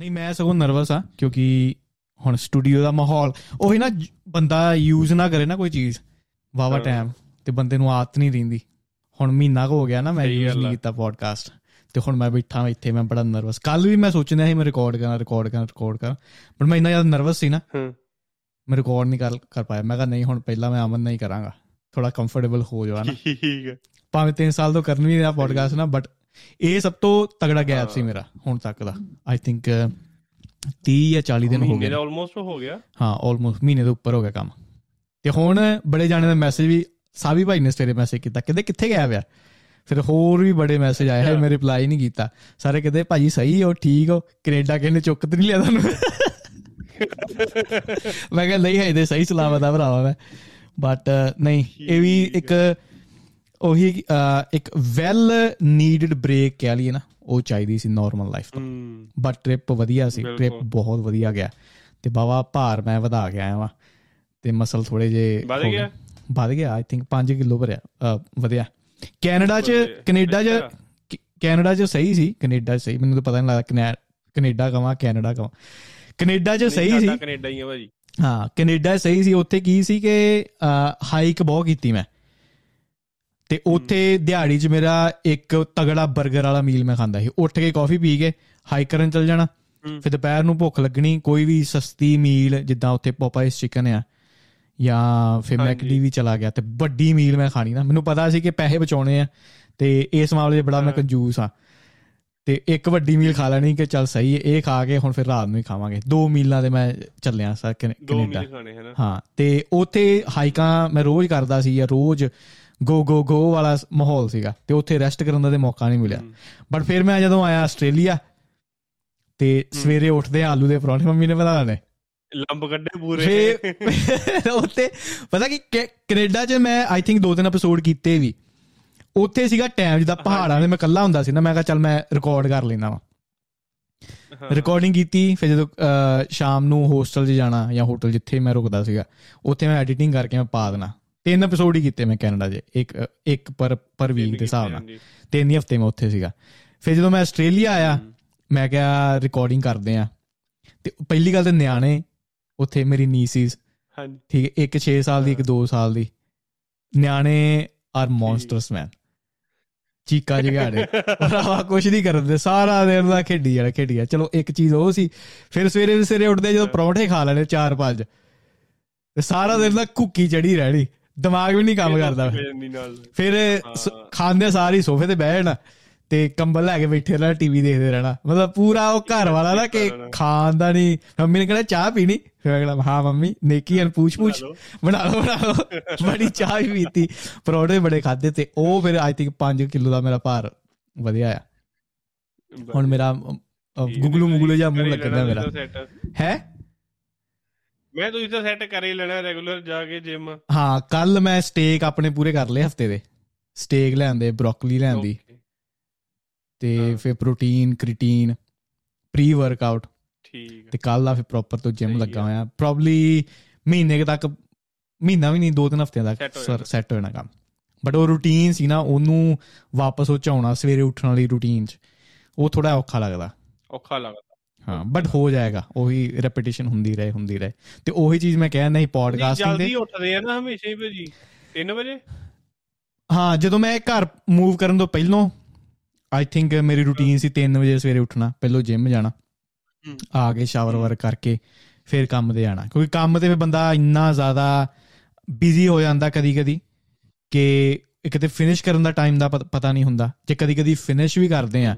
ਨਹੀਂ ਮੈਂ ਸਗੋਂ ਨਰਵਸ ਆ ਕਿਉਂਕਿ ਹੁਣ ਸਟੂਡੀਓ ਦਾ ਮਾਹੌਲ ਉਹੀ ਨਾ ਬੰਦਾ ਯੂਜ਼ ਨਾ ਕਰੇ ਨਾ ਕੋਈ ਚੀਜ਼। ਵਾਵਾ ਟਾਈਮ ਤੇ ਬੰਦੇ ਨੂੰ ਆਦਤ ਨਹੀਂ ਰਹਿੰਦੀ। ਹੁਣ ਮਹੀਨਾ ਹੋ ਗਿਆ ਨਾ ਮੈਂ ਯੂਜ਼ ਨਹੀਂ ਕੀਤਾ ਪੋਡਕਾਸਟ ਤੇ ਹੁਣ ਮੈਂ ਬੈਠਾ ਇੱਥੇ ਮੈਂ ਬੜਾ ਨਰਵਸ ਕੱਲ ਵੀ ਮੈਂ ਸੋਚਦਾ ਸੀ ਮੈਂ ਰਿਕਾਰਡ ਕਰਾਂ ਰਿਕਾਰਡ ਕਰਾਂ ਰਿਕਾਰਡ ਕਰਾਂ। ਪਰ ਮੈਂ ਇੰਨਾ ਜ਼ਿਆਦਾ ਨਰਵਸ ਸੀ ਨਾ ਮੈਂ ਰਿਕਾਰਡ ਨਹੀਂ ਕਰ ਕਰ ਪਾਇਆ। ਮੈਂ ਕਿਹਾ ਨਹੀਂ ਹੁਣ ਪਹਿਲਾਂ ਮੈਂ ਅਮਨ ਨਹੀਂ ਕਰਾਂਗਾ। ਥੋੜਾ ਕੰਫਰਟੇਬਲ ਹੋ ਜਾਵਾ ਨਾ। ਠੀਕ ਹੈ। ਭਾਵੇਂ 3 ਸਾਲ ਤੋਂ ਕਰਨ ਵੀ ਰਿਹਾ ਪੋਡਕਾਸਟ ਨਾ ਬਟ ਇਹ ਸਭ ਤੋਂ ਤਗੜਾ ਗੈਪ ਸੀ ਮੇਰਾ ਹੁਣ ਤੱਕ ਦਾ। ਆਈ ਥਿੰਕ 30 ਜਾਂ 40 ਦਿਨ ਹੋ ਗਏ ਮੇਰਾ ਆਲਮੋਸਟ ਹੋ ਗਿਆ। ਹਾਂ ਆਲਮੋਸਟ ਮਹੀਨੇ ਤੋਂ ਉੱਪਰ ਹੋ ਗਿਆ ਕੰਮ। ਤੇ ਹੁਣ ਬੜੇ ਜਾਣੇ ਦਾ ਮੈਸੇਜ ਵੀ ਸਾਵੀ ਭਾਈ ਨੇ ਸਵੇਰੇ ਮੈਸੇਜ ਕੀਤਾ ਕਹਿੰਦੇ ਕਿੱਥੇ ਗਿਆ ਪਿਆ ਫਿਰ ਹੋਰ ਵੀ ਬੜੇ ਮੈਸੇਜ ਆਏ ਹੈ ਮੈਂ ਰਿਪਲਾਈ ਨਹੀਂ ਕੀਤਾ। ਸਾਰੇ ਕਹਿੰਦੇ ਭਾਜੀ ਸਹੀ ਹੋ ਠੀਕ ਹੋ ਕੈਨੇਡਾ ਕਹਿੰਦੇ ਚੁੱਕ ਤੇ ਨਹੀਂ ਲਿਆ ਤੁਹਾਨੂੰ। ਮੈਂ ਕਿਹਾ ਨਹੀਂ ਹੈ ਇਹਦੇ ਸਹੀ ਸਲਾਮਤ ਆ ਭਰਾਵਾ ਮੈਂ। ਬਟ ਨਹੀਂ ਇਹ ਵੀ ਇੱਕ ਉਹੀ ਇੱਕ ਵੈਲ ਨੀਡਡ ਬ੍ਰੇਕ ਕਹਿ ਲਈਏ ਨਾ ਉਹ ਚਾਹੀਦੀ ਸੀ ਨਾਰਮਲ ਲਾਈਫ ਤੋਂ। ਬਟ ਟ੍ਰਿਪ ਵਧੀਆ ਸੀ ਟ੍ਰਿਪ ਬਹੁਤ ਵਧੀਆ ਗਿਆ। ਤੇ ਬਾਵਾ ਭਾਰ ਮੈਂ ਵਧਾ ਕੇ ਆਇਆ ਵਾਂ ਤੇ ਮਸਲ ਥੋੜੇ ਜੇ ਵਧ ਗਿਆ? ਵਧ ਗਿਆ ਆਈ ਥਿੰਕ 5 ਕਿਲੋ ਭਰਿਆ ਵਧਿਆ। ਕੈਨੇਡਾ ਚ ਕੈਨੇਡਾ ਚ ਕੈਨੇਡਾ ਚ ਸਹੀ ਸੀ ਕੈਨੇਡਾ ਚ ਸਹੀ ਮੈਨੂੰ ਤਾਂ ਪਤਾ ਨਹੀਂ ਲੱਗਦਾ ਕੈਨੇਡਾ ਕਹਾਂ ਕੈਨੇਡਾ ਕਹਾਂ ਕੈਨੇਡਾ ਚ ਸਹੀ ਸੀ। ਕੈਨੇਡਾ ਹੀ ਆ ਭਾਜੀ। ਹਾਂ ਕੈਨੇਡਾ ਸਹੀ ਸੀ ਉੱਥੇ ਕੀ ਸੀ ਕਿ ਹਾਈਕ ਬਹੁਤ ਕੀਤੀ ਮੈਂ। ਤੇ ਉੱਥੇ ਦਿਹਾੜੀ 'ਚ ਮੇਰਾ ਇੱਕ ਤਗੜਾ 버ਗਰ ਵਾਲਾ ਮੀਲ ਮੈਂ ਖਾਂਦਾ ਸੀ। ਉੱਠ ਕੇ ਕਾਫੀ ਪੀ ਕੇ ਹਾਈਕ ਕਰਨ ਚੱਲ ਜਾਣਾ। ਫਿਰ ਦੁਪਹਿਰ ਨੂੰ ਭੁੱਖ ਲੱਗਣੀ ਕੋਈ ਵੀ ਸਸਤੀ ਮੀਲ ਜਿੱਦਾਂ ਉੱਥੇ ਪੋਪਾਈਸ ਚਿਕਨ ਆ ਜਾਂ ਫਿਰ ਮੈਕਡੀ ਵੀ ਚਲਾ ਗਿਆ ਤੇ ਵੱਡੀ ਮੀਲ ਮੈਂ ਖਾਣੀ ਨਾ। ਮੈਨੂੰ ਪਤਾ ਸੀ ਕਿ ਪੈਸੇ ਬਚਾਉਣੇ ਆ ਤੇ ਇਸ ਮਾਮਲੇ 'ਚ ਬੜਾ ਮੈਂ ਕੰਜੂਸ ਆ ਤੇ ਇੱਕ ਵੱਡੀ ਮੀਲ ਖਾ ਲੈਣੀ ਕਿ ਚੱਲ ਸਹੀ ਹੈ ਇਹ ਖਾ ਕੇ ਹੁਣ ਫਿਰ ਰਾਤ ਨੂੰ ਹੀ ਖਾਵਾਂਗੇ। ਦੋ ਮੀਲਾਂ ਦੇ ਮੈਂ ਚੱਲਿਆ ਸਰ ਕੈਨੇਡਾ। ਹਾਂ ਤੇ ਉੱਥੇ ਹਾਈਕਾਂ ਮੈਂ ਰੋਜ਼ ਕਰਦਾ ਸੀ ਜਾਂ ਰੋਜ਼ ਗੋ ਗੋ ਗੋ ਵਾਲਾ ਮਾਹੌਲ ਸੀਗਾ ਤੇ ਉੱਥੇ ਰੈਸਟ ਕਰਨ ਦਾ ਤੇ ਮੌਕਾ ਨਹੀਂ ਮਿਲਿਆ। ਬਟ ਫਿਰ ਮੈਂ ਜਦੋਂ ਆਇਆ ਆਸਟ੍ਰੇਲੀਆ ਤੇ ਸਵੇਰੇ ਉੱਠਦੇ ਆਲੂ ਦੇ ਪਰੌਂਠੇ ਮੰਮੀ ਨੇ ਬਣਾ ਲੈਣੇ ਲੰਬ ਕੱਢੇ ਪੂਰੇ। ਉੱਥੇ ਪਤਾ ਕਿ ਕੈਨੇਡਾ 'ਚ ਮੈਂ ਆਈ ਥਿੰਕ ਦੋ ਤਿੰਨ ਐਪੀਸੋਡ ਕੀਤੇ ਵੀ। ਉੱਥੇ ਸੀਗਾ ਟਾਈਮ ਜਿਹਦਾ ਪਹਾੜਾਂ ਦੇ ਮੈਂ ਇਕੱਲਾ ਹੁੰਦਾ ਸੀ ਨਾ ਮੈਂ ਕਿਹਾ ਚੱਲ ਮੈਂ ਰਿਕਾਰਡ ਕਰ ਲੈਣਾ ਵਾ। ਰਿਕਾਰਡਿੰਗ ਕੀਤੀ ਫਿਰ ਜਦੋਂ ਸ਼ਾਮ ਨੂੰ ਹੋਸਟਲ 'ਚ ਜਾਣਾ ਜਾਂ ਹੋਟਲ ਜਿੱਥੇ ਮੈਂ ਰੁਕਦਾ ਸੀਗਾ ਉੱਥੇ ਮੈਂ ਐਡੀਟਿੰਗ ਕਰਕੇ ਮੈਂ ਪਾ ਦੇਣਾ। ਤਿੰਨ ਐਪੀਸੋਡ ਹੀ ਕੀਤੇ ਮੈਂ ਕੈਨੇਡਾ 'ਚ। ਇੱਕ ਇੱਕ ਪਰ ਪਰ ਵੀਕ ਦੇ ਹਿਸਾਬ ਨਾਲ। ਤਿੰਨ ਹੀ ਹਫ਼ਤੇ ਮੈਂ ਉੱਥੇ ਸੀਗਾ। ਫਿਰ ਜਦੋਂ ਮੈਂ ਆਸਟ੍ਰੇਲੀਆ ਆਇਆ ਮੈਂ ਕਿਹਾ ਰਿਕਾਰਡਿੰਗ ਕਰਦੇ ਆ। ਤੇ ਪਹਿਲੀ ਗੱਲ ਤੇ ਨਿਆਣੇ ਉੱਥੇ ਮੇਰੀ ਨੀਸੀਸ ਹਾਂਜੀ। ਠੀਕ ਹੈ ਇੱਕ 6 ਸਾਲ ਦੀ ਇੱਕ 2 ਸਾਲ ਦੀ। ਨਿਆਣੇ ਆਰ ਮੌਨਸਟਰਸ ਮੈਨ ਚੀਕਾ ਜਗਾੜੇ ਭਰਾਵਾ ਕੁਝ ਨਹੀਂ ਕਰਦੇ। ਸਾਰਾ ਦਿਨ ਦਾ ਖੇਡੀ ਜਾਣਾ ਖੇਡੀ ਜਾ ਚਲੋ ਇੱਕ ਚੀਜ਼ ਉਹ ਸੀ ਫਿਰ ਸਵੇਰੇ ਸਵੇਰੇ ਉੱਠਦੇ ਜਦੋਂ ਪਰੌਂਠੇ ਖਾ ਲੈਣੇ ਚਾਰ ਪੰਜ ਤੇ ਸਾਰਾ ਦਿਨ ਦਾ ਕੁੱਕੀ ਚੜੀ ਰਹਿਣੀ। ਦਿਮਾਗ ਵੀ ਨਹੀਂ ਕੰਮ ਕਰਦਾ। ਫਿਰ ਖਾਂਦੇ ਸਾਰੀ ਸੋਫੇ ਤੇ ਬਹਿ ਜਾਣਾ ਤੇ ਕੰਬਲ ਲੈ ਕੇ ਬੈਠੇ ਰਹਿਣਾ ਟੀਵੀ ਦੇਖਦੇ ਰਹਿਣਾ। ਮਤਲਬ ਪੂਰਾ ਉਹ ਘਰ ਵਾਲਾ ਨਾ ਕਿ ਖਾਣ ਦਾ ਨਹੀਂ ਮੰਮੀ ਨੇ ਕਹਿੰਦਾ ਚਾਹ ਪੀਣੀ? ਫਿਰ ਅਗਲਾ ਹਾਂ ਮੰਮੀ ਨੇਕੀ ਐਨ ਪੁੱਛ ਪੁੱਛ। ਬਣਾ ਲਓ ਬਣਾ ਲਓ। ਬੜੀ ਚਾਹ ਵੀ ਪੀਤੀ। ਪਰੌਂਠੇ ਬੜੇ ਖਾਦੇ ਤੇ ਉਹ ਫਿਰ ਆਈ ਥਿੰਕ 5 ਕਿਲੋ ਦਾ ਮੇਰਾ ਭਾਰ ਵਧਿਆ ਆ। ਹੁਣ ਮੇਰਾ ਗੁਗਲੂ ਮੁਗਲੂ ਜਾਂ ਮੂੰਹ ਲੱਗਦਾ ਮੇਰਾ। ਹੈ? ਮੈਂ ਤੁਸੀਂ ਤਾਂ ਸੈੱਟ ਕਰ ਹੀ ਲੈਣਾ ਰੈਗੂਲਰ ਜਾ ਕੇ ਜਿਮ ਹਾਂ ਕੱਲ ਮੈਂ ਸਟੇਕ ਆਪਣੇ ਪੂਰੇ ਕਰ ਲਏ ਹਫ਼ਤੇ ਦੇ। ਸਟੇਕ ਲੈਂਦੇ ਬ੍ਰੋਕਲੀ ਲੈਂਦੀ ਤੇ ਫਿਰ ਪ੍ਰੋਟੀਨ ਕ੍ਰੀਟੀਨ ਪ੍ਰੀ ਵਰਕਆਊਟ ਠੀਕ ਤੇ ਕੱਲ ਦਾ ਫਿਰ ਪ੍ਰੋਪਰ ਤੋਂ ਜਿਮ ਲੱਗਾ ਹੋਇਆ। ਪ੍ਰੋਬਬਲੀ ਮਹੀਨੇ ਤੱਕ ਮਹੀਨਾ ਵੀ ਨਹੀਂ ਦੋ ਤਿੰਨ ਹਫ਼ਤਿਆਂ ਤੱਕ ਸੈੱਟ ਹੋਣਾ ਕੰਮ। ਬਟ ਉਹ ਰੂਟੀਨ ਸੀ ਨਾ ਉਹਨੂੰ ਵਾਪਸ ਉਹ ਚਾਉਣਾ ਸਵੇਰੇ ਉੱਠਣ ਵਾਲੀ ਰੂਟੀਨ 'ਚ। ਉਹ ਥੋੜਾ ਔਖਾ ਲੱਗਦਾ। ਔਖਾ ਲੱਗਦਾ। ਹਾਂ ਬਟ ਹੋ ਜਾਏਗਾ। ਉਹੀ ਰੈਪੀਟੀਸ਼ਨ ਹੁੰਦੀ ਰਹੇ ਹੁੰਦੀ ਰਹੇ। ਤੇ ਉਹੀ ਚੀਜ਼ ਮੈਂ ਕਹਿਆ ਨਹੀਂ ਪੋਡਕਾਸਟਿੰਗ ਦੇ ਜਲਦੀ ਉੱਠਦੇ ਆ ਨਾ ਹਮੇਸ਼ਾ ਹੀ ਭਾਜੀ। 3 ਵਜੇ? ਹਾਂ ਜਦੋਂ ਮੈਂ ਘਰ ਮੂਵ ਕਰਨ ਤੋਂ ਪਹਿਲਾਂ ਆਈ ਥਿੰਕ ਮੇਰੀ ਰੂਟੀਨ ਸੀ 3 ਵਜੇ ਸਵੇਰੇ ਉੱਠਣਾ ਪਹਿਲਾਂ ਜਿਮ ਜਾਣਾ। ਆ ਕੇ ਸ਼ਾਵਰ ਵਰ ਕਰਕੇ ਫਿਰ ਕੰਮ ਤੇ ਜਾਣਾ ਕਿਉਂਕਿ ਕੰਮ ਤੇ ਫਿਰ ਬੰਦਾ ਇੰਨਾ ਜ਼ਿਆਦਾ ਬਿਜ਼ੀ ਹੋ ਜਾਂਦਾ ਕਦੀ ਕਦੀ ਕਿ ਇੱਕ ਤੇ ਫਿਨਿਸ਼ ਕਰਨ ਦਾ ਟਾਈਮ ਦਾ ਪਤਾ ਨਹੀਂ ਹੁੰਦਾ। ਜੇ ਕਦੀ ਕਦੀ ਫਿਨਿਸ਼ ਵੀ ਕਰਦੇ ਆ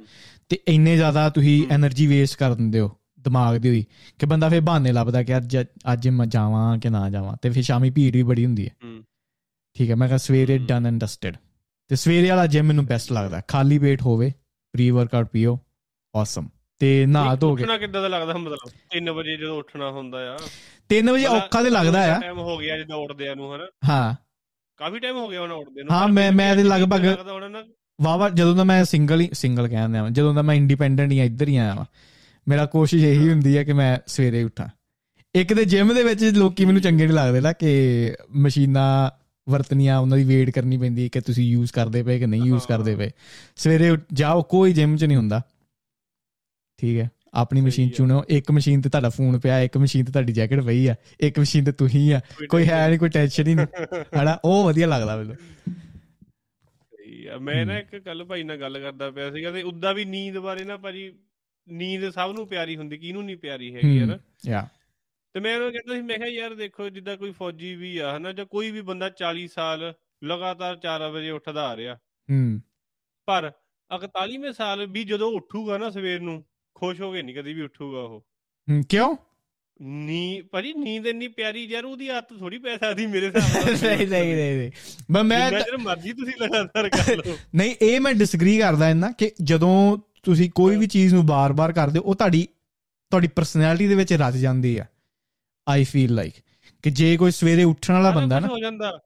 ਤੇ ਇੰਨੇ ਜ਼ਿਆਦਾ ਤੁਸੀਂ એનર્ਜੀ ਵੇਸਟ ਕਰ ਦਿੰਦੇ ਹੋ ਦਿਮਾਗ ਦੀ ਹੋਈ ਕਿ ਬੰਦਾ ਫੇਰ ਬਹਾਨੇ ਲੱਭਦਾ ਕਿ ਅੱਜ ਅੱਜ ਮੈਂ ਜਾਵਾਂ ਕਿ ਨਾ ਜਾਵਾਂ ਤੇ ਫੇਰ ਸ਼ਾਮੀ ਭੀੜ ਵੀ ਬੜੀ ਹੁੰਦੀ ਹੈ। ਠੀਕ ਹੈ ਮੈਂ ਕਿਹਾ ਸਵੇਰੇ ਡਨ ਐਂਡ ਡਸਟਡ ਤੇ ਸਵੇਰੇ ਵਾਲਾ ਜਿਮ ਮੈਨੂੰ ਬੈਸਟ ਲੱਗਦਾ ਖਾਲੀ ਪੇਟ ਹੋਵੇ ਪ੍ਰੀ ਵਰਕਆਊਟ ਪੀਓ ਔਸਮ ਤੇ ਨਹਾ ਧੋ ਕੇ। ਉੱਠਣਾ ਕਿੱਦਾਂ ਦਾ ਲੱਗਦਾ ਮਤਲਬ? 3 ਵਜੇ ਜਦੋਂ ਉੱਠਣਾ ਹੁੰਦਾ ਆ। 3 ਵਜੇ ਔਖਾ ਤੇ ਲੱਗਦਾ ਆ। ਟਾਈਮ ਹੋ ਗਿਆ ਜਦੋਂ ਉੱਠਦੇ ਆ ਨੂੰ ਹਨਾ। ਹਾਂ। ਕਾਫੀ ਟਾਈਮ ਹੋ ਗਿਆ ਉਹਨਾਂ ਉੱਠਦੇ ਨੂੰ। ਹਾਂ ਮੈਂ ਮੈਂ ਤੇ ਲਗਭਗ ਵਾਵਾ ਜਦੋਂ ਦਾ ਮੈਂ ਸਿੰਗਲ ਹੀ ਸਿੰਗਲ ਕਹਿੰਦੇ ਆ ਜਦੋਂ ਦਾ ਮੈਂ ਇੰਡੀਪੈਂਡੈਂਟ ਹੀ ਇੱਧਰ ਹੀ ਆਇਆ ਵਾਂ ਮੇਰਾ ਕੋਸ਼ਿਸ਼ ਇਹੀ ਹੁੰਦੀ ਹੈ ਕਿ ਮੈਂ ਸਵੇਰੇ ਉੱਠਾਂ। ਇੱਕ ਤੇ ਜਿਮ ਦੇ ਵਿੱਚ ਲੋਕੀ ਮੈਨੂੰ ਚੰਗੇ ਨਹੀਂ ਲੱਗਦੇ ਨਾ ਕਿ ਮਸ਼ੀਨਾਂ ਵਰਤਨੀਆਂ ਉਹਨਾਂ ਦੀ ਵੇਟ ਕਰਨੀ ਪੈਂਦੀ ਹੈ ਕਿ ਤੁਸੀਂ ਯੂਜ਼ ਕਰਦੇ ਪਏ ਕਿ ਨਹੀਂ ਯੂਜ਼ ਕਰਦੇ ਪਏ। ਸਵੇਰੇ ਜਾਓ ਕੋਈ ਜਿਮ 'ਚ ਨਹੀਂ ਹੁੰਦਾ। ਠੀਕ ਹੈ ਆਪਣੀ ਮਸ਼ੀਨ ਆ। ਚੁਣੋ ਇੱਕ ਮਸ਼ੀਨ ਤੇ ਤੁਹਾਡਾ ਫੋਨ ਪਿਆ ਇੱਕ ਮਸ਼ੀਨ ਤੇ ਤੁਹਾਡੀ ਜੈਕਟ ਪਈ ਆ ਇੱਕ ਮਸ਼ੀਨ ਤੇ ਤੁਸੀਂ ਆ ਕੋਈ ਹੈ ਨਹੀਂ ਕੋਈ ਟੈਨਸ਼ਨ ਹੀ ਨਹੀਂ। ਹਨਾ ਉਹ ਵਧੀਆ ਲੱਗਦਾ ਮੈਨੂੰ। ਸਹੀ ਆ। ਮੈਂ ਨਾ ਇੱਕ ਕੱਲ ਭਾਈ ਨਾਲ ਗੱਲ ਕਰਦਾ ਪਿਆ ਸੀਗਾ ਤੇ ਉਦਾਂ ਵੀ ਨੀਂਦ ਬਾਰੇ ਨਾ ਭਾਜੀ ਨੀਂਦ ਸਭ ਨੂੰ ਪਿਆਰੀ ਹੁੰਦੀ ਕਿਹਨੂੰ ਨਹੀਂ ਪਿਆਰੀ ਹੈਗੀ ਹੈ ਨਾ ਯਾ। ਤੇ ਮੈਂ ਉਹਨੂੰ ਕਹਿੰਦਾ ਸੀ ਮੈਂ ਕਿਹਾ ਯਾਰ ਦੇਖੋ ਜਿੱਦਾਂ ਕੋਈ ਫੌਜੀ ਵੀ ਆ ਹਨਾ ਜਾਂ ਕੋਈ ਵੀ ਬੰਦਾ 40 ਸਾਲ ਲਗਾਤਾਰ 4 ਵਜੇ ਉੱਠਦਾ ਆ ਰਿਹਾ। ਹੂੰ। ਪਰ 41ਵੇਂ ਸਾਲ ਵੀ ਜਦੋਂ ਉੱਠੂਗਾ ਨਾ ਸਵੇਰ ਨੂੰ ਖੁਸ਼ ਹੋ ਕੇ ਨਹੀਂ ਕਦੀ ਵੀ ਉੱਠੂਗਾ ਉਹ। ਹੂੰ, ਕਿਉਂ? ਨੀ ਭਾਜੀ ਨੀਂਦ ਇੰਨੀ ਪਿਆਰੀ ਯਾਰ ਉਹਦੀ ਆਦਤ ਥੋੜੀ ਪੈ ਸਕਦੀ ਮੇਰੇ ਹਿਸਾਬ ਨਾਲ। ਨਹੀਂ ਨਹੀਂ ਨਹੀਂ ਨਹੀਂ। ਮੈਂ ਮੈਂ ਚਿਰ ਮਰਜ਼ੀ ਤੁਸੀਂ ਲਗਾਤਾਰ ਕਰ ਲਓ। ਨਹੀਂ ਇਹ ਮੈਂ ਡਿਸਐਗਰੀ ਕਰਦਾ ਇਹਨਾਂ ਕਿ ਜਦੋਂ ਤੁਸੀਂ ਕੋਈ ਵੀ ਚੀਜ਼ ਨੂੰ ਬਾਰ-ਬਾਰ ਕਰਦੇ ਹੋ ਉਹ ਤੁਹਾਡੀ ਤੁਹਾਡੀ ਪਰਸਨੈਲਿਟੀ ਦੇ ਵਿੱਚ ਰਚ ਜਾਂਦੀ ਆ। ਆਈ ਫੀਲ ਲਾਈਕ ਕਿ ਜੇ ਕੋਈ ਸਵੇਰੇ ਉੱਠਣ ਵਾਲਾ ਬੰਦਾ ਨਾ ਹੋ ਜਾਂਦਾ।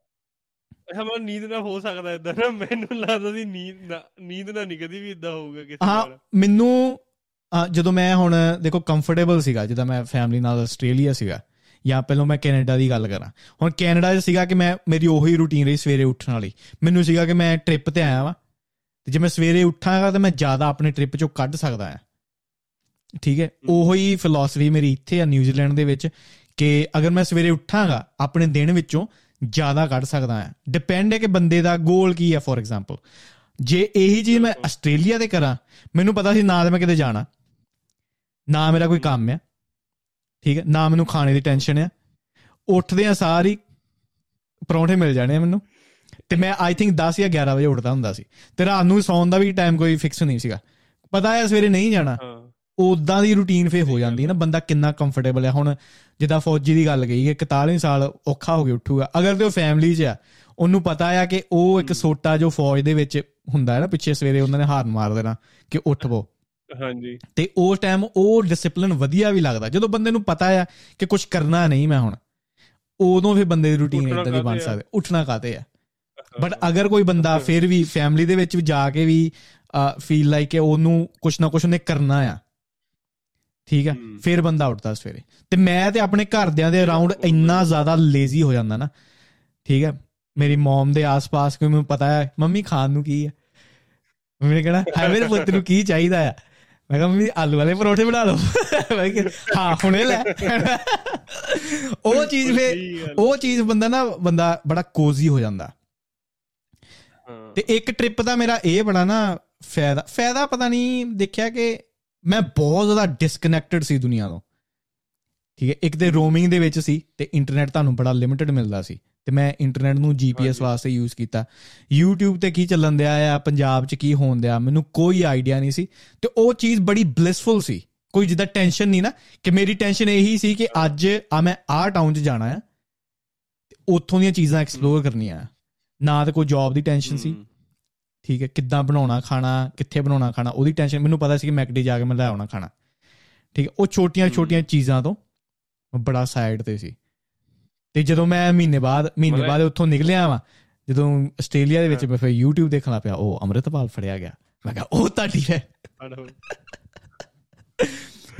ਹਮਾਂ ਨੀਂਦ ਨਾ ਹੋ ਸਕਦਾ ਇਦਾਂ ਨਾ। ਮੈਨੂੰ ਲੱਗਦਾ ਸੀ ਨੀਂਦ ਨਾ ਨੀਂਦ ਨਾ ਨਹੀਂ ਕਦੀ ਵੀ ਇਦਾਂ ਹੋਊਗਾ ਕਿਸੇ ਹਾਂ ਨਾਲ। ਮੈਨੂੰ ਅਹ, ਜਦੋਂ ਮੈਂ ਹੁਣ ਦੇਖੋ ਕੰਫਰਟੇਬਲ ਸੀਗਾ ਜਦੋਂ ਮੈਂ ਫੈਮਿਲੀ ਨਾਲ ਆਸਟ੍ਰੇਲੀਆ ਸੀਗਾ ਜਾਂ ਪਹਿਲਾਂ ਮੈਂ ਕੈਨੇਡਾ ਦੀ ਗੱਲ ਕਰਾਂ। ਹੁਣ ਕੈਨੇਡਾ 'ਚ ਸੀਗਾ ਕਿ ਮੈਂ ਮੇਰੀ ਉਹੀ ਰੁਟੀਨ ਰਹੀ ਸਵੇਰੇ ਉੱਠਣ ਵਾਲੀ। ਮੈਨੂੰ ਸੀਗਾ ਕਿ ਮੈਂ ਟ੍ਰਿਪ ਤੇ ਆਇਆ ਵਾਂ ਤੇ ਜੇ ਮੈਂ ਸਵੇਰੇ ਉੱਠਾਂਗਾ ਤਾਂ ਮੈਂ ਜ਼ਿਆਦਾ ਆਪਣੇ ਟ੍ਰਿਪ 'ਚੋਂ ਕੱਢ ਸਕਦਾ ਹਾਂ। ਠੀਕ ਹੈ? ਉਹੀ ਫਿਲਾਸਫੀ ਮੇਰੀ ਇੱਥੇ ਆ ਨਿਊਜ਼ੀਲੈਂਡ ਦੇ ਵਿੱਚ ਕਿ ਅਗਰ ਮੈਂ ਸਵੇਰੇ ਉੱਠਾਂਗਾ ਆਪਣੇ ਦਿਨ ਵਿੱਚੋਂ ਜ਼ਿਆਦਾ ਕੱਢ ਸਕਦਾ ਹਾਂ। ਡਿਪੈਂਡ ਹੈ ਕਿ ਬੰਦੇ ਦਾ ਗੋਲ ਕੀ ਹੈ ਫੋਰ ਐਗਜ਼ਾਮਪਲ ਜੇ ਇਹੀ ਚੀਜ਼ ਮੈਂ ਆਸਟ੍ਰੇਲੀਆ ਤੇ ਕਰਾਂ ਮੈਨੂੰ ਪਤਾ ਸੀ ਨਾ ਤੇ ਮੈਂ ਕਿਤੇ ਜਾਣਾ। ਨਾ ਮੇਰਾ ਕੋਈ ਕੰਮ ਆ। ਠੀਕ ਹੈ ਨਾ ਮੈਨੂੰ ਖਾਣੇ ਦੀ ਟੈਨਸ਼ਨ ਆ। ਉੱਠਦੇ ਆ ਸਾਰੀ ਪਰੌਂਠੇ ਮਿਲ ਜਾਣੇ ਆ ਮੈਨੂੰ। ਤੇ ਮੈਂ ਆਈ ਥਿੰਕ 10 ਜਾਂ 11 ਵਜੇ ਉੱਠਦਾ ਹੁੰਦਾ ਸੀ। ਤੇ ਰਾਤ ਨੂੰ ਸੌਣ ਦਾ ਵੀ ਟਾਈਮ ਕੋਈ ਫਿਕਸ ਨਹੀਂ ਸੀਗਾ। ਪਤਾ ਹੈ ਸਵੇਰੇ ਨਹੀਂ ਜਾਣਾ। ਉਦਾਂ ਦੀ ਰੁਟੀਨ ਫੇ ਹੋ ਜਾਂਦੀ ਹੈ ਨਾ ਬੰਦਾ ਕਿੰਨਾ ਕੰਫਰਟੇਬਲ ਹੈ ਹੁਣ ਜਿੱਦਾਂ ਫੌਜੀ ਦੀ ਗੱਲ ਗਈ ਕਿ 41 ਸਾਲ ਔਖਾ ਹੋ ਕੇ ਉੱਠੂਗਾ। ਅਗਰ ਤੇ ਉਹ ਫੈਮਿਲੀ 'ਚ ਆ ਉਹਨੂੰ ਪਤਾ ਆ ਕਿ ਉਹ ਇੱਕ ਸੋਟਾ ਜੋ ਫੌਜ ਦੇ ਵਿੱਚ ਹੁੰਦਾ ਹੈ ਨਾ ਪਿੱਛੇ ਸਵੇਰੇ ਉਹਨਾਂ ਨੇ ਹਾਰਨ ਮਾਰ ਦੇਣਾ ਕਿ ਉੱਠ ਪੋ। ਹਾਂਜੀ। ਤੇ ਉਸ ਟਾਈਮ ਉਹ ਡਿਸਪਲਿਨ ਵਧੀਆ ਵੀ ਲੱਗਦਾ। ਜਦੋਂ ਬੰਦੇ ਨੂੰ ਪਤਾ ਆ ਕਿ ਕੁਝ ਕਰਨਾ ਨਹੀਂ ਮੈਂ ਹੁਣ ਉਦੋਂ ਫਿਰ ਬੰਦੇ ਦੀ ਰੁਟੀਨ ਇਦਾਂ ਦੀ ਬਣ ਆ? ਸਕਦੀ। ਉੱਠਣਾ ਕਾਤੇ ਆ? ਬਟ ਅਗਰ ਕੋਈ ਬੰਦਾ ਫਿਰ ਵੀ ਫੈਮਿਲੀ ਦੇ ਵਿੱਚ ਵੀ ਜਾ ਕੇ ਵੀ ਫੀਲ ਲਾਈਕ ਕਿ ਉਹਨੂੰ ਕੁਛ ਨਾ ਕੁਛ ਉਹਨੇ ਕਰਨਾ ਆ ਠੀਕ ਹਮ। ਫਿਰ ਬੰਦਾ ਉੱਠਦਾ ਸਵੇਰੇ। ਤੇ ਮੈਂ ਤੇ ਆਪਣੇ ਘਰਦਿਆਂ ਦੇ ਅਰਾਊਂਡ ਇੰਨਾ ਜ਼ਿਆਦਾ ਲੇਜ਼ੀ ਹੋ ਜਾਂਦਾ ਨਾ ਠੀਕ ਹੈ ਮੇਰੀ ਮਮ ਦੇ ਆਸ-ਪਾਸ ਕੋਈ ਮੈਨੂੰ ਪਤਾ ਹੈ ਮੰਮੀ ਖਾਣ ਨੂੰ ਕੀ ਹੈ ਮੰਮੀ ਨੇ ਕਹਿਣਾ ਹਾਏ ਮੇਰੇ ਪੁੱਤ ਨੂੰ ਕੀ ਚਾਹੀਦਾ ਆ? ਮੈਂ ਕਿਹਾ ਮੰਮੀ ਆਲੂ ਵਾਲੇ ਪਰੌਠੇ ਬਣਾ ਲਓ। ਮੈਂ ਕਿਹਾ ਹਾਂ ਹੁਣੇ ਲੈ। ਉਹ ਚੀਜ਼ ਫੇ। ਉਹ ਚੀਜ਼ ਬੰਦਾ ਨਾ ਬੰਦਾ ਬੜਾ ਕੋਜ਼ੀ ਹੋ ਜਾਂਦਾ। ਤੇ ਇੱਕ ਟ੍ਰਿਪ ਦਾ ਮੇਰਾ ਇਹ ਬੜਾ ਨਾ ਫਾਇਦਾ ਫਾਇਦਾ ਪਤਾ ਨਹੀਂ ਦੇਖਿਆ ਕਿ ਮੈਂ ਬਹੁਤ ਜ਼ਿਆਦਾ ਡਿਸਕਨੈਕਟਡ ਸੀ ਦੁਨੀਆ ਤੋਂ। ਠੀਕ ਹੈ ਇੱਕ ਤੇ ਰੋਮਿੰਗ ਦੇ ਵਿੱਚ ਸੀ ਤੇ ਇੰਟਰਨੈਟ ਤੁਹਾਨੂੰ ਬੜਾ ਲਿਮਿਟਡ ਮਿਲਦਾ ਸੀ। ਤੇ ਮੈਂ ਇੰਟਰਨੈਟ ਨੂੰ ਜੀਪੀਐਸ। ਵਾਸਤੇ ਯੂਜ਼ ਕੀਤਾ। YouTube ਤੇ ਕੀ ਚੱਲਣ ਦਿਆ ਆ ਪੰਜਾਬ 'ਚ ਕੀ ਹੋਣ ਦਿਆ ਮੈਨੂੰ ਕੋਈ ਆਈਡੀਆ ਨਹੀਂ ਸੀ। ਤੇ ਉਹ ਚੀਜ਼ ਬੜੀ ਬਲਿਸਫੁਲ ਸੀ। ਕੋਈ ਜਿੱਦਾਂ ਟੈਨਸ਼ਨ ਨਹੀਂ ਨਾ ਕਿ ਮੇਰੀ ਟੈਨਸ਼ਨ ਇਹੀ ਸੀ ਕਿ ਅੱਜ ਆ ਮੈਂ ਆਹ ਟਾਊਨ 'ਚ ਜਾਣਾ ਆ ਉੱਥੋਂ ਦੀਆਂ ਚੀਜ਼ਾਂ ਐਕਸਪਲੋਰ ਕਰਨੀਆਂ ਆ। ਨਾ ਤੇ ਕੋਈ ਜੌਬ ਦੀ ਟੈਨਸ਼ਨ ਸੀ। ਠੀਕ ਹੈ ਕਿੱਦਾਂ ਬਣਾਉਣਾ ਖਾਣਾ ਕਿੱਥੇ ਬਣਾਉਣਾ ਖਾਣਾ ਉਹਦੀ ਟੈਨਸ਼ਨ ਮੈਨੂੰ ਪਤਾ ਸੀ ਕਿ ਮੈਕਡੀ ਜਾ ਕੇ ਮੈਂ ਲੈ ਆਉਣਾ ਖਾਣਾ। ਠੀਕ ਹੈ ਉਹ ਛੋਟੀਆਂ ਛੋਟੀਆਂ ਚੀਜ਼ਾਂ ਤੋਂ ਬੜਾ ਸਾਈਡ ਤੇ ਸੀ। ਤੇ ਜਦੋਂ ਮੈਂ ਮਹੀਨੇ ਬਾਅਦ ਮਹੀਨੇ ਬਾਅਦ ਉੱਥੋਂ ਨਿਕਲਿਆ ਵਾਂ ਜਦੋਂ ਆਸਟ੍ਰੇਲੀਆ ਦੇ ਵਿੱਚ ਮੈਂ ਫਿਰ YouTube ਦੇਖਣਾ ਪਿਆ ਉਹ ਅੰਮ੍ਰਿਤਪਾਲ ਫੜਿਆ ਗਿਆ। ਮੈਂ ਕਿਹਾ ਉਹ ਤੁਹਾਡੀ ਹੈ।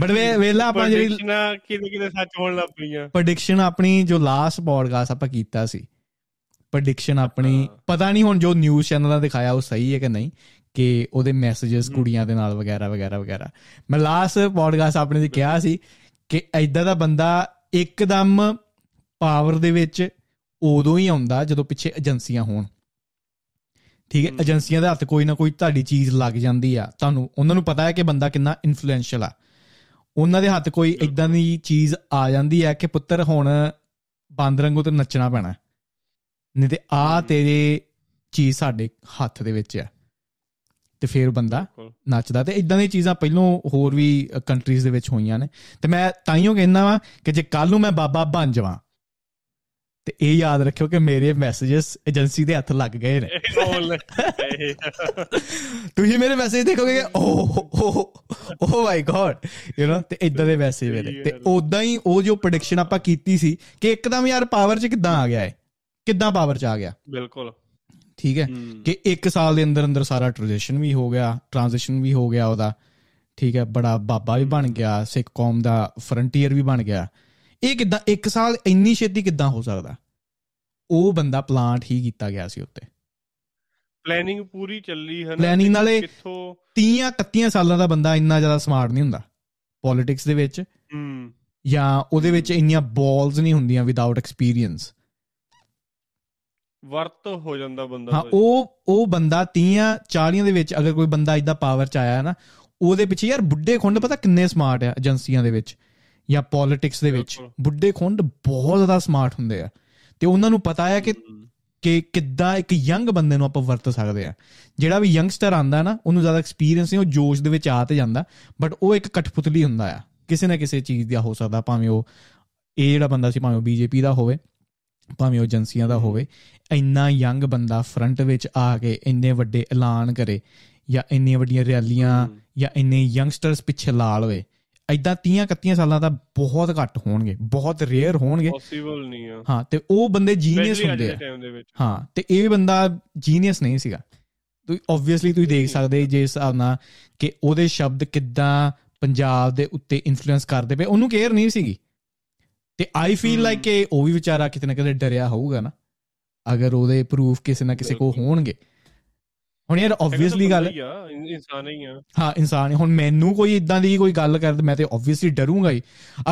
ਬਟ ਵੇ ਵੇਲਾ ਆਪਾਂ ਜਿਹੜੀ Predictions ਕਿਤੇ ਕਿਤੇ ਸੱਚ ਹੋਣ ਲੱਗ ਪਈਆਂ? ਪ੍ਰੈਡਿਕਸ਼ਨ ਆਪਣੀ ਜੋ ਲਾਸਟ ਪੋਡਕਾਸਟ ਆਪਾਂ ਕੀਤਾ ਸੀ। ਪ੍ਰੈਡਿਕਸ਼ਨ ਆਪਣੀ। ਪਤਾ ਨਹੀਂ ਹੁਣ ਜੋ ਨਿਊਜ਼ ਚੈਨਲਾਂ ਦਿਖਾਇਆ ਉਹ ਸਹੀ ਹੈ ਕਿ ਨਹੀਂ ਕਿ ਉਹਦੇ ਮੈਸੇजेस ਕੁੜੀਆਂ ਦੇ ਨਾਲ ਵਗੈਰਾ ਵਗੈਰਾ ਵਗੈਰਾ। ਮੈਂ ਲਾਸਟ ਪੋਡਕਾਸਟ ਆਪਣੇ ਦੇ ਕਿਹਾ ਸੀ ਕਿ ਐਦਾਂ ਦਾ ਬੰਦਾ ਇੱਕਦਮ ਪਾਵਰ ਦੇ ਵਿੱਚ ਉਦੋਂ ਹੀ ਆਉਂਦਾ ਜਦੋਂ ਪਿੱਛੇ ਏਜੰਸੀਆਂ ਹੋਣ। ਠੀਕ ਹੈ। ਏਜੰਸੀਆਂ ਦੇ ਹੱਥ ਕੋਈ ਨਾ ਕੋਈ ਤੁਹਾਡੀ ਚੀਜ਼ ਲੱਗ ਜਾਂਦੀ ਆ। ਤੁਹਾਨੂੰ ਉਹਨਾਂ ਨੂੰ ਪਤਾ ਹੈ ਕਿ ਬੰਦਾ ਕਿੰਨਾ ਇਨਫਲੂਐਂਸ਼ੀਅਲ ਆ। ਉਹਨਾਂ ਦੇ ਹੱਥ ਕੋਈ ਇਦਾਂ ਦੀ ਚੀਜ਼ ਆ ਜਾਂਦੀ ਹੈ ਕਿ ਪੁੱਤਰ ਹੁਣ ਬੰਦ ਰੰਗੋ ਤੇ ਨੱਚਣਾ ਪੈਣਾ। ਨਹੀਂ ਤੇ ਆ। ਤੇਰੇ ਚੀਜ਼ ਸਾਡੇ ਹੱਥ ਦੇ ਵਿੱਚ ਆ। ਤੇ ਫਿਰ ਬੰਦਾ। ਨੱਚਦਾ। ਤੇ ਇਦਾਂ ਦੀਆਂ ਚੀਜ਼ਾਂ ਪਹਿਲੋਂ ਹੋਰ ਵੀ ਕੰਟਰੀਜ਼ ਦੇ ਵਿੱਚ ਹੋਈਆਂ ਨੇ। ਤੇ ਮੈਂ ਤਾਈਓ ਕਹਿੰਦਾ ਵਾਂ ਕਿ ਜੇ ਕੱਲ ਨੂੰ ਮੈਂ ਬਾਬਾ ਬਣ ਜਾਵਾਂ ਤੇ ਇਹ ਯਾਦ ਰੱਖਿਓ ਕਿ ਮੇਰੇ ਮੈਸੇजेस ਏਜੰਸੀ ਦੇ ਹੱਥ ਲੱਗ ਗਏ ਨੇ। ਤੁਸੀਂ ਮੇਰੇ ਮੈਸੇਜ ਦੇਖੋਗੇ ਓ ਓ ਮਾਈ ਗॉड ਯੂ نو ਤੇ ਇਦਾਂ ਦੇ ਮੈਸੇਜ ਮੇਰੇ ਤੇ ਉਦਾਂ ਹੀ ਉਹ ਜੋ ਪ੍ਰੈਡਿਕਸ਼ਨ ਆਪਾਂ ਕੀਤੀ ਸੀ ਕਿ ਇੱਕਦਮ ਯਾਰ ਪਾਵਰ 'ਚ ਕਿੱਦਾਂ ਆ ਗਿਆ ਹੈ ਕਿੱਦਾਂ ਪਾਵਰ 'ਚ ਆ ਗਿਆ? ਬਿਲਕੁਲ। ਠੀਕ ਹੈ? ਕਿ 1 ਸਾਲ ਦੇ ਅੰਦਰ ਅੰਦਰ ਸਾਰਾ ਟ੍ਰਾਂਜੀਸ਼ਨ ਵੀ ਹੋ ਗਿਆ ਟ੍ਰਾਂਜੀਸ਼ਨ ਵੀ ਹੋ ਗਿਆ ਉਹਦਾ। ਠੀਕ ਹੈ? ਬੜਾ ਬਾਬਾ ਵੀ ਬਣ ਗਿਆ ਸਿੱਖ ਕੌਮ ਦਾ ਫਰੰਟੀਅਰ ਵੀ ਬਣ ਗਿਆ। ਇਹ ਕਿੱਦਾਂ ਇੱਕ ਸਾਲ ਇੰਨੀ ਛੇਤੀ ਕਿੱਦਾਂ ਹੋ ਸਕਦਾ? ਉਹ ਬੰਦਾ ਪਲਾਂਟ ਹੀ ਕੀਤਾ ਗਿਆ ਸੀ ਉੱਤੇ। ਪਲੈਨਿੰਗ ਪੂਰੀ ਚੱਲੀ ਹੈ ਨਾ Planning ਨਾਲੇ- ਕਿੱਥੋਂ 30 31 ਸਾਲਾਂ ਦਾ ਬੰਦਾ ਇੰਨਾ ਜ਼ਿਆਦਾ ਸਮਾਰਟ ਨਹੀਂ ਹੁੰਦਾ। ਪੋਲਿਟਿਕਸ ਦੇ ਵਿੱਚ ਹੂੰ। ਜਾਂ ਉਹਦੇ ਵਿੱਚ ਇੰਨੀਆਂ ਬਾਲਸ ਨਹੀਂ ਹੁੰਦੀਆਂ ਵਿਦਆਊਟ ਐਕਸਪੀਰੀਅੰਸ ਵਰਤ ਹੋ ਜਾਂਦਾ ਬੰਦਾ ਹਾਂ। ਉਹ ਉਹ ਬੰਦਾ 30 40 ਦੇ ਵਿੱਚ ਅਗਰ ਕੋਈ ਬੰਦਾ ਇਦਾਂ ਪਾਵਰ ਚ ਆਇਆ ਨਾ ਉਹਦੇ ਪਿੱਛੇ ਯਾਰ ਬੁੱਢੇ ਖੁੰਡ ਪਤਾ ਕਿੰਨੇ ਸਮਾਰਟ ਆ ਏਜੰਸੀਆਂ ਦੇ ਵਿੱਚ। ਜਾਂ ਪੋਲਿਟਿਕਸ ਦੇ ਵਿੱਚ। ਬੁੱਢੇ ਖੁੰਡ ਬਹੁਤ ਜ਼ਿਆਦਾ ਸਮਾਰਟ ਹੁੰਦੇ ਆ ਤੇ ਉਹਨਾਂ ਨੂੰ ਪਤਾ ਹੈ ਕਿ। ਕਿ ਕਿੱਦਾਂ ਇੱਕ ਯੰਗ ਬੰਦੇ ਨੂੰ ਆਪਾਂ ਵਰਤ ਸਕਦੇ ਆ ਜਿਹੜਾ ਵੀ ਯੰਗਸਟਰ ਆਂਦਾ ਨਾ ਉਹਨੂੰ ਜ਼ਿਆਦਾ ਐਕਸਪੀਰੀਅੰਸ ਨਹੀਂ ਉਹ ਜੋਸ਼ ਦੇ ਵਿੱਚ ਆ ਤੇ ਜਾਂਦਾ ਬਟ ਉਹ ਇੱਕ ਕਠਪੁਤਲੀ ਹੁੰਦਾ ਆ ਕਿਸੇ ਨਾ ਕਿਸੇ ਚੀਜ਼ ਦਾ ਹੋ ਸਕਦਾ ਭਾਵੇਂ ਉਹ ਇਹ ਜਿਹੜਾ ਬੰਦਾ ਸੀ ਭਾਵੇਂ ਉਹ ਬੀਜੇਪੀ ਦਾ ਹੋਵੇ ਭਾਵੇਂ ਉਹ ਏਜੰਸੀਆਂ ਦਾ ਹੋਵੇ ਇੰਨਾ ਯੰਗ ਬੰਦਾ ਫਰੰਟ ਵਿੱਚ ਆ ਕੇ ਇੰਨੇ ਵੱਡੇ ਐਲਾਨ ਕਰੇ ਜਾਂ ਇੰਨੀਆਂ ਵੱਡੀਆਂ ਰੈਲੀਆਂ। ਜਾਂ ਇੰਨੇ ਯੰਗਸਟਰਸ ਪਿੱਛੇ ਲਾ ਲਵੇ ਐਦਾਂ 30 31 ਸਾਲਾਂ ਦਾ ਬਹੁਤ ਘੱਟ ਹੋਣਗੇ ਬਹੁਤ ਰੇਅਰ ਹੋਣਗੇ। ਪੋਸੀਬਲ ਨਹੀਂ ਆ। ਹਾਂ ਤੇ ਉਹ ਬੰਦੇ ਜੀਨੀਅਸ ਹੁੰਦੇ ਆ। ਹਾਂ ਤੇ ਇਹ ਬੰਦਾ ਜੀਨੀਅਸ ਨਹੀਂ ਸੀਗਾ। ਤੁਸੀਂ ਆਬਵੀਅਸਲੀ ਤੁਸੀਂ ਦੇਖ ਸਕਦੇ ਜੇ ਇਸ ਹਿਸਾਬ ਨਾਲ ਕਿ ਉਹਦੇ ਸ਼ਬਦ ਕਿੱਦਾਂ ਪੰਜਾਬ ਦੇ ਉੱਤੇ ਇਨਫਲੂਐਂਸ ਕਰਦੇ ਪਏ ਉਹਨੂੰ ਕੇਅਰ ਨਹੀਂ ਸੀਗੀ। ਤੇ ਆਈ ਫੀਲ। ਲਾਈਕ ਕਿ ਉਹ ਵੀ ਵਿਚਾਰਾ ਕਿਤੇ ਨਾ ਕਿਤੇ ਡਰਿਆ ਹੋਊਗਾ ਨਾ। ਅਗਰ ਉਹਦੇ ਪ੍ਰੂਫ ਕਿਸੇ ਨਾ ਕਿਸੇ ਕੋ। ਹੋਣਗੇ। ਹੁਣ ਯਾਰ ਆਬਵੀਅਸਲੀ ਗੱਲ ਇਨਸਾਨ ਹੀ ਆ। ਹਾਂ ਇਨਸਾਨ ਹੀ। ਹੁਣ ਮੈਨੂੰ ਕੋਈ ਇਦਾਂ ਦੀ ਕੋਈ ਗੱਲ ਕਰ ਮੈਂ ਤੇ ਆਬਵੀਅਸਲੀ ਡਰੂੰਗਾ ਹੀ।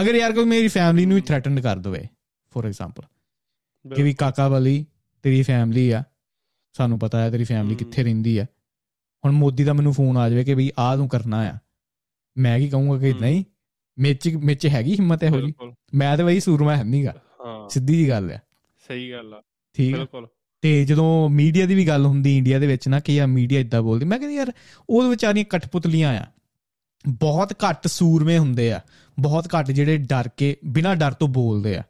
ਅਗਰ ਯਾਰ ਕੋਈ ਮੇਰੀ ਫੈਮਿਲੀ ਨੂੰ ਹੀ ਥ੍ਰੈਟਨ ਕਰ ਦਵੇ ਫੋਰ ਐਗਜ਼ਾਮਪਲ ਕਿ ਵੀ ਕਾਕਾ ਵਾਲੀ ਤੇਰੀ ਫੈਮਿਲੀ ਆ ਸਾਨੂੰ ਪਤਾ ਹੈ ਤੇਰੀ ਫੈਮਿਲੀ। ਕਿੱਥੇ ਰਹਿੰਦੀ ਆ। ਹੁਣ ਮੋਦੀ ਦਾ ਮੈਨੂੰ ਫੋਨ ਆ ਜਾਵੇ ਕਿ ਵੀ ਆਹ ਤੂੰ ਕਰਨਾ ਆ। ਮੈਂ ਕੀ ਕਹੂੰਗਾ ਕਿ। ਨਹੀਂ ਮੇਚ ਮੇਚ ਹੈਗੀ ਹਿੰਮਤ ਇਹੋ ਜੀ ਮੈਂ ਤੇ ਬਈ ਸੂਰਮਾ ਹੈ ਨਹੀਂਗਾ ਹਾਂ। ਸਿੱਧੀ ਜੀ ਗੱਲ ਆ। ਸਹੀ ਗੱਲ ਆ। ਠੀਕ ਬਿਲਕੁਲ। ਤੇ ਜਦੋਂ ਮੀਡੀਆ ਦੀ ਵੀ ਗੱਲ ਹੁੰਦੀ ਇੰਡੀਆ ਦੇ ਵਿੱਚ ਨਾ ਕਿ ਯਾ ਮੀਡੀਆ ਇਦਾਂ ਬੋਲਦੀ ਮੈਂ ਕਹਿੰਦਾ ਯਾਰ ਉਹ ਵਿਚਾਰੀਆਂ ਕਠਪੁਤਲੀਆਂ ਆ ਬਹੁਤ ਘੱਟ ਸੂਰਮੇ ਹੁੰਦੇ ਆ ਬਹੁਤ ਘੱਟ ਜਿਹੜੇ ਡਰ ਕੇ ਬਿਨਾਂ ਡਰ ਤੋਂ ਬੋਲਦੇ ਆ।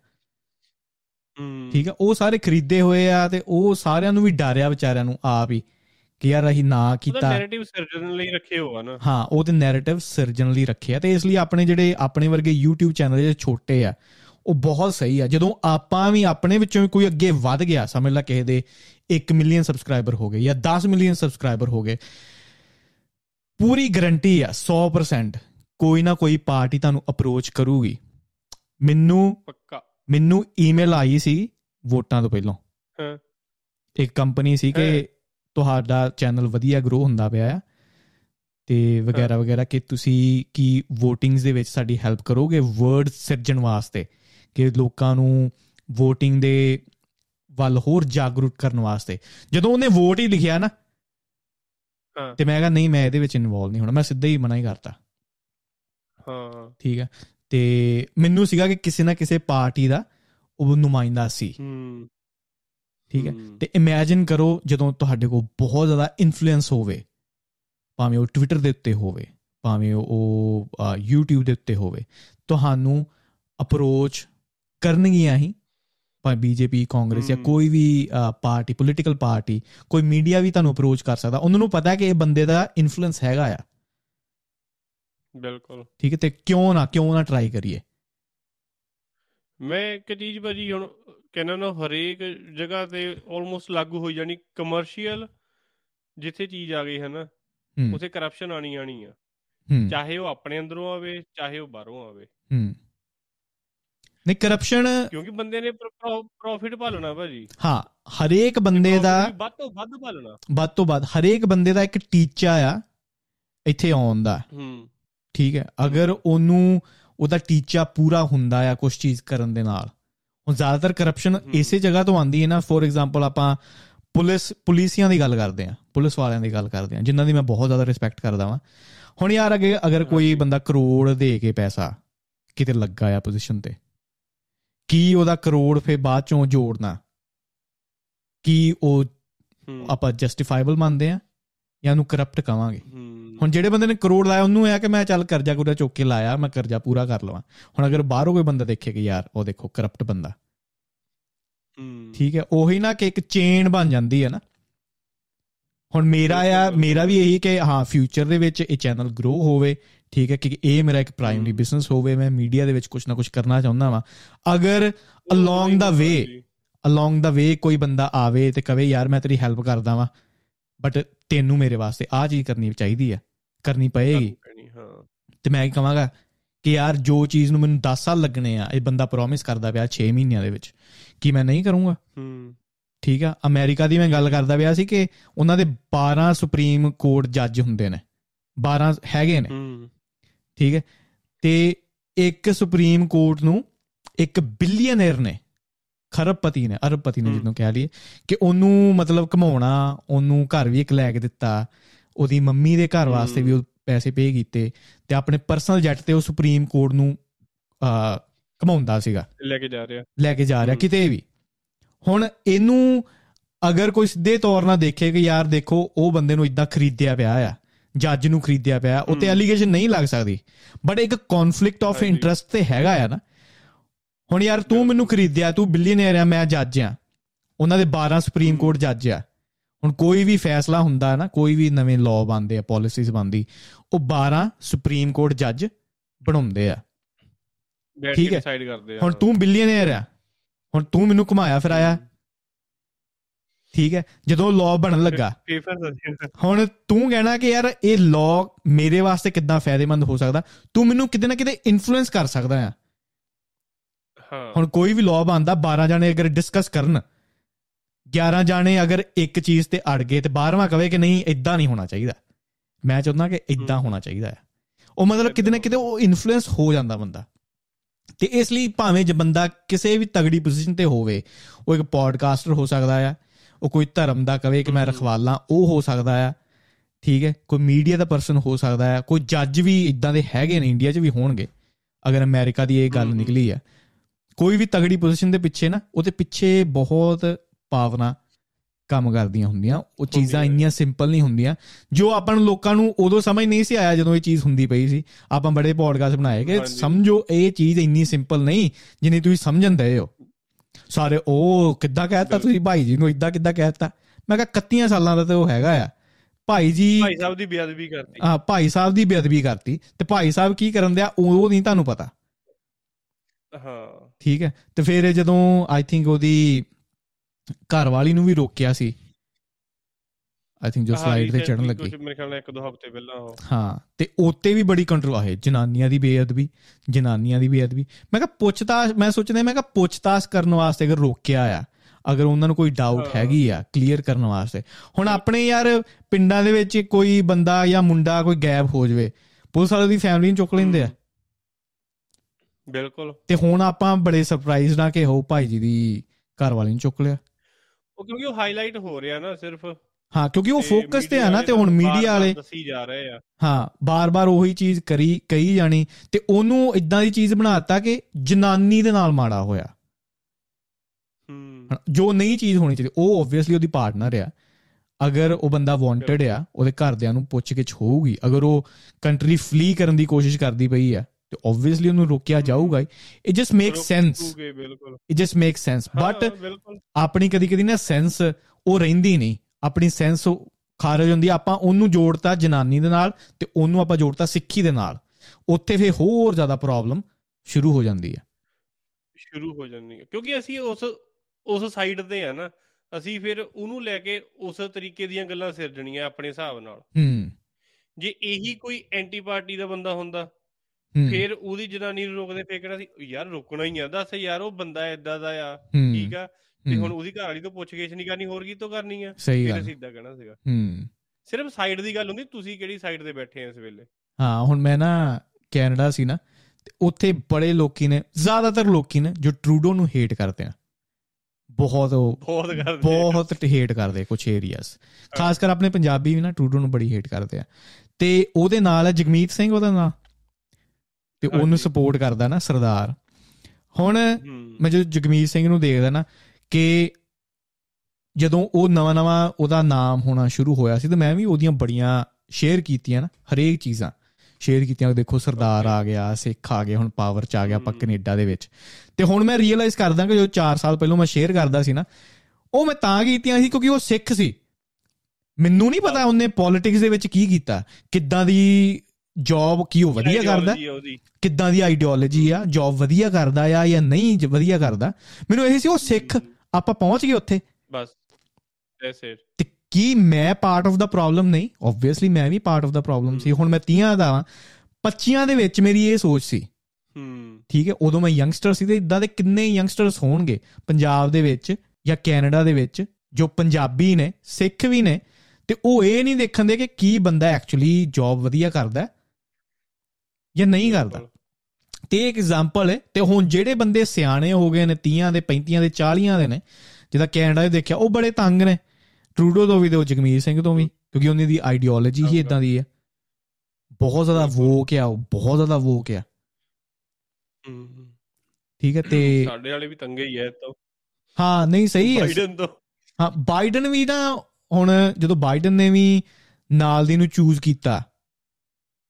ਠੀਕ ਆ ਉਹ ਸਾਰੇ ਖਰੀਦੇ ਹੋਏ ਆ ਤੇ ਉਹ ਸਾਰਿਆਂ ਨੂੰ ਵੀ ਡਰਿਆ ਵਿਚਾਰਿਆਂ ਨੂੰ ਆਪ ਹੀ ਕਿ ਯਾਰ ਅਸੀਂ ਨਾ ਉਹਦਾ ਕੀਤਾ। ਨੈਰੇਟਿਵ ਸਿਰਜਣ ਲਈ ਰੱਖੇ ਹੋਆ ਨਾ। ਹਾਂ ਉਹ ਤੇ ਨੈਰੇਟਿਵ ਸਿਰਜਣ ਲਈ ਰੱਖਿਆ ਤੇ ਇਸ ਲਈ ਆਪਣੇ ਜਿਹੜੇ ਆਪਣੇ ਵਰਗੇ YouTube ਚੈਨਲ ਜਿਹੜੇ ਛੋਟੇ ਆ ਉਹ ਬਹੁਤ ਸਹੀ ਆ। ਜਦੋਂ ਆਪਾਂ ਵੀ ਆਪਣੇ ਵਿੱਚੋਂ ਕੋਈ ਅੱਗੇ ਵੱਧ ਗਿਆ ਸਮਝ ਲੈ ਕਿਸੇ ਦੇ 1 ਮਿਲੀਅਨ ਸਬਸਕ੍ਰਾਈਬਰ ਹੋ ਗਏ ਜਾਂ 10 ਮਿਲੀਅਨ ਸਬਸਕ੍ਰਾਈਬਰ ਹੋ ਗਏ ਪੂਰੀ ਗਾਰੰਟੀ ਆ 100% ਕੋਈ ਨਾ ਕੋਈ ਪਾਰਟੀ ਤੁਹਾਨੂੰ ਅਪਰੋਚ ਕਰੂਗੀ। ਮੈਨੂੰ ਪੱਕਾ। ਮੈਨੂੰ ਈਮੇਲ ਆਈ ਸੀ ਵੋਟਾਂ ਤੋਂ ਪਹਿਲਾਂ। ਹਾਂ। ਇੱਕ ਕੰਪਨੀ ਸੀ ਕਿ। ਤੁਹਾਡਾ ਚੈਨਲ ਵਧੀਆ ਗਰੋ ਹੁੰਦਾ ਪਿਆ ਆ ਤੇ ਵਗੈਰਾ ਵਗੈਰਾ ਕਿ ਤੁਸੀਂ ਕੀ VOTINGS ਦੇ ਵਿੱਚ ਸਾਡੀ ਹੈਲਪ ਕਰੋਗੇ ਵਰਡ ਸਿਰਜਣ ਵਾਸਤੇ। ਕਿ ਲੋਕਾਂ ਨੂੰ VOTING ਦੇ ਵੱਲ ਹੋਰ ਜਾਗਰੂਕ ਕਰਨ ਵਾਸਤੇ। ਜਦੋਂ ਉਹਨੇ ਵੋਟ ਹੀ ਲਿਖਿਆ ਨਾ ਹਾਂ। ਤੇ ਮੈਂ ਕਿਹਾ ਨਹੀਂ ਮੈਂ ਇਹਦੇ ਵਿੱਚ ਇਨਵੋਲਵ ਨਹੀਂ ਹੋਣਾ ਮੈਂ ਸਿੱਧਾ ਹੀ ਮਨਾ ਹੀ ਕਰਤਾ। ਹਾਂ। ਠੀਕ ਹੈ ਤੇ ਮੈਨੂੰ ਸੀਗਾ ਕਿ ਕਿਸੇ ਨਾ ਕਿਸੇ ਪਾਰਟੀ ਦਾ ਉਹ ਨੁਮਾਇੰਦਾ ਸੀ। ਹੂੰ। ਠੀਕ ਹੈ। ਤੇ ਇਮੇਜਿਨ ਕਰੋ ਜਦੋਂ ਤੁਹਾਡੇ ਕੋਲ ਬਹੁਤ ਜ਼ਿਆਦਾ ਇਨਫਲੂਐਂਸ ਹੋਵੇ ਭਾਵੇਂ ਉਹ ਟਵਿੱਟਰ ਦੇ ਉੱਤੇ ਹੋਵੇ ਭਾਵੇਂ ਉਹ YouTube ਦੇ ਉੱਤੇ ਹੋਵੇ ਤੁਹਾਨੂੰ ਅਪਰੋਚ ਕਰਨਗੀਆਂ ਹੀ ਭਾਵੇਂ ਬੀਜੇਪੀ ਕਾਂਗਰਸ ਜਾਂ। ਕੋਈ ਵੀ ਪਾਰਟੀ ਪੋਲੀਟੀਕਲ ਪਾਰਟੀ ਕੋਈ ਮੀਡੀਆ ਵੀ ਤੁਹਾਨੂੰ ਅਪਰੋਚ ਕਰ ਸਕਦਾ। ਉਹਨਾਂ ਨੂੰ ਪਤਾ ਹੈ ਕਿ ਇਹ ਬੰਦੇ ਦਾ ਇਨਫਲੂਐਂਸ ਹੈਗਾ ਆ। ਬਿਲਕੁਲ। ਠੀਕ ਹੈ ਤੇ ਕਿਉਂ ਨਾ ਕਿਉਂ ਨਾ ਟਰਾਈ ਕਰੀਏ। ਮੈਂ ਇੱਕ ਚੀਜ਼ ਭਾਜੀ ਹੁਣ ਕਹਿੰਦਾ ਨਾ ਹਰੇਕ ਜਗ੍ਹਾ ਤੇ ਆਲਮੋਸਟ ਲਾਗੂ ਹੋਈ ਜਾਣੀ ਕਮਰਸ਼ੀਅਲ ਜਿੱਥੇ ਚੀਜ਼ ਆ ਗਈ ਹੈ ਨਾ ਉਥੇ ਕਰਪਸ਼ਨ ਆਣੀ ਆਣੀ ਆ। ਚਾਹੇ ਉਹ ਆਪਣੇ ਅੰਦਰੋਂ ਆਵੇ ਚਾਹੇ ਉਹ ਬਾਹਰੋਂ ਆਵੇ। ਹੂੰ। ਨਹੀਂ ਕਰਪਸ਼ਨ ਕਿਉਂਕਿ ਬੰਦੇ ਨੇ ਪ੍ਰੋਫਿਟ ਭਾਲਣਾ ਭਾਜੀ। ਹਾਂ ਹਰੇਕ ਬੰਦੇ ਦਾ ਵੱਧ ਤੋਂ ਵੱਧ ਭਾਲਣਾ। ਵੱਧ ਤੋਂ ਵੱਧ ਹਰੇਕ ਬੰਦੇ ਦਾ ਇੱਕ ਟੀਚਾ ਆ ਇੱਥੇ ਆਉਣ ਦਾ। ਹੂੰ। ਠੀਕ ਹੈ ਅਗਰ ਉਹਨੂੰ ਉਹਦਾ ਟੀਚਾ ਪੂਰਾ ਹੁੰਦਾ ਆ ਕੁਝ ਚੀਜ਼ ਕਰਨ ਦੇ ਨਾਲ। ਹੁਣ ਜ਼ਿਆਦਾਤਰ ਕਰਪਸ਼ਨ। ਇਸੇ ਜਗ੍ਹਾ ਤੋਂ ਆਂਦੀ ਹੈ ਨਾ ਫੋਰ ਐਗਜ਼ਾਮਪਲ ਆਪਾਂ ਪੁਲਿਸ ਪੁਲਿਸੀਆਂ ਦੀ ਗੱਲ ਕਰਦੇ ਆ ਪੁਲਿਸ ਵਾਲਿਆਂ ਦੀ ਗੱਲ ਕਰਦੇ ਆ ਜਿਨ੍ਹਾਂ ਦੀ ਮੈਂ ਬਹੁਤ ਜ਼ਿਆਦਾ ਰਿਸਪੈਕਟ ਕਰਦਾ ਵਾਂ। ਹੁਣ ਯਾਰ ਅਗੇ ਅਗਰ ਕੋਈ। ਬੰਦਾ ਕਰੋੜ ਦੇ ਕੇ ਪੈਸਾ ਕਿਤੇ ਲੱਗਾ ਆ ਪੋਜੀਸ਼ਨ ਤੇ ਕੀ ਉਹਦਾ ਕਰੋੜ ਫੇ ਬਾਅਦ ਚੋਂ ਜੋੜਨਾ? ਕੀ ਉਹ ਆਪਾਂ ਜਸਟੀਫਾਈਬਲ ਮੰਨਦੇ ਆ ਜਾਂ ਉਹਨੂੰ ਕਰਪਟ ਕਵਾਂਗੇ? ਹੁਣ ਜਿਹੜੇ ਬੰਦੇ ਨੇ ਕਰੋੜ ਲਾਇਆ ਉਹਨੂੰ ਇਹ ਆ ਕਿ ਮੈਂ ਚੱਲ ਕਰਜ਼ਾ ਕੁਰਜ਼ਾ ਚੁੱਕ ਕੇ ਲਾਇਆ ਮੈਂ ਕਰਜ਼ਾ ਪੂਰਾ ਕਰ ਲਵਾਂ। ਹੁਣ ਅਗਰ ਬਾਹਰੋਂ ਕੋਈ ਬੰਦਾ ਦੇਖੇ ਕਿ ਯਾਰ ਉਹ ਦੇਖੋ ਕਰਪਟ ਬੰਦਾ। ਠੀਕ ਹੈ ਉਹੀ ਨਾ ਕਿ ਇੱਕ ਚੇਨ ਬਣ ਜਾਂਦੀ ਹੈ ਨਾ। ਹੁਣ ਮੇਰਾ ਆ ਮੇਰਾ ਵੀ ਇਹੀ ਕਿ ਹਾਂ ਫਿਊਚਰ ਦੇ ਵਿੱਚ ਇਹ ਚੈਨਲ ਗਰੋ ਹੋਵੇ ਠੀਕ ਹੈ ਕਿ ਇਹ ਮੇਰਾ ਇੱਕ ਪ੍ਰਾਇਮਰੀ। ਬਿਜ਼ਨਸ ਹੋਵੇ ਮੈਂ ਮੀਡੀਆ ਦੇ ਵਿੱਚ ਕੁਝ ਨਾ ਕੁਝ ਕਰਨਾ ਚਾਹੁੰਦਾ ਵਾਂ। ਅਗਰ ਨਹੀਂ way, ਭਾਜੀ। ਅਲੋਂਗ ਦਾ ਵੇ ਕੋਈ ਬੰਦਾ ਆਵੇ ਤੇ ਕਵੇ ਯਾਰ ਮੈਂ ਤੇਰੀ ਹੈਲਪ ਕਰਦਾ ਵਾਂ। ਬਟ ਤੈਨੂੰ ਮੇਰੇ ਵਾਸਤੇ ਆਹ ਚੀਜ਼ ਕਰਨੀ ਚਾਹੀਦੀ ਆ ਕਰਨੀ ਪਏਗੀ। ਤੇ ਮੈਂ ਕੀ ਕਹਾਂਗਾ ਕਿ ਯਾਰ ਜੋ ਚੀਜ਼ ਨੂੰ ਮੈਨੂੰ 10 ਸਾਲ ਲੱਗਣੇ ਆ ਇਹ ਬੰਦਾ ਪ੍ਰੋਮਿਸ ਕਰਦਾ ਪਿਆ 6 ਮਹੀਨਿਆਂ ਦੇ ਵਿੱਚ ਕੀ ਮੈਂ ਨਹੀਂ ਕਰੂੰਗਾ। ਹੂੰ। ਠੀਕ ਆ? ਅਮਰੀਕਾ ਦੀ ਮੈਂ ਗੱਲ ਕਰਦਾ ਪਿਆ ਸੀ ਕਿ ਉਹਨਾਂ ਦੇ 12 ਸੁਪਰੀਮ ਕੋਰਟ ਜੱਜ ਹੁੰਦੇ ਨੇ। 12 ਹੈਗੇ ਨੇ। ਠੀਕ ਹੈ? ਤੇ ਇੱਕ ਸੁਪਰੀਮ ਕੋਰਟ ਨੂੰ ਇੱਕ ਬਿਲੀਅਨਰ ਨੇ ਖਰਬਪਤੀ ਨੇ ਅਰਬਪਤੀ ਨੇ। ਜਿਹਨੂੰ ਕਹਿ ਲਈਏ ਕਿ ਉਹਨੂੰ ਮਤਲਬ ਕਮਾਉਣਾ ਉਹਨੂੰ ਘਰ ਵੀ ਇੱਕ ਲੈ ਕੇ ਦਿੱਤਾ ਉਹਦੀ ਮੰਮੀ ਦੇ ਘਰ ਵਾਸਤੇ ਵੀ ਉਹ ਪੈਸੇ ਪੇ ਕੀਤੇ ਤੇ ਆਪਣੇ ਪਰਸਨਲ ਜੈਟ ਤੇ ਉਹ ਸੁਪਰੀਮ ਕੋਰਟ ਨੂੰ ਆ ਕਮਾਉਂਦਾ ਸੀਗਾ। ਲੈ ਕੇ ਜਾ ਰਿਹਾ। ਲੈ ਕੇ ਜਾ ਰਿਹਾ। ਕਿਤੇ ਵੀ। ਹੁਣ ਇਹਨੂੰ ਅਗਰ ਕੋਈ ਸਿੱਧੇ ਤੌਰ ਨਾਲ ਦੇਖੇ ਕਿ ਯਾਰ ਦੇਖੋ ਉਹ ਬੰਦੇ ਨੂੰ ਇਦਾਂ ਖਰੀਦਿਆ ਪਿਆ ਆ ਜੱਜ ਨੂੰ ਖਰੀਦਿਆ ਪਿਆ ਉਹ ਤੇ ਹਮ। ਐਲੀਗੇਸ਼ਨ ਨਹੀਂ ਲੱਗ ਸਕਦੀ ਬਟ ਇੱਕ ਕਨਫਲਿਕਟ ਆਫ। ਇੰਟਰਸਟ ਤੇ ਹੈਗਾ ਆ ਨਾ ਹੁਣ ਯਾਰ ਤੂੰ ਮੈਨੂੰ ਖਰੀਦਿਆ ਤੂੰ ਬਿਲੀਅਨਰ ਆ ਮੈਂ ਜੱਜ ਆ ਉਹਨਾਂ ਦੇ 12 ਸੁਪਰੀਮ। ਕੋਰਟ ਜੱਜ ਆ ਹੁਣ ਕੋਈ ਵੀ ਫੈਸਲਾ ਹੁੰਦਾ ਨਾ ਕੋਈ ਵੀ ਨਵੇਂ ਲਾਅ ਬਣਦੇ ਆ ਪਾਲਿਸੀਜ਼ ਬਣਦੀ ਉਹ 12 ਸੁਪਰੀਮ ਕੋਰਟ ਜੱਜ ਬਣਾਉਂਦੇ ਆ ਠੀਕ ਹੈ। ਹੁਣ ਤੂੰ ਬਿਲੀਅਨਰ ਆ ਹੁਣ ਤੂੰ ਮੈਨੂੰ ਘੁਮਾਇਆ ਫਿਰਾਇਆ ਠੀਕ ਹੈ? ਜਦੋਂ ਲਾਅ ਬਣਨ ਲੱਗਾ। ਹੁਣ ਤੂੰ ਕਹਿਣਾ ਕਿ ਯਾਰ ਇਹ ਲਾਅ ਮੇਰੇ ਵਾਸਤੇ ਕਿੱਦਾਂ ਫਾਇਦੇਮੰਦ ਹੋ ਸਕਦਾ? ਤੂੰ ਮੈਨੂੰ ਕਿਤੇ ਨਾ ਕਿਤੇ ਇਨਫਲੂਐਂਸ ਕਰ ਸਕਦਾ ਆ। ਹਾਂ। ਹੁਣ ਕੋਈ ਵੀ ਲਾਅ ਬਣਦਾ 12 ਜਾਣੇ ਅਗਰ ਡਿਸਕਸ ਕਰਨ 11 ਜਾਣੇ ਅਗਰ ਇੱਕ ਚੀਜ਼ ਤੇ ਅੜ ਗਏ ਤੇ 12ਵਾਂ ਕਵੇ ਕਿ ਨਹੀਂ ਇਦਾਂ ਨਹੀਂ ਹੋਣਾ ਚਾਹੀਦਾ। ਮੈਂ ਚਾਹੁੰਦਾ ਕਿ ਇਦਾਂ। ਹੋਣਾ ਚਾਹੀਦਾ ਹੈ ਉਹ ਮਤਲਬ ਕਿਤੇ ਨਾ ਕਿਤੇ ਉਹ ਇਨਫਲੂਐਂਸ ਹੋ ਜਾਂਦਾ ਬੰਦਾ। ਤੇ ਇਸ ਲਈ ਭਾਵੇਂ ਜੇ ਬੰਦਾ ਕਿਸੇ ਵੀ ਤਗੜੀ ਪੋਜੀਸ਼ਨ ਤੇ ਹੋਵੇ ਉਹ ਇੱਕ ਪੋਡਕਾਸਟਰ ਹੋ ਸਕਦਾ ਆ ਉਹ ਕੋਈ ਧਰਮ ਦਾ ਕਵੇ ਕਿ ਮੈਂ। ਰਖਵਾਲਾਂ ਉਹ ਹੋ ਸਕਦਾ ਆ ਠੀਕ ਹੈ ਕੋਈ ਮੀਡੀਆ ਦਾ ਪਰਸਨ ਹੋ ਸਕਦਾ ਆ ਕੋਈ ਜੱਜ ਵੀ ਇਦਾਂ ਦੇ ਹੈਗੇ ਨੇ ਇੰਡੀਆ 'ਚ ਵੀ ਹੋਣਗੇ ਅਗਰ ਅਮਰੀਕਾ ਦੀ ਇਹ ਗੱਲ। ਨਿਕਲੀ ਆ ਕੋਈ ਵੀ ਤਗੜੀ ਪੋਜੀਸ਼ਨ ਦੇ ਪਿੱਛੇ ਨਾ ਉਹਦੇ ਪਿੱਛੇ ਬਹੁਤ ਭਾਵਨਾ ਕੰਮ ਕਰਦੀਆਂ ਹੁੰਦੀਆਂ ਉਹ ਚੀਜ਼ਾਂ। ਇੰਨੀਆਂ ਸਿੰਪਲ ਨਹੀਂ ਹੁੰਦੀਆਂ ਜੋ ਆਪਾਂ ਨੂੰ ਲੋਕਾਂ ਨੂੰ ਉਦੋਂ ਸਮਝ ਨਹੀਂ ਸੀ ਆਇਆ ਜਦੋਂ ਇਹ ਚੀਜ਼ ਹੁੰਦੀ ਪਈ ਸੀ ਆਪਾਂ ਬੜੇ ਪੋਡਕਾਸਟ ਬਣਾਏ ਕਿ। ਸਮਝੋ ਇਹ ਚੀਜ਼ ਇੰਨੀ ਸਿੰਪਲ ਨਹੀਂ ਜਿੰਨੀ ਤੁਸੀਂ ਸਮਝਣ ਦਏ ਹੋ ਸਾਰੇ ਉਹ ਕਿੱਦਾਂ ਕਹਿਤਾ ਤੁਸੀਂ ਭਾਈ ਜੀ ਨੂੰ? ਇਦਾਂ ਕਿੱਦਾਂ ਕਹਿਤਾ? ਮੈਂ ਕਿਹਾ 31 ਸਾਲਾਂ ਦਾ ਤੇ ਉਹ ਹੈਗਾ ਆ। ਭਾਈ ਜੀ ਭਾਈ ਸਾਹਿਬ ਦੀ ਬੇਅਦਬੀ ਕਰਤੀ। ਆ ਭਾਈ ਸਾਹਿਬ ਦੀ ਬੇਅਦਬੀ ਕਰਤੀ। ਤੇ ਭਾਈ ਸਾਹਿਬ ਕੀ ਕਰਨ ਦਿਆ? ਉਹ ਨਹੀਂ ਤੁਹਾਨੂੰ ਪਤਾ। ਹਾਂ। ਠੀਕ ਹੈ। ਤੇ ਫਿਰ ਜਦੋਂ ਆਈ ਥਿੰਕ ਉਹਦੀ ਘਰ ਵਾਲੀ ਨੂੰ ਵੀ ਰੋਕਿਆ ਸੀ। ਆਈ ਥਿੰਕ ਜੋ ਸਲਾਈਡ ਤੇ ਚੜਨ ਲੱਗੀ। ਕੁਛ ਮੇਰੇ ਖਿਆਲ ਨਾਲ ਇੱਕ ਦੋ ਹਫ਼ਤੇ ਪਹਿਲਾਂ ਉਹ। ਹਾਂ ਤੇ ਉੱਤੇ ਵੀ ਬੜੀ ਕੰਟਰੋਲ ਹੈ ਜਨਾਨੀਆਂ ਦੀ ਬੇਅਦਬੀ ਜਨਾਨੀਆਂ ਦੀ ਬੇਅਦਬੀ। ਮੈਂ ਕਿਹਾ ਪੁੱਛਤਾਛ ਮੈਂ ਸੋਚਦਾ ਮੈਂ ਕਿਹਾ ਪੁੱਛਤਾਛ ਕਰਨ ਵਾਸਤੇ ਅਗਰ ਰੋਕਿਆ ਆ ਅਗਰ ਉਹਨਾਂ ਨੂੰ ਕੋਈ ਡਾਊਟ। ਹੈਗੀ ਆ ਕਲੀਅਰ ਕਰਨ ਵਾਸਤੇ। ਹੁਣ ਆਪਣੇ ਯਾਰ ਪਿੰਡਾਂ ਦੇ ਵਿੱਚ ਕੋਈ ਬੰਦਾ ਜਾਂ ਮੁੰਡਾ ਕੋਈ ਗਾਇਬ ਹੋ ਜਾਵੇ ਪੁਲਿਸ ਵਾਲੇ ਦੀ ਫੈਮਿਲੀ ਨੂੰ ਚੁੱਕ ਲੈਂਦੇ ਆ। ਬਿਲਕੁਲ। ਤੇ ਹੁਣ ਆਪਾਂ ਬੜੇ ਸਰਪ੍ਰਾਈਜ਼ ਨਾ ਕਿ ਹੋ ਭਾਈ ਜੀ ਦੀ ਘਰ ਵਾਲੀ ਨੂੰ ਚੁੱਕ ਲਿਆ। ਉਹ ਕਿਉਂਕਿ ਉਹ ਹਾਈਲਾਈਟ ਹੋ ਰਿਹਾ ਨਾ ਸਿਰਫ। ਹਾਂ ਕਿਉਂਕਿ ਉਹ ਫੋਕਸ ਤੇ ਆ ਨਾ ਤੇ ਹੁਣ ਮੀਡੀਆ ਵਾਲੇ ਦੱਸੀ ਜਾ ਰਹੇ ਆ। ਹਾਂ ਬਾਰ-ਬਾਰ ਉਹੀ ਚੀਜ਼ ਕਰੀ ਕਹੀ ਜਾਣੀ ਤੇ ਉਹਨੂੰ ਇਦਾਂ ਦੀ ਚੀਜ਼ ਬਣਾਤਾ ਕਿ ਜਨਾਨੀ ਦੇ ਨਾਲ ਮਾੜਾ ਹੋਇਆ। ਜੋ ਨਹੀਂ ਚੀਜ਼ ਹੋਣੀ ਚਾਹੀਦੀ ਉਹ ਆਬਵੀਅਸਲੀ ਉਹਦੀ ਪਾਰਟਨਰ ਆ ਅਗਰ ਉਹ ਬੰਦਾ ਵਾਂਟਡ ਆ ਉਹਦੇ ਘਰਦਿਆਂ ਨੂੰ ਪੁੱਛ ਕੇ ਹੋਊਗੀ। ਅਗਰ ਉਹ ਕੰਟਰੀ ਫਲੀ ਕਰਨ ਦੀ ਕੋਸ਼ਿਸ਼ ਕਰਦੀ ਪਈ ਆ ਤੇ ਆਬਵੀਅਸਲੀ ਉਹਨੂੰ ਰੋਕਿਆ ਜਾਊਗਾ। It just make sense it just make sense but ਆਪਣੀ ਕਦੀ ਕਦੀ ਨਾ ਸੈਂਸ ਉਹ ਰਹਿੰਦੀ ਨਹੀਂ। ਆਪਣੀ ਸੈਂਸ ਖਾਰਜ ਹੁੰਦੀ ਆ। ਆਪਾਂ ਉਹਨੂੰ ਜੋੜਤਾ ਜਨਾਨੀ ਦੇ ਨਾਲ ਤੇ ਉਹਨੂੰ ਆਪਾਂ ਜੋੜਤਾ ਸਿੱਖੀ ਦੇ ਨਾਲ। ਉੱਥੇ ਫੇ ਹੋਰ ਜ਼ਿਆਦਾ ਪ੍ਰੋਬਲਮ ਸ਼ੁਰੂ ਹੋ ਜਾਂਦੀ ਹੈ ਸ਼ੁਰੂ ਹੋ ਜਾਂਦੀ ਹੈ ਕਿਉਂਕਿ ਅਸੀਂ ਉਸ ਉਸ ਸਾਈਡ ਤੇ ਆ ਨਾ ਅਸੀਂ ਫਿਰ ਉਹਨੂੰ ਲੈ ਕੇ ਉਸ ਤਰੀਕੇ ਦੀਆਂ ਗੱਲਾਂ ਸਿਰਜਣੀਆਂ ਆਪਣੇ ਹਿਸਾਬ ਨਾਲ। ਹੂੰ। ਜੇ ਇਹੀ ਕੋਈ ਐਂਟੀ ਪਾਰਟੀ ਦਾ ਬੰਦਾ ਹੁੰਦਾ ਫਿਰ ਉਹਦੀ ਜਨਾਨੀ ਨੂੰ ਰੋਕਦੇ ਫੇਕਣਾ ਸੀ ਯਾਰ ਰੁਕਣਾ ਹੀ ਆ ਦੱਸ ਯਾਰ ਉਹ ਬੰਦਾ ਏਦਾਂ ਦਾ ਆ ਠੀਕ ਆ ਤੇ ਹੁਣ ਉਹਦੀ ਘਰ ਵਾਲੀ ਤੋਂ ਪੁੱਛ-ਗਿੱਛ ਨਹੀਂ ਕਰਨੀ ਹੋਰ ਕੀ ਤੋਂ ਕਰਨੀ ਆ? ਸਹੀ ਗੱਲ। ਇਦਾਂ ਕਹਿਣਾ ਸੀਗਾ। ਹੂੰ। ਸਿਰਫ ਸਾਈਡ ਦੀ ਗੱਲ ਹੁੰਦੀ ਤੁਸੀਂ ਕਿਹੜੀ ਸਾਈਡ ਤੇ ਬੈਠੇ ਆ ਇਸ ਵੇਲੇ? ਹਾਂ ਹੁਣ ਮੈਂ ਨਾ ਕੈਨੇਡਾ ਸੀ ਨਾ ਤੇ ਉੱਥੇ ਬੜੇ ਲੋਕੀ ਨੇ ਜ਼ਿਆਦਾਤਰ ਲੋਕੀ ਨੇ ਜੋ ਟਰੂਡੋ ਨੂੰ ਹੇਟ ਕਰਦੇ ਆ। ਬਹੁਤ ਬਹੁਤ ਕਰਦੇ। ਬਹੁਤ ਹੇਟ ਕਰਦੇ ਕੁਝ ਏਰੀਆਸ ਖਾਸ ਕਰ ਆਪਣੇ ਪੰਜਾਬੀ ਵੀ ਨਾ ਟਰੂਡੋ ਨੂੰ ਬੜੀ ਹੇਟ ਕਰਦੇ ਆ। ਤੇ ਉਹਦੇ ਨਾਲ ਹੈ ਜਗਮੀਤ ਸਿੰਘ ਉਹਦਾ ਨਾਂ। ਤੇ ਉਹਨੂੰ। ਸਪੋਰਟ ਕਰਦਾ ਨਾ ਸਰਦਾਰ। ਹੁਣ ਮੈਂ ਜਦੋਂ ਜਗਮੀਤ ਸਿੰਘ ਨੂੰ ਦੇਖਦਾ ਨਾ ਕਿ ਜਦੋਂ ਉਹ ਨਵਾਂ ਨਵਾਂ ਉਹਦਾ ਨਾਮ ਹੋਣਾ ਸ਼ੁਰੂ ਹੋਇਆ ਸੀ ਤੇ ਮੈਂ ਵੀ ਉਹਦੀਆਂ ਬੜੀਆਂ ਸ਼ੇਅਰ ਕੀਤੀਆਂ ਨਾ ਹਰੇਕ ਚੀਜ਼ਾਂ ਸ਼ੇਅਰ ਕੀਤੀਆਂ। ਦੇਖੋ ਸਰਦਾਰ ਆ ਗਿਆ ਸਿੱਖ ਆ ਗਿਆ ਹੁਣ ਪਾਵਰ ਚ ਆ ਗਿਆ ਆਪਾਂ। ਕੈਨੇਡਾ ਦੇ ਵਿੱਚ। ਤੇ ਹੁਣ ਮੈਂ ਰੀਅਲਾਈਜ਼ ਕਰਦਾ ਕਿ ਜੋ 4 ਸਾਲ ਪਹਿਲਾਂ ਮੈਂ ਸ਼ੇਅਰ ਕਰਦਾ ਸੀ ਨਾ ਉਹ ਮੈਂ ਤਾਂ ਕੀਤੀਆਂ ਸੀ ਕਿਉਂਕਿ ਉਹ ਸਿੱਖ ਸੀ। ਮੈਨੂੰ ਨਹੀਂ ਪਤਾ ਉਹਨੇ ਪੋਲਿਟਿਕਸ ਦੇ ਵਿੱਚ ਕੀ ਕੀਤਾ ਕਿੱਦਾਂ ਦੀ ਜੌਬ ਕੀ ਉਹ ਵਧੀਆ ਕਰਦਾ ਕਿੱਦਾਂ ਦੀ ਆਈਡੀਓਲੋਜੀ ਆ ਜੌਬ ਵਧੀਆ ਕਰਦਾ ਆ ਜਾਂ ਨਹੀਂ ਵਧੀਆ ਕਰਦਾ। ਮੈਨੂੰ ਇਹ ਸੀ ਉਹ ਸਿੱਖ ਆਪਾਂ ਪਹੁੰਚ ਗਏ ਉੱਥੇ। ਬਸ। ਦੈਟਸ ਇਟ ਤੇ ਕੀ ਮੈਂ ਪਾਰਟ ਆਫ ਦਾ ਪ੍ਰੋਬਲਮ ਨਹੀਂ? ਆਬਵੀਅਸਲੀ ਮੈਂ ਵੀ ਪਾਰਟ ਆਫ ਦਾ ਪ੍ਰੋਬਲਮ ਸੀ। ਹੁਣ ਮੈਂ 30 ਦਾ ਵਾਂ। 25 ਦੇ ਵਿੱਚ ਮੇਰੀ ਇਹ ਸੋਚ ਸੀ। ਹੂੰ। ਠੀਕ ਹੈ? ਉਦੋਂ ਮੈਂ ਯੰਗਸਟਰ ਸੀ ਤੇ ਇਦਾਂ ਦੇ ਕਿੰਨੇ ਯੰਗਸਟਰਸ ਹੋਣਗੇ? ਪੰਜਾਬ ਦੇ ਵਿੱਚ ਜਾਂ ਕੈਨੇਡਾ ਦੇ ਵਿੱਚ ਜੋ ਪੰਜਾਬੀ ਨੇ ਸਿੱਖ ਵੀ ਨੇ ਤੇ ਉਹ ਇਹ ਨਹੀਂ ਦੇਖਣ ਦੇ ਕਿ ਕੀ ਬੰਦਾ ਐਕਚੁਅਲੀ ਜੌਬ ਵਧੀਆ ਕਰਦਾ ਜਾਂ ਨਹੀਂ ਕਰਦਾ। ਤੇ ਇੱਕ ਐਗਜ਼ਾਮਪਲ ਹੈ ਤੇ ਹੁਣ ਜਿਹੜੇ ਬੰਦੇ ਸਿਆਣੇ ਹੋ ਗਏ ਨੇ 30 ਦੇ 35 ਦੇ 40 ਦੇ ਨੇ ਜਿਹਦਾ ਕੈਨੇਡਾ 'ਚ ਦੇਖਿਆ ਉਹ ਬੜੇ ਤੰਗ ਨੇ। ਟਰੂਡੋ ਤੋਂ ਵੀ ਤੇ ਉਹ ਜਗਮੀਤ ਸਿੰਘ ਤੋਂ ਵੀ ਕਿਉਂਕਿ ਉਹਨਾਂ ਦੀ ਆਈਡੀਓਲੋਜੀ ਹੀ ਇਦਾਂ ਦੀ ਹੈ। ਬਹੁਤ ਜ਼ਿਆਦਾ ਵੋਕ ਆ ਉਹ ਬਹੁਤ ਜ਼ਿਆਦਾ ਵੋਕ ਆ। ਠੀਕ ਹੈ ਤੇ ਸਾਡੇ ਵਾਲੇ ਵੀ ਤੰਗੇ ਹੀ ਐ ਤਾਂ। ਹਾਂ ਨਹੀਂ ਸਹੀ ਹੈ। ਬਾਈਡਨ ਤੋਂ। ਹਾਂ ਬਾਈਡਨ ਵੀ ਨਾ ਹੁਣ ਜਦੋਂ ਬਾਈਡਨ ਨੇ ਵੀ ਨਾਲ ਦੀ ਨੂੰ ਚੂਜ਼ ਕੀਤਾ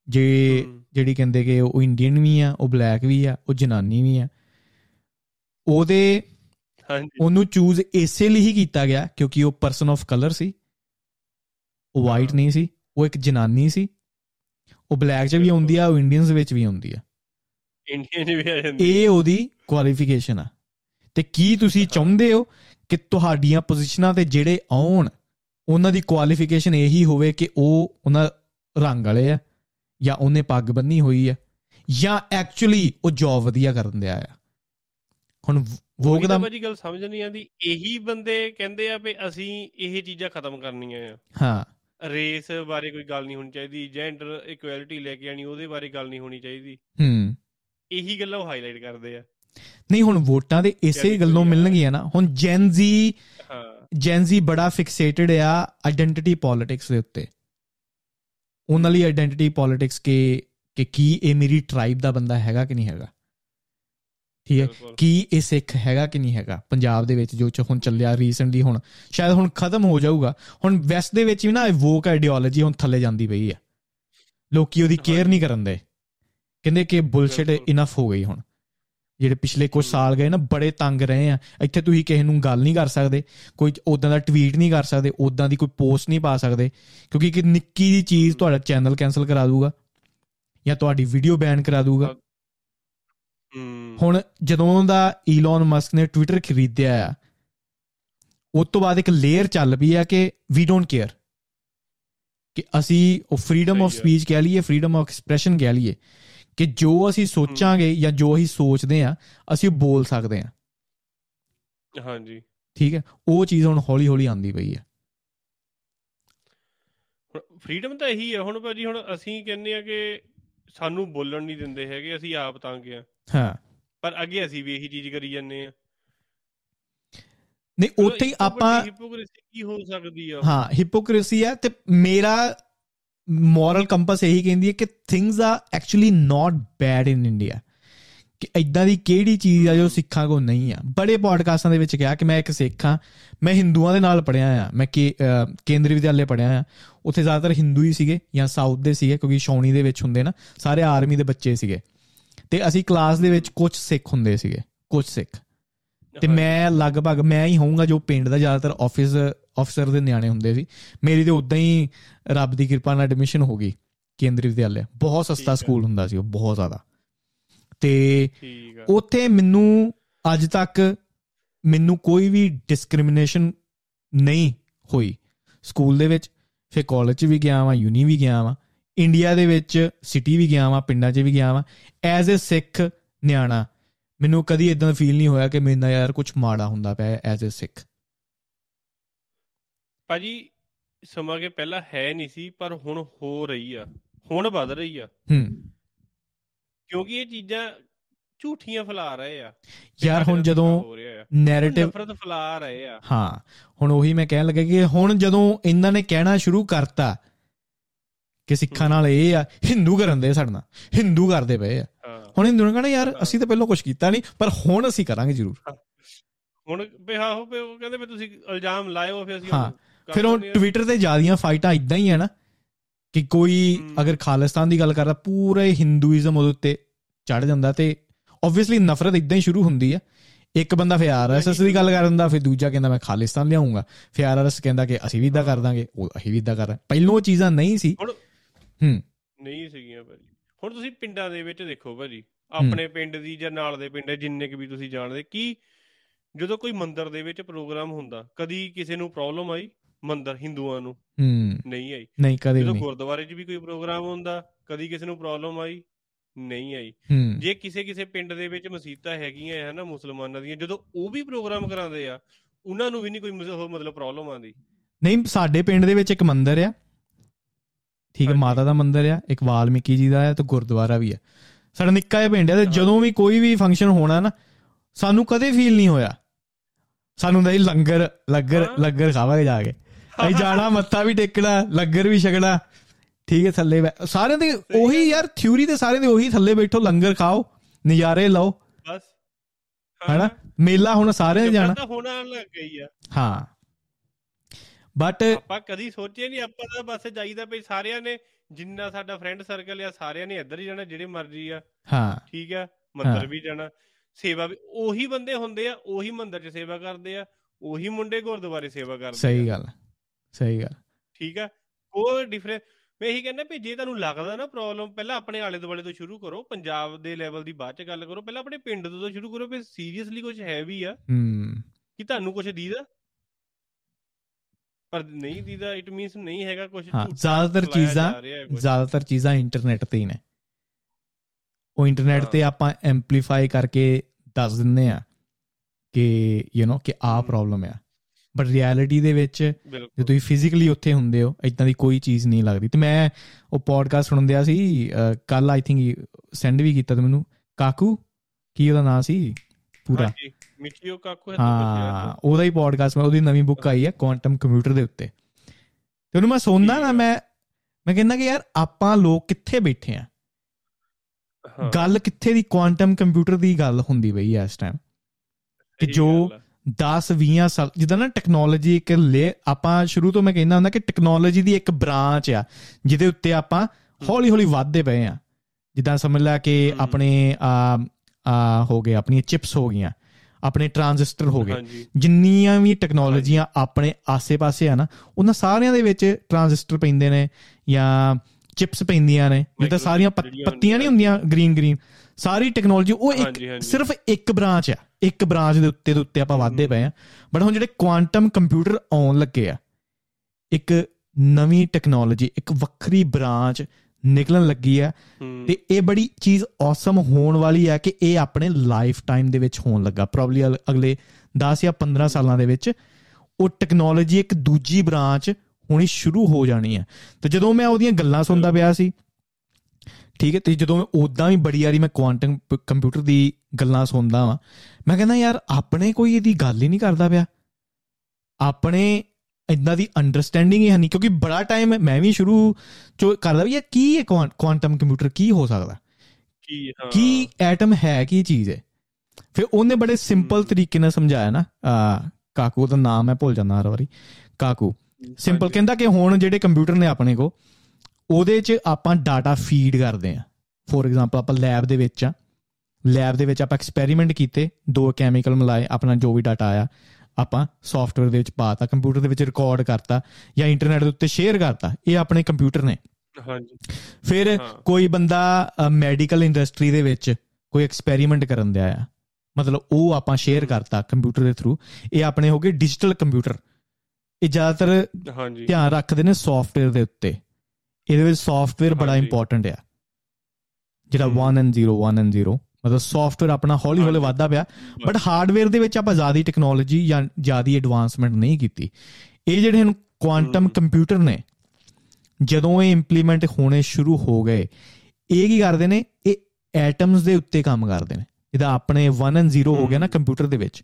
ਜੇ। ਜਿਹੜੀ ਕਹਿੰਦੇ ਕਿ ਉਹ ਇੰਡੀਅਨ ਵੀ ਆ ਉਹ ਬਲੈਕ ਵੀ ਆ ਉਹ ਜਨਾਨੀ ਵੀ ਆ। ਉਹਦੇ ਹਾਂਜੀ। ਉਹਨੂੰ ਚੂਜ਼ ਇਸੇ ਲਈ ਹੀ ਕੀਤਾ ਗਿਆ ਕਿਉਂਕਿ ਉਹ ਪਰਸਨ ਆਫ ਕਲਰ ਸੀ। ਉਹ ਵਾਈਟ। ਨਹੀਂ ਸੀ ਉਹ ਇੱਕ ਜਨਾਨੀ ਸੀ। ਉਹ ਬਲੈਕ 'ਚ ਵੀ ਆਉਂਦੀ ਆ ਉਹ ਇੰਡੀਅਨਸ ਵਿੱਚ ਵੀ ਆਉਂਦੀ ਆ। ਇੰਡੀਅਨ ਵੀ ਆ ਜਾਂਦੇ ਇਹ ਉਹਦੀ ਕੁਆਲੀਫਿਕੇਸ਼ਨ ਆ। ਤੇ ਕੀ ਤੁਸੀਂ ਚਾਹੁੰਦੇ ਹੋ ਕਿ ਤੁਹਾਡੀਆਂ ਪੋਜੀਸ਼ਨਾਂ ਤੇ ਜਿਹੜੇ ਆਉਣ ਉਹਨਾਂ ਦੀ ਕੁਆਲੀਫਿਕੇਸ਼ਨ ਇਹੀ ਹੋਵੇ ਕਿ ਉਹ ਉਹਨਾਂ ਰੰਗ ਵਾਲੇ ਆ? ਜਾਂ ਉਹਨੇ ਪੱਗ ਬੰਨੀ ਹੋਈ ਆ ਜਾਂ ਐਕਚੁਅਲੀ ਉਹ ਜੌਬ ਵਧੀਆ ਕਰਨ ਦਿਆ ਆ। ਹੁਣ ਵੋਗ ਦਾ ਭਾਜੀ ਗੱਲ ਸਮਝ ਨਹੀਂ ਆਉਂਦੀ। ਇਹੀ ਬੰਦੇ ਕਹਿੰਦੇ ਆ ਵੀ ਅਸੀਂ ਇਹ ਚੀਜ਼ਾਂ ਖਤਮ ਕਰਨੀਆਂ ਆ। ਹਾਂ। ਰੇਸ ਬਾਰੇ ਕੋਈ ਗੱਲ ਨਹੀਂ ਹੋਣੀ ਚਾਹੀਦੀ ਜੈਂਡਰ ਇਕੁਐਲਿਟੀ ਲੈ ਕੇ ਆਣੀ ਉਹਦੇ ਬਾਰੇ ਗੱਲ ਨਹੀਂ ਹੋਣੀ ਚਾਹੀਦੀ। ਹੂੰ। ਇਹੀ ਗੱਲਾਂ ਉਹ ਹਾਈਲਾਈਟ ਕਰਦੇ ਆ। ਨਹੀਂ ਹੁਣ ਵੋਟਾਂ ਦੇ ਇਸੇ ਗੱਲੋਂ ਮਿਲਣਗੀਆਂ ਨਾ। ਹੁਣ ਜੈਨਜ਼ੀ ਹਾਂ। ਜੈਨਜ਼ੀ ਬੜਾ ਫਿਕਸੇਟਡ ਆ ਆਇਡੈਂਟੀਟੀ ਪੋਲਿਟਿਕਸ ਦੇ ਉੱਤੇ। ਉਹਨਾਂ ਲਈ ਆਇਡੈਂਟੀਟੀ ਪੋਲਿਟਿਕਸ ਕੇ ਕਿ ਕੀ ਇਹ ਮੇਰੀ ਟ੍ਰਾਈਬ ਦਾ ਬੰਦਾ ਹੈਗਾ ਕਿ ਨਹੀਂ ਹੈਗਾ? ਠੀਕ ਹੈ? ਕੀ ਇਹ ਸਿੱਖ ਹੈਗਾ ਕਿ ਨਹੀਂ ਹੈਗਾ? ਪੰਜਾਬ ਦੇ ਵਿੱਚ ਜੋ ਚ ਹੁਣ ਚੱਲਿਆ ਰੀਸੈਂਟਲੀ ਹੁਣ ਸ਼ਾਇਦ ਹੁਣ ਖਤਮ ਹੋ ਜਾਊਗਾ। ਹੁਣ ਵੈਸਟ ਦੇ ਵਿੱਚ ਵੀ ਨਾ ਵੋਕ ਆਈਡੀਓਲੋਜੀ ਹੁਣ ਥੱਲੇ ਜਾਂਦੀ ਪਈ ਹੈ ਲੋਕੀ ਉਹਦੀ ਕੇਅਰ ਨਹੀਂ ਕਰਨ ਦੇ। ਕਹਿੰਦੇ ਕਿ ਬੁਲਸ਼ਿਟ। ਇਨਫ ਹੋ ਗਈ ਹੁਣ। ਜਿਹੜੇ ਪਿਛਲੇ ਕੁਝ ਸਾਲ ਗਏ ਨਾ ਬੜੇ ਤੰਗ ਰਹੇ ਆ। ਇੱਥੇ ਤੁਸੀਂ ਕਿਸੇ ਨੂੰ ਗੱਲ ਨਹੀਂ ਕਰ ਸਕਦੇ ਕੋਈ ਉਦਾਂ ਦਾ ਟਵੀਟ ਨਹੀਂ ਕਰ ਸਕਦੇ ਉਦਾਂ ਦੀ ਕੋਈ ਪੋਸਟ ਨਹੀਂ ਪਾ ਸਕਦੇ ਕਿਉਂਕਿ ਕਿ ਨਿੱਕੀ ਦੀ ਚੀਜ਼ ਤੁਹਾਡਾ ਚੈਨਲ ਕੈਨਸਲ ਕਰਾ ਦੂਗਾ ਜਾਂ ਤੁਹਾਡੀ ਵੀਡੀਓ ਬੈਨ ਕਰਾ ਦੂਗਾ। ਹੁਣ ਜਦੋਂ ਦਾ ਈਲਨ ਮਸਕ ਨੇ ਟਵਿੱਟਰ ਖਰੀਦਿਆ ਆ ਉਸ ਤੋਂ ਬਾਅਦ ਇੱਕ ਲੇਅਰ ਚੱਲ ਪਈ ਆ ਕਿ ਵੀ ਡੋਨਟ ਕੇਅਰ ਕਿ ਅਸੀਂ ਉਹ ਫਰੀडम ਆਫ ਸਪੀਚ ਕਹਿ ਲਈਏ ਫਰੀडम ਆਫ ਐਕਸਪ੍ਰੈਸ਼ਨ ਕਹਿ ਲਈਏ। ਕਿ ਜੋ ਅਸੀਂ ਸੋਚਾਂਗੇ ਜਾਂ ਜੋ ਅਸੀਂ ਸੋਚਦੇ ਆ ਅਸੀਂ ਬੋਲ ਸਕਦੇ ਆ ਹਾਂਜੀ। ਠੀਕ ਹੈ? ਉਹ ਚੀਜ਼ ਹੁਣ ਹੌਲੀ ਹੌਲੀ ਆਂਦੀ ਪਈ ਹੈ। ਫਰੀडम ਤਾਂ ਇਹੀ ਹੈ। ਹੁਣ ਭਾਜੀ ਹੁਣ ਅਸੀਂ ਕਹਿੰਦੇ ਆ ਕਿ ਸਾਨੂੰ ਬੋਲਣ ਨਹੀਂ ਦਿੰਦੇ ਹੈਗੇ ਅਸੀਂ ਆਪ ਤੰਗ ਆ ਹਾਂ। ਪਰ ਅੱਗੇ ਅਸੀਂ ਵੀ ਇਹੀ ਚੀਜ਼ ਕਰੀ ਜਾਂਦੇ ਆ ਨਹੀਂ ਉੱਥੇ ਹੀ ਆਪਾਂ ਹਿਪੋਕ੍ਰੇਸੀ ਕੀ ਹੋ ਸਕਦੀ ਆ? ਹਾਂ ਹਿਪੋਕ੍ਰੀਸੀ ਹੈ ਤੇ ਮੇਰਾ ਮੋਰਲ ਕੰਪਸ ਇਹੀ ਕਹਿੰਦੀ ਹੈ ਕਿ ਥਿੰਗਸ ਆ actually not bad in India ਕਿ ਇਦਾਂ ਦੀ ਕਿਹੜੀ ਚੀਜ਼ ਆ ਜੋ ਸਿੱਖਾਂ ਕੋ ਨਹੀਂ ਆ? ਬੜੇ ਪੋਡਕਾਸਟਾਂ ਦੇ ਵਿੱਚ ਕਿਹਾ ਕਿ ਮੈਂ ਇੱਕ ਸਿੱਖ ਹਾਂ, ਮੈਂ ਹਿੰਦੂਆਂ ਦੇ ਨਾਲ ਪੜਿਆ ਆ, ਮੈਂ ਕੇ- ਅਹ, ਕੇਂਦਰੀ ਵਿਦਿਆਲੇ ਪੜਿਆ ਆ। ਉੱਥੇ ਜ਼ਿਆਦਾਤਰ ਹਿੰਦੂ ਹੀ ਸੀਗੇ ਜਾਂ ਸਾਊਥ ਦੇ ਸੀਗੇ, ਕਿਉਂਕਿ ਸ਼ੌਣੀ ਦੇ ਵਿੱਚ ਹੁੰਦੇ ਨਾ, ਸਾਰੇ ਆਰਮੀ ਦੇ ਬੱਚੇ ਸੀਗੇ। ਤੇ ਅਸੀਂ ਕਲਾਸ ਦੇ ਵਿੱਚ ਕੁਝ ਸਿੱਖ ਹੁੰਦੇ ਸੀਗੇ ਕੁਝ ਸਿੱਖ। ਤੇ ਮੈਂ ਲਗਭਗ ਮੈਂ ਹੀ ਹੋਊਂਗਾ ਜੋ ਪਿੰਡ ਦਾ ਜ਼ਿਆਦਾਤਰ ਆਫਿਸ ਅਫਸਰ ਦੇ ਨਿਆਣੇ ਹੁੰਦੇ ਸੀ। ਮੇਰੀ ਤੇ ਉਦਾਂ ਹੀ ਰੱਬ ਦੀ ਕਿਰਪਾ ਨਾਲ ਐਡਮਿਸ਼ਨ ਹੋ ਗਈ ਕੇਂਦਰੀ ਵਿਦਿਆਲੇ ਬਹੁਤ ਸਸਤਾ। ਸਕੂਲ ਹੁੰਦਾ ਸੀ ਉਹ ਬਹੁਤ ਜ਼ਿਆਦਾ। ਤੇ ਉੱਥੇ ਮੈਨੂੰ ਅੱਜ ਤੱਕ ਮੈਨੂੰ ਕੋਈ ਵੀ ਡਿਸਕ੍ਰਿਮੀਨੇਸ਼ਨ ਨਹੀਂ ਹੋਈ। ਸਕੂਲ ਦੇ ਵਿੱਚ ਫਿਰ ਕਾਲਜ 'ਚ ਵੀ ਗਿਆ ਵਾਂ ਯੂਨੀ ਵੀ ਗਿਆ ਵਾਂ। ਇੰਡੀਆ ਦੇ ਵਿੱਚ ਸਿਟੀ ਵੀ ਗਿਆ ਵਾਂ ਪਿੰਡਾਂ 'ਚ ਵੀ ਗਿਆ ਵਾਂ। ਐਜ਼ ਅ ਸਿੱਖ ਨਿਆਣਾ ਮੈਨੂੰ ਕਦੀ ਇਦਾਂ ਦਾ ਫੀਲ ਨਹੀਂ ਹੋਇਆ ਕਿ ਮੇਰੇ ਨਾਲ ਯਾਰ ਕੁਝ ਮਾੜਾ ਹੁੰਦਾ ਪਿਆ ਐਜ਼ ਅ ਸਿੱਖ। ਭਾਜੀ ਸਮਾਂ ਕੇ ਪਹਿਲਾਂ ਹੈ ਨਹੀਂ ਸੀ ਪਰ ਹੁਣ ਹੋ ਰਹੀ ਆ। ਹੁਣ ਵੱਧ ਰਹੀ ਆ। ਹੂੰ। ਕਿਉਂਕਿ ਇਹ ਚੀਜ਼ਾਂ ਝੂਠੀਆਂ ਫੈਲਾ ਰਹੇ ਆ। ਯਾਰ ਹੁਣ ਜਦੋਂ ਨੈਰੇਟਿਵ ਨਫ਼ਰਤ ਫੈਲਾ ਰਹੇ ਆ। ਹਾਂ ਹੁਣ ਉਹੀ ਮੈਂ ਕਹਿਣ ਲੱਗਾ ਕਿ ਹੁਣ ਜਦੋਂ ਇਹਨਾਂ ਨੇ ਕਹਿਣਾ ਸ਼ੁਰੂ ਕਰਤਾ ਕਿ ਸਿੱਖਾਂ ਨਾਲ ਇਹ ਆ ਹਿੰਦੂ ਕਰਨ ਦੇ ਸਾਡੇ ਨਾਲ। ਹਿੰਦੂ ਕਰਦੇ ਪਏ ਆ। ਹੁਣ ਹਿੰਦੂ ਨੇ ਕਹਣਾ ਯਾਰ ਅਸੀਂ ਤਾਂ ਪਹਿਲਾਂ ਕੁਝ ਕੀਤਾ ਨਹੀਂ ਪਰ ਹੁਣ ਅਸੀਂ ਕਰਾਂਗੇ ਜ਼ਰੂਰ। ਹੁਣ ਵੀ ਹਾਂ ਉਹ ਵੀ ਉਹ ਕਹਿੰਦੇ ਵੀ ਤੁਸੀਂ ਇਲਜ਼ਾਮ ਲਾਇਓ ਫਿਰ ਅਸੀਂ ਹਾਂ, ਫਿਰ ਉਹ। ਟਵਿੱਟਰ ਤੇ ਜਿਆਦੀਆਂ ਫਾਈਟਾਂ ਇਦਾਂ ਹੀ ਆ ਨਾ ਕਿ ਕੋਈ। ਅਗਰ ਖਾਲਿਸਤਾਨ ਦੀ ਗੱਲ ਕਰਦਾ ਪੂਰੇ ਹਿੰਦੂਇਜ਼ਮ ਉਹਦੇ ਉੱਤੇ ਚੜ ਜਾਂਦਾ ਤੇ ਆਬਵੀਅਸਲੀ ਨਫ਼ਰਤ ਇਦਾਂ ਹੀ ਸ਼ੁਰੂ ਹੁੰਦੀ ਆ। ਇੱਕ ਬੰਦਾ ਫਿਰ ਆਰਐਸਐਸ ਦੀ ਗੱਲ ਕਰ ਦਿੰਦਾ ਫਿਰ ਦੂਜਾ ਕਹਿੰਦਾ ਮੈਂ ਖਾਲਿਸਤਾਨ ਲਿਆਉਂਗਾ। ਫਿਰ ਆਰਐਸ ਕਹਿੰਦਾ ਕਿ ਅਸੀਂ ਵੀ ਇਦਾਂ ਕਰ ਦਾਂਗੇ ਉਹ ਅਸੀਂ ਵੀ ਇਦਾਂ ਕਰ ਰਹੇ ਪਹਿਲੋਂ ਉਹ ਚੀਜ਼ਾਂ ਨਹੀਂ ਸੀ। ਹੂੰ। ਨਹੀਂ ਸੀਗੀਆਂ ਭਾਜੀ। ਹੁਣ ਤੁਸੀਂ ਪਿੰਡਾਂ ਦੇ ਵਿੱਚ ਦੇਖੋ ਭਾਜੀ ਆਪਣੇ ਪਿੰਡ ਦੀ ਜਾਂ ਨਾਲ ਦੇ ਪਿੰਡ ਜਿੰਨੇ ਕੁ ਵੀ ਤੁਸੀਂ ਜਾਣਦੇ ਕੀ ਜਦੋਂ ਕੋਈ ਮੰਦਿਰ ਦੇ ਵਿੱਚ ਪ੍ਰੋਗਰਾਮ ਹੁੰਦਾ ਕਦੀ ਕਿਸੇ ਨੂੰ ਪ੍ਰੋਬਲਮ ਆਈ ਮੰਦਿਰ ਹਿੰਦੂਆਂ ਨੂੰ? ਹੂੰ। ਨਹੀਂ ਆਈ। ਨਹੀਂ ਕਦੇ ਵੀ ਜਦੋਂ ਨਹੀਂ। ਗੁਰਦੁਆਰੇ 'ਚ ਵੀ ਕੋਈ ਪ੍ਰੋਗਰਾਮ ਹੁੰਦਾ ਕਦੀ ਕਿਸੇ ਨੂੰ ਪ੍ਰੋਬਲਮ ਆਈ? ਨਹੀਂ ਆਈ। ਜੇ ਕਿਸੇ ਕਿਸੇ ਪਿੰਡ ਦੇ ਵਿੱਚ ਮਸਜਿਦਾਂ ਹੈਗੀਆਂ ਹੈ ਨਾ ਮੁਸਲਮਾਨਾਂ ਦੀਆਂ ਜਦੋਂ ਉਹ ਵੀ ਪ੍ਰੋਗਰਾਮ ਕਰਾਉਂਦੇ ਆ ਉਹਨਾਂ ਨੂੰ ਵੀ ਨਹੀਂ ਕੋਈ ਮਤਲਬ ਪ੍ਰੋਬਲਮ ਆਉਂਦੀ। ਨਹੀਂ ਸਾਡੇ ਪਿੰਡ ਦੇ ਵਿੱਚ ਇੱਕ ਮੰਦਿਰ ਆ ਠੀਕ ਹੈ। ਮਾਤਾ ਦਾ ਮੰਦਿਰ ਆ ਇੱਕ ਵਾਲਮੀਕੀ ਜੀ ਦਾ ਆ ਤੇ ਗੁਰਦੁਆਰਾ ਵੀ ਆ। ਸਾਡਾ ਨਿੱਕਾ ਜਿਹਾ ਪਿੰਡ ਹੈ ਤੇ ਜਦੋਂ ਵੀ ਕੋਈ ਵੀ ਫੰਕਸ਼ਨ ਹੋਣਾ ਨਾ ਸਾਨੂੰ ਕਦੇ ਫੀਲ ਨਹੀਂ ਹੋਇਆ। ਸਾਨੂੰ ਸੀ ਲੰਗਰ ਲੰਗਰ ਹਾਂ। ਲੰਗਰ ਖਾਵਾਂਗੇ ਜਾ ਕੇ। ਅਸੀਂ ਜਾਣਾ ਮੱਥਾ ਵੀ ਟੇਕਣਾ ਲੰਗਰ ਵੀ ਛਕਣਾ ਠੀਕ ਹੈ ਥੱਲੇ ਸਾਰਿਆਂ ਦੇ ਉਹੀ ਯਾਰ ਥਿਊਰੀ ਤੇ ਸਾਰਿਆਂ ਦੇ ਉਹੀ ਥੱਲੇ ਬੈਠੋ ਲੰਗਰ ਖਾਓ ਨਜ਼ਾਰੇ ਲਓ। ਬਸ। ਹੈਨਾ? ਮੇਲਾ ਹੁਣ ਸਾਰਿਆਂ ਨੇ ਜਾਣਾ। ਤਾਂ ਹੋਣਾ ਲੱਗ ਗਈ ਆ। ਹਾਂ। ਬਟ ਆਪਾਂ ਕਦੀ ਸੋਚਿਆ ਨਹੀਂ ਆਪਾਂ ਤਾਂ ਬਸ ਜਾਈਦਾ ਵੀ ਸਾਰਿਆਂ ਨੇ ਜਿੰਨਾ ਸਾਡਾ ਫਰੈਂਡ ਸਰਕਲ ਆ ਸਾਰਿਆਂ ਨੇ ਇੱਧਰ ਹੀ ਜਾਣਾ ਜਿਹੜੇ ਮਰਜ਼ੀ ਆ। ਹਾਂ। ਠੀਕ ਆ? ਮੰਦਰ। ਵੀ ਜਾਣਾ। ਸੇਵਾ ਵੀ ਉਹੀ ਬੰਦੇ ਹੁੰਦੇ ਆ ਉਹੀ ਮੰਦਰ 'ਚ ਸੇਵਾ ਕਰਦੇ ਆ ਉਹੀ ਮੁੰਡੇ ਗੁਰਦੁਆਰੇ ਸੇਵਾ ਕਰਦੇ ਸਹੀ ਗੱਲ ਸਹੀ ਗੱਲ ਠੀਕ ਆ? ਕੋਈ ਡਿਫਰੈਂਸ ਮੈਂ ਇਹੀ ਕਹਿੰਦਾ ਵੀ ਜੇ ਤੁਹਾਨੂੰ ਲੱਗਦਾ ਨਾ ਪ੍ਰੋਬਲਮ ਪਹਿਲਾਂ ਆਪਣੇ ਆਲੇ ਦੁਆਲੇ ਤੋਂ ਸ਼ੁਰੂ ਕਰੋ ਪੰਜਾਬ ਦੇ ਲੈਵਲ ਦੀ ਬਾਅਦ ਚ ਗੱਲ ਕਰੋ ਪਹਿਲਾਂ ਆਪਣੇ ਪਿੰਡ ਤੋਂ ਤਾਂ ਸ਼ੁਰੂ ਕਰੋ ਵੀ ਸੀਰੀਅਸਲੀ ਕੁਝ ਹੈ ਵੀ ਆ। ਹੂੰ। ਕਿ ਤੁਹਾਨੂੰ ਕੁਝ ਦੀਦਾ? ਪਰ ਨਹੀਂ ਦੀਦਾ ਇਟ ਮੀਨਸ ਨਹੀਂ ਹੈਗਾ ਕੁਝ ਹਾਂ ਜ਼ਿਆਦਾਤਰ ਚੀਜ਼ਾਂ ਜ਼ਿਆਦਾਤਰ ਚੀਜ਼ਾਂ ਇੰਟਰਨੈਟ ਤੇ ਹੀ ਨੇ। ਉਹ ਇੰਟਰਨੈਟ। ਤੇ ਆਪਾਂ ਐਮਪਲੀਫਾਈ ਕਰਕੇ ਦੱਸ ਦਿੰਦੇ ਆ ਕਿ ਯੂ نو ਕਿ ਆ। ਪ੍ਰੋਬਲਮ ਆ। ਬਟ ਰਿਐਲਿਟੀ ਦੇ ਵਿੱਚ ਜੇ ਤੁਸੀਂ ਫਿਜ਼ੀਕਲੀ ਉੱਥੇ ਹੁੰਦੇ ਹੋ ਇਦਾਂ ਦੀ ਕੋਈ ਚੀਜ਼ ਨਹੀਂ ਲੱਗਦੀ। ਤੇ ਮੈਂ ਉਹ ਪੋਡਕਾਸਟ ਸੁਣਦਿਆ ਸੀ ਕੱਲ ਆਈ ਥਿੰਕ ਸੈਂਡ ਵੀ ਕੀਤਾ ਤੇ ਮੈਨੂੰ। ਕਾਕੂ ਕੀ ਉਹਦਾ ਨਾਮ ਸੀ? ਪੂਰਾ। ਮਿਚੀਓ ਕਾਕੂ ਹੈ ਤਾਂ ਹਾਂ ਉਹਦਾ ਹੀ ਪੋਡਕਾਸਟ ਮੈਂ ਉਹਦੀ ਨਵੀਂ ਬੁੱਕ ਆਈ ਹੈ ਕੁਆਂਟਮ ਕੰਪਿਊਟਰ ਦੇ ਉੱਤੇ। ਤੇ ਉਹਨੂੰ ਮੈਂ ਸੁਣਦਾ ਨਾ ਮੈਂ ਮੈਂ ਕਹਿੰਦਾ ਕਿ ਯਾਰ ਆਪਾਂ ਲੋਕ ਕਿੱਥੇ ਬੈਠੇ ਆ? ਗੱਲ ਕਿੱਥੇ ਦੀ? ਕੁਆਂਟਮ ਕੰਪਿਊਟਰ ਦੀ ਗੱਲ ਹੁੰਦੀ ਪਈ ਐ ਇਸ ਟਾਈਮ ਕਿ ਜੋ ਗੱਲ ਆ। 10 20 ਸਾਲ ਜਿੱਦਾਂ ਨਾ ਟੈਕਨੋਲੋਜੀ ਇੱਕ ਲੇ ਆਪਾਂ ਸ਼ੁਰੂ ਤੋਂ ਮੈਂ ਕਹਿੰਦਾ ਹੁੰਦਾ ਕਿ ਟੈਕਨੋਲੋਜੀ ਦੀ ਇੱਕ ਬ੍ਰਾਂਚ ਆ ਜਿਹਦੇ ਉੱਤੇ ਆਪਾਂ ਹੌਲੀ ਹੌਲੀ ਵਧਦੇ ਪਏ ਆ। ਜਿੱਦਾਂ ਸਮਝ ਲੈ ਕਿ। ਆਪਣੇ ਆ ਆ ਹੋ ਗਏ ਆਪਣੀਆਂ ਚਿਪਸ ਹੋ ਗਈਆਂ। ਆਪਣੇ ਟਰਾਂਜ਼ਿਸਟਰ ਹੋ ਗਏ। ਜਿੰਨੀਆਂ ਵੀ ਟੈਕਨੋਲੋਜੀਆਂ ਆਪਣੇ ਆਸੇ-ਪਾਸੇ ਆ ਨਾ ਉਹਨਾਂ ਸਾਰਿਆਂ ਦੇ ਵਿੱਚ ਟਰਾਂਜ਼ਿਸਟਰ ਪੈਂਦੇ ਨੇ ਜਾਂ ਚਿਪਸ ਪੈਂਦੀਆਂ ਨੇ ਜਿੱਦਾਂ ਸਾਰੀਆਂ ਪੱਤੀਆਂ ਨਹੀਂ ਹੁੰਦੀਆਂ ਗ੍ਰੀਨ ਗ੍ਰੀਨ ਸਾਰੀ ਟੈਕਨੋਲੋਜੀ ਉਹ ਇੱਕ। ਸਿਰਫ ਇੱਕ ਬ੍ਰਾਂਚ ਆ ਇੱਕ ਬ੍ਰਾਂਚ ਦੇ ਉੱਤੇ ਦੇ ਉੱਤੇ ਆਪਾਂ ਵਧਦੇ ਪਏ ਆ। ਬਟ ਹੁਣ ਜਿਹੜੇ ਕੁਆਂਟਮ ਕੰਪਿਊਟਰ ਆਉਣ ਲੱਗੇ ਆ ਇੱਕ ਨਵੀਂ ਟੈਕਨੋਲੋਜੀ ਇੱਕ ਵੱਖਰੀ ਬ੍ਰਾਂਚ ਨਿਕਲਣ ਲੱਗੀ ਆ ਤੇ ਇਹ ਬੜੀ ਚੀਜ਼ ਔਸਮ ਹੋਣ ਵਾਲੀ ਹੈ ਕਿ ਇਹ ਆਪਣੇ ਲਾਈਫ ਟਾਈਮ ਦੇ ਵਿੱਚ ਹੋਣ ਲੱਗਾ। ਪ੍ਰੋਬਬਲੀ ਅਗਲੇ 10 ਜਾਂ 15 ਸਾਲਾਂ ਦੇ ਵਿੱਚ ਉਹ ਟੈਕਨੋਲੋਜੀ ਇੱਕ ਦੂਜੀ ਬ੍ਰਾਂਚ ਹੋਣੀ ਸ਼ੁਰੂ ਹੋ ਜਾਣੀ ਹੈ। ਤੇ ਜਦੋਂ ਮੈਂ ਉਹਦੀਆਂ ਗੱਲਾਂ ਸੁਣਦਾ ਪਿਆ ਸੀ ਠੀਕ ਹੈ ਤੇ ਜਦੋਂ ਮੈਂ ਉਦਾਂ ਵੀ ਬੜੀ ਵਾਰੀ ਮੈਂ ਕੁਆਂਟਮ ਕੰਪਿਊਟਰ ਦੀ ਗੱਲਾਂ ਸੁਣਦਾ ਵਾਂ ਮੈਂ ਕਹਿੰਦਾ ਯਾਰ ਆਪਣੇ ਕੋਈ ਇਹਦੀ ਗੱਲ ਹੀ ਨਹੀਂ ਕਰਦਾ ਪਿਆ। ਆਪਣੇ ਇਦਾਂ ਦੀ ਅੰਡਰਸਟੈਂਡਿੰਗ ਹੀ ਹੈ ਨਹੀਂ ਕਿਉਂਕਿ ਬੜਾ ਟਾਈਮ ਮੈਂ ਵੀ ਸ਼ੁਰੂ ਚੋ ਕਰਦਾ ਵੀ ਯਾਰ ਕੀ ਹੈ ਕੁਆਂਟਮ ਕੰਪਿਊਟਰ ਕੀ ਹੋ ਸਕਦਾ? ਕੀ ਹਾਂ। ਕੀ ਐਟਮ ਹੈ ਕੀ ਚੀਜ਼ ਹੈ? ਫਿਰ ਉਹਨੇ ਬੜੇ ਸਿੰਪਲ। ਤਰੀਕੇ ਨਾਲ ਸਮਝਾਇਆ ਨਾ ਆ ਕਾਕੂ ਦਾ ਨਾਮ ਹੈ ਭੁੱਲ ਜਾਂਦਾ ਹਰ ਵਾਰੀ ਕਾਕੂ। ਸਿੰਪਲ। ਕਹਿੰਦਾ ਕਿ ਹੁਣ ਜਿਹੜੇ ਕੰਪਿਊਟਰ ਨੇ ਆਪਣੇ ਕੋ ਉਹਦੇ 'ਚ ਆਪਾਂ ਡਾਟਾ ਫੀਡ ਕਰਦੇ ਆ ਫੋਰ ਐਗਜ਼ਾਮਪਲ ਆਪਾਂ ਲੈਬ ਦੇ ਵਿੱਚ ਆ। ਲੈਬ ਦੇ ਵਿੱਚ ਆਪਾਂ ਐਕਸਪੈਰੀਮੈਂਟ ਕੀਤੇ ਦੋ ਕੈਮੀਕਲ ਮਿਲਾਏ ਆਪਣਾ ਜੋ ਵੀ ਡਾਟਾ ਆਇਆ। ਆਪਾਂ ਸੌਫਟਵੇਅਰ ਦੇ ਵਿੱਚ ਪਾਤਾ ਕੰਪਿਊਟਰ ਦੇ ਵਿੱਚ ਰਿਕਾਰਡ ਕਰਤਾ ਜਾਂ ਇੰਟਰਨੈਟ ਦੇ ਉੱਤੇ ਸ਼ੇਅਰ ਕਰਤਾ ਇਹ ਆਪਣੇ ਕੰਪਿਊਟਰ ਨੇ। ਹਾਂਜੀ। ਫਿਰ। ਕੋਈ ਬੰਦਾ ਮੈਡੀਕਲ ਇੰਡਸਟਰੀ ਦੇ ਵਿੱਚ ਕੋਈ ਐਕਸਪੈਰੀਮੈਂਟ ਕਰਨ ਦਿਆ ਆ ਮਤਲਬ ਉਹ ਆਪਾਂ ਸ਼ੇਅਰ ਕਰਤਾ ਕੰਪਿਊਟਰ ਦੇ ਥਰੂ ਇਹ ਆਪਣੇ ਹੋ ਗਏ ਡਿਜੀਟਲ ਕੰਪਿਊਟਰ ਇਹ ਜ਼ਿਆਦਾਤਰ ਹਾਂਜੀ। ਧਿਆਨ ਰੱਖਦੇ ਨੇ ਸੌਫਟਵੇਅਰ ਦੇ ਉੱਤੇ। ਇਹਦੇ ਵਿੱਚ ਸੌਫਟਵੇਅਰ ਬੜਾ। ਇੰਪੋਰਟੈਂਟ ਆ। ਜਿਹੜਾ ਹਮ। 1 ਐਂਡ 0 1 ਐਂਡ 0 ਮਤਲਬ ਸੌਫਟਵੇਅਰ ਆਪਣਾ ਹੌਲੀ ਹੌਲੀ। ਵਧਦਾ ਪਿਆ ਬਟ ਹਾਰਡਵੇਅਰ ਦੇ ਵਿੱਚ ਆਪਾਂ ਜ਼ਿਆਦੀ ਟੈਕਨੋਲੋਜੀ ਜਾਂ ਜ਼ਿਆਦੀ ਐਡਵਾਂਸਮੈਂਟ ਨਹੀਂ ਕੀਤੀ ਇਹ ਜਿਹੜੇ ਹੁਣ ਕੁਆਂਟਮ। ਕੰਪਿਊਟਰ ਨੇ ਜਦੋਂ ਇਹ ਇੰਪਲੀਮੈਂਟ ਹੋਣੇ ਸ਼ੁਰੂ ਹੋ ਗਏ ਇਹ ਕੀ ਕਰਦੇ ਨੇ ਇਹ ਐਟਮਸ ਦੇ ਉੱਤੇ ਕੰਮ ਕਰਦੇ ਨੇ ਜਿਹਦਾ ਆਪਣੇ 1 ਐਂਡ 0 ਹੋ ਗਿਆ ਨਾ। ਕੰਪਿਊਟਰ ਦੇ ਵਿੱਚ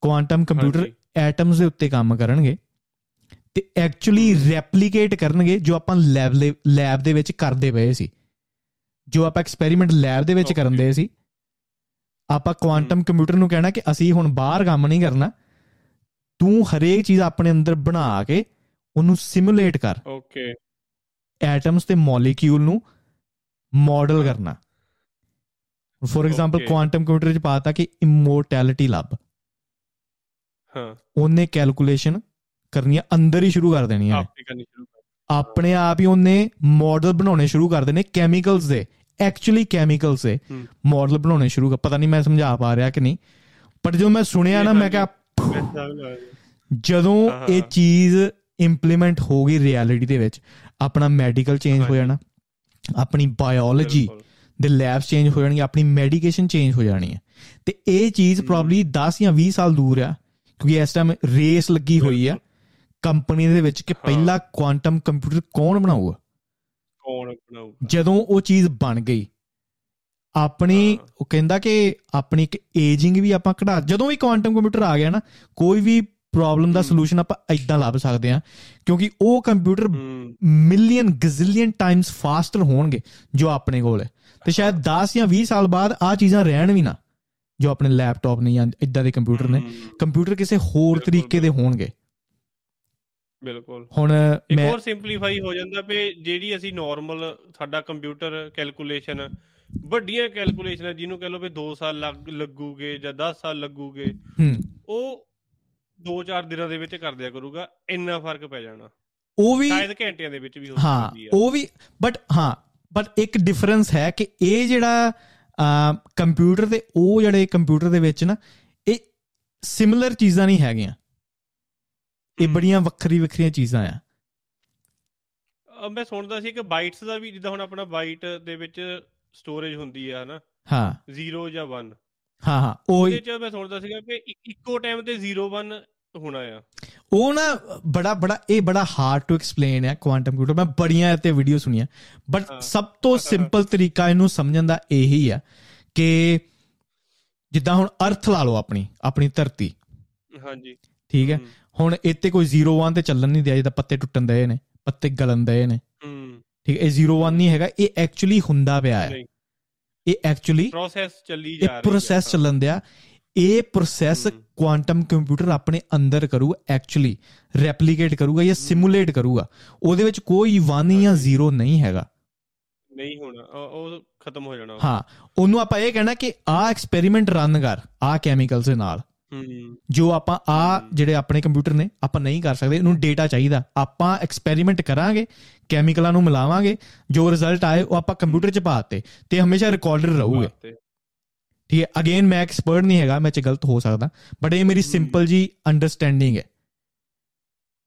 ਕੁਆਂਟਮ ਕੰਪਿਊਟਰ। ਐਟਮਸ ਦੇ ਉੱਤੇ ਕੰਮ ਕਰਨਗੇ ਤੇ ਐਕਚੁਅਲੀ ਰੈਪਲੀਕੇਟ ਕਰਨਗੇ ਜੋ ਆਪਾਂ ਲੈਬ ਲੈਬ ਦੇ ਵਿੱਚ ਕਰਦੇ ਪਏ ਸੀ ਜੋ ਆਪਾਂ ਐਕਸਪੈਰੀਮੈਂਟ ਲੈਬ ਦੇ ਵਿੱਚ. ਕਰਨ ਦੇ ਸੀ ਆਪਾਂ ਕੁਆਂਟਮ ਕੰਪਿਊਟਰ ਨੂੰ ਕਹਿਣਾ ਕਿ ਅਸੀਂ ਹੁਣ ਬਾਹਰ ਕੰਮ ਨਹੀਂ ਕਰਨਾ ਤੂੰ ਹਰੇਕ ਚੀਜ਼ ਆਪਣੇ ਅੰਦਰ ਬਣਾ ਕੇ ਉਹਨੂੰ ਸਿਮੂਲੇਟ ਕਰ। ਓਕੇ ਐਟਮਸ ਤੇ ਮੋਲੀਕਿਊਲ ਨੂੰ ਮਾਡਲ ਕਰਨਾ। For example. ਕੁਆਂਟਮ ਕੰਪਿਊਟਰ ਚ ਪਾਤਾ ਕਿ ਇਮੋਰਟੈਲਿਟੀ ਲੱਭ ਹਾਂ ਉਹਨੇ ਕੈਲਕੂਲੇਸ਼ਨ ਕਰਨੀ ਅੰਦਰ ਹੀ ਸ਼ੁਰੂ ਕਰ ਦੇਣੀ ਹੈ ਆਪਣੇ ਆਪ ਹੀ ਉਹਨੇ ਮਾਡਲ ਬਣਾਉਣੇ ਸ਼ੁਰੂ ਕਰ ਦੇਣੇ ਕੈਮੀਕਲਸ ਦੇ। ਐਕਚੁਅਲੀ ਕੈਮੀਕਲਸ ਦੇ ਹੂੰ। ਮਾਡਲ ਬਣਾਉਣੇ ਸ਼ੁਰੂ ਕਰ ਪਤਾ ਨਹੀਂ ਮੈਂ ਸਮਝਾ ਪਾ ਰਿਹਾ ਕਿ ਨਹੀਂ ਪਰ ਜਦੋਂ ਮੈਂ ਸੁਣਿਆ ਨਾ ਮੈਂ ਕਿਹਾ। ਜਦੋਂ ਇਹ। ਚੀਜ਼ ਇੰਪਲੀਮੈਂਟ ਹੋ ਗਈ ਰਿਐਲਿਟੀ ਦੇ ਵਿੱਚ ਆਪਣਾ ਮੈਡੀਕਲ ਚੇਂਜ ਹੋ। ਜਾਣਾ ਆਪਣੀ ਬਾਇਓਲੋਜੀ। ਦੇ ਲੈਬਸ ਚੇਂਜ ਹੋ ਜਾਣਗੇ ਆਪਣੀ ਮੈਡੀਕੇਸ਼ਨ ਚੇਂਜ ਹੋ ਜਾਣੀ ਹੈ ਤੇ ਇਹ ਚੀਜ਼। ਪ੍ਰੋਬਬਲੀ 10 ਜਾਂ 20 ਸਾਲ ਦੂਰ ਆ ਕਿਉਂਕਿ ਇਸ ਟਾਈਮ ਰੇਸ ਲੱਗੀ ਹੋਈ ਆ ਕੰਪਨੀ ਦੇ ਵਿੱਚ ਕਿ। ਪਹਿਲਾ ਕੁਆਂਟਮ ਕੰਪਿਊਟਰ ਕੌਣ ਬਣਾਊਗਾ ਕੌਣ ਬਣਾਊਗਾ ਜਦੋਂ ਉਹ ਚੀਜ਼ ਬਣ ਗਈ ਆਪਣੀ। ਉਹ ਕਹਿੰਦਾ ਕਿ ਆਪਣੀ ਇੱਕ ਏਜਿੰਗ ਵੀ ਆਪਾਂ ਘਟਾ ਜਦੋਂ ਵੀ ਕੁਆਂਟਮ ਕੰਪਿਊਟਰ ਆ ਗਿਆ ਨਾ ਕੋਈ ਵੀ ਪ੍ਰੋਬਲਮ ਦਾ। ਸੋਲੂਸ਼ਨ ਆਪਾਂ ਇਦਾਂ ਲੱਭ ਸਕਦੇ ਆ ਕਿਉਂਕਿ ਉਹ computer million gazillion times faster ਹੋਣਗੇ ਜੋ ਆਪਣੇ ਕੋਲ ਹੈ। ਤੇ ਸ਼ਾਇਦ 10 ਜਾਂ 20 ਸਾਲ ਬਾਅਦ ਆ ਚੀਜ਼ਾਂ ਰਹਿਣ ਵੀ ਨਾ ਜੋ ਆਪਣੇ ਲੈਪਟਾਪ ਨੇ ਜਾਂ ਇਦਾਂ ਦੇ ਕੰਪਿਊਟਰ ਨੇ। ਕੰਪਿਊਟਰ ਕਿਸੇ ਹੋਰ ਤਰੀਕੇ ਦੇ ਹੋਣਗੇ। ਬਿਲਕੁਲ। ਹੁਣ ਇੱਕ ਹੋਰ ਸਿੰਪਲੀਫਾਈ ਹੋ ਜਾਂਦਾ ਵੀ ਜਿਹੜੀ ਅਸੀਂ ਨਾਰਮਲ ਸਾਡਾ ਕੰਪਿਊਟਰ ਕੈਲਕੂਲੇਸ਼ਨ ਵੱਡੀਆਂ ਕੈਲਕੂਲੇਸ਼ਨਾਂ ਜਿਹਨੂੰ ਕਹ ਲਓ ਵੀ 2 ਸਾਲ ਲੱਗ ਲੱਗੂਗੇ ਜਾਂ 10 ਸਾਲ ਲੱਗੂਗੇ ਹੂੰ। ਉਹ 2-4 ਦਿਨਾਂ ਦੇ ਵਿੱਚ ਕਰ ਦਿਆ ਕਰੂਗਾ ਇੰਨਾ ਫ਼ਰਕ ਪੈ ਜਾਣਾ। ਉਹ ਵੀ ਸ਼ਾਇਦ ਘੰਟਿਆਂ ਦੇ ਵਿੱਚ ਵੀ ਹੋ ਹਾਂ ਸਕਦੀ ਆ। ਉਹ ਵੀ ਬਟ ਹਾਂ ਬਟ ਇੱਕ ਡਿਫਰੈਂਸ ਹੈ ਕਿ ਇਹ ਜਿਹੜਾ ਕੰਪਿਊਟਰ ਤੇ ਉਹ ਜਿਹੜੇ ਕੰਪਿਊਟਰ ਦੇ ਵਿੱਚ ਨਾ ਇਹ ਸਿਮਿਲਰ ਚੀਜ਼ਾਂ ਨਹੀਂ ਹੈਗੀਆਂ। ਇਹ। ਬੜੀਆਂ ਵੱਖਰੀ ਵੱਖਰੀਆਂ ਚੀਜ਼ਾਂ ਆ। ਮੈਂ ਸੁਣਦਾ ਸੀ ਕਿ ਬਾਈਟਸ ਦਾ ਵੀ ਜਿੱਦਾਂ ਹੁਣ ਆਪਣਾ ਬਾਈਟ ਦੇ ਵਿੱਚ ਸਟੋਰੇਜ ਹੁੰਦੀ ਆ ਹਨਾ? ਹਾਂ। 0 ਜਾਂ 1 ਹਾਂ ਹਾਂ ਉਹ ਉਹਦੇ ਚ ਮੈਂ ਸੁਣਦਾ ਸੀਗਾ ਕਿ ਇੱਕੋ ਟਾਈਮ ਤੇ 0 1 ਹੋਣਾ ਆ। ਉਹ ਨਾ ਬੜਾ ਬੜਾ ਇਹ ਬੜਾ ਹਾਰਡ ਟੂ ਐਕਸਪਲੇਨ ਹੈ ਕੁਆਂਟਮ ਕੰਪਿਊਟਰ ਮੈਂ ਬੜੀਆਂ ਤੇ ਵੀਡੀਓ ਸੁਣੀਆਂ। ਬਟ। ਸਭ ਤੋਂ ਸਿੰਪਲ ਤਰੀਕਾ ਇਹਨੂੰ ਸਮਝਣ ਦਾ ਇਹੀ ਆ ਕਿ ਜਿੱਦਾਂ ਹੁਣ ਅਰਥ ਲਾ ਲਓ ਆਪਣੀ ਆਪਣੀ ਧਰਤੀ। ਹਾਂਜੀ। ਠੀਕ ਹੈ। ਹੁਣ ਇੱਥੇ ਕੋਈ 0 1 ਤੇ ਚੱਲਣ ਨਹੀਂ ਦਿਆ ਜਿੱਦਾਂ ਪੱਤੇ ਟੁੱਟਣ ਦਏ ਨੇ ਪੱਤੇ ਗਲਣ ਦਏ ਨੇ। ਹਮ ਠੀਕ ਹੈ ਇਹ 0 1 ਨਹੀਂ ਹੈਗਾ ਇਹ ਐਕਚੁਅਲੀ ਹੁੰਦਾ ਪਿਆ ਹੈ। ਇਹ ਐਕਚੁਅਲੀ ਪ੍ਰੋਸੈਸ ਚੱਲੀ ਜਾ ਰਹੀ ਹੈ ਪ੍ਰੋਸੈਸ ਚੱਲਣ ਦਿਆ। ਇਹ ਪ੍ਰੋਸੈਸ। ਕੁਆਂਟਮ ਕੰਪਿਊਟਰ ਆਪਣੇ ਅੰਦਰ ਕਰੂਗਾ ਐਕਚੁਅਲੀ ਰੈਪਲੀਕੇਟ ਕਰੂਗਾ ਜਾਂ ਸਿਮੂਲੇਟ ਕਰੂਗਾ। ਉਹਦੇ ਵਿੱਚ ਕੋਈ 1 ਜਾਂ 0 ਨਹੀਂ ਹੈਗਾ। ਨਹੀਂ ਹੋਣਾ ਉਹ ਖਤਮ ਹੋ ਜਾਣਾ। ਹਾਂ ਉਹਨੂੰ ਆਪਾਂ ਇਹ ਕਹਿਣਾ ਕਿ ਆਹ ਐਕਸਪੈਰੀਮੈਂਟ ਰਨ ਕਰ ਆਹ ਕੈਮੀਕਲਸ ਦੇ ਨਾਲ। ਜੋ ਆਪਾਂ ਆ। ਜਿਹੜੇ ਆਪਣੇ ਕੰਪਿਊਟਰ ਨੇ ਆਪਾਂ ਨਹੀਂ ਕਰ ਸਕਦੇ ਇਹਨੂੰ ਡੇਟਾ ਚਾਹੀਦਾ ਆਪਾਂ ਐਕਸਪੈਰੀਮੈਂਟ ਕਰਾਂਗੇ ਕੈਮੀਕਲਾਂ ਨੂੰ ਮਿਲਾਵਾਂਗੇ ਜੋ ਰਿਜ਼ਲਟ ਆਏ ਉਹ ਆਪਾਂ ਕੰਪਿਊਟਰ 'ਚ ਪਾਤੇ ਤੇ ਹਮੇਸ਼ਾ ਰਿਕਾਰਡਰ ਰਹੂਗੇ। ਠੀਕ ਹੈ ਅਗੇਨ ਮੈਂ ਐਕਸਪਰਟ ਨਹੀਂ ਹੈਗਾ ਮੈਂ ਚ ਗਲਤ ਹੋ ਸਕਦਾ ਬਟ ਇਹ ਮੇਰੀ। ਸਿੰਪਲ ਜੀ ਅੰਡਰਸਟੈਂਡਿੰਗ ਹੈ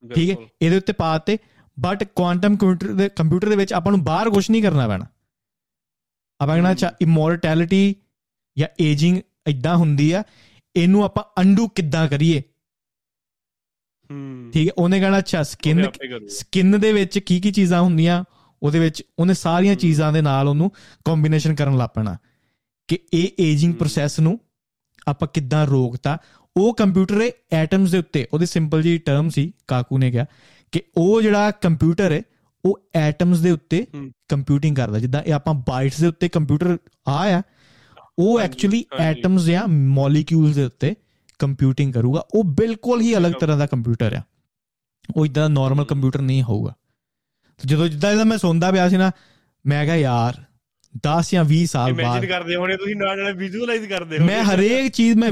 ਠੀਕ ਹੈ। ਇਹਦੇ ਉੱਤੇ ਪਾਤੇ ਬਟ ਕੁਆਂਟਮ ਕੰਪਿਊਟਰ ਦੇ ਕੰਪਿਊਟਰ ਦੇ ਵਿੱਚ ਆਪਾਂ ਨੂੰ ਬਾਹਰ ਕੁਝ ਨਹੀਂ ਕਰਨਾ ਪੈਣਾ ਆਪਾਂ। ਚਾ ਇਮੋਰਟੈਲਿਟੀ ਜਾਂ ਏਜਿੰਗ ਇਦਾਂ ਹੁੰਦੀ ਆ ਇਹਨੂੰ ਆਪਾਂ ਅੰਡੂ ਕਿੱਦਾਂ ਕਰੀਏ ਹਮ ਠੀਕ ਹੈ ਉਹਨੇ ਕਹਿਣਾ ਅੱਛਾ ਸਕਿਨ। ਸਕਿਨ ਦੇ ਵਿੱਚ ਕੀ ਕੀ ਚੀਜ਼ਾਂ ਹੁੰਦੀਆਂ ਉਹਦੇ ਵਿੱਚ ਉਹਨੇ ਸਾਰੀਆਂ। ਚੀਜ਼ਾਂ ਦੇ ਨਾਲ ਉਹਨੂੰ ਕੰਬੀਨੇਸ਼ਨ ਕਰਨ ਲੱਗ ਪੈਣਾ ਕਿ ਇਹ ਏਜਿੰਗ। ਪ੍ਰੋਸੈਸ ਨੂੰ ਆਪਾਂ ਕਿੱਦਾਂ ਰੋਕਤਾ ਉਹ ਕੰਪਿਊਟਰ ਹੈ ਐਟਮਸ ਦੇ ਉੱਤੇ ਉਹਦੀ ਸਿੰਪਲ ਜੀ ਟਰਮ ਸੀ ਕਾਕੂ ਨੇ ਕਿਹਾ ਕਿ ਉਹ ਜਿਹੜਾ ਕੰਪਿਊਟਰ ਹੈ ਉਹ ਐਟਮਸ ਦੇ ਉੱਤੇ। ਕੰਪਿਊਟਿੰਗ ਕਰਦਾ ਜਿੱਦਾਂ ਇਹ ਆਪਾਂ ਬਾਈਟਸ ਦੇ ਉੱਤੇ ਕੰਪਿਊਟਰ ਆ ਆ ਉਹ ਐਕਚੁਅਲੀ। ਐਟਮਸ ਜਾਂ ਮੋਲੀਕਿਊਲਸ ਦੇ ਉੱਤੇ ਕੰਪਿਊਟਿੰਗ ਕਰੂਗਾ ਉਹ ਬਿਲਕੁਲ ਹੀ ਅਲੱਗ ਤਰ੍ਹਾਂ ਦਾ ਕੰਪਿਊਟਰ ਆ ਉਹ ਇਦਾਂ ਨਾਰਮਲ। ਕੰਪਿਊਟਰ ਨਹੀਂ ਹੋਊਗਾ ਤੇ ਜਦੋਂ ਜਿੱਦਾਂ ਇਹਦਾ ਮੈਂ ਸੁਣਦਾ ਪਿਆ ਸੀ ਨਾ ਮੈਂ ਕਿਹਾ ਯਾਰ 10 ਜਾਂ 20 ਸਾਲ ਬਾਅਦ ਇਮੇਜਿਨ ਕਰਦੇ ਹੋਣੇ ਤੁਸੀਂ ਨਾਲ ਨਾਲ ਵਿਜ਼ੂਅਲਾਈਜ਼ ਕਰਦੇ ਹੋਣੇ ਮੈਂ ਹਰੇਕ ਚੀਜ਼ ਮੈਂ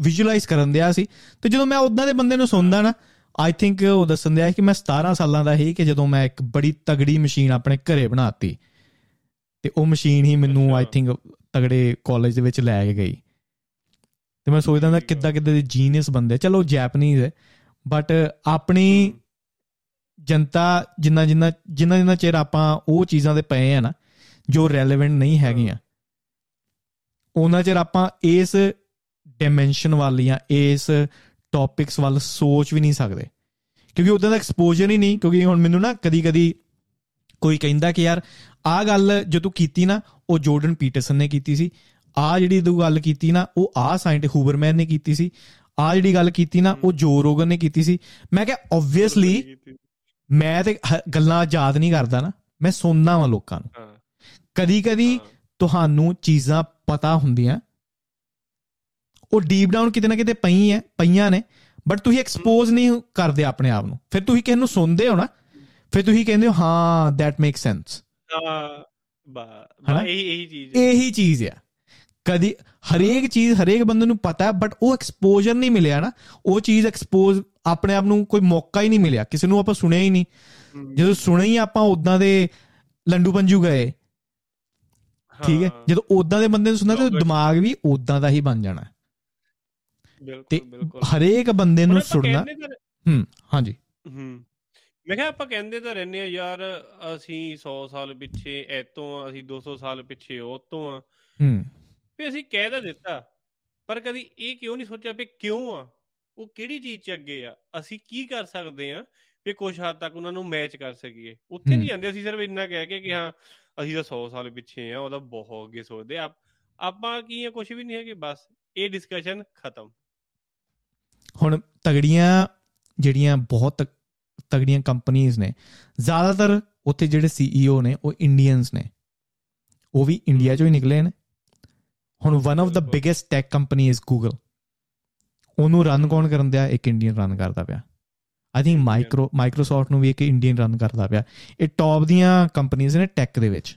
ਵਿਜ਼ੂਅਲਾਈਜ਼ ਕਰਨ ਦਿਆ ਸੀ ਤੇ ਜਦੋਂ ਮੈਂ ਉਦਾਂ ਦੇ ਬੰਦੇ ਨੂੰ ਸੁਣਦਾ ਨਾ ਆਈ ਥਿੰਕ ਉਹ ਦੱਸਣ ਦਿਆ ਕਿ ਮੈਂ 17 ਸਾਲਾਂ ਦਾ ਸੀ ਕਿ ਜਦੋਂ ਮੈਂ ਇੱਕ ਬੜੀ ਤਗੜੀ ਮਸ਼ੀਨ ਆਪਣੇ ਘਰੇ ਬਣਾਤੀ ਤੇ ਉਹ ਮਸ਼ੀਨ ਹੀ ਮੈਨੂੰ। ਆਈ ਥਿੰਕ ਤਗੜੇ ਕਾਲਜ ਦੇ ਵਿੱਚ ਲੈ ਕੇ ਗਈ। ਤੇ ਮੈਂ ਸੋਚਦਾ ਹੁੰਦਾ। ਕਿੱਦਾਂ ਕਿੱਦਾਂ ਦੇ ਜੀਨੀਅਸ ਬੰਦੇ ਚਲੋ ਜੈਪਨੀਜ਼ ਹੈ ਬਟ ਆਪਣੀ ਜਨਤਾ ਜਿੰਨਾ ਜਿੰਨਾ ਜਿੰਨਾ ਜਿੰਨਾ ਚਿਰ ਆਪਾਂ ਉਹ ਚੀਜ਼ਾਂ ਦੇ ਪਏ ਆ ਨਾ ਜੋ ਰੈਲੇਵੈਂਟ ਨਹੀਂ ਹੈਗੀਆਂ ਉਹਨਾਂ ਚਿਰ ਆਪਾਂ ਇਸ ਡਾਈਮੈਂਸ਼ਨ ਵੱਲ ਜਾਂ ਇਸ ਟੌਪਿਕਸ ਵੱਲ ਸੋਚ ਵੀ ਨਹੀਂ ਸਕਦੇ। ਕਿਉਂਕਿ ਉਦਾਂ ਦਾ ਐਕਸਪੋਜ਼ਰ ਹੀ ਨਹੀਂ ਕਿਉਂਕਿ ਹੁਣ ਮੈਨੂੰ ਨਾ ਕਦੀ ਕਦੀ ਕੋਈ ਕਹਿੰਦਾ ਕਿ ਯਾਰ ਆਹ ਗੱਲ ਜੋ ਤੂੰ ਕੀਤੀ ਨਾ ਉਹ ਜੋਰਡਨ ਪੀਟਰਸਨ ਨੇ ਕੀਤੀ ਸੀ। ਆਹ ਜਿਹੜੀ ਤੂੰ ਗੱਲ ਕੀਤੀ ਨਾ ਉਹ ਆਹ ਸਾਇੰਟਿਸਟ ਹੂਬਰਮੈਨ ਨੇ ਕੀਤੀ ਸੀ। ਆਹ ਜਿਹੜੀ ਗੱਲ ਕੀਤੀ ਨਾ ਉਹ ਜੋ ਰੋਗਨ ਨੇ ਕੀਤੀ ਸੀ। ਮੈਂ ਕਿਹਾ ਆਬਵੀਅਸਲੀ ਮੈਂ ਤੇ ਗੱਲਾਂ ਯਾਦ ਨਹੀਂ ਕਰਦਾ ਨਾ। ਮੈਂ ਸੁਣਦਾ ਵਾਂ ਲੋਕਾਂ ਨੂੰ। ਕਦੀ ਕਦੀ ਤੁਹਾਨੂੰ ਚੀਜ਼ਾਂ ਪਤਾ ਹੁੰਦੀਆਂ। ਉਹ ਡੀਪ ਡਾਊਨ ਕਿਤੇ ਨਾ ਕਿਤੇ ਪਈ ਹੈ ਪਈਆਂ ਨੇ। ਬਟ ਤੁਸੀਂ ਐਕਸਪੋਜ਼ ਨਹੀਂ ਕਰਦੇ ਆਪਣੇ ਆਪ ਨੂੰ। ਫਿਰ ਤੁਸੀਂ ਕਿਸੇ ਨੂੰ ਸੁਣਦੇ ਹੋ ਨਾ ਫਿਰ ਤੁਸੀਂ ਕਹਿੰਦੇ ਹੋ ਹਾਂ ਦੈਟ ਮੇਕ ਸੈਂਸ ਹਾਂ ਇਹੀ ਇਹੀ ਚੀਜ਼ ਹੈ। ਇਹੀ ਚੀਜ਼ ਆ। ਕਦੀ ਹਰੇਕ ਚੀਜ਼ ਹਰੇਕ ਬੰਦੇ ਨੂੰ ਪਤਾ ਹੈ ਬਟ ਉਹ ਐਕਸਪੋਜ਼ਰ ਨਹੀਂ ਮਿਲਿਆ ਨਾ। ਉਹ ਚੀਜ਼ ਐਕਸਪੋਜ਼ ਆਪਣੇ ਆਪ ਨੂੰ ਕੋਈ ਮੌਕਾ ਹੀ ਨਹੀਂ ਮਿਲਿਆ। ਕਿਸੇ ਨੂੰ ਆਪਾਂ ਸੁਣਿਆ ਹੀ ਨਹੀਂ। ਜਦੋਂ ਸੁਣਿਆ ਹੀ ਆਪਾਂ ਉਦਾਂ ਦੇ ਲੰਡੂ ਪੰਜੂ ਗਏ। ਠੀਕ ਹੈ? ਜਦੋਂ ਉਦਾਂ ਦੇ ਬੰਦੇ ਨੂੰ ਸੁਣਨਾ ਤੇ ਦਿਮਾਗ ਵੀ ਉਦਾਂ ਦਾ ਹੀ ਬਣ ਜਾਣਾ। ਬਿਲਕੁਲ ਬਿਲਕੁਲ। ਹਰੇਕ ਬੰਦੇ ਨੂੰ ਸੁਣਨਾ ਹੂੰ ਹਾਂਜੀ। ਹੂੰ। ਮੈਂ ਕਿਹਾ ਆਪਾਂ ਕਹਿੰਦੇ ਤਾਂ ਰਹਿੰਦੇ ਆ ਯਾਰ ਅਸੀਂ 100 ਸਾਲ ਪਿੱਛੇ ਐਤੋਂ ਆ ਅਸੀਂ 200 ਸਾਲ ਪਿੱਛੇ ਉਹ ਤੋਂ ਆ। ਹੂੰ। ਵੀ ਅਸੀਂ ਕਹਿ ਤਾਂ ਦਿੱਤਾ ਪਰ ਕਦੀ ਇਹ ਕਿਉਂ ਨਹੀਂ ਸੋਚਿਆ ਵੀ ਕਿਉਂ ਆ? ਉਹ ਕਿਹੜੀ ਚੀਜ਼ 'ਚ ਅੱਗੇ ਆ? ਅਸੀਂ ਕੀ ਕਰ ਸਕਦੇ ਆ ਵੀ ਕੁਝ ਹੱਦ ਤੱਕ ਉਹਨਾਂ ਨੂੰ ਮੈਚ ਕਰ ਸਕੀਏ? ਉੱਥੇ ਹੂੰ। ਨਹੀਂ ਜਾਂਦੇ ਅਸੀਂ ਸਿਰਫ ਇੰਨਾ ਕਹਿ ਕੇ ਕਿ ਹਾਂ ਅਸੀਂ ਤਾਂ 100 ਸਾਲ ਪਿੱਛੇ ਆ ਉਹਦਾ ਬਹੁਤ ਅੱਗੇ ਸੋਚਦੇ ਆ। ਆਪਾਂ ਕੀ ਹੈ ਕੁਝ ਵੀ ਨਹੀਂ ਹੈਗੇ ਬਸ ਇਹ ਡਿਸਕਸ਼ਨ ਖਤਮ। ਹੁਣ ਤਗੜੀਆਂ ਜਿਹੜੀਆਂ ਬਹੁਤ ਤਗੜੀਆਂ ਕੰਪਨੀਆਂ ਨੇ। ਜ਼ਿਆਦਾਤਰ ਉੱਥੇ ਜਿਹੜੇ ਸੀਈਓ ਨੇ ਉਹ ਇੰਡੀਅਨਸ ਨੇ। ਉਹ ਵੀ ਇੰਡੀਆ ਚੋਂ ਹੀ ਨਿਕਲੇ ਨੇ। ਹੁਣ one of the biggest tech company is Google ਉਹਨੂੰ ਰਨ ਕੌਣ ਕਰਨ ਦਿਆ? ਇੱਕ ਇੰਡੀਅਨ ਰਨ ਕਰਦਾ ਪਿਆ। ਆਈ ਥਿੰਕ ਮਾਈਕਰੋ ਮਾਈਕਰੋਸਾਫਟ ਨੂੰ ਵੀ ਇੱਕ ਇੰਡੀਅਨ ਰਨ ਕਰਦਾ ਪਿਆ। ਇਹ ਟੌਪ ਦੀਆਂ ਕੰਪਨੀਆਂ ਨੇ ਟੈਕ ਦੇ ਵਿੱਚ।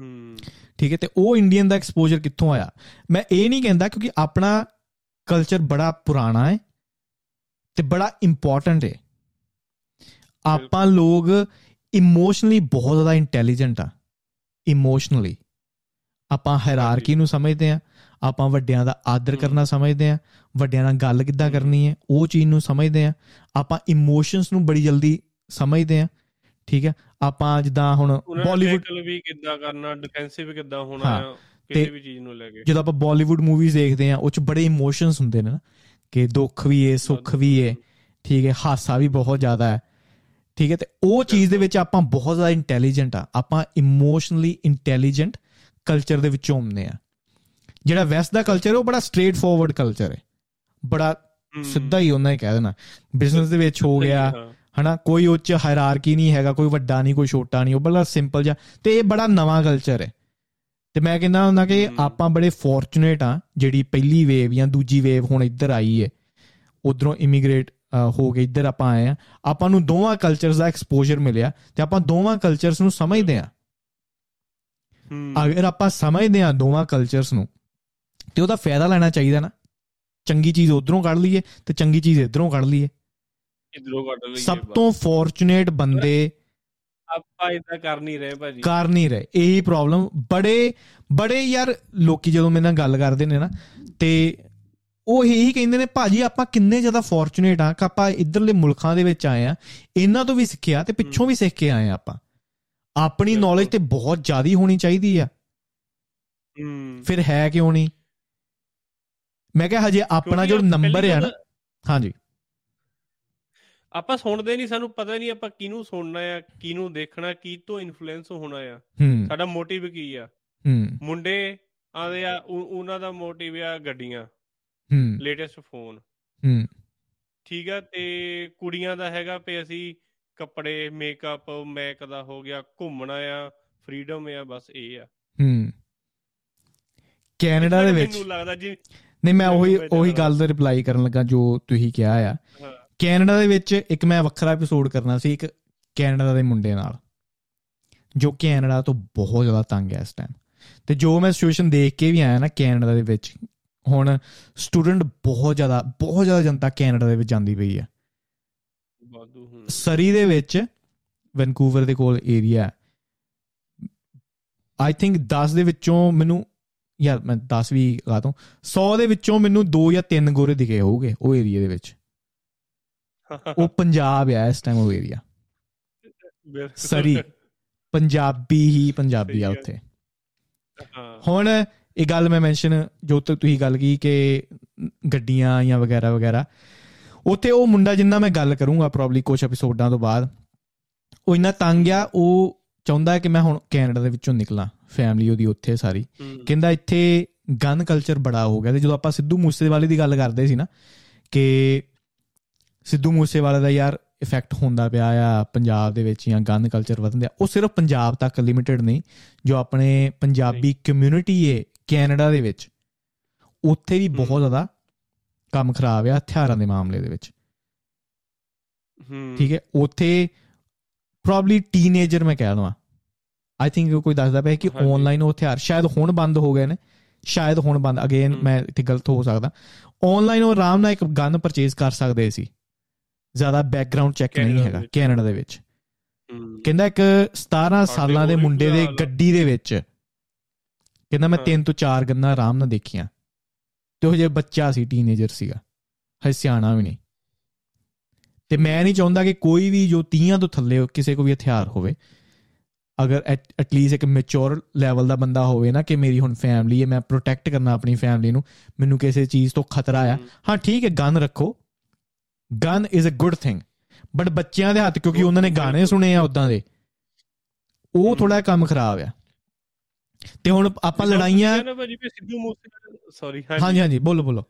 ਹੂੰ। ਠੀਕ ਹੈ ਤੇ ਉਹ ਇੰਡੀਅਨ ਦਾ ਐਕਸਪੋਜ਼ਰ ਕਿੱਥੋਂ ਆਇਆ? ਮੈਂ ਇਹ ਨਹੀਂ ਕਹਿੰਦਾ ਕਿਉਂਕਿ ਆਪਣਾ ਕਲਚਰ ਬੜਾ ਪੁਰਾਣਾ ਹੈ ਤੇ ਬੜਾ ਇੰਪੋਰਟੈਂਟ ਹੈ। ਆਪਾਂ ਲੋਕ ਇਮੋਸ਼ਨਲੀ ਬਹੁਤ ਜ਼ਿਆਦਾ ਇੰਟੈਲੀਜੈਂਟ ਆ। ਇਮੋਸ਼ਨਲੀ ਆਪਾਂ ਹਾਇਰਾਰਕੀ ਨੂੰ ਸਮਝਦੇ ਆ। ਆਪਾਂ ਵੱਡਿਆਂ ਦਾ ਆਦਰ ਕਰਨਾ ਸਮਝਦੇ ਆ। ਵੱਡਿਆਂ ਨਾਲ ਗੱਲ ਕਿੱਦਾਂ ਕਰਨੀ ਹੈ ਉਹ ਚੀਜ਼ ਨੂੰ ਸਮਝਦੇ ਆ। ਆਪਾਂ ਇਮੋਸ਼ਨਸ ਨੂੰ ਬੜੀ ਜਲਦੀ ਸਮਝਦੇ ਆ। ਠੀਕ ਹੈ? ਆਪਾਂ ਜਿੱਦਾਂ ਹੁਣ ਬਾਲੀਵੁੱਡ ਵੀ ਕਿੱਦਾਂ ਕਰਨਾ ਡਿਫੈਂਸਿਵ ਕਿੱਦਾਂ ਹੋਣਾ ਕਿਸੇ ਵੀ ਚੀਜ਼ ਨੂੰ ਲੈ ਕੇ। ਜਦੋਂ ਆਪਾਂ ਬਾਲੀਵੁੱਡ ਮੂਵੀਜ਼ ਦੇਖਦੇ ਆ ਉਹ ਚ ਬੜੇ ਇਮੋਸ਼ਨਸ ਹੁੰਦੇ ਨੇ ਨਾ। ਕਿ ਦੁੱਖ ਵੀ ਹੈ ਸੁੱਖ ਵੀ ਹੈ ਠੀਕ ਹੈ? ਹਾਸਾ ਵੀ ਬਹੁਤ ਜ਼ਿਆਦਾ ਹੈ। ਠੀਕ ਹੈ ਤੇ ਉਹ ਚੀਜ਼ ਦੇ ਵਿੱਚ ਆਪਾਂ ਬਹੁਤ ਜ਼ਿਆਦਾ ਇੰਟੈਲੀਜੈਂਟ ਆ। ਆਪਾਂ ਇਮੋਸ਼ਨਲੀ ਇੰਟੈਲੀਜੈਂਟ ਕਲਚਰ ਦੇ ਵਿੱਚੋਂ ਆਉਂਦੇ ਆ। ਜਿਹੜਾ ਵੈਸਟ ਦਾ ਕਲਚਰ ਉਹ ਬੜਾ ਸਟ੍ਰੇਟ ਫਾਰਵਰਡ ਕਲਚਰ ਹੈ। ਬੜਾ ਹੂੰ। ਸਿੱਧਾ ਹੀ ਉਹਨਾਂ ਹੀ ਕਹਿ ਦੇਣਾ। ਬਿਜ਼ਨਸ ਦੇ ਵਿੱਚ ਹੋ ਗਿਆ ਹਾਂ। ਹਨਾ ਕੋਈ ਉੱਚ ਹਾਇਰਾਰਕੀ ਨਹੀਂ ਹੈਗਾ ਕੋਈ ਵੱਡਾ ਨਹੀਂ ਕੋਈ ਛੋਟਾ ਨਹੀਂ ਉਹ ਬੜਾ ਸਿੰਪਲ ਜਿਹਾ। ਤੇ ਇਹ ਬੜਾ ਨਵਾਂ ਕਲਚਰ ਹੈ। ਤੇ ਮੈਂ ਕਹਿੰਦਾ ਹੁੰਦਾ ਕਿ। ਆਪਾਂ ਬੜੇ ਫੋਰਚੂਨੇਟ ਆ ਜਿਹੜੀ ਪਹਿਲੀ ਵੇਵ ਜਾਂ ਦੂਜੀ ਵੇਵ ਹੁਣ ਇੱਧਰ ਆਈ ਹੈ। ਉਧਰੋਂ ਇਮੀਗ੍ਰੇਟ ਹੋ ਕੇ ਇੱਧਰ ਆਪਾਂ ਆਏ ਆ ਆਪਾਂ ਨੂੰ ਦੋਵਾਂ ਕਲਚਰਸ ਦਾ ਐਕਸਪੋਜ਼ਰ ਮਿਲਿਆ ਤੇ ਆਪਾਂ ਦੋਵਾਂ ਕਲਚਰਸ ਨੂੰ ਸਮਝਦੇ ਆ ਅਗਰ ਆਪਾਂ ਸਮਝਦੇ ਆ ਦੋਵਾਂ ਕਲਚਰਸ ਨੂੰ ਤੇ ਉਹਦਾ ਫਾਇਦਾ ਲੈਣਾ ਚਾਹੀਦਾ ਨਾ। ਚੰਗੀ ਚੀਜ਼ ਉਧਰੋਂ ਕੱਢ ਲਈਏ ਤੇ ਚੰਗੀ ਚੀਜ਼ ਇਧਰੋਂ ਕੱਢ ਲਈਏ। ਇਧਰੋਂ ਕੱਢ ਲਈਏ ਸਭ। ਤੋਂ ਫੋਰਚੂਨੇਟ ਬੰਦੇ ਆਪਾਂ ਇਦਾਂ ਕਰ ਨਹੀਂ ਰਹੇ ਭਾਜੀ। ਕਰ ਨਹੀਂ ਰਹੇ। ਇਹੀ ਪ੍ਰੋਬਲਮ ਬੜੇ ਬੜੇ ਯਾਰ ਲੋਕੀ ਜਦੋਂ ਮੇਰੇ ਨਾਲ ਗੱਲ ਕਰਦੇ ਨੇ ਨਾ ਤੇ ਉਹ ਇਹੀ ਕਹਿੰਦੇ ਨੇ ਭਾਜੀ ਆਪਾਂ ਕਿੰਨੇ ਜ਼ਿਆਦਾ ਫੋਰਚੂਨੇਟ ਆ ਕਿ ਆਪਾਂ ਇਧਰਲੇ ਮੁਲਕਾਂ ਦੇ ਵਿੱਚ ਆਏ ਆ ਇਹਨਾਂ ਤੋਂ ਵੀ ਸਿੱਖਿਆ ਤੇ ਪਿੱਛੋਂ ਵੀ ਸਿੱਖ ਕੇ ਆਏ ਆ ਆਪਾਂ। ਆਪਣੀ। ਨੌਲੇਜ ਤੇ ਬਹੁਤ ਜ਼ਿਆਦੀ ਹੋਣੀ ਚਾਹੀਦੀ ਆ। ਹੂੰ। ਫਿਰ ਹੈ ਕਿਉਂ ਨਹੀਂ? ਮੈਂ ਕਿਹਾ ਹਜੇ ਆਪਣਾ ਜੋ ਨੰਬਰ ਹੈ ਨਾ ਹਾਂਜੀ। ਆਪਾਂ ਸੁਣਦੇ ਨਹੀਂ ਸਾਨੂੰ ਪਤਾ ਨਹੀਂ ਆਪਾਂ ਕਿਹਨੂੰ ਸੁਣਨਾ ਆ ਕਿਹਨੂੰ ਦੇਖਣਾ ਕੀ ਤੋਂ ਇਨਫਲੂਐਂਸ ਹੋਣਾ ਆ। ਸਾਡਾ ਮੋਟਿਵ ਕੀ ਆ? ਹੂੰ। ਮੁੰਡੇ ਆਦੇ ਆ ਉਹ- ਉਹਨਾਂ ਦਾ ਮੋਟਿਵ ਆ ਗੱਡੀਆਂ। ਹੂੰ। ਲੇਟੈਸਟ ਫੋਨ ਹੂੰ। ਠੀਕ ਆ ਤੇ ਕੁੜੀਆਂ ਦਾ ਹੈਗਾ ਪੇ ਅਸੀਂ ਕੱਪੜੇ ਮੇਕਅਪ ਮੈਕ ਦਾ ਹੋ ਗਿਆ ਘੁੰਮਣਾ ਆ ਫਰੀडम ਆ ਬਸ ਇਹ ਆ। ਹੂੰ। ਕੈਨੇਡਾ ਦੇ ਵਿੱਚ ਮੈਨੂੰ ਲੱਗਦਾ ਜੀ ਨਹੀਂ ਮੈਂ ਉਹੀ ਉਹੀ ਗੱਲ ਦਾ ਰਿਪਲਾਈ ਕਰਨ ਲੱਗਾ ਜੋ ਤੁਸੀਂ ਕਿਹਾ ਆ। ਕੈਨੇਡਾ ਦੇ ਵਿੱਚ ਇੱਕ ਮੈਂ ਵੱਖਰਾ ਐਪੀਸੋਡ ਕਰਨਾ ਸੀ ਇੱਕ ਕੈਨੇਡਾ ਦੇ ਮੁੰਡੇ ਨਾਲ ਜੋ ਕੈਨੇਡਾ ਤੋਂ ਬਹੁਤ ਜ਼ਿਆਦਾ ਤੰਗ ਹੈ ਇਸ ਟਾਈਮ ਤੇ ਜੋ ਮੈਂ ਸਿਚੁਏਸ਼ਨ ਦੇਖ ਕੇ ਵੀ ਆਇਆ ਨਾ ਕੈਨੇਡਾ ਦੇ ਵਿੱਚ ਹੁਣ ਸਟੂਡੈਂਟ ਬਹੁਤ ਜ਼ਿਆਦਾ ਬਹੁਤ ਜ਼ਿਆਦਾ ਜਨਤਾ ਕੈਨੇਡਾ ਦੇ ਵਿੱਚ ਜਾਂਦੀ ਪਈ ਹੈ। ਸਰੀ ਦੇ ਵਿੱਚ ਵੈਨਕੂਵਰ ਦੇ ਕੋਲ ਏਰੀਆ ਆਈ ਥਿੰਕ 10 ਦੇ ਵਿੱਚੋਂ ਮੈਨੂੰ ਯਾਰ ਮੈਂ 10 ਵੀ ਲਾ ਦੂੰ 100 ਦੇ ਵਿੱਚੋਂ ਮੈਨੂੰ 2 ਜਾਂ 3 ਗੋਰੇ ਦਿਖੇ ਹੋਊਗੇ ਉਹ ਏਰੀਆ ਦੇ ਵਿੱਚ। ਉਹ ਪੰਜਾਬ ਆ ਇਸ ਟਾਈਮ ਉਹ ਏਰੀਆ। ਸਰੀ। ਪੰਜਾਬੀ ਹੀ ਪੰਜਾਬੀ ਆ ਉੱਥੇ। ਹੁਣ ਇਹ ਗੱਲ ਮੈਂ ਮੈਂਸ਼ਨ ਜੋ ਤੱਕ ਤੁਸੀਂ ਗੱਲ ਕੀ ਕਿ ਗੱਡੀਆਂ ਜਾਂ ਵਗੈਰਾ ਵਗੈਰਾ। ਉੱਥੇ ਉਹ ਮੁੰਡਾ ਜਿੰਨਾ ਮੈਂ ਗੱਲ ਕਰੂੰਗਾ ਪ੍ਰੋਬਬਲੀ ਕੁਝ ਐਪੀਸੋਡਾਂ ਤੋਂ ਬਾਅਦ ਉਹ ਇੰਨਾ ਤੰਗ ਆ ਉਹ ਚਾਹੁੰਦਾ ਹੈ ਕਿ ਮੈਂ ਹੁਣ ਕੈਨੇਡਾ ਦੇ ਵਿੱਚੋਂ ਨਿਕਲਾਂ ਫੈਮਿਲੀ ਉਹਦੀ ਉੱਥੇ ਸਾਰੀ। ਕਹਿੰਦਾ ਇੱਥੇ ਗਨ ਕਲਚਰ ਬੜਾ ਹੋ ਗਿਆ ਤੇ ਜਦੋਂ ਆਪਾਂ ਸਿੱਧੂ ਮੂਸੇਵਾਲੇ ਦੀ ਗੱਲ ਕਰਦੇ ਸੀ ਨਾ ਕਿ ਸਿੱਧੂ ਮੂਸੇਵਾਲੇ ਦਾ ਯਾਰ ਇਫੈਕਟ ਹੁੰਦਾ ਪਿਆ ਆ ਪੰਜਾਬ ਦੇ ਵਿੱਚ ਜਾਂ ਗਨ ਕਲਚਰ ਵਧਣ ਦਿਆ ਉਹ ਸਿਰਫ ਪੰਜਾਬ ਤੱਕ ਲਿਮਿਟਿਡ ਨਹੀਂ ਜੋ ਆਪਣੇ ਪੰਜਾਬੀ ਕਮਿਊਨਿਟੀ ਹੈ ਕੈਨੇਡਾ ਦੇ ਵਿੱਚ ਉੱਥੇ ਵੀ ਬਹੁਤ ਜ਼ਿਆਦਾ ਕੰਮ ਖਰਾਬ ਆ ਹਥਿਆਰਾਂ ਦੇ ਮਾਮਲੇ ਦੇ ਵਿੱਚ ਹੂੰ ਠੀਕ ਹੈ ਉੱਥੇ ਪ੍ਰੋਬਬਲੀ ਟੀਨੇਜਰ ਮੈਂ ਕਹਿ ਲਵਾਂ ਆਈ ਥਿੰਕ ਕੋਈ ਦੱਸਦਾ ਪਿਆ ਕਿ। ਆਨਲਾਈਨ ਉਹ ਹਥਿਆਰ ਸ਼ਾਇਦ ਹੁਣ ਬੰਦ ਹੋ ਗਏ ਨੇ ਸ਼ਾਇਦ ਹੁਣ ਬੰਦ ਅਗੇਨ। ਮੈਂ ਇੱਥੇ ਗਲਤ ਹੋ ਸਕਦਾ ਆਨਲਾਈਨ ਉਹ ਆਰਾਮ ਨਾਲ ਇੱਕ ਗਨ ਪਰਚੇਸ ਕਰ ਸਕਦੇ ਸੀ ਜ਼ਿਆਦਾ ਬੈਕਗ੍ਰਾਉਂਡ ਚੈੱਕ ਨਹੀਂ ਹੈਗਾ। ਕੈਨੇਡਾ ਦੇ ਵਿੱਚ। ਕਹਿੰਦਾ ਇੱਕ 17 ਸਾਲਾਂ ਦੇ ਮੁੰਡੇ ਦੇ। ਗੱਡੀ ਦੇ ਵਿੱਚ ਕਹਿੰਦਾ ਮੈਂ। ਤਿੰਨ ਤੋਂ ਚਾਰ ਗੰਨਾਂ ਆਰਾਮ ਨਾਲ ਦੇਖੀਆਂ। ਤੇ ਉਹ ਜੇ ਬੱਚਾ ਸੀ ਟੀਨੇਜਰ ਸੀਗਾ ਹਜੇ ਸਿਆਣਾ ਵੀ ਨਹੀਂ। ਤੇ ਮੈਂ ਨਹੀਂ ਚਾਹੁੰਦਾ ਕਿ ਕੋਈ ਵੀ ਜੋ 30 ਤੋਂ ਥੱਲੇ ਕਿਸੇ ਕੋ ਵੀ ਹਥਿਆਰ ਹੋਵੇ ਅਗਰ ਐਟਲੀਸਟ ਇੱਕ ਮੈਚੁਰ ਲੈਵਲ ਦਾ ਬੰਦਾ ਹੋਵੇ ਨਾ ਕਿ ਮੇਰੀ ਹੁਣ ਫੈਮਿਲੀ ਹੈ ਮੈਂ ਪ੍ਰੋਟੈਕਟ ਕਰਨਾ ਆਪਣੀ ਫੈਮਿਲੀ ਨੂੰ ਮੈਨੂੰ ਕਿਸੇ ਚੀਜ਼ ਤੋਂ ਖਤਰਾ ਆ। ਹੂੰ। ਹਾਂ ਠੀਕ ਹੈ ਗਨ ਰੱਖੋ। Gun is a good thing but ਬੱਚਿਆਂ ਦੇ ਹੱਥ ਕਿਉਂਕਿ ਉਹਨਾਂ ਨੇ ਗਾਣੇ ਸੁਣੇ ਆ ਉਦਾਂ ਦੇ। ਉਹ ਥੋੜਾ ਕੰਮ ਖਰਾਬ ਆ। ਤੇ ਹੁਣ ਆਪਾਂ ਲੜਾਈਆਂ ਸਿੱਧੂ ਮੂਸੇ ਸੌਰੀ ਹਾਂਜੀ। ਹਾਂਜੀ ਬੋਲੋ ਬੋਲੋ।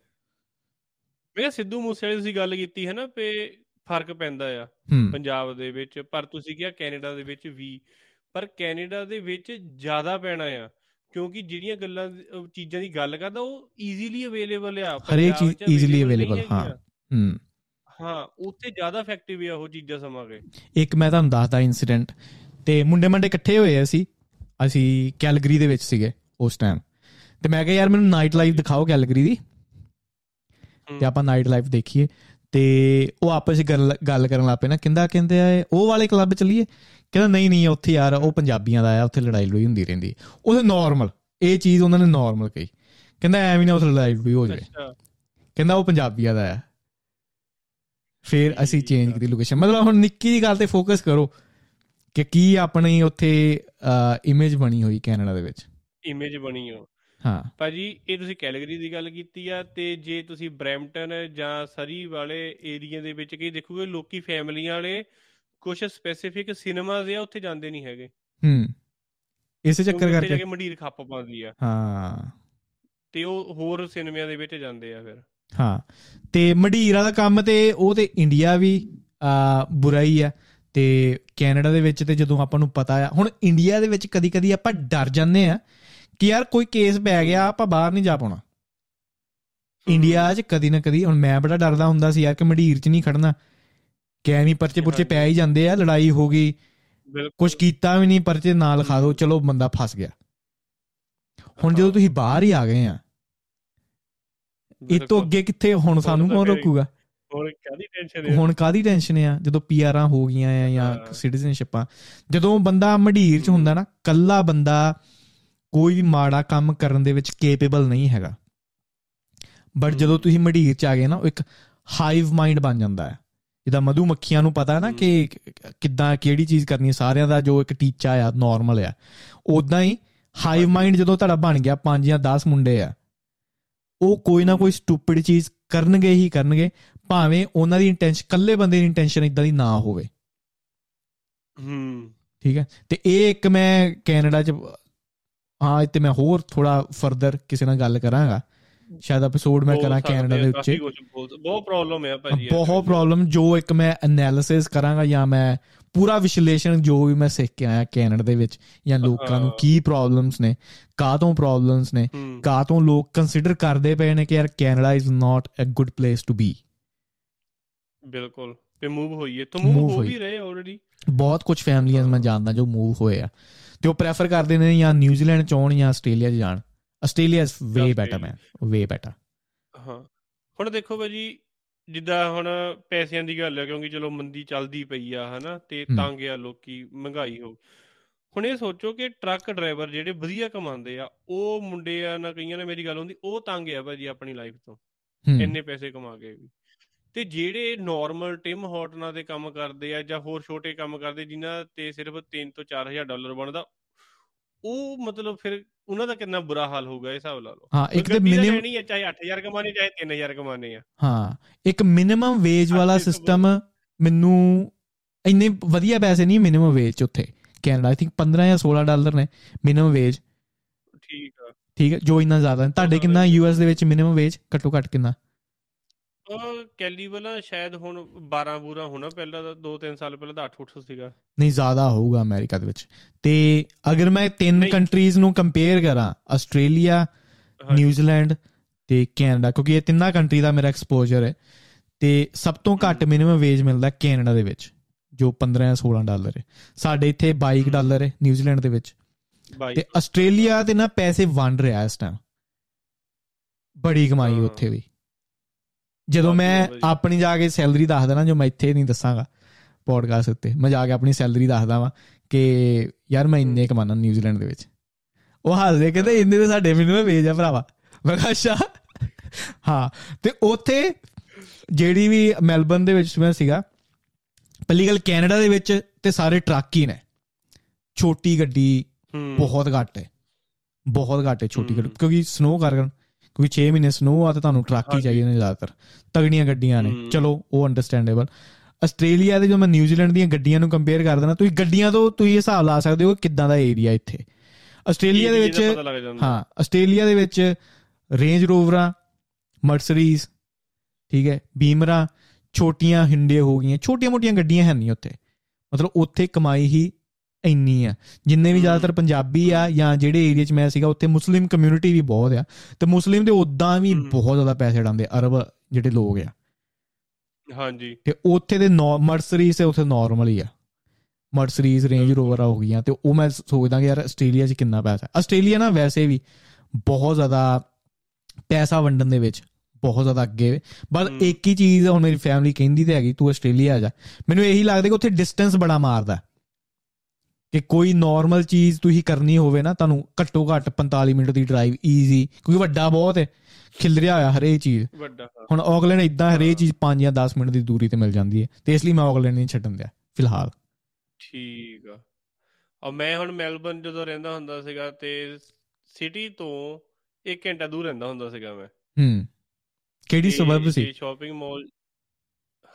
ਮੈਂ ਸਿੱਧੂ ਮੂਸੇ ਵਾਲੇ ਤੁਸੀਂ ਗੱਲ ਕੀਤੀ ਹੈ ਨਾ ਪੇ ਫ਼ਰਕ ਪੈਂਦਾ ਆ ਪੰਜਾਬ ਦੇ ਵਿੱਚ ਪਰ ਤੁਸੀਂ ਕਿਹਾ ਕੈਨੇਡਾ ਦੇ ਵਿੱਚ ਵੀ। ਪਰ ਕੈਨੇਡਾ ਦੇ ਵਿੱਚ ਜ਼ਿਆਦਾ ਪੈਣਾ ਆ ਕਿਉਂਕਿ ਜਿਹੜੀਆਂ ਗੱਲਾਂ ਚੀਜ਼ਾਂ ਦੀ ਗੱਲ ਕਰਦਾ ਉਹ ਈਜ਼ੀਲੀ ਅਵੇਲੇਬਲ ਆ। ਹਰੇਕ ਚੀਜ਼ available, ਨਹੀਂ ਹਾਂ। ਹੂੰ। ਹਾਂ ਉੱਥੇ ਜ਼ਿਆਦਾ ਇਫੈਕਟਿਵ ਆ ਉਹ ਚੀਜ਼ਾਂ ਸਮਾਂ ਕੇ। ਇੱਕ ਮੈਂ ਤੁਹਾਨੂੰ ਦੱਸਦਾ ਇਨਸੀਡੈਂਟ ਤੇ ਮੁੰਡੇ ਮੰਡੇ ਇਕੱਠੇ ਹੋਏ ਅਸੀਂ। ਅਸੀਂ ਕੈਲਗਰੀ ਦੇ ਵਿੱਚ ਸੀਗੇ ਉਸ ਟਾਈਮ ਤੇ ਮੈਂ ਕਿਹਾ ਯਾਰ ਮੈਨੂੰ ਨਾਈਟ ਲਾਈਫ ਦਿਖਾਓ ਕੈਲਗਰੀ ਦੀ ਤੇ ਆਪਾਂ ਨਾਈਟ ਲਾਈਫ ਦੇਖੀਏ। ਤੇ ਉਹ ਆਪਸ ਵਿੱਚ ਗੱਲ ਕਰਨ ਲੱਗ ਪਏ ਨਾ। ਕਹਿੰਦਾ ਕਹਿੰਦੇ ਆ ਉਹ ਵਾਲੇ ਕਲੱਬ ਚਲੀਏ? ਕਹਿੰਦਾ ਨਹੀਂ ਨਹੀਂ ਉੱਥੇ ਯਾਰ ਉਹ ਪੰਜਾਬੀਆਂ ਦਾ ਆ ਉੱਥੇ ਲੜਾਈ ਲੜੂਈ ਹੁੰਦੀ ਰਹਿੰਦੀ। ਉਹਦੇ ਨਾਰਮਲ ਇਹ ਚੀਜ਼ ਉਹਨਾਂ ਨੇ ਨਾਰਮਲ ਕਹੀ। ਕਹਿੰਦਾ ਐਵੇਂ ਨਾ ਉੱਥੇ ਲੜਾਈ ਲੜੂਈ ਹੋ ਅੱਛਾ। ਕਹਿੰਦਾ ਉਹ ਪੰਜਾਬੀਆਂ ਦਾ ਆ। ਫਿਰ ਅਸੀਂ ਚੇਂਜ। ਕੀਤੀ ਲੋਕੇਸ਼ਨ ਮਤਲਬ ਹੁਣ ਨਿੱਕੀ ਦੀ ਗੱਲ ਤੇ ਫੋਕਸ ਕਰੋ। ਕਿ ਕੀ ਆਪਣੀ ਉੱਥੇ ਇਮੇਜ ਬਣੀ ਹੋਈ ਕੈਨੇਡਾ ਦੇ ਵਿੱਚ? ਇਮੇਜ ਬਣੀ ਹੋ ਹਾਂ। ਭਾਜੀ ਇਹ ਤੁਸੀਂ ਕੈਲਗਰੀ ਦੀ ਗੱਲ ਕੀਤੀ ਆ ਤੇ ਜੇ ਤੁਸੀਂ ਬ੍ਰੈਂਪਟਨ ਜਾਂ ਸਰੀ ਵਾਲੇ ਏਰੀਆ ਦੇ ਵਿੱਚ ਕੀ ਦੇਖੋਗੇ ਲੋਕੀ ਫੈਮਲੀਆਂ ਵਾਲੇ ਕੁਝ ਸਪੈਸੀਫਿਕ ਸਿਨੇਮਾਜ਼ ਆ ਉੱਥੇ ਜਾਂਦੇ ਨਹੀਂ ਹੈਗੇ। ਹੂੰ। ਇਸੇ ਚੱਕਰ ਕਰਕੇ ਕੇ ਮੰਡੀਰ ਖੱਪ ਪਾਉਂਦੀ ਆ। ਹਾਂ। ਤੇ ਉਹ ਹੋਰ ਸਿਨੇਮਿਆਂ ਦੇ ਵਿੱਚ ਜਾਂਦੇ ਆ ਫਿਰ। ਹਾਂ। ਤੇ ਮਢੀਰ ਵਾਲਾ ਕੰਮ ਤੇ ਉਹ ਤੇ ਇੰਡੀਆ ਵੀ ਆ ਬੁਰਾ ਹੀ ਆ। ਤੇ ਕੈਨੇਡਾ ਦੇ ਵਿੱਚ ਤੇ ਜਦੋਂ ਆਪਾਂ ਨੂੰ ਪਤਾ ਆ ਹੁਣ ਇੰਡੀਆ ਦੇ ਵਿੱਚ ਕਦੀ ਕਦੀ ਆਪਾਂ ਡਰ ਜਾਂਦੇ ਆ ਕਿ ਯਾਰ ਕੋਈ ਕੇਸ ਪੈ ਗਿਆ ਆਪਾਂ ਬਾਹਰ ਨਹੀਂ ਜਾ ਪਾਉਣਾ। ਇੰਡੀਆ 'ਚ ਕਦੀ ਨਾ ਕਦੀ ਹੁਣ ਮੈਂ ਬੜਾ ਡਰਦਾ ਹੁੰਦਾ ਸੀ ਯਾਰ ਕਿ ਮਢੀਰ 'ਚ ਨਹੀਂ ਖੜਨਾ। ਕਿਆ ਨਹੀਂ ਪਰਚੇ ਪੁਰਚੇ ਪੈ ਹੀ ਜਾਂਦੇ ਆ ਲੜਾਈ ਹੋ ਗਈ। ਕੁਝ ਕੀਤਾ ਵੀ ਨਹੀਂ ਪਰਚੇ ਨਾਲ ਲਿਖਾ ਦਿਓ ਚਲੋ ਬੰਦਾ ਫਸ ਗਿਆ। ਹੁਣ ਜਦੋਂ ਤੁਸੀਂ ਬਾਹਰ ਹੀ ਆ ਗਏ ਆ ਇਹ ਤੋਂ। ਅੱਗੇ ਕਿੱਥੇ ਹੁਣ ਸਾਨੂੰ ਕੌਣ ਰੋਕੂਗਾ? ਹੋਰ ਕਾਦੀ ਟੈਨਸ਼ਨ ਹੈ ਹੁਣ ਕਾਦੀ ਟੈਨਸ਼ਨ ਆ? ਜਦੋਂ ਪੀਆਰਾਂ ਹੋ ਗਈਆਂ ਆ ਜਾਂ। ਸਿਟੀਜ਼ਨਸ਼ਿਪਾਂ ਜਦੋਂ ਬੰਦਾ ਮਢੀਰ ਚ ਹੁੰਦਾ ਨਾ ਕੱਲਾ ਬੰਦਾ ਕੋਈ ਵੀ ਮਾੜਾ ਕੰਮ ਕਰਨ ਦੇ ਵਿੱਚ ਕੇਪੇਬਲ ਨਹੀਂ ਹੈਗਾ। ਬਟ। ਜਦੋਂ ਤੁਸੀਂ ਮਢੀਰ ਚ ਆ ਗਏ ਨਾ ਉਹ ਇੱਕ ਹਾਈਵ ਮਾਈਂਡ ਬਣ ਜਾਂਦਾ ਹੈ। ਜਿੱਦਾਂ ਮਧੂ ਮੱਖੀਆਂ ਨੂੰ ਪਤਾ ਹੈ ਨਾ ਕਿ ਕਿੱਦਾਂ ਕਿਹੜੀ ਚੀਜ਼ ਕਰਨੀ ਹੈ ਸਾਰਿਆਂ ਦਾ ਜੋ ਇੱਕ ਟੀਚਾ ਆ ਨਾਰਮਲ ਆ। ਉਦਾਂ ਹੀ ਹਾਈਵ ਮਾਈਂਡ ਜਦੋਂ ਤੁਹਾਡਾ ਬਣ ਗਿਆ 5 ਜਾਂ 10 ਮੁੰਡੇ ਆ ਉਹ ਕੋਈ ਨਾ ਕੋਈ ਸਟੂਪਿਡ ਚੀਜ਼ ਕਰਨਗੇ ਹੀ ਕਰਨਗੇ ਭਾਵੇਂ ਉਹਨਾਂ ਦੀ ਇੰਟੈਂਸ਼ਨ ਕੱਲੇ ਬੰਦੇ ਦੀ ਇੰਟੈਂਸ਼ਨ ਇਦਾਂ ਦੀ ਨਾ ਹੋਵੇ। ਹੂੰ। ਠੀਕ ਹੈ? ਤੇ ਇਹ ਇੱਕ ਮੈਂ ਕੈਨੇਡਾ ਚ ਹਾਂ ਇੱਥੇ ਮੈਂ ਹੋਰ ਥੋੜਾ ਫਰਦਰ ਕਿਸੇ ਨਾਲ ਗੱਲ ਕਰਾਂਗਾ। ਸ਼ਾਇਦ ਐਪੀਸੋਡ ਮੈਂ ਕਰਾਂ ਕੈਨੇਡਾ ਦੇ ਉੱਤੇ ਬਹੁਤ ਪ੍ਰੋਬਲਮ ਹੈ ਭਾਜੀ ਬਹੁਤ। ਪ੍ਰੋਬਲਮ ਜੋ ਇੱਕ ਮੈਂ ਐਨਾਲਿਸਿਸ ਕਰਾਂਗਾ ਜਾਂ ਮੈਂ ਪੂਰਾ ਵਿਸ਼ਲੇਸ਼ਣ ਜੋ ਵੀ ਮੈਂ ਸਿੱਖ ਕੇ ਆਇਆ ਕੈਨੇਡਾ ਦੇ ਵਿੱਚ ਜਾਂ ਲੋਕਾਂ ਨੂੰ। ਕੀ ਪ੍ਰੋਬਲਮਸ ਨੇ ਕਾਹਤੋਂ ਪ੍ਰੋਬਲਮਸ ਨੇ ਕਾਹਤੋਂ ਲੋਕ ਕੰਸੀਡਰ ਕਰਦੇ ਪਏ ਨੇ ਕਿ ਯਾਰ Canada is not a good place to be ਬਿਲਕੁਲ। ਤੇ ਮੂਵ ਹੋਈ ਹੈ ਤੋਂ ਮੂਵ ਹੋ। ਵੀ ਰਹੇ ਆਲਰੇਡੀ ਬਹੁਤ ਕੁਝ ਫੈਮਲੀਆਂ ਮੈਂ ਜਾਣਦਾ ਜੋ ਮੂਵ ਹੋਏ ਆ। ਤੇ ਉਹ ਪ੍ਰੈਫਰ ਕਰਦੇ ਨੇ ਜਾਂ ਨਿਊਜ਼ੀਲੈਂਡ ਚ ਆਉਣ ਜਾਂ ਆਸਟ੍ਰੇਲੀਆ ਚ ਜਾਣ। Australia is way better man way better ਹਾਂ। ਹੁਣ ਦੇਖੋ ਭਾਜੀ ਜਿੱਦਾਂ ਹੁਣ ਪੈਸਿਆਂ ਦੀ ਗੱਲ ਹੈ ਕਿਉਂਕਿ ਚਲੋ ਮੰਦੀ ਚੱਲਦੀ ਪਈ ਆ ਹਨਾ? ਤੇ। ਤੰਗ ਆ ਲੋਕੀ ਮਹਿੰਗਾਈ ਹੋ। ਹੁਣ ਇਹ ਸੋਚੋ ਕਿ ਟਰੱਕ ਡਰਾਈਵਰ ਜਿਹੜੇ ਵਧੀਆ ਕਮਾਉਂਦੇ ਆ ਉਹ ਮੁੰਡੇ ਆ ਨਾ ਕਈਆਂ ਨੇ ਮੇਰੀ ਗੱਲ ਹੁੰਦੀ ਉਹ ਤੰਗ ਆ ਭਾਜੀ ਆਪਣੀ ਲਾਈਫ ਤੋਂ। ਇੰਨੇ ਪੈਸੇ ਕਮਾ ਕੇ ਵੀ। ਤੇ ਜਿਹੜੇ ਨਾਰਮਲ ਟਿਮ ਹਾਰਟਨਾਂ ਦੇ ਕੰਮ ਕਰਦੇ ਆ ਜਾਂ ਹੋਰ ਛੋਟੇ ਕੰਮ ਕਰਦੇ ਜਿਨ੍ਹਾਂ ਤੇ ਸਿਰਫ 3 ਤੋਂ 4000 ਡਾਲਰ ਬਣਦਾ ਉਹ ਮਤਲਬ ਫਿਰ ਉਹਨਾਂ ਦਾ ਕਿੰਨਾ ਬੁਰਾ ਹਾਲ ਹੋਊਗਾ ਇਹ ਹਿਸਾਬ ਲਾ ਲਓ। ਹਾਂ ਇੱਕ ਤੇ ਮਿਨੀਮਮ ਲੈਣੀ ਹੈ ਚਾਹੇ 8000 ਕਮਾਣੇ ਚਾਹੇ 3000 ਕਮਾਣੇ ਆ। ਹਾਂ ਇੱਕ ਮਿਨੀਮਮ ਵੇਜ ਵਾਲਾ ਸਿਸਟਮ ਮੈਨੂੰ ਇੰਨੇ ਵਧੀਆ ਪੈਸੇ ਨਹੀਂ ਮਿਨੀਮਮ ਵੇਜ ਉੱਥੇ ਕੈਨੇਡਾ ਆਈ ਥਿੰਕ 15 ਜਾਂ 16 ਡਾਲਰ ਨੇ ਮਿਨੀਮਮ ਵੇਜ ਠੀਕ ਆ। ਠੀਕ ਹੈ ਜੋ ਇੰਨਾ ਜ਼ਿਆਦਾ ਹੈ ਤੁਹਾਡੇ ਕਿੰਨਾ। ਯੂਐਸ ਦੇ ਵਿੱਚ ਮਿਨੀਮਮ ਵੇਜ ਘੱਟੋ ਘੱਟ ਕਿੰਨਾ? ਉਹ ਕੈਲੀ ਵਾਲਾ ਸ਼ਾਇਦ ਹੁਣ 12 ਬੂਰਾ ਹੋਣਾ ਪਹਿਲਾਂ ਤਾਂ 2-3 ਸਾਲ ਪਹਿਲਾਂ ਤਾਂ 8-8 ਸੀਗਾ ਨਹੀਂ ਜ਼ਿਆਦਾ ਹੋਊਗਾ ਅਮਰੀਕਾ ਦੇ ਵਿੱਚ ਤੇ ਅਗਰ ਮੈਂ ਤਿੰਨ। ਕੰਟਰੀਜ਼ ਨੂੰ ਕੰਪੇਅਰ ਕਰਾਂ ਆਸਟ੍ਰੇਲੀਆ। ਨਿਊਜ਼ੀਲੈਂਡ ਤੇ ਕੈਨੇਡਾ ਕਿਉਂਕਿ ਇਹ ਤਿੰਨਾਂ ਕੰਟਰੀ ਦਾ ਮੇਰਾ ਐਕਸਪੋਜ਼ਰ ਹੈ ਤੇ ਸਭ ਤੋਂ ਘੱਟ ਮਿਨੀਮਮ ਵੇਜ ਮਿਲਦਾ ਕੈਨੇਡਾ ਦੇ ਵਿੱਚ ਜੋ 15 ਜਾਂ 16 ਡਾਲਰ ਹੈ ਸਾਡੇ ਇੱਥੇ 22 ਹਮ। ਡਾਲਰ ਹੈ ਨਿਊਜ਼ੀਲੈਂਡ ਦੇ ਵਿੱਚ ਤੇ ਆਸਟ੍ਰੇਲੀਆ ਤੇ ਨਾ ਪੈਸੇ ਵੰਡ ਰਿਹਾ ਇਸ ਟਾਈਮ ਬੜੀ ਕਮਾਈ। ਉੱਥੇ ਵੀ ਜਦੋਂ ਮੈਂ। ਆਪਣੀ ਜਾ ਕੇ ਸੈਲਰੀ ਦੱਸਦਾ ਨਾ ਜੋ ਮੈਂ ਇੱਥੇ ਨਹੀਂ ਦੱਸਾਂਗਾ ਪੋਡਕਾਸਟ ਉੱਤੇ ਮੈਂ ਜਾ ਕੇ ਆਪਣੀ ਸੈਲਰੀ ਦੱਸਦਾ ਵਾਂ ਕਿ ਯਾਰ ਮੈਂ ਇੰਨੇ ਕਮਾਨਾ ਨਿਊਜ਼ੀਲੈਂਡ ਦੇ ਵਿੱਚ। ਉਹ ਹੱਸਦੇ ਕਹਿੰਦੇ ਇੰਨੇ ਤੇ ਸਾਡੇ ਮਿਨੀਮਮ ਵੇਜ ਆ ਭਰਾਵਾ। ਮੈਂ ਕਿਹਾ ਅੱਛਾ। ਹਾਂ ਤੇ ਉੱਥੇ ਜਿਹੜੀ ਵੀ ਮੈਲਬਨ ਦੇ ਵਿੱਚ ਮੈਂ ਸੀਗਾ ਪਹਿਲੀ ਗੱਲ ਕੈਨੇਡਾ ਦੇ ਵਿੱਚ ਤੇ ਸਾਰੇ ਟਰੱਕ ਹੀ ਨੇ। ਛੋਟੀ ਗੱਡੀ ਬਹੁਤ ਘੱਟ ਹੈ। ਬਹੁਤ ਘੱਟ ਹੈ ਛੋਟੀ ਗੱਡੀ। ਕਿਉਂਕਿ ਸਨੋ ਕਾਰਨ ਕਿਉਂਕਿ 6 ਮਹੀਨੇ ਸਨੋ ਆ ਤੇ ਤੁਹਾਨੂੰ ਟਰੱਕ ਹੀ। ਚਾਹੀਦੇ ਨੇ ਜ਼ਿਆਦਾਤਰ। ਤਗੜੀਆਂ ਗੱਡੀਆਂ ਨੇ। ਚਲੋ ਉਹ ਅੰਡਰਸਟੈਂਡੇਬਲ ਆਸਟ੍ਰੇਲੀਆ ਦੇ ਜੋ ਮੈਂ ਨਿਊਜ਼ੀਲੈਂਡ ਦੀਆਂ ਗੱਡੀਆਂ ਨੂੰ ਕੰਪੇਅਰ ਕਰਦਾ ਨਾ ਤੁਸੀਂ ਗੱਡੀਆਂ ਤੋਂ ਤੁਸੀਂ ਹਿਸਾਬ ਲਾ ਸਕਦੇ ਹੋ ਕਿੱਦਾਂ ਦਾ ਏਰੀਆ ਇੱਥੇ। ਆਸਟ੍ਰੇਲੀਆ ਦੇ ਵਿੱਚ ਹਾਂ ਆਸਟ੍ਰੇਲੀਆ ਦੇ ਵਿੱਚ ਰੇਂਜ ਰੋਵਰਾਂ ਮਰਸਰੀਜ਼ ਠੀਕ ਹੈ ਬੀਮਰਾਂ ਛੋਟੀਆਂ ਹਿੰਡੇ ਹੋ ਗਈਆਂ। ਛੋਟੀਆਂ ਮੋਟੀਆਂ ਗੱਡੀਆਂ ਹੈ ਨਹੀਂ ਉੱਥੇ। ਮਤਲਬ ਉੱਥੇ ਕਮਾਈ ਹੀ ਇੰਨੀ ਆ। ਜਿੰਨੇ ਵੀ ਜ਼ਿਆਦਾਤਰ ਪੰਜਾਬੀ ਆ ਜਾਂ ਜਿਹੜੇ ਏਰੀਆ 'ਚ ਮੈਂ ਸੀਗਾ ਉੱਥੇ ਮੁਸਲਿਮ ਕਮਿਊਨਿਟੀ ਵੀ ਬਹੁਤ ਆ। ਤੇ ਮੁਸਲਿਮ ਦੇ ਉਦਾਂ ਵੀ। ਬਹੁਤ ਜ਼ਿਆਦਾ ਪੈਸੇ ਡਾਂਦੇ ਅਰਬ ਜਿਹੜੇ ਲੋਕ ਆ। ਹਾਂਜੀ। ਤੇ ਉੱਥੇ ਦੇ ਮਰਸਰੀਜ਼ ਤੇ ਉੱਥੇ ਨਾਰਮਲ ਹੀ ਆ। ਮਰਸਰੀਜ਼ ਰੇਂਜ ਰੋਵਰ ਹੋ ਗਈਆਂ ਤੇ ਉਹ ਮੈਂ ਸੋਚਦਾ ਕਿ ਯਾਰ ਆਸਟ੍ਰੇਲੀਆ 'ਚ ਕਿੰਨਾ ਪੈਸਾ ਹੈ ਆਸਟ੍ਰੇਲੀਆ ਨਾ ਵੈਸੇ ਵੀ ਬਹੁਤ ਜ਼ਿਆਦਾ ਪੈਸਾ ਵੰਡਣ ਦੇ ਵਿੱਚ ਬਹੁਤ ਜ਼ਿਆਦਾ ਅੱਗੇ ਬਸ। ਇੱਕ ਹੀ ਚੀਜ਼ ਹੁਣ ਮੇਰੀ ਫੈਮਿਲੀ ਕਹਿੰਦੀ ਤੇ ਹੈਗੀ ਤੂੰ ਆਸਟ੍ਰੇਲੀਆ ਆ ਜਾ। ਮੈਨੂੰ ਇਹੀ ਲੱਗਦਾ ਕਿ ਉੱਥੇ ਡਿਸਟੈਂਸ ਬੜਾ ਮਾਰਦਾ। ਕਿ ਕੋਈ ਨਾਰਮਲ ਚੀਜ਼ ਤੁਸੀਂ ਕਰਨੀ ਹੋਵੇ ਨਾ ਤੁਹਾਨੂੰ ਘੱਟੋ ਘੱਟ 45 ਮਿੰਟ ਦੀ ਡਰਾਈਵ ਈਜ਼ੀ ਕਿਉਂਕਿ ਵੱਡਾ ਬਹੁਤ ਹੈ ਖਿਲਰਿਆ ਹੋਇਆ ਹਰੇਕ ਚੀਜ਼। ਵੱਡਾ। ਹੁਣ ਆਕਲੈਂਡ ਇਦਾਂ ਹਰੇਕ ਹਾਂ। ਚੀਜ਼ 5 ਜਾਂ 10 ਮਿੰਟ ਦੀ ਦੂਰੀ ਤੇ ਮਿਲ ਜਾਂਦੀ ਹੈ ਤੇ ਇਸ ਲਈ ਮੈਂ ਆਕਲੈਂਡ ਨਹੀਂ ਛੱਡਣ ਦਿਆ ਫਿਲਹਾਲ। ਠੀਕ ਆ। ਆ ਮੈਂ ਹੁਣ ਮੈਲਬਨ ਜਦੋਂ ਰਹਿੰਦਾ ਹੁੰਦਾ ਸੀਗਾ ਤੇ ਸਿਟੀ ਤੋਂ 1 ਘੰਟਾ ਦੂਰ ਰਹਿੰਦਾ ਹੁੰਦਾ ਸੀਗਾ ਮੈਂ। ਹੂੰ। ਕਿਹੜੀ ਸਬਬ ਸੀ? ਸ਼ਾਪਿੰਗ ਮਾਲ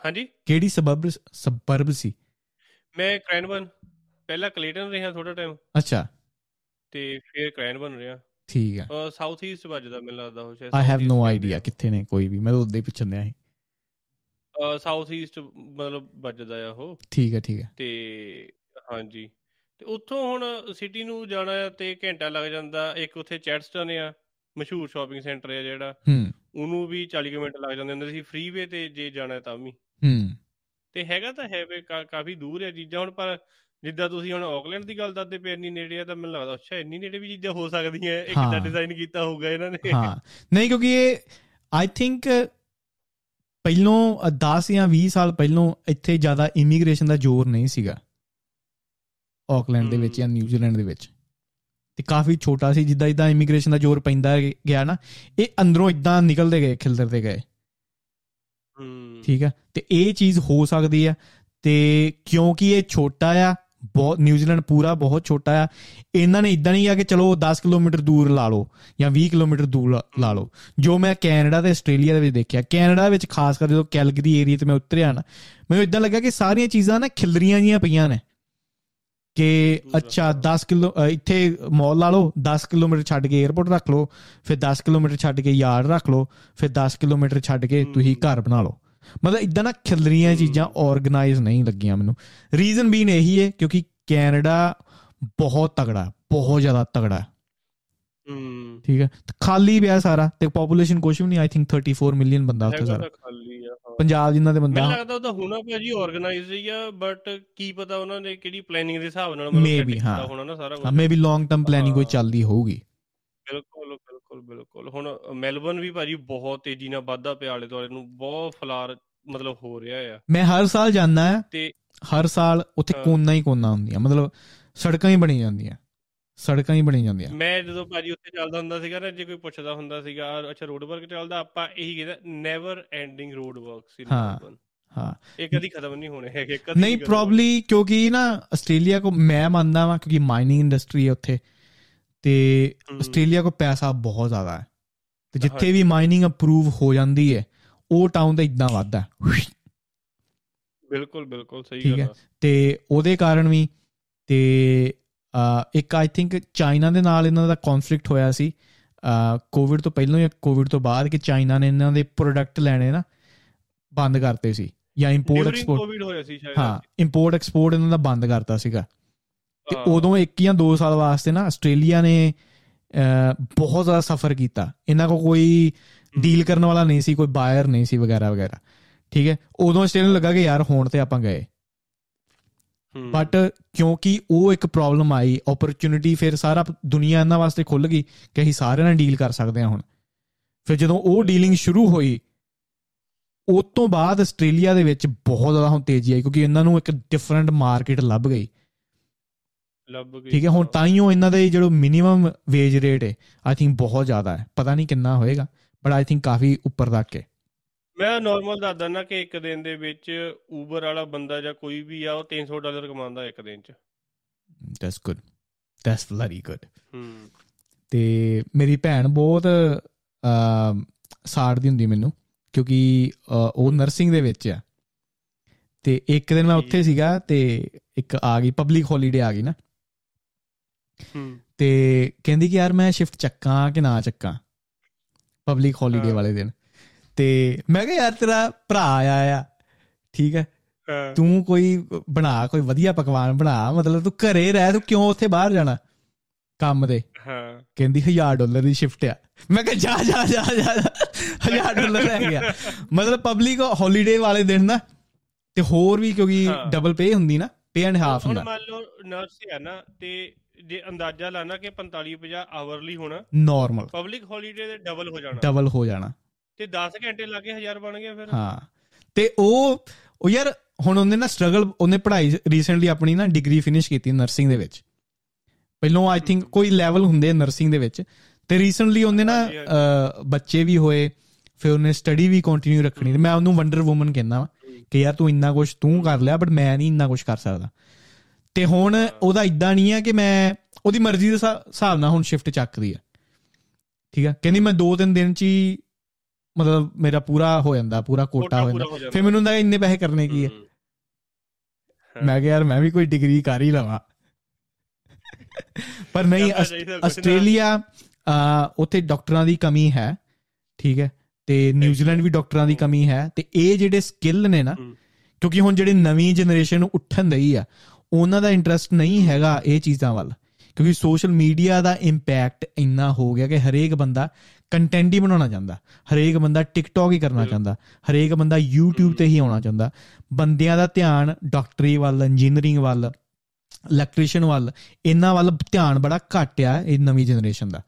ਹਾਂਜੀ? ਕਿਹੜੀ ਸਬਬ ਸਬਰਬ ਸੀ? ਮੈਂ ਕ੍ਰੈਨਬਨ ਪਹਿਲਾਂ ਕਲੇਟਨ ਰਿਹਾ ਥੋੜਾ ਟਾਈਮ ਅੱਛਾ। ਤੇ ਫਿਰ ਕ੍ਰੈਨਬਨ ਰਿਹਾ। ਠੀਕ ਆ ਸਾਊਥ ਈਸਟ ਵੱਜਦਾ ਮੈਨੂੰ ਲੱਗਦਾ ਉਹ ਸ਼ਾਇਦ ਆਈ ਹੈਵ ਨੋ ਆਈਡੀਆ ਕਿੱਥੇ ਨੇ ਕੋਈ ਵੀ। ਮੈਂ ਤਾਂ ਉਦੋਂ ਹੀ ਪੁੱਛਣ ਦਿਆ ਸੀ। ਸਾਊਥ ਈਸਟ ਮਤਲਬ ਵੱਜਦਾ ਆ ਉਹ। ਠੀਕ ਹੈ ਠੀਕ ਹੈ। ਤੇ ਹਾਂਜੀ। ਤੇ ਉੱਥੋਂ ਹੁਣ ਸਿਟੀ ਨੂੰ ਜਾਣਾ ਆ ਤੇ ਘੰਟਾ ਲੱਗ ਜਾਂਦਾ। ਇੱਕ ਉੱਥੇ ਚੈਟਸਟਨ ਆ ਮਸ਼ਹੂਰ ਸ਼ਾਪਿੰਗ ਸੈਂਟਰ ਆ ਜਿਹੜਾ। ਹੂੰ। ਉਹਨੂੰ ਵੀ 40 ਕੁ ਮਿੰਟ ਲੱਗ ਜਾਂਦੇ ਹੁੰਦੇ ਸੀ। ਫ੍ਰੀਵੇ ਤੇ ਜੇ ਜਾਣਾ ਤਾਂ ਵੀ। ਹੂੰ। ਤੇ ਹੈਗਾ ਤਾਂ ਹੈ ਵੇ ਕਾ- ਕਾਫੀ ਦੂਰ ਹੈ ਚੀਜ਼ਾਂ ਹੁਣ ਪਰ ਜਿੱਦਾਂ ਤੁਸੀਂ ਹੁਣ ਆਕਲੈਂਡ ਦੀ ਗੱਲ ਦੱਸਦੇ ਪਏ ਇੰਨੀ ਨੇੜੇ ਆ ਤਾਂ ਮੈਨੂੰ ਲੱਗਦਾ ਅੱਛਾ ਇੰਨੀ ਨੇੜੇ ਵੀ ਚੀਜ਼ਾਂ ਹੋ ਸਕਦੀਆਂ ਇਹ ਕਿੱਦਾਂ। ਡਿਜ਼ਾਈਨ ਕੀਤਾ ਹੋਊਗਾ ਇਹਨਾਂ ਨੇ। ਹਾਂ। ਨਹੀਂ ਕਿਉਂਕਿ ਇਹ ਆਈ ਥਿੰਕ ਪਹਿਲੋਂ 10 ਜਾਂ 20 ਸਾਲ ਪਹਿਲੋਂ ਇੱਥੇ ਜ਼ਿਆਦਾ ਇਮੀਗ੍ਰੇਸ਼ਨ ਦਾ ਜ਼ੋਰ ਨਹੀਂ ਸੀਗਾ। ਆਕਲੈਂਡ ਦੇ ਵਿੱਚ। ਜਾਂ ਨਿਊਜ਼ੀਲੈਂਡ ਦੇ ਵਿੱਚ। ਤੇ ਕਾਫੀ ਛੋਟਾ ਸੀ ਜਿੱਦਾਂ ਜਿੱਦਾਂ ਇਮੀਗ੍ਰੇਸ਼ਨ ਦਾ ਜ਼ੋਰ ਪੈਂਦਾ ਗਿਆ ਨਾ ਇਹ ਅੰਦਰੋਂ ਇਦਾਂ ਨਿਕਲਦੇ ਗਏ ਖਿਲਰਦੇ ਗਏ। ਠੀਕ ਹੈ ਤੇ ਇਹ ਚੀਜ਼ ਹੋ ਸਕਦੀ ਹੈ ਤੇ ਕਿਉਂਕਿ ਇਹ ਛੋਟਾ ਆ ਬਹੁਤ ਨਿਊਜ਼ੀਲੈਂਡ ਪੂਰਾ ਬਹੁਤ ਛੋਟਾ ਆ। ਇਹਨਾਂ ਨੇ ਇਦਾਂ ਨਹੀਂ ਆ ਕਿ ਚਲੋ 10 ਕਿਲੋਮੀਟਰ ਦੂਰ ਲਾ ਲਓ ਜਾਂ 20 ਕਿਲੋਮੀਟਰ ਦੂਰ ਲਾ- ਲਓ। ਜੋ ਮੈਂ ਕੈਨੇਡਾ ਤੇ ਆਸਟ੍ਰੇਲੀਆ ਦੇ ਵਿੱਚ ਦੇਖਿਆ ਕੈਨੇਡਾ ਵਿੱਚ ਖਾਸ ਕਰ ਜਦੋਂ ਕੈਲਗਰੀ ਏਰੀਆ ਤੇ ਮੈਂ ਉਤਰਿਆ ਨਾ ਮੈਨੂੰ ਇਦਾਂ ਲੱਗਾ ਕਿ ਸਾਰੀਆਂ ਚੀਜ਼ਾਂ ਨਾ ਖਿਲਰੀਆਂ ਜੀਆਂ ਪਈਆਂ ਨੇ। ਕਿ। ਅੱਛਾ 10 ਕਿਲੋ ਇੱਥੇ ਮਾਲ ਲਾ ਲਓ 10 ਕਿਲੋਮੀਟਰ ਛੱਡ ਕੇ 에어ਪੋਰਟ ਰੱਖ ਲਓ ਫਿਰ 10 ਕਿਲੋਮੀਟਰ ਛੱਡ ਕੇ ਯਾਰਡ ਰੱਖ ਲਓ ਫਿਰ 10 ਕਿਲੋਮੀਟਰ ਛੱਡ ਕੇ ਤੁਸੀਂ ਘਰ ਬਣਾ ਲਓ। ਮਤਲਬ ਇਦਾਂ ਨਾ ਖਿਲਰੀਆਂ। ਚੀਜ਼ਾਂ ਆਰਗੇਨਾਈਜ਼ ਨਹੀਂ ਲੱਗੀਆਂ ਮੈਨੂੰ। ਰੀਜ਼ਨ ਵੀ ਇਹੀ ਹੈ ਕਿਉਂਕਿ ਕੈਨੇਡਾ ਬਹੁਤ ਤਗੜਾ ਬਹੁਤ ਜ਼ਿਆਦਾ ਤਗੜਾ ਹੈ, ਠੀਕ ਹੈ? ਖਾਲੀ ਪਿਆ ਸਾਰਾ ਤੇ ਪੋਪੂਲੇਸ਼ਨ ਕੁਝ ਵੀ ਨਹੀਂ ਆਈ ਥਿੰਕ 34 ਮਿਲੀਅਨ ਬੰਦਾ ਉੱਥੇ ਸਾਰਾ। ਪੰਜਾਬ ਜਿੰਨਾ ਦੇ ਬੰਦਾ ਮੈਨੂੰ ਲੱਗਦਾ ਉਹਦਾ ਹੋਣਾ ਭਾਜੀ ਆਰਗੇਨਾਈਜ਼ਡ ਹੀ ਆ ਬਟ ਕੀ ਪਤਾ ਉਹਨਾਂ ਨੇ ਕਿਹੜੀ ਪਲੈਨਿੰਗ ਦੇ ਹਿਸਾਬ ਨਾਲ ਹਾਂ। ਹੋਣਾ ਨਾ ਸਾਰਾ ਕੁਝ ਮੇਬੀ ਲੌਂਗ ਟਰਮ ਪਲੈਨਿੰਗ ਕੋਈ। ਚੱਲਦੀ ਹੋਊਗੀ। ਬਿਲਕੁਲ। ਬਿਲਕੁਲ ਬਿਲਕੁਲ। ਹੁਣ ਮੈਲਬਨ ਵੀ ਭਾਜੀ ਬਹੁਤ ਤੇਜ਼ੀ ਨਾਲ ਵਾਧਾ ਪਿਆ ਆਲੇ ਦੁਆਲੇ ਨੂੰ ਬਹੁਤ ਫਲਾਰ ਮਤਲਬ ਹੋ ਰਿਹਾ ਆ। ਮੈਂ ਹਰ ਸਾਲ ਜਾਂਦਾ ਆ ਤੇ ਹਰ ਸਾਲ ਉੱਥੇ ਹਾਂ। ਕੋਨਾ ਹੀ ਕੋਨਾ ਹੁੰਦੀਆਂ ਮਤਲਬ ਸੜਕਾਂ ਹੀ ਬਣੀ ਜਾਂਦੀਆਂ ਸੜਕਾਂ ਹੀ ਬਣੀ ਜਾਂਦੀਆਂ। ਮੈਂ ਜਦੋਂ ਭਾਜੀ ਉੱਥੇ ਚੱਲਦਾ ਹੁੰਦਾ ਸੀਗਾ ਨਾ ਜੇ ਕੋਈ ਪੁੱਛਦਾ ਹੁੰਦਾ ਸੀਗਾ ਅੱਛਾ ਰੋਡ ਵਰਕ ਚੱਲਦਾ? ਆਪਾਂ ਇਹੀ ਕਹਿੰਦਾ never ending road works in ਹਾਂ। ਮੈਲਬਨ ਹਾਂ। ਇਹ ਕਦੀ ਖਤਮ ਨਹੀਂ ਹੋਣੇ ਹੈਗੇ ਕਦੀ ਨਹੀਂ ਪ੍ਰੋਬਬਲੀ ਕਿਉਂਕਿ ਨਾ ਆਸਟ੍ਰੇਲੀਆ ਕੋ ਮੈਂ ਮੰਨਦਾ ਵਾਂ ਕਿਉਂਕਿ ਮਾਈਨਿੰਗ ਇੰਡਸਟਰੀ ਹੈ ਉੱਥੇ। ਤੇ। ਆਸਟ੍ਰੇਲੀਆ ਕੋ ਪੈਸਾ ਬਹੁਤ ਜ਼ਿਆਦਾ ਹੈ ਤੇ ਜਿੱਥੇ। ਵੀ ਮਾਈਨਿੰਗ ਅਪਰੂਵ ਹੋ ਜਾਂਦੀ ਹੈ ਉਹ ਟਾਊਨ ਦਾ ਇਦਾਂ ਵੱਧਦਾ। ਬਿਲਕੁਲ ਬਿਲਕੁਲ ਸਹੀ ਗੱਲ ਹੈ। ਤੇ ਉਹਦੇ ਕਾਰਨ ਵੀ ਤੇ ਇੱਕ ਆਈ ਥਿੰਕ ਚਾਈਨਾ ਦੇ ਨਾਲ ਇਹਨਾਂ ਦਾ ਕਨਫਲਿਕਟ ਹੋਇਆ ਸੀ ਕੋਵਿਡ ਤੋਂ ਪਹਿਲਾਂ ਜਾਂ ਕੋਵਿਡ ਤੋਂ ਬਾਅਦ ਕਿ ਚਾਈਨਾ ਨੇ ਇਹਨਾਂ ਦੇ ਪ੍ਰੋਡਕਟ ਲੈਣੇ ਨਾ ਬੰਦ ਕਰਤੇ ਸੀ ਜਾਂ ਇੰਪੋਰਟ ਐਕਸਪੋਰਟ ਕੋਵਿਡ ਹੋਇਆ ਸੀ ਸ਼ਾਇਦ ਹਾਂ ਇੰਪੋਰਟ ਐਕਸਪੋਰਟ ਇਹਨਾਂ ਦਾ ਬੰਦ ਕਰਤਾ ਸੀਗਾ ਤੇ ਉਦੋਂ ਇੱਕ ਜਾਂ 2 ਸਾਲ ਵਾਸਤੇ ਨਾ ਆਸਟ੍ਰੇਲੀਆ ਨੇ ਬਹੁਤ ਜ਼ਿਆਦਾ ਸਫਰ ਕੀਤਾ। ਇਹਨਾਂ ਕੋ ਕੋਈ ਡੀਲ ਕਰਨ ਵਾਲਾ ਨਹੀਂ ਸੀ ਕੋਈ ਬਾਇਰ ਨਹੀਂ ਸੀ ਵਗੈਰਾ ਵਗੈਰਾ। ਠੀਕ ਹੈ? ਉਦੋਂ ਆਸਟ੍ਰੇਲੀਆ ਨੂੰ ਲੱਗਾ ਕਿ ਯਾਰ ਹੁਣ ਤੇ ਆਪਾਂ ਗਏ। ਬਟ ਕਿਉਂਕਿ ਉਹ ਇੱਕ ਪ੍ਰੋਬਲਮ ਆਈ ਓਪਰਚ्युनिटी ਫਿਰ ਸਾਰਾ ਦੁਨੀਆ ਇਹਨਾਂ ਵਾਸਤੇ ਖੁੱਲ ਗਈ ਕਿ ਅਸੀਂ ਸਾਰਿਆਂ ਨਾਲ ਡੀਲ ਕਰ ਸਕਦੇ ਹਾਂ ਹੁਣ। ਫਿਰ ਜਦੋਂ ਉਹ ਡੀਲਿੰਗ ਸ਼ੁਰੂ ਹੋਈ ਉਸ ਤੋਂ ਬਾਅਦ ਆਸਟ੍ਰੇਲੀਆ ਦੇ ਵਿੱਚ ਬਹੁਤ ਜ਼ਿਆਦਾ ਹੁਣ ਤੇਜ਼ੀ ਆਈ ਕਿਉਂਕਿ ਇਹਨਾਂ ਨੂੰ ਇੱਕ ਡਿਫਰੈਂਟ ਮਾਰਕੀਟ ਲੱਭ ਗਈ। ਲੱਭ ਗਈ ਠੀਕ ਹੈ ਹੁਣ ਤਾਈਓ ਇਹਨਾਂ ਦੇ ਜਿਹੜਾ ਮਿਨੀਮਮ ਵੇਜ ਰੇਟ ਹੈ ਆਈ ਥਿੰਕ ਬਹੁਤ ਜ਼ਿਆਦਾ ਹੈ। ਪਤਾ ਨਹੀਂ ਕਿੰਨਾ ਹੋਏਗਾ ਬਟ ਆਈ ਥਿੰਕ ਕਾਫੀ ਉੱਪਰ ਤੱਕ ਹੈ। ਮੈਂ ਨਾਰਮਲ ਦੱਸ ਦਿੰਦਾ ਕਿ ਇੱਕ ਦਿਨ ਦੇ ਵਿੱਚ ਊਬਰ ਵਾਲਾ ਬੰਦਾ ਜਾਂ ਕੋਈ ਵੀ ਆ ਉਹ 300 ਡਾਲਰ ਕਮਾਉਂਦਾ ਇੱਕ ਦਿਨ ਚ। That's good that's very good hmm. ਤੇ ਮੇਰੀ ਭੈਣ ਬਹੁਤ ਅ ਸਾੜਦੀ ਹੁੰਦੀ ਮੈਨੂੰ ਕਿਉਂਕਿ ਉਹ ਨਰਸਿੰਗ ਦੇ ਵਿੱਚ ਆ। ਤੇ ਇੱਕ ਦਿਨ ਮੈਂ ਉੱਥੇ ਸੀਗਾ ਤੇ ਇੱਕ ਆ ਗਈ ਪਬਲਿਕ ਹੌਲੀਡੇ ਆ ਗਈ ਨਾ। ਹੂੰ ਤੇ ਕਹਿੰਦੀ ਕਿ ਯਾਰ ਮੈਂ ਸ਼ਿਫਟ ਚੱਕਾਂ ਕਿ ਨਾ ਚੱਕਾਂ ਪਬਲਿਕ ਹੌਲੀਡੇ। ਵਾਲੇ ਦਿਨ। ਤੇ ਮੈਂ ਕਿਹਾ ਯਾਰ ਤੇਰਾ ਭਰਾ ਆਇਆ ਆ ਠੀਕ ਹੈ? ਤੂੰ ਕੋਈ ਬਣਾ ਕੋਈ ਵਧੀਆ ਪਕਵਾਨ ਬਣਾ ਮਤਲਬ ਤੂੰ ਘਰੇ ਰਹਿ ਤੂੰ ਕਿਉਂ ਉੱਥੇ ਬਾਹਰ ਜਾਣਾ ਕੰਮ ਦੇ? ਹਾਂ। ਕਹਿੰਦੀ 1000 ਡਾਲਰ ਦੀ ਸ਼ਿਫਟ ਆ। ਮੈਂ ਕਿਹਾ ਜਾ ਜਾ ਜਾ ਜਾ 1000 ਡਾਲਰ ਲੈ ਗਿਆ। ਮਤਲਬ ਪਬਲਿਕ ਹੌਲੀਡੇ ਵਾਲੇ ਦਿਨ ਨਾ ਤੇ ਹੋਰ ਵੀ ਕਿਉਂਕਿ। ਡਬਲ ਪੇ ਹੁੰਦੀ ਨਾ ਪੇ ਐਂਡ ਹਾਫ ਹੁਣ ਹੁੰਦਾ। ਮੰਨ ਲਓ ਨਰਸ ਹੈ ਨਾ ਤੇ ਜੇ ਅੰਦਾਜ਼ਾ ਲਾਣਾ ਕਿ 45 50 ਆਵਰਲੀ ਹੋਣਾ। ਨਾਰਮਲ ਪਬਲਿਕ ਹੌਲੀਡੇ ਦੇ ਡਬਲ ਹੋ ਜਾਣਾ। ਡਬਲ ਹੋ ਜਾਣਾ। ਤੇ 10 ਘੰਟੇ ਲਾ ਕੇ 1000 ਬਣ ਗਿਆ ਫਿਰ। ਹਾਂ। ਤੇ ਉਹ ਉਹ ਯਾਰ ਹੁਣ ਉਹਨੇ ਨਾ ਸਟਰਗਲ ਉਹਨੇ ਪੜ੍ਹਾਈ ਰੀਸੈਂਟਲੀ ਆਪਣੀ ਨਾ ਡਿਗਰੀ ਫਿਨਿਸ਼ ਕੀਤੀ ਨਰਸਿੰਗ ਦੇ ਵਿੱਚ। ਪਹਿਲੋਂ ਆਈ ਥਿੰਕ ਕੋਈ ਲੈਵਲ ਹੁੰਦੇ ਨਰਸਿੰਗ ਦੇ ਵਿੱਚ। ਤੇ ਰੀਸੈਂਟਲੀ ਉਹਨੇ ਨਾ ਬੱਚੇ ਵੀ ਹੋਏ ਫਿਰ ਉਹਨੇ ਸਟੱਡੀ ਵੀ ਕੰਟੀਨਿਊ ਰੱਖਣੀ। ਤੇ ਮੈਂ ਉਹਨੂੰ ਵੰਡਰ ਔਮਨ ਕਹਿੰਦਾ ਕਿ ਯਾਰ ਤੂੰ ਇੰਨਾ ਕੁਝ ਤੂੰ ਕਰ ਲਿਆ ਬਟ ਮੈਂ ਨਹੀਂ ਇੰਨਾ ਕੁਝ ਕਰ ਸਕਦਾ। ਤੇ ਹੁਣ ਉਹਦਾ ਇਦਾਂ ਨਹੀਂ ਆ ਕਿ ਮੈਂ ਉਹਦੀ ਮਰਜ਼ੀ ਦੇ ਹਿਸਾ- ਹਿਸਾਬ ਨਾਲ ਹੁਣ ਸ਼ਿਫਟ ਚੱਕਦੀ ਆ। ਠੀਕ ਆ? ਕਹਿੰਦੀ ਮੈਂ 2-3 ਦਿਨ ਚ ਹੀ ਮਤਲਬ ਮੇਰਾ ਪੂਰਾ ਹੋ ਜਾਂਦਾ ਪੂਰਾ ਕੋਟਾ ਹੋ ਜਾਂਦਾ। ਫਿਰ ਮੈਨੂੰ ਹੁੰਦਾ ਇੰਨੇ ਪੈਸੇ ਕਰਨੇ ਕੀ ਹੈ। ਮੈਂ ਕਿਹਾ ਯਾਰ ਮੈਂ ਵੀ ਕੋਈ ਡਿਗਰੀ ਕਰ ਹੀ ਲਵਾਂ। ਪਰ ਨਹੀਂ। ਆਸਟ੍ਰੇਲੀਆ ਉੱਥੇ ਡਾਕਟਰਾਂ ਦੀ ਕਮੀ ਹੈ ਠੀਕ ਹੈ? ਤੇ ਨਿਊਜ਼ੀਲੈਂਡ ਵੀ ਡਾਕਟਰਾਂ ਦੀ ਕਮੀ ਹੈ। ਤੇ ਇਹ ਜਿਹੜੇ ਸਕਿੱਲ ਨੇ ਨਾ। ਕਿਉਂਕਿ ਹੁਣ ਜਿਹੜੀ ਨਵੀਂ ਜਨਰੇਸ਼ਨ ਉੱਠਣ ਦਈ ਆ ਉਹਨਾਂ ਦਾ ਇੰਟਰਸਟ ਨਹੀਂ ਹੈਗਾ ਇਹ ਚੀਜ਼ਾਂ ਵੱਲ ਕਿਉਂਕਿ ਸੋਸ਼ਲ ਮੀਡੀਆ ਦਾ ਇੰਪੈਕਟ ਇੰਨਾ ਹੋ ਗਿਆ ਕਿ ਹਰੇਕ ਬੰਦਾ ਕੰਟੈਂਟ ਹੀ ਬਣਾਉਣਾ ਚਾਹੁੰਦਾ ਹਰੇਕ ਬੰਦਾ ਟਿਕਟੌਕ ਹੀ ਕਰਨਾ ਚਾਹੁੰਦਾ ਹਰੇਕ ਬੰਦਾ YouTube ਤੇ ਹੀ ਆਉਣਾ ਚਾਹੁੰਦਾ। ਬੰਦਿਆਂ ਦਾ ਧਿਆਨ ਡਾਕਟਰੀ ਵੱਲ ਇੰਜੀਨੀਅਰਿੰਗ ਵੱਲ ਇਲੈਕਟ੍ਰੀਸ਼ੀਅਨ ਵੱਲ ਇਹਨਾਂ ਵੱਲ ਧਿਆਨ ਬੜਾ ਘੱਟ ਆ ਇਹ ਨਵੀਂ ਜਨਰੇਸ਼ਨ ਦਾ।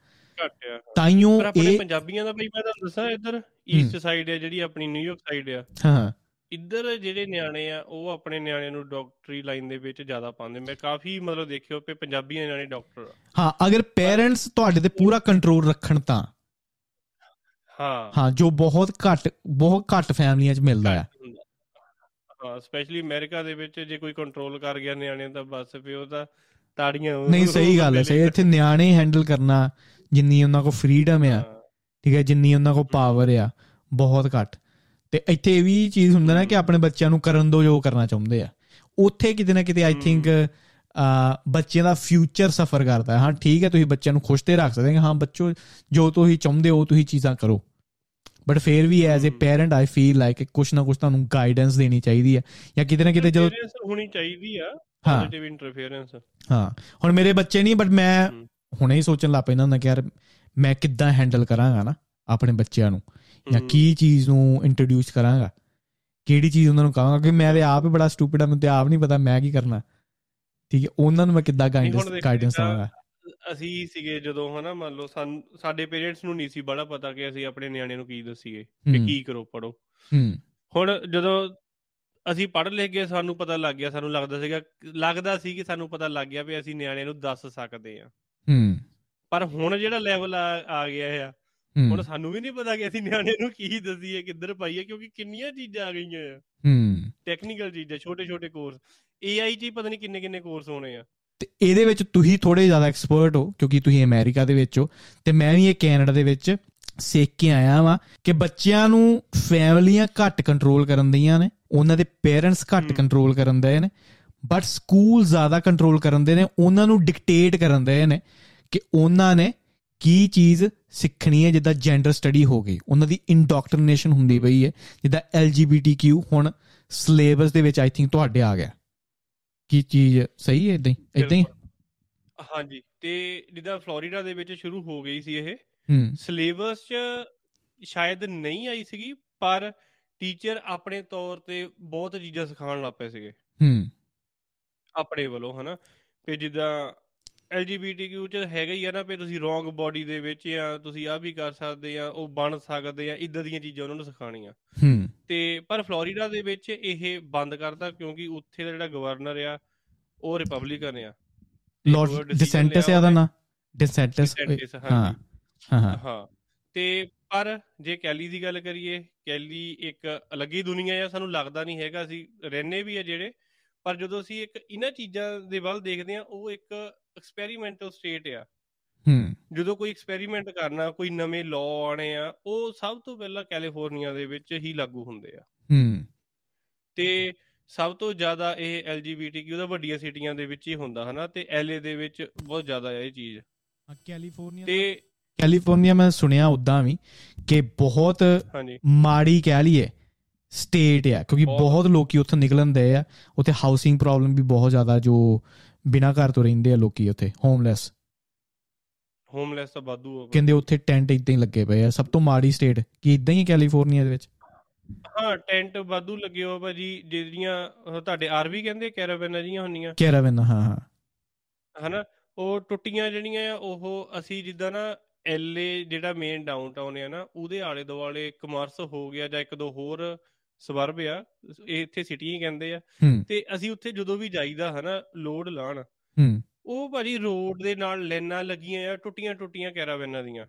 ਘੱਟ ਆ ਤਾਈਓ ਪਰ ਆਪਣੇ ਇਹ ਪੰਜਾਬੀਆਂ ਦਾ ਬਈ ਮੈਂ ਤੁਹਾਨੂੰ ਦੱਸਾਂ ਇੱਧਰ ਈਸਟ ਸਾਈਡ ਹੈ ਜਿਹੜੀ ਆਪਣੀ ਨਿਊਯਾਰਕ ਸਾਈਡ ਆ। ਹਾਂ। ਇੱਧਰ ਜਿਹੜੇ ਨਿਆਣੇ ਆ ਉਹ ਆਪਣੇ ਨਿਆਣਿਆਂ ਨੂੰ ਡਾਕਟਰੀ ਲਾਈਨ ਦੇ ਵਿੱਚ ਜ਼ਿਆਦਾ ਪਾਉਂਦੇ। ਮੈਂ ਕਾਫੀ ਮਤਲਬ ਦੇਖਿਓ ਕਿ ਪੰਜਾਬੀ ਨਿਆਣੇ ਡਾਕਟਰ ਆ। ਹਾਂ ਅਗਰ ਪੇਰੈਂਟਸ ਤੁਹਾਡੇ ਤੇ ਪੂਰਾ ਕੰਟਰੋਲ ਰੱਖਣ ਤਾਂ। ਹਾਂ। ਹਾਂ ਜੋ ਬਹੁਤ ਘੱਟ ਬਹੁਤ ਘੱਟ ਫੈਮਲੀਆਂ 'ਚ ਮਿਲਦਾ ਆ। ਹਾਂ ਸਪੈਸ਼ਲੀ ਅਮਰੀਕਾ ਦੇ ਵਿੱਚ ਜੇ ਕੋਈ ਕੰਟਰੋਲ ਕਰ ਗਿਆ ਨਿਆਣੇ ਤਾਂ ਬਸ ਫਿਰ ਉਹ ਤਾਂ ਤਾੜੀਆਂ ਨਹੀਂ ਸਹੀ ਗੱਲ ਹੈ ਸਹੀ ਇੱਥੇ ਨਿਆਣੇ ਹੈਂਡਲ ਕਰਨਾ ਜਿੰਨੀ ਉਹਨਾਂ ਕੋਲ ਫਰੀडम ਆ ਠੀਕ ਹੈ ਜਿੰਨੀ ਉਹਨਾਂ ਕੋਲ ਪਾਵਰ ਆ ਬਹੁਤ ਘੱਟ। ਤੇ ਇੱਥੇ ਵੀ ਚੀਜ਼ ਹੁੰਦਾ ਨਾ ਕਿ ਆਪਣੇ ਬੱਚਿਆਂ ਨੂੰ ਕਰਨ ਦੋ ਜੋ ਕਰਨਾ ਚਾਹੁੰਦੇ ਆ। ਉੱਥੇ ਕਿਤੇ ਨਾ ਕਿਤੇ ਆਈ ਥਿੰਕ ਬੱਚਿਆਂ ਦਾ ਫਿਊਚਰ ਸਫਰ ਕਰਦਾ ਹੈ। ਹਾਂ ਠੀਕ ਹੈ ਤੁਸੀਂ ਬੱਚਿਆਂ ਨੂੰ ਖੁਸ਼ ਤੇ ਰੱਖ ਸਕਦੇ ਹੋ। ਹਾਂ ਬੱਚੋ ਜੋ ਤੁਸੀਂ ਚਾਹੁੰਦੇ ਹੋ ਤੁਸੀਂ ਚੀਜ਼ਾਂ ਕਰੋ। ਬਟ ਫੇਰ ਵੀ as a. Parent I feel like ਕੁਛ ਨਾ ਕੁਛ ਤੁਹਾਨੂੰ ਗਾਈਡੈਂਸ ਦੇਣੀ ਚਾਹੀਦੀ ਹੈ। ਜਾਂ ਕਿਤੇ ਨਾ ਕਿਤੇ ਜਦੋਂ ਹੋਣੀ ਚਾਹੀਦੀ ਆ। ਪੋਜ਼ਿਟਿਵ ਇੰਟਰਫੇਰੈਂਸ ਹਾਂ ਹੁਣ ਮੇਰੇ ਬੱਚੇ ਨਹੀਂ ਬਟ ਮੈਂ। ਹੁਣੇ ਹੀ ਸੋਚਣ ਲੱਗ ਪੈਂਦਾ ਹੁੰਦਾ ਕਿ ਯਾਰ ਮੈਂ ਕਿੱਦਾਂ ਹੈਂਡਲ ਕਰਾਂਗਾ ਨਾ ਆਪਣੇ ਬੱਚਿਆਂ ਨੂੰ। ਜਾਂ ਕੀ ਚੀਜ਼ ਨੂੰ ਇੰਟਰੋਡਿਊਸ ਕਰਾਂਗਾ? ਕਿਹੜੀ ਚੀਜ਼ ਉਹਨਾਂ ਨੂੰ ਕਹਾਂਗਾ? ਕਿ ਮੈਂ ਤੇ ਆਪ ਹੀ ਬੜਾ ਸਟੂਪਿਡ ਆ ਮੈਨੂੰ ਤੇ ਆਪ ਨਹੀਂ ਪਤਾ ਮੈਂ ਕੀ ਕਰਨਾ। ਠੀਕ ਹੈ ਉਹਨਾਂ ਨੂੰ ਮੈਂ ਕਿੱਦਾਂ ਗਾਈਡੈਂਸ ਦਵਾਂਗਾ। ਅਸੀਂ ਸੀਗੇ ਜਦੋਂ ਹਨਾ ਮੰਨ ਲਓ ਸਾਡੇ ਪੇਰੈਂਟਸ ਨੂੰ ਨਹੀਂ ਸੀ ਬੜਾ ਪਤਾ ਕਿ ਅਸੀਂ ਆਪਣੇ ਨਿਆਣੇ ਨੂੰ ਕੀ ਦੱਸੀਏ ਕਿ ਕੀ ਕਰੋ ਪੜੋ ਹੁਣ ਜਦੋਂ ਅਸੀਂ ਪੜ੍ਹ ਲਿਖ ਗਏ ਸਾਨੂੰ ਪਤਾ ਲੱਗ ਗਿਆ ਸਾਨੂੰ ਲੱਗਦਾ ਸੀਗਾ ਲੱਗਦਾ ਸੀ ਕਿ ਸਾਨੂੰ ਪਤਾ ਲੱਗ ਗਿਆ ਵੀ ਅਸੀਂ ਨਿਆਣੇ ਨੂੰ ਦੱਸ ਸਕਦੇ ਆ ਹੂੰ। ਪਰ ਹੁਣ ਜਿਹੜਾ ਲੈਵਲ ਆ ਆ ਗਿਆ ਆ ਹੁਣ ਸਾਨੂੰ ਵੀ ਨਹੀਂ ਪਤਾ ਕਿ ਅਸੀਂ ਨਿਆਣੇ ਨੂੰ ਕੀ ਦਸੀਏ ਕਿੱਧਰ ਪਾਈਏ ਕਿਉਂਕਿ ਕਿੰਨੀਆਂ ਚੀਜ਼ਾਂ ਆ ਗਈਆਂ ਆ। ਹੂੰ। ਟੈਕਨੀਕਲ ਚੀਜ਼ਾਂ ਛੋਟੇ ਛੋਟੇ ਕੋਰਸ AI 'ਚ ਪਤਾ ਨਹੀਂ ਕਿੰਨੇ ਕਿੰਨੇ ਕੋਰਸ ਹੋਣੇ ਆ। ਤੇ ਇਹਦੇ ਵਿੱਚ ਤੁਸੀਂ ਥੋੜੇ ਜ਼ਿਆਦਾ ਐਕਸਪਰਟ ਹੋ ਕਿਉਂਕਿ ਤੁਸੀਂ ਅਮਰੀਕਾ ਦੇ ਵਿੱਚ ਹੋ। ਤੇ ਮੈਂ ਵੀ ਇਹ ਕੈਨੇਡਾ ਦੇ ਵਿੱਚ ਸਿੱਖ ਕੇ ਆਇਆ ਵਾਂ ਕਿ ਬੱਚਿਆਂ ਨੂੰ ਫੈਮਲੀਆਂ ਘੱਟ ਕੰਟਰੋਲ ਕਰਨ ਦੀਆਂ ਨੇ ਉਹਨਾਂ ਦੇ ਪੇਰੈਂਟਸ ਘੱਟ। ਕੰਟਰੋਲ ਕਰਨ ਦੇ ਨੇ ਬਟ ਸਕੂਲ ਜ਼ਿਆਦਾ ਕੰਟਰੋਲ ਕਰਨ ਦੇ ਨੇ ਉਹਨਾਂ ਨੂੰ ਡਿਕਟੇਟ ਕਰਨ ਦੇ ਨੇ ਕਿ ਉਹਨਾਂ ਨੇ ਕੀ ਚੀਜ਼ ਸਿੱਖਣੀ ਹੈ ਜਿੱਦਾਂ ਜੈਂਡਰ ਸਟੱਡੀ ਹੋ ਗਈ ਉਹਨਾਂ ਦੀ ਇੰਡੋਕਟ੍ਰਿਨੇਸ਼ਨ ਹੁੰਦੀ ਪਈ ਹੈ ਜਿੱਦਾਂ LGBTQ ਹੁਣ ਸਿਲੇਬਸ ਦੇ ਵਿੱਚ ਆਈ ਥਿੰਕ ਤੁਹਾਡੇ ਆ ਗਿਆ। ਕੀ ਚੀਜ਼ ਸਹੀ ਹੈ ਇਦਾਂ ਹੀ? ਇਦਾਂ ਹੀ? ਹਾਂਜੀ ਤੇ ਜਿੱਦਾਂ ਫਲੋਰੀਡਾ ਦੇ ਵਿੱਚ ਸ਼ੁਰੂ ਹੋ ਗਈ ਸੀ ਇਹ ਸਿਲੇਬਸ 'ਚ ਸ਼ਾਇਦ ਨਹੀਂ ਆਈ ਸੀਗੀ ਪਰ ਟੀਚਰ ਆਪਣੇ ਤੌਰ ਤੇ ਬਹੁਤ ਚੀਜ਼ਾਂ ਸਿਖਾਉਣ ਲੱਗ ਪਏ ਸੀਗੇ। ਹੂੰ। ਆਪਣੇ ਵੱਲੋਂ ਹਨਾ? ਤੇ ਜਿੱਦਾਂ LGBTQ ਚ ਹੈਗਾ ਹੀ ਆ ਨਾ ਵੀ ਤੁਸੀਂ ਰੋਂਗ ਬਾਡੀ ਦੇ ਵਿੱਚ ਆ ਤੁਸੀਂ ਆ ਵੀ ਕਰ ਸਕਦੇ ਆ ਉਹ ਬਣ ਸਕਦੇ ਆ ਇਦਾਂ ਦੀਆਂ ਚੀਜ਼ਾਂ ਉਹਨਾਂ ਨੂੰ ਸਿਖਾਉਣੀਆਂ। ਹੂੰ। ਤੇ ਪਰ ਫਲੋਰੀਡਾ ਦੇ ਵਿੱਚ ਇਹ ਬੰਦ ਕਰਤਾ ਕਿਉਂਕਿ ਉੱਥੇ ਦਾ ਜਿਹੜਾ ਗਵਰਨਰ ਆ ਉਹ ਰਿਪਬਲਿਕਨ ਆ। ਲਾਰਡ ਡਿਸੈਂਟਸ ਹੈ ਉਹਦਾ। ਨਾਂ। ਡਿਸੈਂਟਸ। ਹਾਂ ਹਾਂ ਹਾਂ। ਤੇ ਪਰ ਜੇ ਕੈਲੀ ਦੀ ਗੱਲ ਕਰੀਏ ਕੈਲੀ ਇੱਕ ਅਲੱਗ ਹੀ ਦੁਨੀਆ ਆ ਸਾਨੂੰ ਲੱਗਦਾ ਨਹੀਂ ਹੈਗਾ ਅਸੀਂ ਰਹਿੰਨੇ ਵੀ ਆ ਜਿਹੜੇ ਪਰ ਜਦੋਂ ਅਸੀਂ ਇੱਕ ਇਹਨਾਂ ਚੀਜ਼ਾਂ ਦੇ ਵੱਲ ਦੇਖਦੇ ਆ ਉਹ ਇੱਕ ਐਕਸਪੈਰੀਮੈਂਟਲ ਸਟੇਟ ਆ। ਹੂੰ। ਜਦੋਂ ਕੋਈ ਐਕਸਪੈਰੀਮੈਂਟ ਕਰਨਾ ਕੋਈ ਨਵੇਂ ਲਾਅ ਆਣੇ ਆ ਉਹ ਸਭ ਤੋਂ ਪਹਿਲਾਂ ਕੈਲੀਫੋਰਨੀਆ ਦੇ ਵਿੱਚ ਹੀ ਲਾਗੂ ਹੁੰਦੇ ਆ। ਹੂੰ। ਤੇ ਸਭ ਤੋਂ ਜ਼ਿਆਦਾ ਇਹ ਐਲਜੀਬੀਟੀਕਿਊ ਦਾ ਵੱਡੀਆਂ ਸਿਟੀਆਂ ਦੇ ਵਿੱਚ ਹੀ ਹੁੰਦਾ ਹਨਾ? ਤੇ ਐਲਏ ਦੇ ਵਿੱਚ ਬਹੁਤ ਜ਼ਿਆਦਾ ਹੈ ਇਹ ਚੀਜ਼। ਕੈਲੀਫੋਰਨੀਆ ਤੇ ਕੈਲੀਫੋਰਨੀਆ ਮੈਂ ਸੁਣਿਆ ਉਦਾਂ ਵੀ ਕਿ ਬਹੁਤ ਮਾੜੀ ਕਹਿ ਲਈਏ ਸਟੇਟ ਆ ਕਿਉਂਕਿ ਬਹੁਤ। ਬਹੁਤ ਲੋਕੀ ਉੱਥੋਂ ਨਿਕਲਣ ਦੇ ਆ। ਉੱਥੇ ਹਾਊਸਿੰਗ ਪ੍ਰੋਬਲਮ ਵੀ ਬਹੁਤ ਜ਼ਿਆਦਾ ਜੋ ਬਿਨਾਂ ਘਰ ਤੋਂ ਰਹਿੰਦੇ ਆ ਲੋਕੀ ਉੱਥੇ ਹੋਮਲੈਸ ਹੋਮਲੈਸ ਤਾਂ ਵਾਧੂ ਆ ਕਹਿੰਦੇ ਉੱਥੇ ਟੈਂਟ ਇਦਾਂ ਹੀ ਲੱਗੇ ਪਏ ਆ ਸਭ ਤੋਂ ਮਾੜੀ ਸਟੇਟ ਕੀ ਇਦਾਂ ਹੀ ਕੈਲੀਫੋਰਨੀਆ ਦੇ ਵਿੱਚ? ਹਾਂ ਟੈਂਟ ਵਾਧੂ ਲੱਗੇ ਹੋ ਭਾਜੀ ਜਿਹੜੀਆਂ ਤੁਹਾਡੇ ਆਰਵੀ ਕਹਿੰਦੇ ਕੈਰਾਵੈਨਾਂ ਜੀਆਂ ਹੁੰਦੀਆਂ? ਕੈਰਾਵਨ ਹਾਂ ਹਾਂ। ਹਨਾ ਉਹ ਟੁੱਟੀਆਂ ਜਿਹੜੀਆਂ ਆ ਉਹ ਅਸੀਂ ਜਿੱਦਾਂ ਨਾ ਐਲਏ ਜਿਹੜਾ ਮੇਨ ਡਾਊਨਟਾਊਨ ਆ ਨਾ ਉਹਦੇ ਆਲੇ ਦੁਆਲੇ ਕਮਰਸ ਹੋ ਗਿਆ ਜਾਂ ਇੱਕ ਦੋ ਹੋਰ ਸਬਰਬ ਆ ਇਹ ਇੱਥੇ ਸਿਟੀਆਂ ਹੀ ਕਹਿੰਦੇ ਆ। ਤੇ ਅਸੀਂ ਉੱਥੇ ਜਦੋਂ ਵੀ ਜਾਈਦਾ ਹਨਾ ਲੋਡ ਲਾਣ ਉਹ ਭਾਜੀ ਰੋਡ ਦੇ ਨਾਲ ਲਾਈਨਾਂ ਲੱਗੀਆਂ ਆ ਟੁੱਟੀਆਂ ਟੁੱਟੀਆਂ ਕੈਰਾਵੈਨਾਂ ਦੀਆਂ।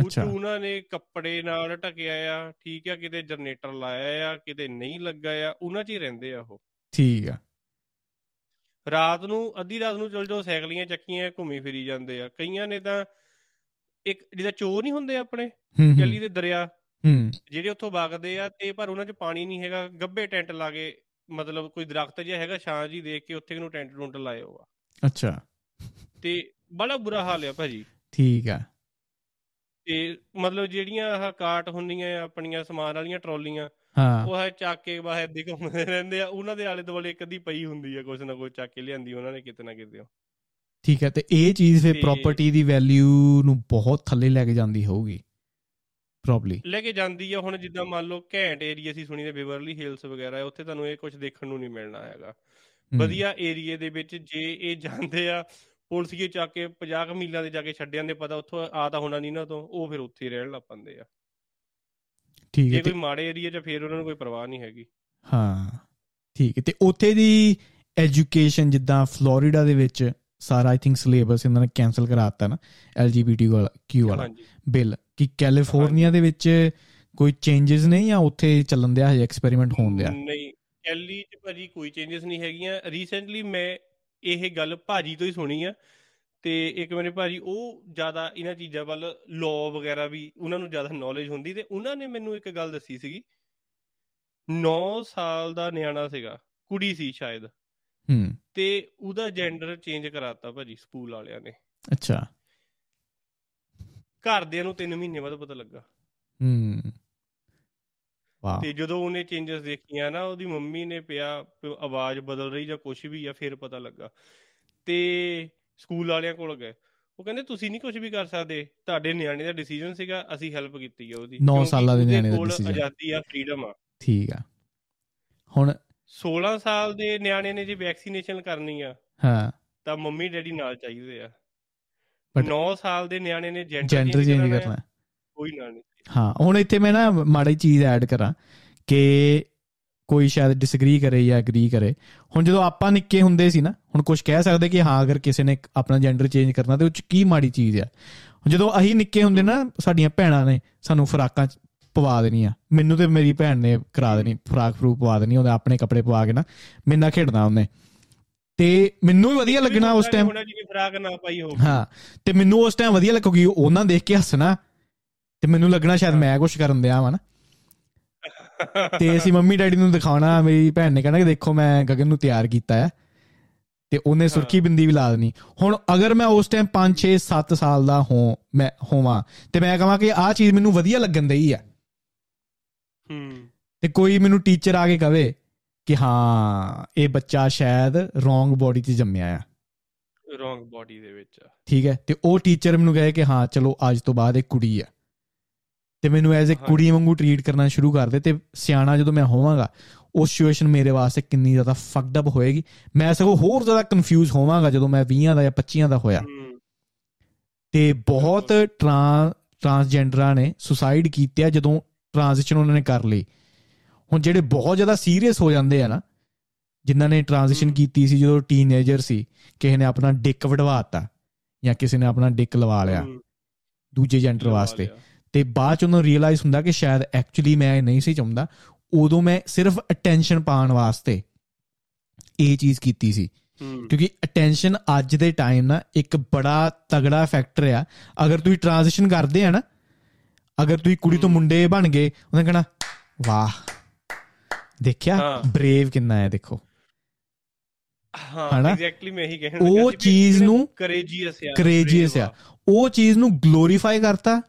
ਅੱਛਾ। ਉਹਨਾਂ ਨੇ ਕੱਪੜੇ ਨਾਲ ਢਕਿਆ ਆ ਠੀਕ ਆ ਕਿਤੇ ਜਨਰੇਟਰ ਲਾਇਆ ਆ ਕਿਤੇ ਨਹੀਂ ਲੱਗਾ ਆ ਉਹਨਾਂ 'ਚ ਹੀ ਰਹਿੰਦੇ ਆ ਉਹ। ਠੀਕ ਆ। ਰਾਤ ਨੂੰ ਅੱਧੀ ਰਾਤ ਨੂੰ ਚਲ ਜਾਓ ਸਾਈਕਲੀਆਂ ਚੱਕੀਆਂ ਘੁੰਮੀ ਫਿਰੀ ਜਾਂਦੇ ਆ। ਕਈਆਂ ਨੇ ਤਾਂ ਇੱਕ ਜਿਹਦਾ ਚੋਰ ਨਹੀਂ ਹੁੰਦੇ ਆਪਣੇ ਹੂੰ ਦੇ ਦਰਿਆ। ਹੂੰ। ਜਿਹੜੇ ਉੱਥੋਂ ਵਗਦੇ ਆ ਤੇ ਪਰ ਉਹਨਾਂ 'ਚ ਪਾਣੀ ਨਹੀਂ ਹੈਗਾ ਗੱਬੇ ਟੈਂਟ ਲਾ ਕੇ ਮਤਲਬ ਕੋਈ ਦਰਖਤ ਜਿਹਾ ਹੈਗਾ ਛਾਂ ਜੀ ਦੇਖ ਕੇ ਉੱਥੇ ਨੂੰ ਟੈਂਟ ਟੁੰਟ ਲਾਏ ਹੋਆ। ਅੱਛਾ। ਤੇ ਬੜਾ ਬੁਰਾ ਹਾਲ ਆ ਭਾਜੀ। ਠੀਕ ਆ। ਤੇ ਮਤਲਬ ਜਿਹੜੀਆਂ ਆਹ ਕਾਟ ਹੁੰਦੀਆਂ ਆ ਆਪਣੀਆਂ ਸਮਾਨ ਵਾਲੀਆਂ ਟਰਾਲੀਆਂ ਹਾਂ। ਉਹ ਹੈ ਚੱਕ ਕੇ ਬਾਹਰ ਦੀ ਘੁੰਮਦੇ ਰਹਿੰਦੇ ਆ। ਉਹਨਾਂ ਦੇ ਆਲੇ ਦੁਆਲੇ ਇੱਕ ਅੱਧੀ ਪਈ ਹੁੰਦੀ ਆ ਕੁਛ ਨਾ ਕੁਛ ਚੱਕ ਕੇ ਲਿਆਂਦੀ ਉਹਨਾਂ ਨੇ ਕਿਤੇ ਨਾ ਕਿਤੇ। ਠੀਕ ਹੈ ਤੇ ਇਹ ਚੀਜ਼ ਫਿਰ ਤੇ- ਪ੍ਰਾਪਰਟੀ ਦੀ ਵੈਲਿਊ ਨੂੰ ਬਹੁਤ ਥੱਲੇ ਲੈ ਕੇ ਜਾਂਦੀ ਹੋਊਗੀ। ਪ੍ਰੋਬਬਲੀ ਲੈ ਕੇ ਜਾਂਦੀ ਆ ਹੁਣ ਜਿੱਦਾਂ ਮੰਨ ਲਓ ਘੈਂਟ ਏਰੀਆ ਸੀ ਸੁਣੀ ਦੇ ਬਿਵਰਲੀ ਹਿਲਸ ਵਗੈਰਾ ਉੱਥੇ ਤੁਹਾਨੂੰ ਇਹ ਕੁਝ ਦੇਖਣ ਨੂੰ ਨਹੀਂ ਮਿਲਣਾ ਹੈਗਾ। ਵਧੀਆ ਏਰੀਏ ਦੇ ਵਿੱਚ ਜੇ ਇਹ ਜਾਂਦੇ ਆ ਪੁਲਿਸੀਏ ਚੱਕ ਕੇ 50 ਕੁ ਮੀਲਾਂ ਦੇ ਜਾ ਕੇ ਛੱਡ ਜਾਂਦੇ ਪਤਾ ਉੱਥੋਂ ਆ ਤਾਂ ਹੋਣਾ ਨਹੀਂ ਨਾ ਤੋਂ ਉਹ ਫਿਰ ਉੱਥੇ ਰਹਿਣ ਲੱਗ ਪੈਂਦੇ ਆ। ਠੀਕ ਜੇ ਹੈ ਤੇ ਕੋਈ ਮਾੜੇ ਏਰੀਆ 'ਚ ਫਿਰ ਉਹਨਾਂ ਨੂੰ ਕੋਈ ਪਰਵਾਹ ਨਹੀਂ ਹੈਗੀ। ਹਾਂ ਠੀਕ ਹੈ ਤੇ ਉੱਥੇ ਦੀ ਐਜੂਕੇਸ਼ਨ ਜਿੱਦਾਂ ਫਲੋਰੀਡਾ ਦੇ ਵਿੱਚ ਸਾਰਾ ਆਈ ਥਿੰਕ ਸਿਲੇਬਸ ਇਹਨਾਂ ਨੇ ਕੈਨਸਲ ਕਰਾਤਾ ਨਾ ਐਲਜੀਬੀਟੀ ਵਾਲਾ ਕਿਊ ਵਾਲਾ ਬਿੱਲ। ਕਿ ਕੈਲੀਫੋਰਨੀਆ ਦੇ ਵਿੱਚ ਕੋਈ ਚੇਂजेस ਨੇ ਜਾਂ ਉੱਥੇ ਚੱਲਣ ਦਿਆ ਹਜੇ ਐਕਸਪੈਰੀਮੈਂਟ ਹੋਣ ਦਿਆ? ਨਹੀਂ ਕੈਲੀ ਚ ਭਾਜੀ ਕੋਈ ਚੇਂजेस ਨਹੀਂ ਹੈਗੀਆਂ। ਰੀਸੈਂਟਲੀ ਮੈਂ ਇਹ ਗੱਲ ਭਾਜੀ ਤੋਂ ਹੀ ਸੁਣੀ ਆ ਤੇ ਇੱਕ ਮੇਰੇ ਭਾਜੀ ਉਹ ਜ਼ਿਆਦਾ ਇਹਨਾਂ ਚੀਜ਼ਾਂ ਵੱਲ ਲਾਅ ਵਗੈਰਾ ਵੀ ਉਹਨਾਂ ਨੂੰ ਜ਼ਿਆਦਾ ਨੌਲੇਜ ਹੁੰਦੀ ਤੇ ਉਹਨਾਂ ਨੇ ਮੈਨੂੰ ਇੱਕ ਗੱਲ ਦੱਸੀ ਸੀਗੀ। 9 ਸਾਲ ਦਾ ਨਿਆਣਾ ਸੀਗਾ ਕੁੜੀ ਸੀ ਸ਼ਾਇਦ। ਹੂੰ। ਤੇ ਉਹਦਾ ਜੈਂਡਰ ਚੇਂਜ ਕਰਾਤਾ ਭਾਜੀ ਸਕੂਲ ਵਾਲਿਆਂ ਨੇ। ਅੱਛਾ। ਘਰਦਿਆਂ ਨੂੰ 3 ਮਹੀਨੇ ਬਾਅਦ ਪਤਾ ਲੱਗਾ। ਹੂੰ। ਵਾਹ। ਤੇ ਜਦੋਂ ਉਹਨੇ ਚੇਂਜਸ ਦੇਖੀਆਂ ਨਾ ਉਹਦੀ ਮੰਮੀ ਨੇ ਪਿਆ ਆਵਾਜ਼ ਬਦਲ ਰਹੀ ਜਾਂ ਕੁਝ ਵੀ ਆ ਫਿਰ ਪਤਾ ਲੱਗਾ। ਤੇ ਸਕੂਲ ਵਾਲਿਆਂ ਕੋਲ ਗਏ। ਉਹ ਕਹਿੰਦੇ ਤੁਸੀਂ ਨਹੀਂ ਕੁਝ ਵੀ ਕਰ ਸਕਦੇ। ਤੁਹਾਡੇ ਨਿਆਣੇ ਦਾ ਡਿਸੀਜਨ ਸੀਗਾ ਅਸੀਂ ਹੈਲਪ ਕੀਤੀ ਆ ਉਹਦੀ। ਨੌ ਕਿਉਂਕਿ ਸਾਲਾਂ ਦੇ ਨਿਆਣੇ ਦਾ decision। ਆਜ਼ਾਦੀ ਆ ਫਰੀडम ਆ। ਠੀਕ ਆ। ਹੁਣ 16 ਸਾਲ ਦੇ ਨਿਆਣੇ ਨੇ ਜੇ ਵੈਕਸੀਨੇਸ਼ਨ ਕਰਨੀ ਆ ਹਾਂ। ਤਾਂ ਮੰਮੀ ਡੈਡੀ ਨਾਲ ਚਾਹੀਦੇ ਆ। 9 ਸਾਲ ਦੇ ਨਿਆਣੇ ਨੇ ਜੈਂਡਰ ਚੇਂਜ ਕਰਨਾ ਕੋਈ ਨਾਲ ਨਹੀਂ। ਹਾਂ ਹੁਣ ਇੱਥੇ ਮੈਂ ਨਾ ਮਾੜੀ ਚੀਜ਼ ਐਡ ਕਰਾਂ ਕਿ ਕੋਈ ਸ਼ਾਇਦ ਡਿਸਐਗਰੀ ਕਰੇ ਜਾਂ ਐਗਰੀ ਕਰੇ। ਹੁਣ ਜਦੋਂ ਆਪਾਂ ਨਿੱਕੇ ਹੁੰਦੇ ਸੀ ਨਾ ਹੁਣ ਕੁਝ ਕਹਿ ਸਕਦੇ ਕਿ ਹਾਂ ਅਗਰ ਕਿਸੇ ਨੇ ਆਪਣਾ ਜੈਂਡਰ ਚੇਂਜ ਕਰਨਾ ਤੇ ਉਹ ਚ ਕੀ ਮਾੜੀ ਚੀਜ਼ ਆ? ਜਦੋਂ ਅਸੀਂ ਨਿੱਕੇ ਹੁੰਦੇ ਨਾ ਸਾਡੀਆਂ ਭੈਣਾਂ ਨੇ ਸਾਨੂੰ ਫਰਾਕਾਂ ਪਵਾ ਦੇਣੀਆਂ। ਮੈਨੂੰ ਤੇ ਮੇਰੀ ਭੈਣ ਨੇ ਕਰਾ ਦੇਣੀ ਫਰਾਕ ਫਰੂਕ ਪਵਾ ਦੇਣੀ ਉਹਦੇ ਆਪਣੇ ਕੱਪੜੇ ਪਵਾ ਕੇ ਨਾ ਮੇਰੇ ਨਾਲ ਖੇਡਣਾ ਉਹਨੇ। ਤੇ ਮੈਨੂੰ ਵੀ ਵਧੀਆ ਲੱਗਣਾ ਉਸ ਟਾਈਮ ਹੋਣਾ ਜਿਵੇਂ ਫਰਾਕ ਨਾ ਪਾਈ ਹੋਵੇ। ਹਾਂ ਤੇ ਮੈਨੂੰ ਉਸ ਟਾਈਮ ਵਧੀਆ ਲੱਗੂਗੀ ਉਹਨਾਂ ਦੇਖ ਕੇ ਹੱਸਣਾ ਤੇ ਮੈਨੂੰ ਲੱਗਣਾ ਸ਼ਾਇਦ ਮੈਂ ਕੁਝ ਕਰਨ ਦਿਆ ਵਾਂ ਨਾ। ਤੇ ਅਸੀਂ ਮੰਮੀ ਡੈਡੀ ਨੂੰ ਦਿਖਾਉਣਾ ਮੇਰੀ ਭੈਣ ਨੇ ਕਹਿਣਾ ਕਿ ਦੇਖੋ ਮੈਂ ਗਗਨ ਨੂੰ ਤਿਆਰ ਕੀਤਾ ਹੈ ਤੇ ਉਹਨੇ ਸੁਰਖੀ ਬਿੰਦੀ ਵੀ ਲਾ ਦੇਣੀ। ਹੁਣ ਅਗਰ ਮੈਂ ਉਸ ਟਾਈਮ 5 6 7 ਸਾਲ ਦਾ ਹੋਂ ਮੈਂ ਹੋਵਾਂ ਤੇ ਮੈਂ ਕਹਾਂ ਕਿ ਆਹ ਚੀਜ਼ ਮੈਨੂੰ ਵਧੀਆ ਲੱਗਣ ਦਈ ਆ। ਹੂੰ। ਤੇ ਕੋਈ ਮੈਨੂੰ ਟੀਚਰ ਆ ਕੇ ਕਵੇ ਕਿ ਹਾਂ ਇਹ ਬੱਚਾ ਸ਼ਾਇਦ ਰੋਂਗ ਬੋਡੀ 'ਚ ਜੰਮਿਆ ਆ। ਰੋਂਗ ਬਾਡੀ ਦੇ ਵਿੱਚ ਠੀਕ ਹੈ? ਤੇ ਉਹ ਟੀਚਰ ਮੈਨੂੰ ਕਹੇ ਕਿ ਹਾਂ ਚਲੋ ਅੱਜ ਤੋਂ ਬਾਅਦ ਇਹ ਕੁੜੀ ਆ। ਤੇ ਮੈਨੂੰ ਐਜ਼ ਅ। ਕੁੜੀ ਵਾਂਗੂ ਟਰੀਟ ਕਰਨਾ ਸ਼ੁਰੂ ਕਰ ਦੇ ਤੇ ਸਿਆਣਾ ਜਦੋਂ ਮੈਂ ਹੋਵਾਂਗਾ ਉਹ ਸਿਚੁਏਸ਼ਨ ਮੇਰੇ ਵਾਸਤੇ ਕਿੰਨੀ ਜ਼ਿਆਦਾ ਫੱਕਡ ਅਪ ਹੋਏਗੀ। ਮੈਂ ਸਗੋਂ ਹੋਰ ਜ਼ਿਆਦਾ ਕਨਫਿਊਜ਼ ਹੋਵਾਂਗਾ ਜਦੋਂ ਮੈਂ 20 ਦਾ ਜਾਂ 25 ਦਾ ਹੋਇਆ। ਤੇ ਬਹੁਤ ਟਰਾਂ ਟਰਾਂਸਜੈਂਡਰਾਂ ਨੇ ਸੁਸਾਈਡ ਕੀਤੇ ਆ ਜਦੋਂ ਟ੍ਰਾਂਜੀਸ਼ਨ ਉਹਨਾਂ ਨੇ ਕਰ ਲਈ। ਹੁਣ ਜਿਹੜੇ ਬਹੁਤ ਜ਼ਿਆਦਾ ਸੀਰੀਅਸ ਹੋ ਜਾਂਦੇ ਆ ਨਾ ਜਿਨ੍ਹਾਂ ਨੇ ਟ੍ਰਾਂਜੀਸ਼ਨ। ਕੀਤੀ ਸੀ ਜਦੋਂ ਟੀਨੇਜਰ ਸੀ ਕਿਸੇ ਨੇ ਆਪਣਾ ਡਿੱਕ ਵਡਵਾਤਾ ਜਾਂ ਕਿਸੇ ਨੇ ਆਪਣਾ ਡਿੱਕ ਲਵਾ ਲਿਆ ਦੂਜੇ ਜੈਂਡਰ ਵਾਸਤੇ। ਤੇ ਬਾਅਦ ਚ ਉਹਨੂੰ ਰੀਅਲਾਈਜ਼ ਹੁੰਦਾ ਕਿ ਸ਼ਾਇਦ ਐਕਚੁਅਲੀ ਮੈਂ ਇਹ ਨਹੀਂ ਸੀ ਚਾਹੁੰਦਾ ਉਦੋਂ ਮੈਂ ਸਿਰਫ ਅਟੈਂਸ਼ਨ ਪਾਉਣ ਵਾਸਤੇ ਇਹ ਚੀਜ਼ ਕੀਤੀ ਸੀ ਕਿਉਂਕਿ ਅਟੈਂਸ਼ਨ ਅੱਜ ਦੇ ਟਾਈਮ ਨਾ ਇੱਕ ਬੜਾ ਤਗੜਾ ਫੈਕਟਰ ਆ ਅਗਰ ਤੁਸੀਂ ਟ੍ਰਾਂਜੀਸ਼ਨ ਕਰਦੇ ਆ ਨਾ ਅਗਰ ਤੁਸੀਂ ਕੁੜੀ ਤੋਂ। ਮੁੰਡੇ ਬਣ ਗਏ ਉਹਨੇ ਕਹਣਾ ਵਾਹ ਦੇਖਿਆ। ਬਰੇਵ ਕਿੰਨਾ ਹੈ ਦੇਖੋ ਹਾਂ? ਐਗਜ਼ੈਕਟਲੀ ਮੈਂ ਇਹੀ ਕਹਿਣ ਉਹ ਲੱਗਾ ਵੀ ਚੀਜ਼ ਨੂੰ courageous ਆ brave ਆ। ਉਹ ਚੀਜ਼ ਨੂੰ ਗਲੋਰੀਫਾਈ ਕਰਤਾ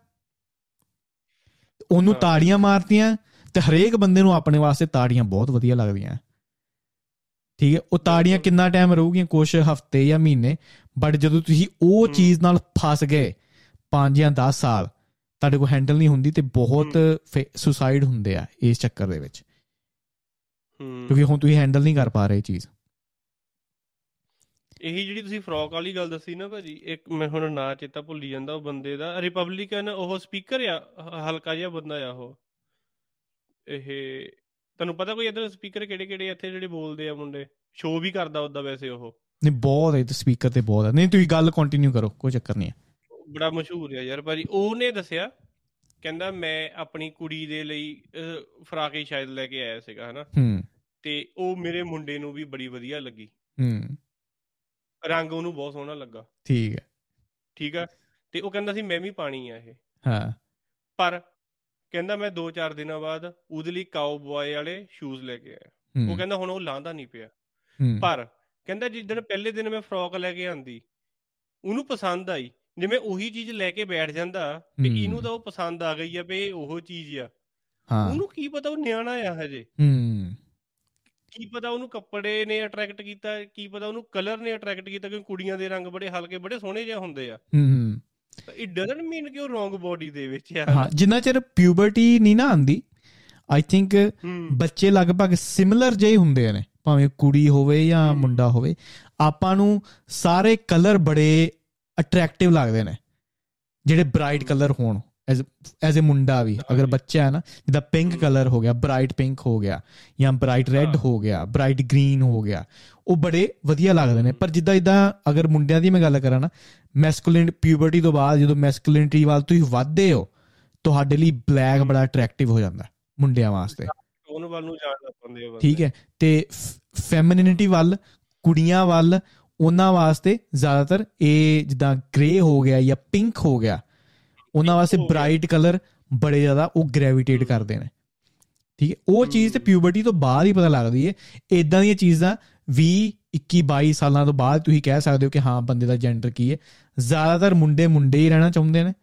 ਉਹਨੂੰ। ਤਾੜੀਆਂ ਮਾਰਤੀਆਂ ਤੇ ਹਰੇਕ ਬੰਦੇ ਨੂੰ ਆਪਣੇ ਵਾਸਤੇ ਤਾੜੀਆਂ ਬਹੁਤ ਵਧੀਆ ਲੱਗਦੀਆਂ ਠੀਕ ਹੈ ਉਹ ਤਾੜੀਆਂ। ਕਿੰਨਾ ਟਾਈਮ ਰਹੂਗੀਆਂ ਕੁਝ ਹਫ਼ਤੇ ਜਾਂ ਮਹੀਨੇ ਬਟ ਜਦੋਂ ਤੁਸੀਂ ਉਹ। ਚੀਜ਼ ਨਾਲ ਫਸ ਗਏ 5 ਜਾਂ 10 ਸਾਲ ਤੁਹਾਡੇ ਕੋਲ ਹੈਂਡਲ ਨਹੀਂ ਹੁੰਦੀ ਤੇ ਬਹੁਤ ਸੁਸਾਈਡ ਹੁੰਦੇ ਆ ਇਸ ਚੱਕਰ ਦੇ ਵਿੱਚ ਕਿਉਂਕਿ ਹੁਣ ਤੁਸੀਂ ਹੈਂਡਲ ਨਹੀਂ ਕਰ ਪਾ ਰਹੇ ਇਹ ਚੀਜ਼। ਇਹੀ ਜਿਹੜੀ ਤੁਸੀਂ ਫਰੋਕ ਵਾਲੀ ਗੱਲ ਦੱਸੀ ਨਾ ਭਾਜੀ ਇੱਕ ਮੈਂ ਹੁਣ ਨਾਂ ਚੇਤਾ ਭੁੱਲੀ ਜਾਂਦਾ ਉਹ ਬੰਦੇ ਦਾ ਰਿਪਬਲਿਕਨ ਉਹ ਸਪੀਕਰ ਆ ਹ- ਹਲਕਾ ਜਿਹਾ ਬੰਦਾ ਆ ਉਹ। ਇਹ ਤੁਹਾਨੂੰ ਪਤਾ ਕੋਈ ਇਧਰ ਸਪੀਕਰ ਕਿਹੜੇ ਕਿਹੜੇ ਇੱਥੇ ਜਿਹੜੇ ਬੋਲਦੇ ਆ ਮੁੰਡੇ? ਸ਼ੋਅ ਵੀ ਕਰਦਾ ਉਹਦਾ ਵੈਸੇ ਉਹ। ਨਹੀਂ ਬਹੁਤ ਹੈ ਤੇ ਸਪੀਕਰ ਤੇ ਬਹੁਤ ਹੈ ਨਹੀਂ ਤੁਸੀਂ ਗੱਲ ਕੰਟੀਨਿਊ ਕਰੋ ਕੋਈ ਚੱਕਰ ਨਹੀਂ ਹੈ ਬੜਾ ਮਸ਼ਹੂਰ ਆ ਯਾਰ ਭਾਜੀ। ਉਹਨੇ ਦੱਸਿਆ ਕਹਿੰਦਾ ਮੈਂ ਆਪਣੀ ਕੁੜੀ ਦੇ ਲਈ ਫਰਾਕ ਹੀ ਸ਼ਾਇਦ ਲੈ ਕੇ ਆਇਆ ਸੀਗਾ ਹਨਾ? ਹੂੰ। ਤੇ ਉਹ ਮੇਰੇ ਮੁੰਡੇ ਨੂੰ ਵੀ ਬੜੀ ਵਧੀਆ ਲੱਗੀ। ਹੂੰ। ਰੰਗ ਉਹਨੂੰ ਬਹੁਤ ਸੋਹਣਾ ਲੱਗਾ। ਠੀਕ ਹੈ। ਠੀਕ ਆ ਤੇ ਉਹ ਕਹਿੰਦਾ ਸੀ ਮੈਂ ਵੀ ਪਾਣੀ ਆ ਇਹ। ਹਾਂ। ਪਰ ਕਹਿੰਦਾ ਮੈਂ 2-4 ਦਿਨਾਂ ਬਾਅਦ ਉਹਦੇ ਲਈ ਕਾਊਬॉय ਵਾਲੇ ਸ਼ੂਜ਼ ਲੈ ਕੇ ਆਇਆ। ਉਹ ਹੂੰ ਕਹਿੰਦਾ ਹੁਣ ਉਹ ਲਾਂਦਾ ਨਹੀਂ ਪਿਆ। ਹੂੰ। ਪਰ ਕਹਿੰਦਾ ਜਿੱਦਣ ਪਹਿਲੇ ਦਿਨ ਮੈਂ ਫਰੋਕ ਲੈ ਕੇ ਆਂਦੀ ਉਹਨੂੰ ਪਸੰਦ ਆਈ। ਜਿਵੇਂ ਉਹੀ ਚੀਜ਼ ਲੈ ਕੇ ਬੈਠ ਜਾਂਦਾ ਹੂੰ। ਇਹਨੂੰ ਤਾਂ ਉਹ ਪਸੰਦ ਆ ਗਈ ਆ ਵੀ ਇਹ ਉਹ ਚੀਜ਼ ਆ। ਹਾਂ। ਉਹਨੂੰ ਕੀ ਪਤਾ ਉਹ ਨਿਆਣਾ ਆ ਹਜੇ। ਹੂੰ। ਕੀ ਪਤਾ ਉਹਨੂੰ ਕੱਪੜੇ ਨੇ ਅਟਰੈਕਟ ਕੀਤਾ ਕੀ ਪਤਾ ਉਹਨੂੰ ਕਲਰ ਨੇ ਅਟਰੈਕਟ ਕੀਤਾ ਕਿਉਂਕਿ ਕੁੜੀਆਂ ਦੇ ਰੰਗ ਬੜੇ ਹਲਕੇ ਬੜੇ ਸੋਹਣੇ ਜਿਹੇ ਹੁੰਦੇ ਆ। ਹੂੰ ਹੂੰ। ਇਟ ਡਸਨਟ ਮੀਨ ਕਿ ਉਹ ਰੋਂਗ ਬੋਡੀ ਦੇ ਵਿੱਚ ਆ। ਹਾਂ ਜਿੰਨਾ ਚਿਰ ਪਿਊਬਰਟੀ ਨਹੀਂ ਨਾ ਆਂਦੀ ਆਈ ਥਿੰਕ ਬੱਚੇ ਲਗਭਗ ਸਿਮਿਲਰ ਜਿਹੇ ਹੁੰਦੇ ਨੇ ਭਾਵੇਂ ਕੁੜੀ ਹੋਵੇ ਜਾਂ। ਮੁੰਡਾ ਹੋਵੇ ਆਪਾਂ ਨੂੰ ਸਾਰੇ ਕਲਰ ਬੜੇ ਅਟਰੈਕਟਿਵ ਲੱਗਦੇ ਨੇ ਜਿਹੜੇ ਬ੍ਰਾਈਟ ਕਲਰ ਹੋਣ। ਐਜ਼ ਐਜ਼ ਅ ਮੁੰਡਾ ਵੀ ਅਗਰ। ਬੱਚਾ ਹੈ ਨਾ ਜਿੱਦਾਂ ਪਿੰਕ। ਕਲਰ ਹੋ ਗਿਆ ਬ੍ਰਾਈਟ ਪਿੰਕ ਹੋ ਗਿਆ ਜਾਂ ਬ੍ਰਾਈਟ ਰੈੱਡ ਹਾਂ। ਹੋ ਗਿਆ ਬ੍ਰਾਈਟ ਗ੍ਰੀਨ ਹੋ ਗਿਆ ਉਹ ਬੜੇ ਵਧੀਆ ਲੱਗਦੇ ਨੇ ਪਰ ਜਿੱਦਾਂ ਇਦਾਂ ਅਗਰ ਮੁੰਡਿਆਂ ਦੀ ਮੈਂ ਗੱਲ ਕਰਾਂ ਨਾ ਮੈਸਕੂਲਿਨ ਪਿਊਬਰਟੀ ਤੋਂ ਬਾਅਦ ਜਦੋਂ ਮੈਸਕੂਲਿਨਿਟੀ ਵੱਲ ਤੁਸੀਂ ਵੱਧਦੇ ਹੋ ਤੁਹਾਡੇ ਲਈ ਬਲੈਕ ਬੜਾ ਅਟਰੈਕਟਿਵ ਹੋ ਜਾਂਦਾ ਮੁੰਡਿਆਂ ਵਾਸਤੇ ਉਹਨ ਵੱਲ ਨੂੰ ਜਾਣ ਲੱਗ ਪੈਂਦੇ ਬੰਦੇ ਠੀਕ ਹੈ ਤੇ ਫੈਮਿਨਿਟੀ ਵੱਲ ਕੁੜੀਆਂ ਵੱਲ ਉਹਨਾਂ ਵਾਸਤੇ ਜ਼ਿਆਦਾਤਰ ਇਹ ਜਿੱਦਾਂ ਗ੍ਰੇ ਹੋ ਗਿਆ ਜਾਂ ਪਿੰਕ ਹੋ ਗਿਆ ਉਹਨਾਂ ਵਾਸਤੇ। ਬ੍ਰਾਈਟ ਕਲਰ ਬੜੇ ਜ਼ਿਆਦਾ ਉਹ ਗ੍ਰੈਵਿਟੇਟ ਕਰਦੇ ਨੇ। ਠੀਕ ਹੈ ਉਹ ਚੀਜ਼ ਤੇ ਪਿਊਬਰਟੀ ਤੋਂ ਬਾਅਦ ਹੀ ਪਤਾ ਲੱਗਦੀ ਹੈ। ਇਦਾਂ ਦੀਆਂ ਚੀਜ਼ਾਂ 20 21 22 ਸਾਲਾਂ ਤੋਂ ਬਾਅਦ ਤੁਸੀਂ ਕਹਿ ਸਕਦੇ ਹੋ ਕਿ ਹਾਂ ਬੰਦੇ ਦਾ ਜੈਂਡਰ ਕੀ ਹੈ। ਜ਼ਿਆਦਾਤਰ ਮੁੰਡੇ ਮੁੰਡੇ ਹੀ ਰਹਿਣਾ ਚਾਹੁੰਦੇ ਨੇ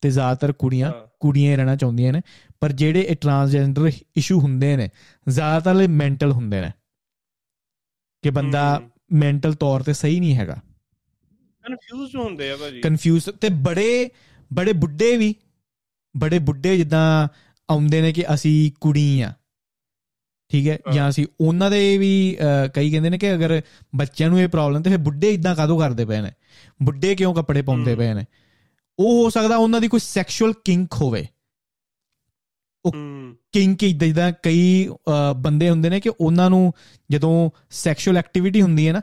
ਤੇ ਜ਼ਿਆਦਾਤਰ ਕੁੜੀਆਂ। ਕੁੜੀਆਂ ਹੀ ਰਹਿਣਾ ਚਾਹੁੰਦੀਆਂ ਨੇ। ਪਰ ਜਿਹੜੇ ਇਹ ਟਰਾਂਸਜੈਂਡਰ ਇਸ਼ੂ ਹੁੰਦੇ ਨੇ ਜ਼ਿਆਦਾਤਰ ਮੈਂਟਲ ਹੁੰਦੇ ਨੇ ਕਿ ਬੰਦਾ ਮੈਂਟਲ ਤੌਰ ਤੇ ਸਹੀ ਨਹੀਂ ਹੈਗਾ। ਕਨਫਿਊਜ਼ਡ ਹੁੰਦੇ ਆ ਭਾਜੀ। ਕਨਫਿਊਜ਼ ਤੇ ਬੜੇ ਬੜੇ ਬੁੱਢੇ ਵੀ ਬੜੇ ਬੁੱਢੇ ਜਿੱਦਾਂ ਆਉਂਦੇ ਨੇ ਕਿ ਅਸੀਂ ਕੁੜੀ ਆ ਠੀਕ ਹੈ। ਜਾਂ ਅਸੀਂ ਉਹਨਾਂ ਦੇ ਵੀ ਕਈ ਕਹਿੰਦੇ ਨੇ ਕਿ ਅਗਰ ਬੱਚਿਆਂ ਨੂੰ ਇਹ ਪ੍ਰੋਬਲਮ ਤੇ ਫਿਰ ਬੁੱਢੇ ਇਦਾਂ ਕਾਦੋਂ ਕਰਦੇ ਪਏ ਨੇ ਬੁੱਢੇ ਕਿਉਂ ਕੱਪੜੇ ਪਾਉਂਦੇ। ਪਏ ਨੇ ਉਹ ਹੋ ਸਕਦਾ ਉਹਨਾਂ ਦੀ ਕੋਈ ਸੈਕਸ਼ੂਅਲ ਕਿੰਕ ਹੋਵੇ ਹੂੰ ਕਿੰਕ ਇਦਾਂ ਜਿੱਦਾਂ ਕਈ ਬੰਦੇ ਹੁੰਦੇ ਨੇ ਕਿ ਉਹਨਾਂ ਨੂੰ ਜਦੋਂ ਸੈਕਸ਼ੂਅਲ ਐਕਟੀਵਿਟੀ ਹੁੰਦੀ ਹੈ ਨਾ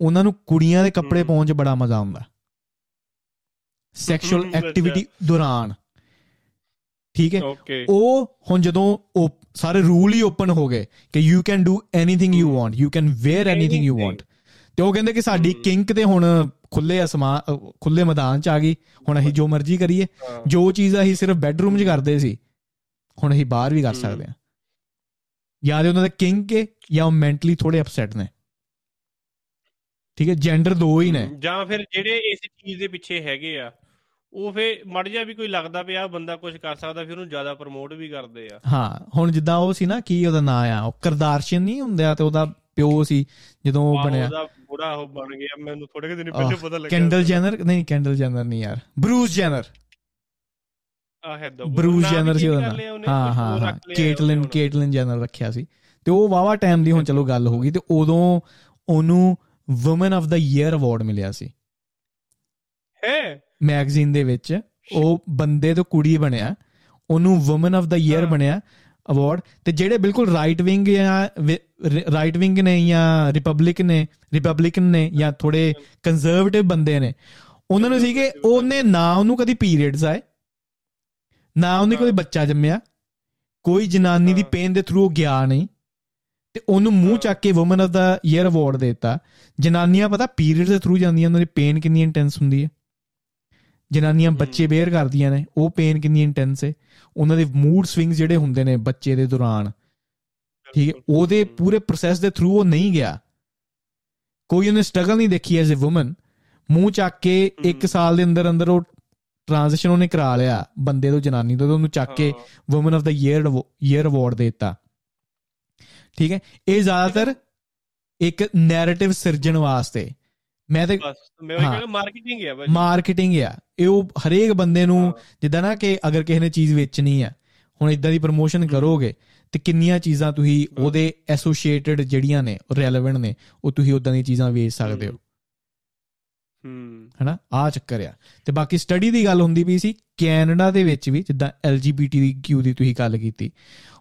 ਉਹਨਾਂ ਨੂੰ ਕੁੜੀਆਂ ਦੇ ਕੱਪੜੇ। ਪਾਉਣ 'ਚ ਬੜਾ ਮਜ਼ਾ ਆਉਂਦਾ ਸੈਕਸ਼ੂਅਲ। ਐਕਟੀਵਿਟੀ ਦੌਰਾਨ। ਠੀਕ ਹੈ? ਉਹ ਹੁਣ ਜਦੋਂ ਉਹ ਸਾਰੇ ਰੂਲ ਹੀ ਓਪਨ ਹੋ ਗਏ ਕਿ you can do anything you want you can wear anything you want ਤੇ ਉਹ ਕਹਿੰਦੇ ਕਿ ਸਾਡੀ। ਕਿੰਕ ਤੇ ਹੁਣ ਖੁੱਲੇ ਅਸਮਾਨ ਖੁੱਲੇ ਮੈਦਾਨ 'ਚ ਆ ਗਈ। ਹੁਣ ਅਸੀਂ ਜੋ ਮਰਜ਼ੀ ਕਰੀਏ। ਜੋ ਚੀਜ਼ ਅਸੀਂ ਸਿਰਫ ਬੈੱਡਰੂਮ 'ਚ ਕਰਦੇ ਸੀ ਹੁਣ ਅਸੀਂ ਬਾਹਰ ਵੀ ਕਰ। ਸਕਦੇ ਹਾਂ। ਤੇ ਉਹਨਾਂ ਦਾ ਕਿੰਗ ਕੇ ਜਾਂ ਉਹ ਮੈਂਟਲੀ ਥੋੜੇ ਅਪਸੈਟ ਨੇ। ਠੀਕ ਹੈ? ਜੈਂਡਰ ਦੋ ਹੀ ਨੇ। ਜਾਂ ਫਿਰ ਜਿਹੜੇ ਇਸ ਚੀਜ਼ ਦੇ ਪਿੱਛੇ ਹੈਗੇ ਆ। ਉਹ ਫੇ ਮੜ ਜਾ ਵੀ ਕੋਈ ਲੱਗਦਾ ਪਿਆ ਬੰਦਾ ਕੁਝ ਕਰ ਸਕਦਾ ਫਿਰ ਉਹਨੂੰ ਜ਼ਿਆਦਾ ਪ੍ਰਮੋਟ ਵੀ ਕਰਦੇ ਆ। ਹਾਂ ਹੁਣ ਜਿੱਦਾਂ ਉਹ ਸੀ ਨਾ ਕੀ ਉਹਦਾ ਨਾਂ ਆ? ਉਹ ਕਰਦਾਰਸ਼ਨ ਨਹੀਂ ਹੁੰਦਿਆ ਤੇ ਉਹਦਾ ਪਿਓ ਸੀ ਜਦੋਂ ਉਹ ਆਹੋ, ਬਣਿਆ। ਉਹਦਾ ਬੁੜਾ ਉਹ ਬਣ ਗਿਆ ਮੈਨੂੰ ਥੋੜੇ ਦਿਨ ਪਹਿਲੇ ਆਹ, ਪਤਾ ਲੱਗਿਆ ਕੈਂਡਲ ਜੈਨਰ? ਨਹੀਂ ਕੈਂਡਲ ਜੈਨਰ ਨਹੀਂ ਯਾਰ। Bruce Jenner. ਆ ਹੈ ਬਰੂਸ ਜੈਨਰ ਸੀ ਉਹਦਾ ਨਾਂ। ਹਾਂ ਹਾਂ ਹਾਂ। ਕੇਟਲਿਨ ਕੇਟਲਿਨ ਜੈਨਰ ਰੱਖਿਆ ਸੀ। ਤੇ ਉਹ ਵਾਵਾ ਟਾਈਮ ਦੀ ਹੁਣ ਚਲੋ ਗੱਲ ਹੋ ਗਈ ਤੇ ਉਦੋਂ ਉਹਨੂੰ woman of the year award ਮਿਲਿਆ ਸੀ। ਹੈ? ਮੈਗਜ਼ੀਨ ਦੇ ਵਿੱਚ ਉਹ ਬੰਦੇ ਤੋਂ ਕੁੜੀ ਬਣਿਆ ਉਹਨੂੰ ਔਮਨ ਆਫ ਦਾ ਈਅਰ। ਬਣਿਆ ਅਵਾਰਡ ਤੇ ਜਿਹੜੇ ਬਿਲਕੁਲ ਰਾਈਟ ਵਿੰਗ ਜਾਂ ਰਾਈਟ ਵਿੰਗ ਨੇ ਜਾਂ ਰਿਪਬਲਿਕ ਨੇ ਰਿਪਬਲਿਕਨ ਨੇ ਜਾਂ ਥੋੜੇ ਕੰਜ਼ਰਵੇਟਿਵ ਬੰਦੇ ਨੇ ਉਹਨਾਂ ਨੂੰ ਸੀਗੇ ਉਹਨੇ ਨਾ ਉਹਨੂੰ ਕਦੀ ਪੀਰੀਅਡਸ ਆਏ ਨਾ ਉਹਨੇ। ਕੋਈ ਬੱਚਾ ਜੰਮਿਆ ਕੋਈ ਜਨਾਨੀ ਦੀ। ਪੇਨ ਦੇ ਥਰੂ ਗਿਆ ਨਹੀਂ ਤੇ ਉਹਨੂੰ ਮੂੰਹ। ਚੱਕ ਕੇ woman of the year award ਦਿੱਤਾ ਜਨਾਨੀਆਂ ਪਤਾ ਪੀਰੀਅਡ ਦੇ ਥਰੂ ਜਾਂਦੀਆਂ ਉਹਨਾਂ ਦੀ ਪੇਨ ਕਿੰਨੀ ਇੰਟੈਂਸ ਹੁੰਦੀ ਹੈ ਜਨਾਨੀਆਂ ਬੱਚੇ। ਬੇਅਰ ਕਰਦੀਆਂ ਨੇ ਉਹ ਪੇਨ ਕਿੰਨੀ ਇੰਟੈਂਸ ਹੈ ਉਹਨਾਂ ਦੇ ਮੂਡ ਸਵਿੰਗਸ ਜਿਹੜੇ ਹੁੰਦੇ ਨੇ ਬੱਚੇ ਦੇ ਦੌਰਾਨ ਠੀਕ ਹੈ ਉਹਦੇ ਪੂਰੇ ਪ੍ਰੋਸੈਸ ਦੇ ਥਰੂ ਉਹ ਨਹੀਂ ਗਿਆ। ਕੋਈ ਉਹਨੇ ਸਟਰਗਲ ਨਹੀਂ ਦੇਖੀ ਐਜ਼ ਅ ਔਮਨ ਮੂੰਹ ਚੱਕ ਕੇ 1 ਸਾਲ ਦੇ ਅੰਦਰ ਅੰਦਰ ਉਹ ਟ੍ਰਾਂਜੀਸ਼ਨ ਉਹਨੇ ਕਰਾ ਲਿਆ ਬੰਦੇ ਤੋਂ ਜਨਾਨੀ ਤੋਂ ਤੇ ਉਹਨੂੰ ਚੱਕ ਕੇ woman of the year year award ਦੇ ਦਿੱਤਾ। ਠੀਕ ਹੈ ਇਹ ਜ਼ਿਆਦਾਤਰ ਇੱਕ ਨੈਰੇਟਿਵ ਸਿਰਜਣ ਵਾਸਤੇ। ਮੈਂ ਤੇ ਮੈਂ ਕਹਿੰਦਾ ਮਾਰਕੀਟਿੰਗ ਹੈ ਭਾਜੀ। ਮਾਰਕੀਟਿੰਗ ਆ ਇਹ ਉਹ ਹਰੇਕ ਬੰਦੇ ਨੂੰ ਜਿੱਦਾਂ ਨਾ ਕਿ ਅਗਰ ਕਿਸੇ ਨੇ ਚੀਜ਼ ਵੇਚਣੀ ਆ ਹੁਣ ਇਦਾਂ ਦੀ ਪ੍ਰੋਮੋਸ਼ਨ ਕਰੋਗੇ ਤੇ ਕਿੰਨੀਆਂ ਚੀਜ਼ਾਂ ਤੁਸੀਂ ਉਹਦੇ ਐਸੋਸੀਏਟਡ ਜਿਹੜੀਆਂ ਨੇ ਰੈਲੇਵੈਂਟ ਨੇ ਉਹ ਤੁਸੀਂ ਉਦਾਂ ਦੀਆਂ ਚੀਜ਼ਾਂ ਵੇਚ ਸਕਦੇ ਹੋ। ਹੂੰ। ਹਨਾ? ਆ ਚੱਕਰ ਆ। ਤੇ ਬਾਕੀ ਸਟੱਡੀ ਦੀ ਗੱਲ ਹੁੰਦੀ ਪਈ ਸੀ ਕੈਨੇਡਾ ਦੇ ਵਿੱਚ ਵੀ ਜਿੱਦਾਂ ਐਲਜੀਬੀਟੀ ਦੀ ਕਿਊ ਦੀ ਤੁਸੀਂ ਗੱਲ ਕੀਤੀ।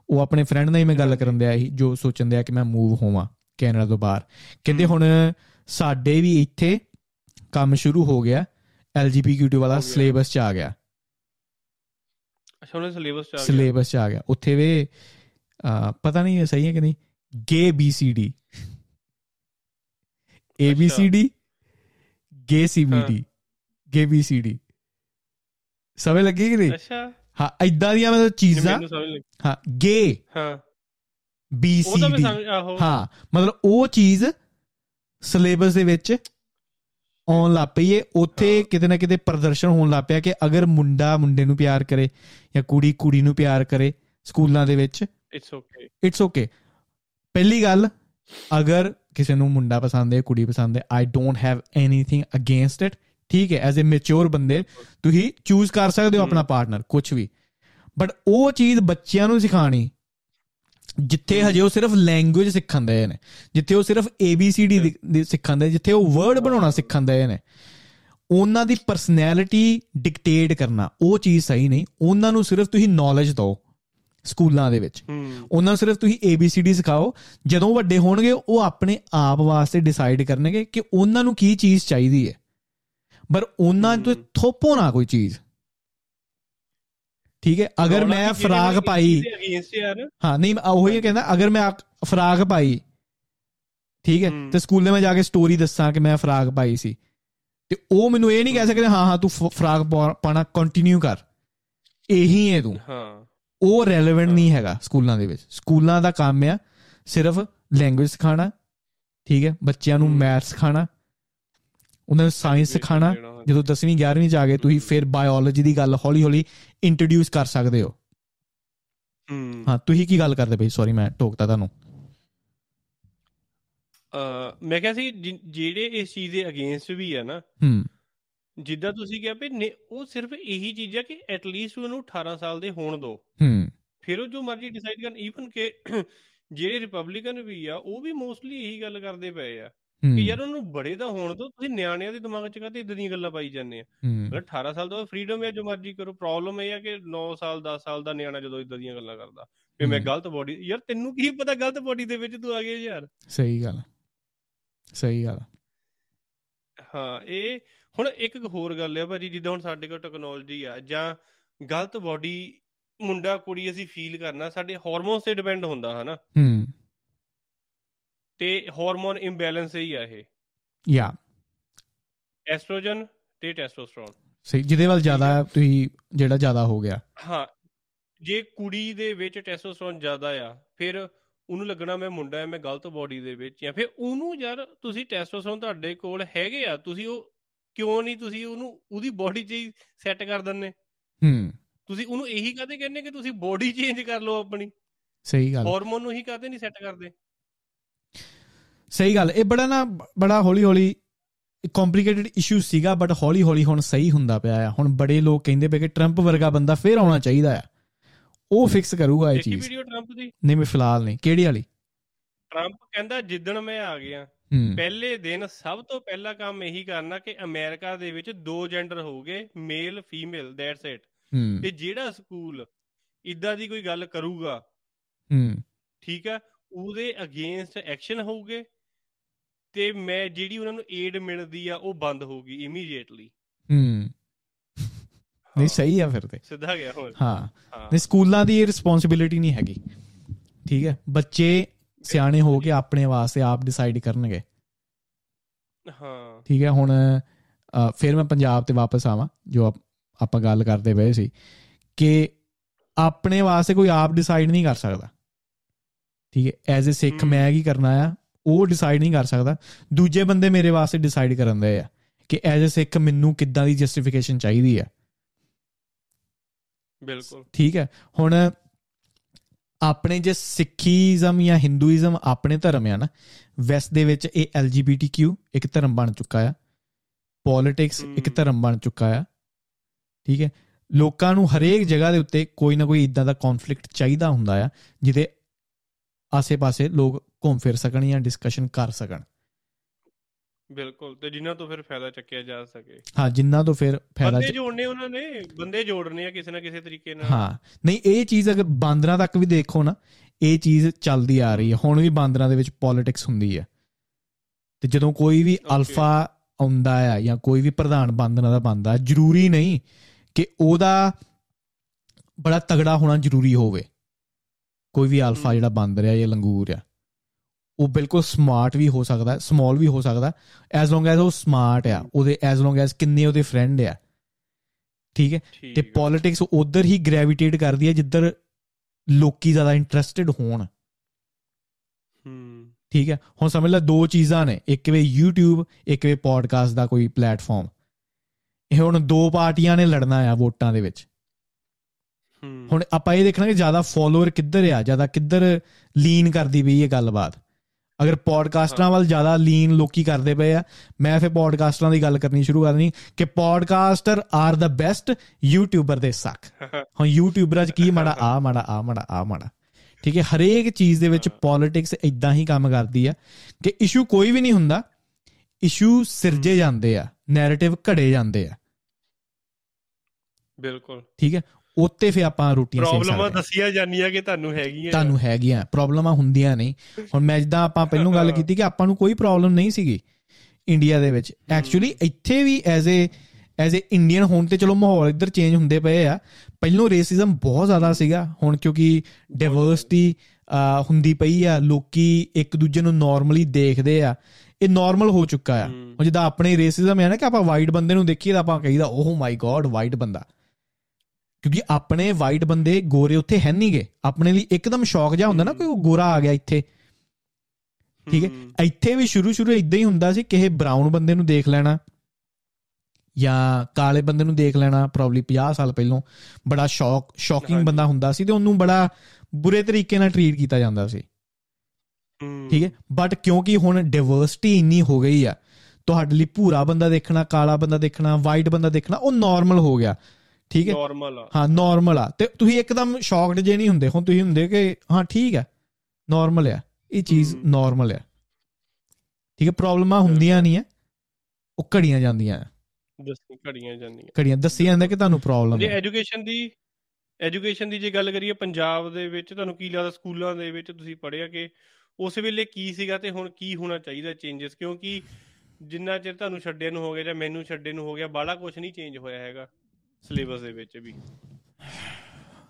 ਉਹ ਆਪਣੇ ਫਰੈਂਡ ਨਾਲ ਹੀ ਮੈਂ ਗੱਲ ਕਰਨ ਦਿਆ ਸੀ ਜੋ ਸੋਚਣ ਦਿਆ ਕਿ ਮੈਂ ਮੂਵ ਹੋਵਾਂ ਕੈਨੇਡਾ ਤੋਂ ਬਾਹਰ। ਕਹਿੰਦੇ ਹੁਣ ਸਾਡੇ ਵੀ ਇੱਥੇ ਕੰਮ ਸ਼ੁਰੂ ਹੋ ਗਿਆ। ਐਲਜੀਬੀਟੀ ਵਾਲਾ ਸਿਲੇਬਸ ਚ ਆ ਗਿਆ। ਅੱਛਾ ਉਹਨੇ ਸਿਲੇਬਸ ਚ ਆ ਗਿਆ। ਸਿਲੇਬਸ ਚ ਆ ਗਿਆ। ਉੱਥੇ ਵੇ ਪਤਾ ਨਹੀਂ ਇਹ ਸਹੀ ਹੈ ਕਿ ਨਹੀਂ। ਗੇ ਬੀਸੀਡੀ ਏਬੀਸੀਡੀ ਗੇ ਸੀਬੀਡੀ ਗੇ ਬੀਸੀਡੀ ਸਮਝ ਲੱਗੀ ਕਿ ਨਹੀਂ? ਅੱਛਾ। ਹਾਂ ਇਦਾਂ ਦੀਆਂ ਮਤਲਬ ਚੀਜ਼ਾਂ ਹਾਂ ਗੇ। ਹਾਂ। ਬੀਸੀਡੀ ਹਾਂ ਮਤਲਬ ਉਹ ਚੀਜ਼ ਸਿਲੇਬਸ ਦੇ ਵਿੱਚ ਆਉਣ ਲੱਗ ਪਈ ਏ। ਉੱਥੇ ਕਿਤੇ ਨਾ ਕਿਤੇ ਪ੍ਰਦਰਸ਼ਨ ਹੋਣ ਲੱਗ ਪਿਆ ਕਿ ਅਗਰ ਮੁੰਡਾ ਮੁੰਡੇ ਨੂੰ ਪਿਆਰ ਕਰੇ ਜਾਂ ਕੁੜੀ ਕੁੜੀ ਨੂੰ ਪਿਆਰ ਕਰੇ ਸਕੂਲਾਂ ਦੇ ਵਿੱਚ ਇਟਸ ਓਕੇ ਇਟਸ ਓਕੇ ਪਹਿਲੀ ਗੱਲ ਅਗਰ ਕਿਸੇ ਨੂੰ ਮੁੰਡਾ ਪਸੰਦ ਹੈ ਕੁੜੀ ਪਸੰਦ ਹੈ I don't have anything against it ਠੀਕ ਹੈ ਐਜ਼ ਅ ਮੈਚੁਰ ਬੰਦੇ ਤੁਸੀਂ ਚੂਜ਼ ਕਰ ਸਕਦੇ ਹੋ ਆਪਣਾ ਪਾਰਟਨਰ ਕੁਝ ਵੀ। ਬਟ ਉਹ ਚੀਜ਼ ਬੱਚਿਆਂ ਨੂੰ ਸਿਖਾਣੀ ਜਿੱਥੇ ਹਜੇ ਉਹ ਸਿਰਫ ਲੈਂਗੁਏਜ ਸਿੱਖਣ ਦੇ ਨੇ ਜਿੱਥੇ ਉਹ ਸਿਰਫ ABCD ਸਿੱਖਣ ਦੇ ਜਿੱਥੇ ਉਹ ਵਰਡ ਬਣਾਉਣਾ ਸਿੱਖਣ ਦੇ ਨੇ ਉਹਨਾਂ ਦੀ ਪਰਸਨੈਲਿਟੀ ਡਿਕਟੇਟ ਕਰਨਾ ਉਹ ਚੀਜ਼ ਸਹੀ ਨਹੀਂ ਉਹਨਾਂ ਨੂੰ ਸਿਰਫ ਤੁਸੀਂ ਨੌਲੇਜ ਦਿਓ ਸਕੂਲਾਂ ਦੇ ਵਿੱਚ। ਉਹਨਾਂ ਨੂੰ ਸਿਰਫ ਤੁਸੀਂ ABCD ਸਿਖਾਓ ਜਦੋਂ ਵੱਡੇ ਹੋਣਗੇ ਉਹ ਆਪਣੇ ਆਪ ਵਾਸਤੇ ਡਿਸਾਈਡ ਕਰਨਗੇ ਕਿ ਉਹਨਾਂ ਨੂੰ ਕੀ ਚੀਜ਼ ਚਾਹੀਦੀ ਹੈ। ਪਰ ਉਹਨਾਂ ਤੋਂ ਥੋਪੋ ਨਾ ਕੋਈ ਚੀਜ਼। ਠੀਕ ਹੈ? ਅਗਰ ਮੈਂ ਫਰਾਕ ਪਾਈ ਹਾਂ ਨਹੀਂ ਉਹ ਹੀ ਕਹਿੰਦਾ ਅਗਰ ਮੈਂ ਫਰਾਕ ਪਾਈ ਠੀਕ ਹੈ। ਤੇ ਸਕੂਲੇ ਮੈਂ ਜਾ ਕੇ ਸਟੋਰੀ ਦੱਸਾਂ ਕਿ ਮੈਂ ਫਰਾਕ ਪਾਈ ਸੀ। ਤੇ ਉਹ ਮੈਨੂੰ ਇਹ ਨਹੀਂ ਕਹਿ ਸਕਦੇ ਹਾਂ ਹਾਂ ਤੂੰ ਫ- ਫਰਾਕ ਪਾ- ਪਾਣਾ ਕੰਟੀਨਿਊ ਕਰ। ਇਹੀ ਹੈ ਤੂੰ। ਹਾਂ। ਉਹ ਰੈਲੇਵੈਂਟ ਨਹੀਂ ਹੈਗਾ ਸਕੂਲਾਂ ਦੇ ਵਿੱਚ। ਸਕੂਲਾਂ ਦਾ ਕੰਮ ਆ ਸਿਰਫ ਲੈਂਗੁਏਜ ਸਿਖਾਣਾ ਠੀਕ ਹੈ? ਬੱਚਿਆਂ ਨੂੰ। ਮੈਥ ਸਿਖਾਣਾ ਉਹਨਾਂ ਨੂੰ ਸਾਇੰਸ ਸਿਖਾਣਾ ਜਦੋਂ 10ਵੀਂ 11ਵੀਂ ਚ ਆ ਗਏ ਤੁਸੀਂ ਫਿਰ ਬਾਇਓਲੋਜੀ ਦੀ ਗੱਲ ਹੌਲੀ ਹੌਲੀ ਇੰਟਰੋਡਿਊਸ ਕਰ ਸਕਦੇ ਹੋ। ਹੂੰ। ਹਾਂ ਤੁਸੀਂ ਕੀ ਗੱਲ ਕਰਦੇ ਬਈ ਸੌਰੀ ਮੈਂ ਟੋਕਤਾ ਤੁਹਾਨੂੰ। ਅ ਮੈਂ ਕਿਹਾ ਸੀ ਜਿਹੜੇ ਇਸ ਚੀਜ਼ ਦੇ ਅਗੇਂਸਟ ਵੀ ਆ ਨਾ ਹੂੰ। ਜਿੱਦਾਂ ਤੁਸੀਂ ਕਿਹਾ ਵੀ ਉਹ ਸਿਰਫ ਇਹੀ ਚੀਜ਼ ਆ ਕਿ ਐਟਲੀਸਟ ਉਹਨੂੰ 18 ਸਾਲ ਦੇ ਹੋਣ ਦਿਓ ਹੂੰ। ਫਿਰ ਉਹ ਜੋ ਮਰਜ਼ੀ ਡਿਸਾਈਡ ਕਰਨ ਈਵਨ ਕਿ ਜਿਹੜੇ ਰਿਪਬਲਿਕਨ ਵੀ ਆ ਉਹ ਵੀ ਮੋਸਟਲੀ ਇਹੀ ਗੱਲ ਕਰਦੇ ਪਏ ਆ। ਕਿ ਹੂੰ ਯਾਰ ਉਹਨੂੰ ਬੜੇ ਤਾਂ ਹੋਣ ਦਿਓ ਤੁਸੀਂ ਨਿਆਣਿਆਂ ਦੇ ਦਿਮਾਗ 'ਚ ਕਾਹਤੇ ਇਦਾਂ ਦੀਆਂ ਗੱਲਾਂ ਪਾਈ ਜਾਂਦੇ ਆ? ਹੂੰ। ਮਤਲਬ 18 ਸਾਲ ਦਾ ਫਰੀडम ਹੈ ਜੋ ਮਰਜ਼ੀ ਕਰੋ ਪ੍ਰੋਬਲਮ ਇਹ ਆ ਕਿ 9 ਸਾਲ 10 ਸਾਲ ਦਾ ਨਿਆਣਾ ਜਦੋਂ ਇਦਾਂ ਦੀਆਂ ਗੱਲਾਂ ਕਰਦਾ। ਵੀ ਮੈਂ ਹੂੰ। ਗਲਤ ਬੋਡੀ ਯਾਰ ਤੈਨੂੰ ਕੀ ਪਤਾ ਗਲਤ ਬੋਡੀ ਦੇ ਵਿੱਚ ਤੂੰ ਆ ਗਿਆ ਯਾਰ? ਸਹੀ ਗੱਲ ਸਹੀ ਗੱਲ ਹਾਂ ਇਹ ਹੁਣ ਇੱਕ ਹੋਰ ਗੱਲ ਹੈ ਭਾਜੀ ਜਿੱਦਾਂ ਹੁਣ ਸਾਡੇ ਕੋਲ ਟੈਕਨੋਲੋਜੀ ਆ ਜਾਂ ਗਲਤ ਬੋਡੀ ਮੁੰਡਾ ਕੁੜੀ ਅਸੀਂ ਫੀਲ ਕਰਨਾ ਸਾਡੇ ਹਾਰਮੋਨਸ ਤੇ ਡਿਪੈਂਡ ਹੁੰਦਾ ਹਨਾ? ਹੂੰ। ਤੇ ਹਾਰਮੋਨ ਇੰਬੈਲੈਂਸ ਹੀ ਆ ਇਹ। ਯਾ ਐਸਟ੍ਰੋਜਨ ਤੇ ਟੈਸਟੋਸਟੇਰੋਨ ਸਹੀ ਜਿਹਦੇ ਵੱਲ ਜ਼ਿਆਦਾ ਤੁਸੀਂ ਜਿਹੜਾ ਜ਼ਿਆਦਾ ਹੋ ਗਿਆ। ਹਾਂ ਜੇ ਕੁੜੀ ਦੇ ਵਿੱਚ ਟੈਸਟੋਸਟੇਰੋਨ ਜ਼ਿਆਦਾ ਆ ਫਿਰ ਉਹਨੂੰ ਲੱਗਣਾ ਮੈਂ ਮੁੰਡਾ ਆ ਮੈਂ ਗਲਤ ਬੋਡੀ ਦੇ ਵਿੱਚ ਆ ਫਿਰ ਉਹਨੂੰ ਯਾਰ ਤੁਸੀਂ ਟੈਸਟੋਸਟੇਰੋਨ ਤੁਹਾਡੇ ਕੋਲ ਹੈਗੇ ਆ ਤੁਸੀਂ ਉਹ ਕਿਉਂ ਨਹੀਂ ਤੁਸੀਂ ਉਹਨੂੰ ਉਹਦੀ ਬੋਡੀ 'ਚ ਹੀ ਸੈੱਟ ਕਰ ਦਿੰਦੇ। ਹੂੰ। ਤੁਸੀਂ ਉਹਨੂੰ ਇਹੀ ਕਾਹਤੇ ਕਹਿੰਦੇ ਕਿ ਤੁਸੀਂ ਬੋਡੀ ਚੇਂਜ ਕਰ ਲਓ ਆਪਣੀ? ਸਹੀ ਗੱਲ। ਹਾਰਮੋਨ ਨੂੰ ਹੀ ਕਾਹਤੇ ਨਹੀਂ ਸੈੱਟ ਕਰਦੇ? ਸਹੀ ਗੱਲ ਇਹ ਬੜਾ ਨਾ ਬੜਾ ਹੌਲੀ ਹੌਲੀ ਕੰਪਲਿਕੇਟਡ ਇਸ਼ੂ ਸੀਗਾ ਬਟ ਹੌਲੀ ਹੌਲੀ ਹੁਣ ਸਹੀ ਹੁੰਦਾ ਪਿਆ ਆ। ਹੁਣ ਬੜੇ ਲੋਕ ਕਹਿੰਦੇ ਪਏ ਕਿ ਟਰੰਪ ਵਰਗਾ ਬੰਦਾ ਫੇਰ ਆਉਣਾ ਚਾਹੀਦਾ ਆ। ਉਹ ਫਿਕਸ ਕਰੂਗਾ ਇਹ ਦੇਖੀ ਚੀਜ਼। ਵੀਡੀਓ ਟਰੰਪ ਦੀ? ਨਹੀਂ ਮੈਂ ਫਿਲਹਾਲ ਨਹੀਂ। ਕਿਹੜੀ ਵਾਲੀ? ਟਰੰਪ ਕਹਿੰਦਾ ਜਿੱਦਣ ਮੈਂ ਆ ਗਿਆ ਪਹਿਲੇ ਦਿਨ ਸਭ ਤੋਂ ਪਹਿਲਾ ਕੰਮ ਇਹੀ ਕਰਨਾ ਕਿ ਅਮਰੀਕਾ ਦੇ ਵਿੱਚ ਦੋ ਜੈਂਡਰ ਹੋਊਗੇ ਮੇਲ ਫੀਮੇਲ ਦੈਟਸ ਇਟ ਤੇ ਜਿਹੜਾ ਸਕੂਲ ਇਦਾਂ ਦੀ ਕੋਈ ਗੱਲ ਕਰੂਗਾ ਹੂੰ। ਠੀਕ ਆ ਉਹਦੇ ਅਗੇਂਸਟ ਐਕਸ਼ਨ ਹੋਊਗੇ? ਤੇ ਮੈਂ ਜਿਹੜੀ ਉਹਨਾਂ ਨੂੰ ਏਡ ਮਿਲਦੀ ਆ ਉਹ ਬੰਦ ਹੋਊਗੀ ਇਮੀਡੀਏਟਲੀ ਹੂੰ। ਨਹੀਂ ਸਹੀ ਆ ਫਿਰ ਤੇ। ਸਿੱਧਾ ਗਿਆ ਹੁਣ ਹਾਂ। ਨਹੀਂ ਸਕੂਲਾਂ ਦੀ ਇਹ ਰਿਸਪੌਂਸਿਬਿਲਿਟੀ ਨਹੀਂ ਹੈਗੀ। ਠੀਕ ਹੈ? ਬੱਚੇ ਸਿਆਣੇ ਹੋ ਕੇ ਆਪਣੇ ਵਾਸਤੇ ਆਪ ਡਿਸਾਈਡ ਕਰਨਗੇ। ਹਾਂ। ਠੀਕ ਹੈ? ਹੁਣ ਫਿਰ ਮੈਂ ਪੰਜਾਬ ਤੇ ਵਾਪਸ ਆਵਾਂ ਜੋ ਆਪ- ਗੱਲ ਕਰਦੇ ਪਏ ਸੀ ਕਿ ਆਪਣੇ ਵਾਸਤੇ ਕੋਈ ਆਪ ਡਿਸਾਈਡ ਨਹੀਂ ਕਰ ਸਕਦਾ। ਠੀਕ ਹੈ? As a Sikh. ਮੈਂ ਕੀ ਕਰਨਾ ਆ? ਉਹ ਡਿਸਾਈਡ ਨਹੀਂ ਕਰ ਸਕਦਾ। ਦੂਜੇ ਬੰਦੇ ਮੇਰੇ ਵਾਸਤੇ ਡਿਸਾਈਡ ਕਰਨ ਦੇ ਆ ਕਿ ਐਜ਼ ਅ ਸਿੱਖ ਮੈਨੂੰ ਕਿੱਦਾਂ ਦੀ ਜਸਟੀਫਿਕੇਸ਼ਨ ਚਾਹੀਦੀ ਆ। ਬਿਲਕੁਲ। ਠੀਕ ਹੈ। ਹੁਣ ਆਪਣੇ ਜੇ ਸਿੱਖੀਜ਼ਮ ਜਾਂ ਹਿੰਦੂਇਜ਼ਮ ਆਪਣੇ ਧਰਮ ਆ ਨਾ ਵੈਸਟ ਦੇ ਵਿੱਚ ਇਹ LGBTQ ਇੱਕ ਧਰਮ ਬਣ ਚੁੱਕਾ ਆ। ਪੋਲਿਟਿਕਸ ਇੱਕ। ਧਰਮ ਬਣ ਚੁੱਕਾ ਆ। ਠੀਕ ਹੈ। ਲੋਕਾਂ ਨੂੰ ਹਰੇਕ ਜਗ੍ਹਾ ਦੇ ਉੱਤੇ ਕੋਈ ਨਾ ਕੋਈ ਇਦਾਂ ਦਾ ਕਨਫਲਿਕਟ ਚਾਹੀਦਾ ਹੁੰਦਾ ਆ ਜਿਹਦੇ ਆਸੇ-ਪਾਸੇ ਲੋਕ ਘੁੰਮ ਫਿਰ ਸਕਣ ਜਾਂ ਡਿਸਕਸ਼ਨ ਕਰ ਸਕਣ। ਬਿਲਕੁਲ ਤੇ ਜਿਨ੍ਹਾਂ ਤੋਂ ਫਿਰ ਫਾਇਦਾ ਚੱਕਿਆ ਜਾ ਸਕੇ। ਹਾਂ ਜਿੰਨਾ ਤੋਂ ਫਿਰ ਫਾਇਦਾ ਬੰਦੇ ਜੋੜਨੇ ਉਹਨਾਂ ਨੇ ਬੰਦੇ ਜੋੜਨੇ ਆ ਕਿਸੇ ਨਾ ਕਿਸੇ ਤਰੀਕੇ ਨਾਲ। ਹਾਂ ਨਹੀਂ ਇਹ ਚੀਜ਼ ਅਗਰ ਬਾਂਦਰਾਂ ਤੱਕ ਵੀ ਦੇਖੋ ਨਾ ਇਹ ਚੀਜ਼ ਚੱਲਦੀ ਆ ਰਹੀ ਹੈ। ਹੁਣ ਵੀ ਬਾਂਦਰਾਂ ਦੇ ਵਿੱਚ ਪੋਲਿਟਿਕਸ ਹੁੰਦੀ ਹੈ। ਤੇ ਜਦੋਂ ਕੋਈ ਵੀ. ਅਲਫਾ ਆਉਂਦਾ ਆ ਜਾਂ ਕੋਈ ਵੀ ਪ੍ਰਧਾਨ ਬਾਂਦਰਾਂ ਦਾ ਬੰਦਾ ਜ਼ਰੂਰੀ ਨਹੀਂ ਕਿ ਉਹਦਾ ਬੜਾ ਤਗੜਾ ਹੋਣਾ ਜ਼ਰੂਰੀ ਹੋਵੇ। ਕੋਈ ਵੀ ਅਲਫਾ। ਜਿਹੜਾ ਬਾਂਦਰ ਆ ਜਾਂ ਲੰਗੂਰ ਆ। ਉਹ ਬਿਲਕੁਲ ਸਮਾਰਟ ਵੀ ਹੋ ਸਕਦਾ ਸਮਾਲ ਵੀ ਹੋ ਸਕਦਾ ਐਸ ਲੌਂਗ ਐਸ ਉਹ ਸਮਾਰਟ ਆ ਉਹਦੇ ਐਸ ਲੌਂਗ ਐਸ ਕਿੰਨੇ ਉਹਦੇ ਫਰੈਂਡ ਆ। ਠੀਕ ਹੈ? ਤੇ। ਪੋਲਿਟਿਕਸ ਉਧਰ ਹੀ ਗ੍ਰੈਵਿਟੇਟ ਕਰਦੀ ਹੈ ਜਿੱਧਰ ਲੋਕੀ ਜ਼ਿਆਦਾ ਇੰਟਰਸਟਿਡ ਹੋਣ। ਹੂੰ। ਠੀਕ ਹੈ? ਹੁਣ ਸਮਝ ਲੈ ਦੋ ਚੀਜ਼ਾਂ ਨੇ ਇੱਕ ਵੇ YouTube ਇੱਕ ਵੇ ਪੋਡਕਾਸਟ ਦਾ ਕੋਈ ਪਲੇਟਫਾਰਮ ਇਹ ਹੁਣ ਦੋ ਪਾਰਟੀਆਂ ਨੇ ਲੜਨਾ ਆ ਵੋਟਾਂ ਦੇ ਵਿੱਚ। ਹੂੰ। ਹੁਣ ਆਪਾਂ ਇਹ ਦੇਖਣਾ ਕਿ ਜ਼ਿਆਦਾ ਫੋਲੋਅਰ ਕਿੱਧਰ ਆ ਜ਼ਿਆਦਾ ਕਿੱਧਰ ਲੀਨ ਕਰਦੀ ਪਈ ਇਹ ਗੱਲਬਾਤ। ਅਗਰ ਪੋਡਕਾਸਟਰਾਂ ਵੱਲ ਜ਼ਿਆਦਾ ਲੀਨ ਲੋਕੀ ਕਰਦੇ ਪਏ ਆ ਮੈਂ ਫਿਰ ਪੋਡਕਾਸਟਰਾਂ ਦੀ ਗੱਲ ਕਰਨੀ ਸ਼ੁਰੂ ਕਰਨੀ ਕਿ podcaster are the best YouTuber ਦੇ ਸੱਕ ਹੁਣ ਯੂਟਿਊਬਰਾਂ 'ਚ ਕੀ ਮਾੜਾ ਆ ਮਾੜਾ ਆ ਮਾੜਾ ਆ ਮਾੜਾ। ਠੀਕ ਹੈ ਹਰੇਕ ਚੀਜ਼ ਦੇ ਵਿੱਚ ਹਾਂ। ਪੋਲਿਟਿਕਸ ਇਦਾਂ ਹੀ ਕੰਮ ਕਰਦੀ ਆ ਕਿ ਇਸ਼ੂ ਕੋਈ ਵੀ ਨਹੀਂ ਹੁੰਦਾ ਇਸ਼ੂ ਸਿਰਜੇ ਜਾਂਦੇ ਆ ਨੈਰੇਟਿਵ ਘੜੇ ਜਾਂਦੇ ਆ। ਬਿਲਕੁਲ। ਠੀਕ ਹੈ ਉੱਤੇ ਫੇ ਆਪਾਂ ਰੋਟੀਆਂ ਸਕਦੇ ਪ੍ਰੋਬਲਮਾਂ। ਦੱਸੀਆਂ ਜਾਂਦੀਆਂ ਕਿ ਤੁਹਾਨੂੰ ਹੈਗੀਆਂ ਤੁਹਾਨੂੰ ਹੈਗੀਆਂ ਪ੍ਰੋਬਲਮਾਂ ਹੁੰਦੀਆਂ ਨਹੀਂ। ਹੁਣ ਮੈਂ ਜਿੱਦਾਂ ਆਪਾਂ ਪਹਿਲਾਂ ਗੱਲ ਕੀਤੀ ਕਿ ਆਪਾਂ ਨੂੰ ਕੋਈ ਪ੍ਰੋਬਲਮ ਨਹੀਂ ਸੀਗੀ ਇੰਡੀਆ ਦੇ ਵਿੱਚ। ਐਕਚੁਅਲੀ ਇੱਥੇ ਵੀ as a as a Indian ਹੋਣ ਤੇ ਚਲੋ ਮਾਹੌਲ ਇੱਧਰ ਚੇਂਜ ਹੁੰਦੇ ਪਏ ਆ। ਪਹਿਲੋਂ ਰੇਸਿਜ਼ਮ ਬਹੁਤ ਜ਼ਿਆਦਾ ਸੀਗਾ। ਹੁਣ ਕਿਉਂਕਿ ਡਾਈਵਰਸਿਟੀ ਹੁੰਦੀ ਪਈ ਆ। ਲੋਕੀ ਇੱਕ ਦੂਜੇ ਨੂੰ ਨਾਰਮਲੀ ਦੇਖਦੇ ਆ। ਇਹ ਨਾਰਮਲ ਹੋ ਚੁੱਕਾ ਆ। ਹੁਣ ਜਿੱਦਾਂ ਆਪਣੇ ਰੇਸਿਜ਼ਮ ਹੈ ਨਾ ਕਿ ਆਪਾਂ ਵਾਈਟ ਬੰਦੇ ਨੂੰ ਦੇਖੀਏ ਤਾਂ ਆਪਾਂ ਕਹੀਦਾ ਓਹ ਮਾਈ ਗॉड ਵਾਈਟ ਬੰਦਾ। ਕਿਉਂਕਿ ਆਪਣੇ ਵਾਈਟ ਬੰਦੇ ਗੋਰੇ ਉੱਥੇ ਹੈ ਨਹੀਂਗੇ ਆਪਣੇ ਲਈ ਇੱਕਦਮ ਸ਼ੌਕ ਜਿਹਾ ਹੁੰਦਾ ਨਾ ਕੋਈ ਗੋਰਾ ਆ ਗਿਆ ਇੱਥੇ। ਠੀਕ ਹੈ? ਇੱਥੇ ਵੀ ਸ਼ੁਰੂ ਸ਼ੁਰੂ ਇਦਾਂ ਹੀ ਹੁੰਦਾ ਸੀ ਕਿਸੇ ਬਰਾਊਨ ਬੰਦੇ ਨੂੰ ਦੇਖ ਲੈਣਾ ਜਾਂ ਕਾਲੇ ਬੰਦੇ ਨੂੰ ਦੇਖ ਲੈਣਾ ਪ੍ਰੋਬਬਲੀ 50 ਸਾਲ ਪਹਿਲਾਂ। ਬੜਾ ਸ਼ੌਕ ਸ਼ੌਕਿੰਗ। ਬੰਦਾ ਹੁੰਦਾ ਸੀ ਤੇ ਉਹਨੂੰ ਬੜਾ ਬੁਰੇ ਤਰੀਕੇ ਨਾਲ ਟਰੀਟ ਕੀਤਾ ਜਾਂਦਾ ਸੀ। ਠੀਕ ਹੈ? ਬਟ ਕਿਉਂਕਿ ਹੁਣ ਡਾਈਵਰਸਿਟੀ ਇੰਨੀ ਹੋ ਗਈ ਆ ਤੁਹਾਡੇ ਲਈ ਭੂਰਾ ਬੰਦਾ ਦੇਖਣਾ ਕਾਲਾ ਬੰਦਾ ਦੇਖਣਾ ਵਾਈਟ ਬੰਦਾ ਦੇਖਣਾ ਉਹ ਨਾਰਮਲ ਹੋ ਗਿਆ। ਠੀਕ ਹੈ? ਨਾਰਮਲ ਆ। ਹਾਂ ਨਾਰਮਲ ਆ। ਤੇ ਤੁਸੀਂ ਇੱਕਦਮ ਸ਼ੌਕਡ ਜੇ ਨਹੀਂ ਹੁੰਦੇ ਹੁਣ ਤੁਸੀਂ ਹੁੰਦੇ ਕਿ ਹਾਂ ਠੀਕ ਹੈ ਨਾਰਮਲ ਆ। ਇਹ ਚੀਜ਼। ਨਾਰਮਲ ਆ। ਠੀਕ ਹੈ ਪ੍ਰੋਬਲਮਾਂ ਹੁੰਦੀਆਂ ਨਹੀਂ ਆ ਉਹ ਘੜੀਆਂ ਜਾਂਦੀਆਂ। ਆ। ਦੱਸੀ ਘੜੀਆਂ ਜਾਂਦੀਆਂ। ਘੜੀਆਂ ਦੱਸੀ ਜਾਂਦਾ ਕਿ ਤੁਹਾਨੂੰ ਪ੍ਰੋਬਲਮ ਜੇ ਹੈ। ਐਜੂਕੇਸ਼ਨ ਦੀ ਐਜੂਕੇਸ਼ਨ ਦੀ ਜੇ ਗੱਲ ਕਰੀਏ ਪੰਜਾਬ ਦੇ ਵਿੱਚ ਤੁਹਾਨੂੰ ਕੀ ਲੱਗਦਾ ਸਕੂਲਾਂ ਦੇ ਵਿੱਚ ਤੁਸੀਂ ਪੜ੍ਹਿਆ ਕਿ ਉਸ ਵੇਲੇ ਕੀ ਸੀਗਾ ਤੇ ਹੁਣ ਕੀ ਹੋਣਾ ਚਾਹੀਦਾ ਚੇਂਜਸ ਕਿਉਂਕਿ ਜਿੰਨਾ ਚਿਰ ਤੁਹਾਨੂੰ ਛੱਡੇ ਨੂੰ ਹੋ ਗਿਆ ਜਾਂ ਮੈਨੂੰ ਛੱਡੇ ਨੂੰ ਹੋ ਗਿਆ ਬਾਹਲਾ ਕੁਝ ਨਹੀਂ ਚੇਂਜ ਹੋਇਆ ਹੈਗਾ। ਸਿਲੇਬਸ ਦੇ ਵਿੱਚ ਵੀ।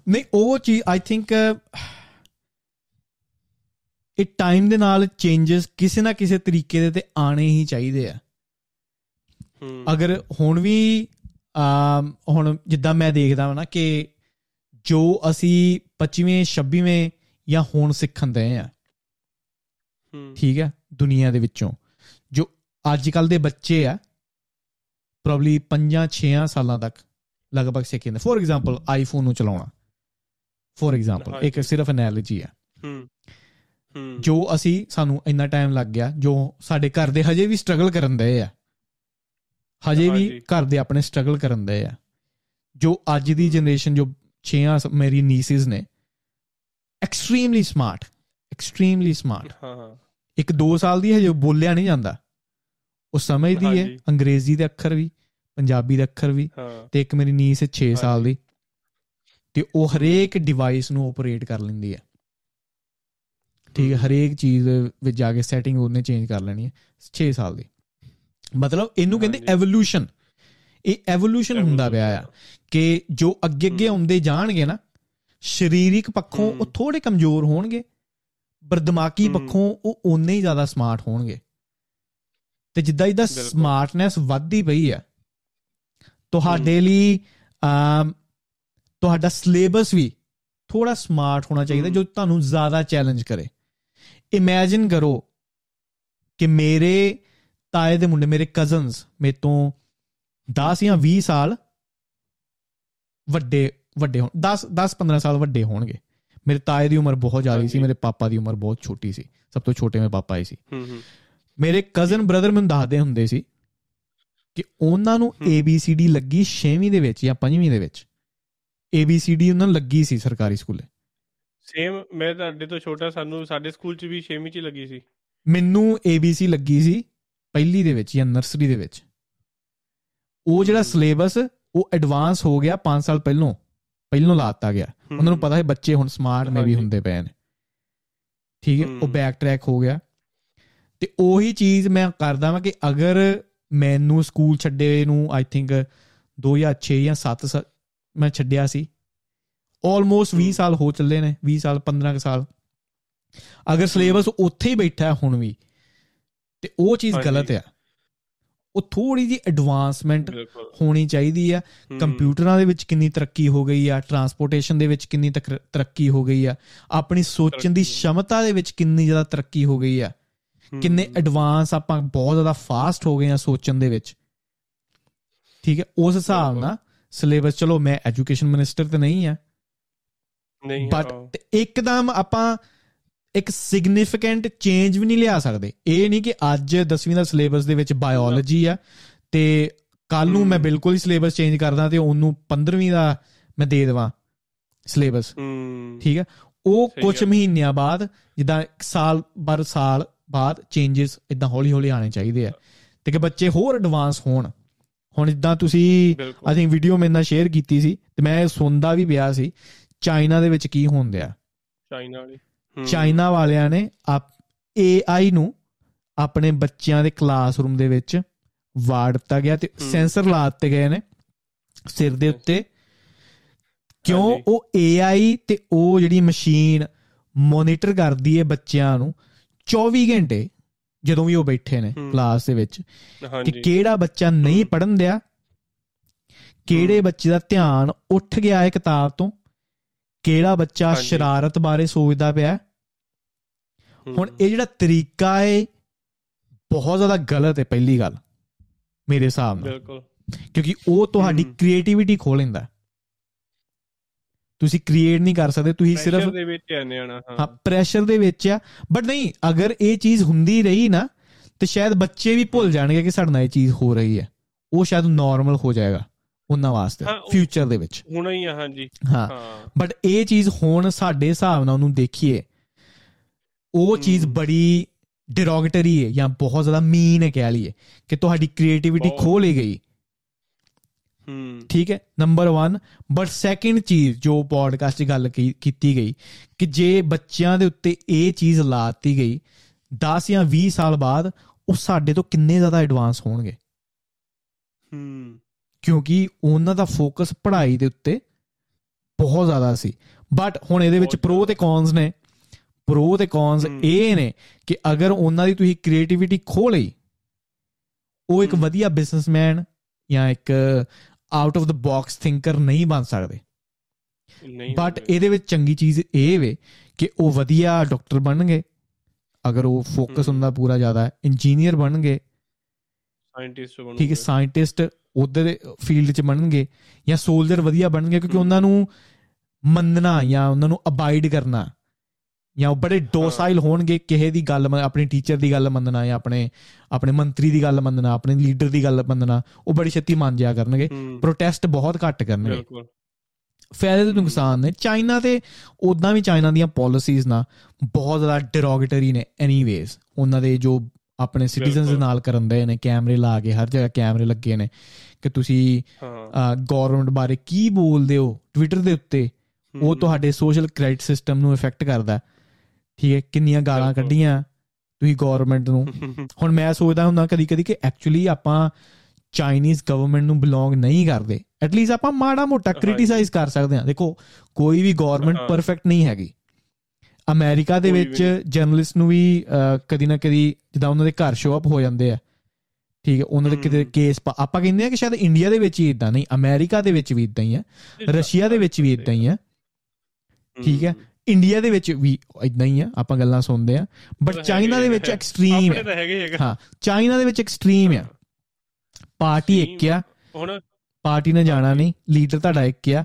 ਨਹੀਂ ਉਹ ਚੀਜ਼ ਆਈ ਥਿੰਕ ਇਹ ਟਾਈਮ ਦੇ ਨਾਲ ਚੇਂਜਸ ਕਿਸੇ ਨਾ ਕਿਸੇ ਤਰੀਕੇ ਦੇ ਤੇ ਆਣੇ ਹੀ ਚਾਹੀਦੇ ਆ। ਅਗਰ ਹੁਣ ਵੀ ਹੁਣ ਜਿੱਦਾਂ ਮੈਂ ਦੇਖਦਾ ਹਾਂ ਨਾ ਕਿ ਜੋ ਅਸੀਂ 25ਵੇਂ 26ਵੇਂ ਜਾਂ ਹੁਣ ਸਿੱਖਣ ਦੇ ਆ ਠੀਕ ਹੈ ਦੁਨੀਆ ਦੇ ਵਿੱਚੋਂ ਜੋ ਅੱਜ ਕੱਲ ਦੇ ਬੱਚੇ ਆ ਪ੍ਰੋਬਬਲੀ 5-6 ਸਾਲਾਂ ਤੱਕ। ਲਗਭਗ ਸਿੱਖੇ ਨੇ ਫੋਰ ਐਗਜ਼ਾਮਪਲ ਆਈਫੋਨ ਨੂੰ ਚਲਾਉਣਾ। ਫੋਰ ਐਗਜ਼ਾਮਪਲ ਇੱਕ। ਸਿਰਫ ਐਨਾਲੋਜੀ ਆ। ਹੂੰ ਹੂੰ। ਜੋ ਅਸੀਂ ਸਾਨੂੰ ਇੰਨਾ ਟਾਈਮ ਲੱਗ ਗਿਆ ਜੋ ਸਾਡੇ ਘਰ ਦੇ ਹਜੇ ਵੀ ਸਟਰਗਲ ਕਰਨ ਦੇ ਆ। ਹਜੇ ਵੀ। ਘਰ ਦੇ ਆਪਣੇ ਸਟਰਗਲ ਕਰਨ ਦੇ ਆ। ਜੋ ਅੱਜ ਦੀ ਜਨਰੇਸ਼ਨ ਜੋ 6 ਮੇਰੀ ਨੀਸਿਸ ਨੇ ਐਕਸਟ੍ਰੀਮਲੀ ਸਮਾਰਟ ਐਕਸਟ੍ਰੀਮਲੀ ਸਮਾਰਟ ਹਾਂ ਹਾਂ। ਇੱਕ 2 ਸਾਲ ਦੀ ਹਜੇ ਬੋਲਿਆ ਨਹੀਂ ਜਾਂਦਾ। ਉਹ ਸਮਝਦੀ ਹੈ। ਅੰਗਰੇਜ਼ੀ ਦੇ ਅੱਖਰ ਵੀ। ਪੰਜਾਬੀ ਦੇ ਅੱਖਰ ਵੀ ਤੇ ਇੱਕ ਮੇਰੀ ਨੀਸ 6 ਸਾਲ। ਦੀ ਤੇ ਉਹ ਹਰੇਕ ਡਿਵਾਈਸ ਨੂੰ ਆਪਰੇਟ ਕਰ ਲੈਂਦੀ ਹੈ ਠੀਕ ਹੈ। ਹਰੇਕ ਚੀਜ਼ ਵਿੱਚ ਜਾ ਕੇ ਸੈਟਿੰਗ ਉਹਨੇ ਚੇਂਜ ਕਰ ਲੈਣੀ ਹੈ 6 ਸਾਲ ਦੀ ਮਤਲਬ ਇਹਨੂੰ ਕਹਿੰਦੇ। ਐਵੋਲੂਸ਼ਨ ਇਹ ਐਵੋਲੂਸ਼ਨ ਹੁੰਦਾ ਪਿਆ ਆ ਕਿ ਜੋ ਅੱਗੇ ਅੱਗੇ। ਆਉਂਦੇ ਜਾਣਗੇ ਨਾ ਸਰੀਰਿਕ ਪੱਖੋਂ। ਉਹ ਥੋੜੇ ਕਮਜ਼ੋਰ ਹੋਣਗੇ ਪਰ ਦਿਮਾਗੀ। ਪੱਖੋਂ ਉਹ ਓਨੇ ਹੀ ਜ਼ਿਆਦਾ ਸਮਾਰਟ ਹੋਣਗੇ ਤੇ ਜਿੱਦਾਂ ਜਿੱਦਾਂ। ਸਮਾਰਟਨੈਸ ਵੱਧਦੀ ਪਈ ਆ ਤੁਹਾਡੇ ਲਈ ਤੁਹਾਡਾ ਸਿਲੇਬਸ ਵੀ ਥੋੜਾ ਸਮਾਰਟ ਹੋਣਾ ਚਾਹੀਦਾ। ਜੋ ਤੁਹਾਨੂੰ ਜ਼ਿਆਦਾ ਚੈਲੰਜ ਕਰੇ। ਇਮੇਜਿਨ ਕਰੋ ਕਿ ਮੇਰੇ ਤਾਏ ਦੇ ਮੁੰਡੇ ਮੇਰੇ ਕਜ਼ਨਸ ਮੇਰੇ ਤੋਂ 10 ਜਾਂ 20 ਸਾਲ ਵੱਡੇ ਵੱਡੇ ਹੋਣ 10 10 15 ਸਾਲ ਵੱਡੇ ਹੋਣਗੇ। ਮੇਰੇ ਤਾਏ ਦੀ ਉਮਰ ਬਹੁਤ ਜ਼ਿਆਦਾ ਸੀ। ਮੇਰੇ ਪਾਪਾ ਦੀ ਉਮਰ ਬਹੁਤ ਛੋਟੀ ਸੀ। ਸਭ ਤੋਂ ਛੋਟੇ ਮੇਰੇ ਪਾਪਾ ਹੀ ਸੀ। ਮੇਰੇ ਕਜ਼ਨ ਬ੍ਰਦਰ ਮੈਨੂੰ ਦੱਸਦੇ ਹੁੰਦੇ ਸੀ ਕਿ ਉਹਨਾਂ ਨੂੰ। ABCD ਲੱਗੀ 6ਵੀਂ ਦੇ ਵਿੱਚ ਜਾਂ 5ਵੀਂ ਦੇ ਵਿੱਚ ABCD ਉਹਨਾਂ ਨੂੰ ਲੱਗੀ ਸੀ ਸਰਕਾਰੀ ਸਕੂਲੇ ਸੇਮ ਮੈਂ ਤੁਹਾਡੇ ਤੋਂ ਛੋਟਾ ਸਾਨੂੰ ਸਾਡੇ ਸਕੂਲ 'ਚ ਵੀ 6ਵੀਂ 'ਚ ਲੱਗੀ ਸੀ ਮੈਨੂੰ ABC ਲੱਗੀ ਸੀ ਪਹਿਲੀ ਦੇ ਵਿੱਚ ਜਾਂ ਨਰਸਰੀ ਦੇ ਵਿੱਚ ਉਹ ਜਿਹੜਾ। ਸਿਲੇਬਸ ਉਹ ਐਡਵਾਂਸ ਹੋ ਗਿਆ 5 ਸਾਲ ਪਹਿਲੋਂ ਪਹਿਲੋਂ ਲਾਤਾ ਗਿਆ ਉਹਨਾਂ ਨੂੰ ਪਤਾ ਹੈ ਬੱਚੇ ਹੁਣ ਸਮਾਰਟ ਨੇ ਵੀ। ਹੁੰਦੇ ਪਏ ਨੇ ਠੀਕ ਹੈ ਉਹ। ਬੈਕ ਟਰੈਕ ਹੋ ਗਿਆ ਤੇ ਉਹੀ ਚੀਜ਼ ਮੈਂ ਕਰਦਾ ਵਾਂ ਕਿ ਅਗਰ ਮੈਨੂੰ ਸਕੂਲ ਛੱਡੇ ਨੂੰ ਆਈ ਥਿੰਕ 2006 ਜਾਂ 7 ਮੈਂ ਛੱਡਿਆ ਸੀ। ਆਲਮੋਸਟ 20 ਹਮ। ਸਾਲ ਹੋ ਚੱਲੇ ਨੇ 20 ਸਾਲ 15 ਕੁ ਸਾਲ। ਅਗਰ ਸਿਲੇਬਸ ਉੱਥੇ ਹੀ ਬੈਠਾ ਹੁਣ ਵੀ ਤੇ ਉਹ ਚੀਜ਼। ਗਲਤ ਆ। ਉਹ ਥੋੜੀ ਜੀ ਐਡਵਾਂਸਮੈਂਟ ਹੋਣੀ ਚਾਹੀਦੀ ਆ। ਕੰਪਿਊਟਰਾਂ ਦੇ ਵਿੱਚ ਕਿੰਨੀ ਤਰੱਕੀ ਹੋ ਗਈ ਆ ਟਰਾਂਸਪੋਰਟੇਸ਼ਨ ਦੇ ਵਿੱਚ ਕਿੰਨੀ ਤਰੱਕੀ ਹੋ ਗਈ ਆ। ਆਪਣੀ ਸੋਚਣ ਦੀ। ਸ਼ਮਤਾ ਦੇ ਵਿੱਚ ਕਿੰਨੀ ਜ਼ਿਆਦਾ ਤਰੱਕੀ ਹੋ ਗਈ ਆ। ਕਿੰਨੇ ਐਡਵਾਂਸ ਆਪਾਂ ਬਹੁਤ ਜ਼ਿਆਦਾ ਫਾਸਟ ਹੋ ਗਏ ਆ ਸੋਚਣ ਦੇ ਵਿੱਚ। ਠੀਕ ਹੈ? ਉਸ ਹਿਸਾਬ। ਨਾਲ ਸਿਲੇਬਸ ਚਲੋ ਮੈਂ ਐਜੂਕੇਸ਼ਨ ਮਿਨਿਸਟਰ ਤੇ ਨਹੀਂ ਆ ਨਹੀਂ ਬਟ ਇੱਕਦਮ ਆਪਾਂ ਇੱਕ ਸਿਗਨੀਫੀਕੈਂਟ ਚੇਂਜ ਵੀ ਨਹੀਂ ਲਿਆ ਸਕਦੇ। ਇਹ ਨਹੀਂ ਕਿ ਅੱਜ 10ਵੀਂ ਦਾ ਸਿਲੇਬਸ ਦੇ ਵਿੱਚ ਬਾਇਓਲੋਜੀ ਆ ਤੇ ਕੱਲ ਨੂੰ ਮੈਂ। ਬਿਲਕੁਲ ਹੀ ਸਿਲੇਬਸ ਚੇਂਜ ਕਰਦਾ ਤੇ ਉਹਨੂੰ 15ਵੀਂ ਦਾ ਮੈਂ ਦੇ ਦੇਵਾਂ ਸਿਲੇਬਸ ਠੀਕ ਹੈ? ਉਹ ਕੁਝ। ਮਹੀਨਿਆਂ ਬਾਅਦ ਜਿੱਦਾਂ ਇੱਕ ਸਾਲ ਬਰ ਸਾਲ ਬਾਅਦ ਚੇਂजेस ਇਦਾਂ ਹੌਲੀ ਹੌਲੀ ਆਣੇ ਚਾਹੀਦੇ ਆ। ਤੇ ਕਿ ਬੱਚੇ ਹੋਰ ਐਡਵਾਂਸ ਹੋਣ। ਹੁਣ ਜਿੱਦਾਂ ਤੁਸੀਂ ਆਈ ਥਿੰਕ ਵੀਡੀਓ ਮੇਰੇ ਨਾਲ ਸ਼ੇਅਰ ਕੀਤੀ ਸੀ ਤੇ ਮੈਂ ਸੁਣਦਾ ਵੀ ਪਿਆ ਸੀ ਚਾਈਨਾ ਦੇ ਵਿੱਚ ਕੀ ਹੁੰਦਿਆ ਚਾਈਨਾ ਵਾਲੀ। ਚਾਈਨਾ ਵਾਲਿਆਂ ਨੇ ਆਪ AI ਨੂੰ ਆਪਣੇ ਬੱਚਿਆਂ ਦੇ ਕਲਾਸਰੂਮ ਦੇ ਵਿੱਚ ਵਾੜ ਦਿੱਤਾ ਗਿਆ ਤੇ। ਸੈਂਸਰ ਲਾ ਦਿੱਤੇ ਗਏ ਨੇ ਸਿਰ ਦੇ ਉੱਤੇ। ਕਿਉਂ। ਉਹ AI ਤੇ ਉਹ ਜਿਹੜੀ ਮਸ਼ੀਨ ਮੋਨੀਟਰ ਕਰਦੀ ਹੈ ਬੱਚਿਆਂ ਨੂੰ 24 ਘੰਟੇ ਜਦੋਂ ਵੀ ਉਹ ਬੈਠੇ ਨੇ। ਕਲਾਸ ਦੇ ਵਿੱਚ ਕਿ ਕਿਹੜਾ ਬੱਚਾ ਨਹੀਂ। ਪੜਨ ਦਿਆ ਕਿਹੜੇ ਬੱਚੇ ਦਾ ਧਿਆਨ ਉੱਠ ਗਿਆ ਹੈ ਕਿਤਾਬ ਤੋਂ ਕਿਹੜਾ ਬੱਚਾ। ਸ਼ਰਾਰਤ ਬਾਰੇ ਸੋਚਦਾ ਪਿਆ ਹੁਣ ਇਹ ਜਿਹੜਾ ਤਰੀਕਾ ਹੈ ਬਹੁਤ ਜ਼ਿਆਦਾ ਗਲਤ ਹੈ ਪਹਿਲੀ ਗੱਲ ਮੇਰੇ ਹਿਸਾਬ ਨਾਲ ਬਿਲਕੁਲ ਕਿਉਂਕਿ ਉਹ ਤੁਹਾਡੀ। ਕ੍ਰੀਏਟੀਵਿਟੀ ਖੋਹ ਲੈਂਦਾ। ਤੁਸੀਂ ਕ੍ਰੀਏਟ ਨਹੀਂ ਕਰ ਸਕਦੇ ਤੁਸੀਂ ਸਿਰਫ Pressure ਦੇ ਵਿੱਚ ਆ ਨਿਆਣਾ ਹਾਂ। ਹਾਂ ਪ੍ਰੈਸ਼ਰ ਦੇ ਵਿੱਚ ਆ। ਬਟ ਨਹੀਂ ਅਗਰ ਇਹ ਚੀਜ਼ ਹੁੰਦੀ ਰਹੀ ਨਾ ਤੇ ਸ਼ਾਇਦ ਬੱਚੇ ਵੀ ਭੁੱਲ ਜਾਣਗੇ ਕਿ ਸਾਡੇ ਨਾਲ ਇਹ ਚੀਜ਼ ਹੋ ਰਹੀ ਹੈ। ਉਹ ਸ਼ਾਇਦ ਨਾਰਮਲ ਹੋ ਜਾਏਗਾ ਉਹਨਾਂ ਵਾਸਤੇ ਫਿਊਚਰ ਦੇ ਵਿੱਚ। ਹੁਣ ਹੀ ਆ ਹਾਂਜੀ। ਹਾਂ। ਬਟ ਇਹ ਚੀਜ਼ ਹੁਣ ਸਾਡੇ ਹਿਸਾਬ ਨਾਲ ਉਹਨੂੰ ਦੇਖੀਏ ਉਹ ਚੀਜ਼। ਬੜੀ ਡਿਰੋਗੇਟਰੀ ਹੈ ਜਾਂ ਬਹੁਤ ਜ਼ਿਆਦਾ ਮੀਨ ਹੈ ਕਹਿ ਲਈਏ ਕਿ ਤੁਹਾਡੀ ਕ੍ਰੀਏਟੀਵਿਟੀ। ਖੋ ਲਈ ਗਈ। ਠੀਕ ਹੈ? ਨੰਬਰ 1 ਬਟ ਸੈਕਿੰਡ ਚੀਜ਼ ਜੋ ਪੋਡਕਾਸਟ 'ਚ ਗੱਲ ਕੀਤੀ ਗਈ ਕਿ ਜੇ ਬੱਚਿਆਂ ਦੇ ਉੱਤੇ ਇਹ ਚੀਜ਼ ਲਾਤੀ ਗਈ 10 ਜਾਂ 20 ਸਾਲ ਬਾਅਦ ਉਹ ਸਾਡੇ ਤੋਂ ਕਿੰਨੇ ਜ਼ਿਆਦਾ ਐਡਵਾਂਸ ਹੋਣਗੇ? ਹੂੰ। ਕਿਉਂਕਿ ਉਹਨਾਂ ਦਾ ਫੋਕਸ ਪੜ੍ਹਾਈ ਦੇ ਉੱਤੇ ਬਹੁਤ ਜ਼ਿਆਦਾ ਸੀ। ਬਟ ਹੁਣ ਇਹਦੇ ਵਿੱਚ ਪ੍ਰੋ ਤੇ ਕੌਨਸ ਨੇ। ਪ੍ਰੋ ਤੇ ਕੌਨਸ। ਇਹ ਨੇ ਕਿ ਅਗਰ ਉਹਨਾਂ ਦੀ ਤੁਸੀਂ ਕ੍ਰੀਏਟੀਵਿਟੀ ਖੋ ਲਈ ਉਹ ਇੱਕ। ਵਧੀਆ ਬਿਜ਼ਨਸਮੈਨ ਜਾਂ ਇੱਕ out of the box thinker ਨਹੀਂ ਬਣ ਸਕਦੇ ਨਹੀਂ ਬਟ। ਇਹਦੇ ਵਿੱਚ ਚੰਗੀ ਚੀਜ਼ ਇਹ ਵੇ ਕਿ ਉਹ ਵਧੀਆ ਡਾਕਟਰ ਬਣਨਗੇ ਅਗਰ ਉਹ ਫੋਕਸ। ਹੁੰਦਾ ਪੂਰਾ ਜ਼ਿਆਦਾ ਇੰਜੀਨੀਅਰ ਬਣਨਗੇ ਸਾਇੰਟਿਸਟ ਬਣੂਗੇ ਠੀਕ ਹੈ ਸਾਇੰਟਿਸਟ ਉਧਰ ਫੀਲਡ 'ਚ ਬਣਨਗੇ ਜਾਂ ਸੋਲਜਰ ਵਧੀਆ ਬਣਨਗੇ ਕਿਉਂਕਿ। ਉਹਨਾਂ ਨੂੰ ਮੰਨਣਾ ਜਾਂ ਉਹਨਾਂ ਨੂੰ ਅਬਾਈਡ ਕਰਨਾ ਜਾਂ ਬੜੇ ਡੋਸਾਈਲ ਹੋਣਗੇ ਕਿਸੇ ਦੀ ਗੱਲ ਆਪਣੀ ਟੀਚਰ ਦੀ ਗੱਲ ਮੰਨਣਾ ਜਾਂ ਆਪਣੇ ਆਪਣੇ ਮੰਤਰੀ ਦੀ ਗੱਲ ਮੰਨਣਾ ਆਪਣੇ ਲੀਡਰ ਦੀ ਗੱਲ ਮੰਨਣਾ ਉਹ ਬੜੀ ਛੇਤੀ ਮੰਨ ਜਿਆ ਕਰਨਗੇ। ਹੂੰ। ਪ੍ਰੋਟੈਸਟ ਬਹੁਤ ਘੱਟ ਕਰਨਗੇ। ਬਿਲਕੁਲ। ਫਾਇਦੇ ਤੇ। ਨੁਕਸਾਨ ਨੇ। ਚਾਈਨਾ ਤੇ ਉਦਾਂ ਵੀ ਚਾਈਨਾ ਦੀਆਂ ਪਾਲਿਸੀਜ਼ ਨਾ ਬਹੁਤ ਜ਼ਿਆਦਾ ਡਿਰੋਗੇਟਰੀ ਨੇ ਐਨੀਵੇਜ਼ ਉਹਨਾਂ ਦੇ ਜੋ ਆਪਣੇ ਸਿਟੀਜ਼ਨਸ ਦੇ। ਨਾਲ ਕਰਨ ਦੇ ਨੇ ਕੈਮਰੇ ਲਾ ਕੇ ਹਰ ਜਗ੍ਹਾ ਕੈਮਰੇ ਲੱਗੇ ਨੇ ਕਿ ਤੁਸੀਂ ਹਾਂ। ਗਵਰਨਮੈਂਟ ਬਾਰੇ ਕੀ ਬੋਲਦੇ ਹੋ ਟਵਿੱਟਰ ਦੇ ਉੱਤੇ ਉਹ ਹੂੰ, ਤੁਹਾਡੇ ਸੋਸ਼ਲ ਕ੍ਰੈਡਿਟ ਸਿਸਟਮ ਨੂੰ ਇਫੈਕਟ ਕਰਦਾ। ਠੀਕ ਹੈ ਕਿੰਨੀਆਂ ਗਾਲਾਂ। ਕੱਢੀਆਂ ਤੁਸੀਂ ਗਵਰਨਮੈਂਟ ਨੂੰ ਹੁਣ ਮੈਂ ਸੋਚਦਾ ਹੁੰਦਾ ਕਦੀ ਕਦੀ ਕਿ ਐਕਚੁਅਲੀ ਆਪਾਂ ਚਾਈਨੀਜ਼ ਗਵਰਨਮੈਂਟ ਨੂੰ ਬਿਲੋਂਗ ਨਹੀਂ ਕਰਦੇ ਐਟਲੀਸਟ ਆਪਾਂ ਮਾੜਾ ਮੋਟਾ। ਕ੍ਰਿਟਿਸਾਈਜ਼ ਕਰ ਸਕਦੇ ਹਾਂ ਦੇਖੋ ਕੋਈ ਵੀ ਗਵਰਨਮੈਂਟ। ਪਰਫੈਕਟ ਨਹੀਂ ਹੈਗੀ ਅਮਰੀਕਾ ਦੇ ਵਿੱਚ ਜਰਨਲਿਸਟ ਨੂੰ ਵੀ ਕਦੀ ਨਾ ਕਦੀ ਜਿੱਦਾਂ ਉਹਨਾਂ ਦੇ ਘਰ ਸ਼ੋ ਅਪ ਹੋ ਜਾਂਦੇ ਆ ਠੀਕ ਹੈ ਉਹਨਾਂ ਦੇ ਕਿਤੇ। ਕੇਸ ਆਪਾਂ ਕਹਿੰਦੇ ਆ ਕਿ ਸ਼ਾਇਦ ਇੰਡੀਆ ਦੇ ਵਿੱਚ ਹੀ ਇਦਾਂ ਨਹੀਂ ਅਮਰੀਕਾ ਦੇ ਵਿੱਚ ਵੀ ਇਦਾਂ ਹੀ ਹੈ ਰਸ਼ੀਆ ਦੇ ਵਿੱਚ ਵੀ ਇਦਾਂ ਹੀ ਹੈ ਠੀਕ ਹੈ। ਇੰਡੀਆ ਦੇ ਵਿੱਚ ਵੀ ਇਦਾਂ ਹੀ ਆ ਆਪਾਂ ਗੱਲਾਂ ਸੁਣਦੇ ਆ। ਬਟ ਚਾਈਨਾ ਦੇ ਵਿੱਚ। ਐਕਸਟ੍ਰੀਮ ਆ। ਹਾਂ ਚਾਈਨਾ ਦੇ ਵਿੱਚ ਐਕਸਟ੍ਰੀਮ ਆ। ਪਾਰਟੀ ਇੱਕ ਆ। ਹੁਣ? ਪਾਰਟੀ ਨੇ ਜਾਣਾ ਨਹੀਂ ਲੀਡਰ ਤੁਹਾਡਾ ਇੱਕ ਆ।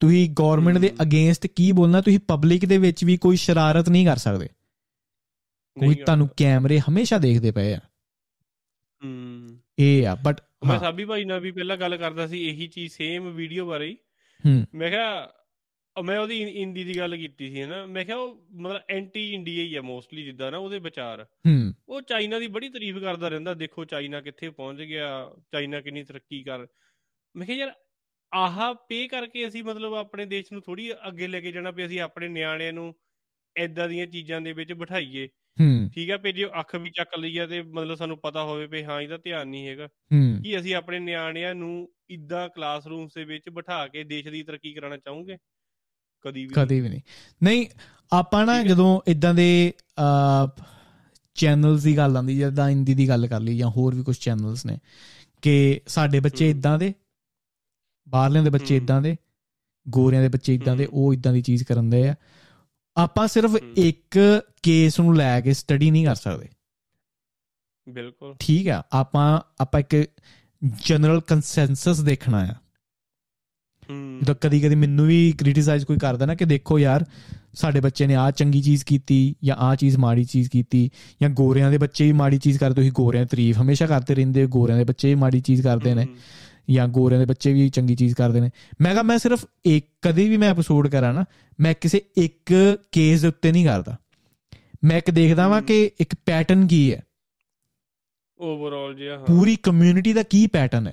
ਤੁਸੀਂ ਗਵਰਨਮੈਂਟ ਦੇ। ਅਗੇਂਸਟ ਕੀ ਬੋਲਣਾ ਤੁਸੀਂ ਪਬਲਿਕ ਦੇ ਵਿੱਚ ਵੀ ਕੋਈ ਸ਼ਰਾਰਤ ਨਹੀਂ ਕਰ ਸਕਦੇ। ਕੋਈ ਤੁਹਾਨੂੰ ਕੈਮਰੇ ਹਮੇਸ਼ਾ ਦੇਖਦੇ ਪਏ ਆ। ਇਹ ਆ ਬਟ ਮੈਂ ਸਾਬੀ ਭਾਈ ਨਾਲ ਵੀ ਪਹਿਲਾਂ ਗੱਲ ਕਰਦਾ ਸੀ ਇਹੀ ਚੀਜ਼ ਸੇਮ ਵੀਡੀਓ ਬਾਰੇ ਹੂੰ। ਮੈਂ ਕਿਹਾ ਅਹ ਮੈਂ ਉਹਦੀ ਹਿੰ- ਹਿੰਦੀ ਦੀ ਗੱਲ ਕੀਤੀ ਸੀ ਨਾ ਮੈਂ ਕਿਹਾ ਉਹ ਮਤਲਬ ਐਂਟੀ ਇੰਡੀਆ ਹੀ ਆ ਮੋਸਟਲੀ ਜਿੱਦਾਂ ਨਾ ਉਹਦੇ ਵਿਚਾਰ। ਹੂੰ। ਉਹ ਚਾਈਨਾ ਦੀ ਬੜੀ ਤਾਰੀਫ ਕਰਦਾ ਰਹਿੰਦਾ ਦੇਖੋ ਚਾਈਨਾ ਕਿੱਥੇ ਪਹੁੰਚ ਗਿਆ ਚਾਈਨਾ ਕਿੰਨੀ ਤਰੱਕੀ ਕਰ। ਮੈਂ ਕਿਹਾ ਯਾਰ ਆਹ ਪੇ ਕਰਕੇ ਅਸੀਂ ਮਤਲਬ ਆਪਣੇ ਦੇਸ਼ ਨੂੰ ਥੋੜੀ ਅੱਗੇ ਲੈ ਕੇ ਜਾਣਾ ਵੀ ਅਸੀਂ ਆਪਣੇ ਨਿਆਣਿਆਂ ਨੂੰ ਐਦਾਂ ਦੀਆਂ ਚੀਜ਼ਾਂ ਦੇ ਵਿੱਚ ਬਿਠਾਈਏ। ਹੂੰ। ਠੀਕ ਆ ਵੀ ਜੇ ਅੱਖ ਵੀ ਚੱਕ ਲਈ ਆ ਤੇ ਮਤਲਬ ਸਾਨੂੰ ਪਤਾ ਹੋਵੇ ਵੀ ਹਾਂ ਇਹਦਾ ਧਿਆਨ ਨਹੀਂ ਹੈਗਾ। ਹੂੰ। ਕੀ ਅਸੀਂ ਆਪਣੇ ਨਿਆਣਿਆਂ ਨੂੰ ਇਦਾਂ ਕਲਾਸਰੂਮਸ ਦੇ ਵਿੱਚ ਬਿਠਾ ਕੇ ਦੇਸ਼ ਦੀ ਤਰੱਕੀ ਕਰਾਉਣਾ ਚਾਹੋਗੇ? ਕਦੀ ਵੀ ਕਦੇ ਵੀ ਨਹੀਂ ਨਹੀਂ ਆਪਾਂ ਨਾ। ਜਦੋਂ ਇਦਾਂ ਦੇ ਚੈਨਲਸ ਦੀ ਗੱਲ ਆਉਂਦੀ ਜਿੱਦਾਂ ਹਿੰਦੀ ਦੀ ਗੱਲ ਕਰ ਲਈ ਜਾਂ ਹੋਰ ਵੀ ਕੁਝ ਚੈਨਲਸ ਨੇ ਕਿ ਸਾਡੇ ਬੱਚੇ। ਇਦਾਂ ਦੇ ਬਾਹਰਲਿਆਂ ਦੇ ਬੱਚੇ। ਇਦਾਂ ਦੇ ਗੋਰਿਆਂ ਦੇ ਬੱਚੇ ਇਦਾਂ ਦੇ। ਉਹ ਇਦਾਂ ਦੀ ਚੀਜ਼ ਕਰਨ ਦੇ ਆ ਆਪਾਂ ਸਿਰਫ। ਇੱਕ ਕੇਸ ਨੂੰ ਲੈ ਕੇ ਸਟੱਡੀ ਨਹੀਂ ਕਰ ਸਕਦੇ ਬਿਲਕੁਲ ਠੀਕ ਆ ਆਪਾਂ ਆਪਾਂ ਇੱਕ ਜਨਰਲ ਕੰਸੈਂਸਸ ਦੇਖਣਾ ਆ ਜਦੋਂ ਕਦੀ ਕਦੀ ਮੈਨੂੰ ਵੀ ਕ੍ਰਿਟਿਸਾਈਜ਼ ਕੋਈ ਕਰਦਾ ਨਾ ਕਿ ਦੇਖੋ ਯਾਰ ਸਾਡੇ ਬੱਚੇ ਨੇ ਆਹ ਚੰਗੀ ਚੀਜ਼ ਕੀਤੀ ਜਾਂ ਆਹ ਚੀਜ਼ ਮਾੜੀ ਚੀਜ਼ ਕੀਤੀ ਜਾਂ ਗੋਰਿਆਂ ਦੇ ਬੱਚੇ ਵੀ ਮਾੜੀ ਚੀਜ਼ ਕਰਦੇ ਤੁਸੀਂ ਗੋਰਿਆਂ ਦੀ ਤਾਰੀਫ ਹਮੇਸ਼ਾ ਕਰਦੇ ਰਹਿੰਦੇ ਹੋ ਗੋਰਿਆਂ ਦੇ ਬੱਚੇ ਵੀ ਮਾੜੀ ਚੀਜ਼ ਕਰਦੇ ਨੇ ਜਾਂ ਗੋਰਿਆਂ ਦੇ ਬੱਚੇ ਵੀ ਚੰਗੀ ਚੀਜ਼ ਕਰਦੇ ਨੇ। ਮੈਂ ਕਹਾਂ ਮੈਂ ਸਿਰਫ ਇੱਕ ਕਦੇ ਵੀ ਮੈਂ ਐਪੀਸੋਡ ਕਰਾਂ ਨਾ ਮੈਂ ਕਿਸੇ ਇੱਕ ਕੇਸ ਦੇ ਉੱਤੇ ਨਹੀਂ ਕਰਦਾ। ਮੈਂ ਇੱਕ ਦੇਖਦਾ ਵਾਂ। ਕਿ ਇੱਕ ਪੈਟਰਨ ਕੀ ਹੈ। ਓਵਰਆਲ ਜਿਹਾ ਹਾਂ। ਪੂਰੀ ਕਮਿਊਨਿਟੀ ਦਾ ਕੀ ਪੈਟਰਨ ਹੂੰ,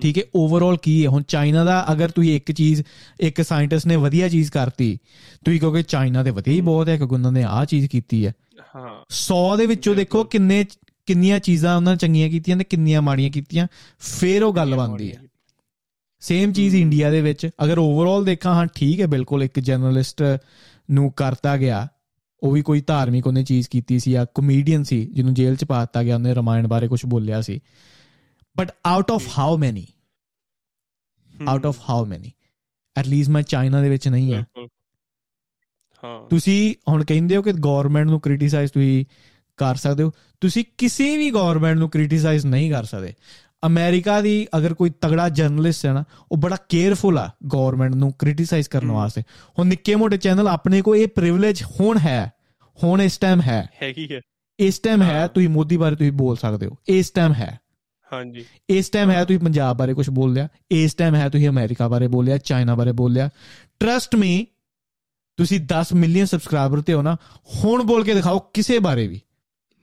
ਠੀਕ ਹੈ ਓਵਰਆਲ ਕੀ ਹੈ? ਹੁਣ ਚਾਈਨਾ ਦਾ ਅਗਰ ਤੁਸੀਂ ਇੱਕ ਚੀਜ਼ ਇੱਕ ਸਾਇੰਟਿਸਟ ਨੇ ਵਧੀਆ ਚੀਜ਼ ਕਰਤੀ ਤੁਸੀਂ ਕਹੋਗੇ ਚਾਈਨਾ ਤੇ ਵਧੀਆ ਹੀ ਬਹੁਤ ਹੈ ਕਿਉਂਕਿ ਉਹਨਾਂ ਨੇ ਆਹ ਚੀਜ਼ ਕੀਤੀ ਹੈ। ਹਾਂ। 100 ਦੇ ਵਿੱਚੋਂ ਦੇਖੋ। ਕਿੰਨੇ ਕਿੰਨੀਆਂ ਚੀਜ਼ਾਂ ਉਹਨਾਂ ਨੇ ਚੰਗੀਆਂ ਕੀਤੀਆਂ ਤੇ ਕਿੰਨੀਆਂ ਮਾੜੀਆਂ ਕੀਤੀਆਂ ਫਿਰ ਉਹ ਗੱਲ ਬਣਦੀ ਹੈ। ਸੇਮ ਚੀਜ਼। ਇੰਡੀਆ ਦੇ ਵਿੱਚ ਅਗਰ ਓਵਰਆਲ ਦੇਖਾਂ ਹਾਂ ਠੀਕ ਹੈ ਬਿਲਕੁਲ ਇੱਕ ਜਰਨਲਿਸਟ ਨੂੰ ਕਰਤਾ ਗਿਆ ਉਹ ਵੀ ਕੋਈ ਧਾਰਮਿਕ ਉਹਨੇ ਚੀਜ਼ ਕੀਤੀ ਸੀ ਜਾਂ ਕਮੇਡੀਅਨ ਸੀ ਜਿਹਨੂੰ ਜੇਲ੍ਹ 'ਚ ਪਾ ਦਿੱਤਾ ਗਿਆ ਉਹਨੇ ਰਮਾਇਣ ਬਾਰੇ ਕੁਝ ਬੋਲਿਆ ਸੀ। But out of how many out of how many at least ਮੈਂ ਚਾਈਨਾ ਦੇ ਵਿੱਚ ਨਹੀਂ ਹਾਂ। ਬਿਲਕੁਲ। ਹਾਂ। ਤੁਸੀਂ ਹੁਣ ਕਹਿੰਦੇ ਹੋ ਕਿ ਗਵਰਨਮੈਂਟ ਨੂੰ ਕ੍ਰਿਟਿਸਾਈਜ਼ ਤੁਸੀਂ ਕਰ ਸਕਦੇ ਹੋ। ਤੁਸੀਂ ਕਿਸੇ ਵੀ ਗਵਰਨਮੈਂਟ ਨੂੰ ਕ੍ਰਿਟਿਸਾਈਜ਼ ਨਹੀਂ ਕਰ ਸਕਦੇ। ਅਮਰੀਕਾ ਦੀ ਅਗਰ ਕੋਈ ਤਗੜਾ ਜਰਨਲਿਸਟ ਹੈ ਨਾ ਉਹ ਬੜਾ ਕੇਅਰਫੁਲ ਆ ਗਵਰਨਮੈਂਟ ਨੂੰ ਕ੍ਰਿਟਿਸਾਈਜ਼ ਕਰਨ। ਵਾਸਤੇ। ਹੁਣ ਨਿੱਕੇ ਮੋਟੇ ਚੈਨਲ ਆਪਣੇ ਕੋ ਇਹ ਪ੍ਰਿਵਿਲੇਜ ਹੁਣ ਹੈ। ਹੁਣ ਇਸ ਟਾਈਮ ਹੈ। ਹੈਗੀ ਹੈ। ਇਸ ਟਾਈਮ ਹਾਂ। ਤੁਸੀਂ ਮੋਦੀ ਬਾਰੇ ਤੁਸੀਂ ਬੋਲ ਸਕਦੇ ਹੋ। ਇਸ ਟਾਈਮ ਹੈ। ਹਾਂਜੀ। ਇਸ ਟਾਈਮ ਹੈ ਤੁਸੀਂ ਪੰਜਾਬ ਬਾਰੇ ਕੁਝ ਬੋਲ ਲਿਆ ਇਸ ਟਾਈਮ ਹੈ ਤੁਸੀਂ ਅਮਰੀਕਾ ਬਾਰੇ ਬੋਲਿਆ ਚਾਈਨਾ ਬਾਰੇ ਬੋਲਿਆ। ਟਰਸਟ ਮੀ ਤੁਸੀਂ 10 ਮਿਲੀਅਨ ਸਬਸਕ੍ਰਾਈਬਰ ਤੇ ਹੋ ਨਾ ਹੁਣ ਬੋਲ ਕੇ ਦਿਖਾਓ ਕਿਸੇ ਬਾਰੇ ਵੀ।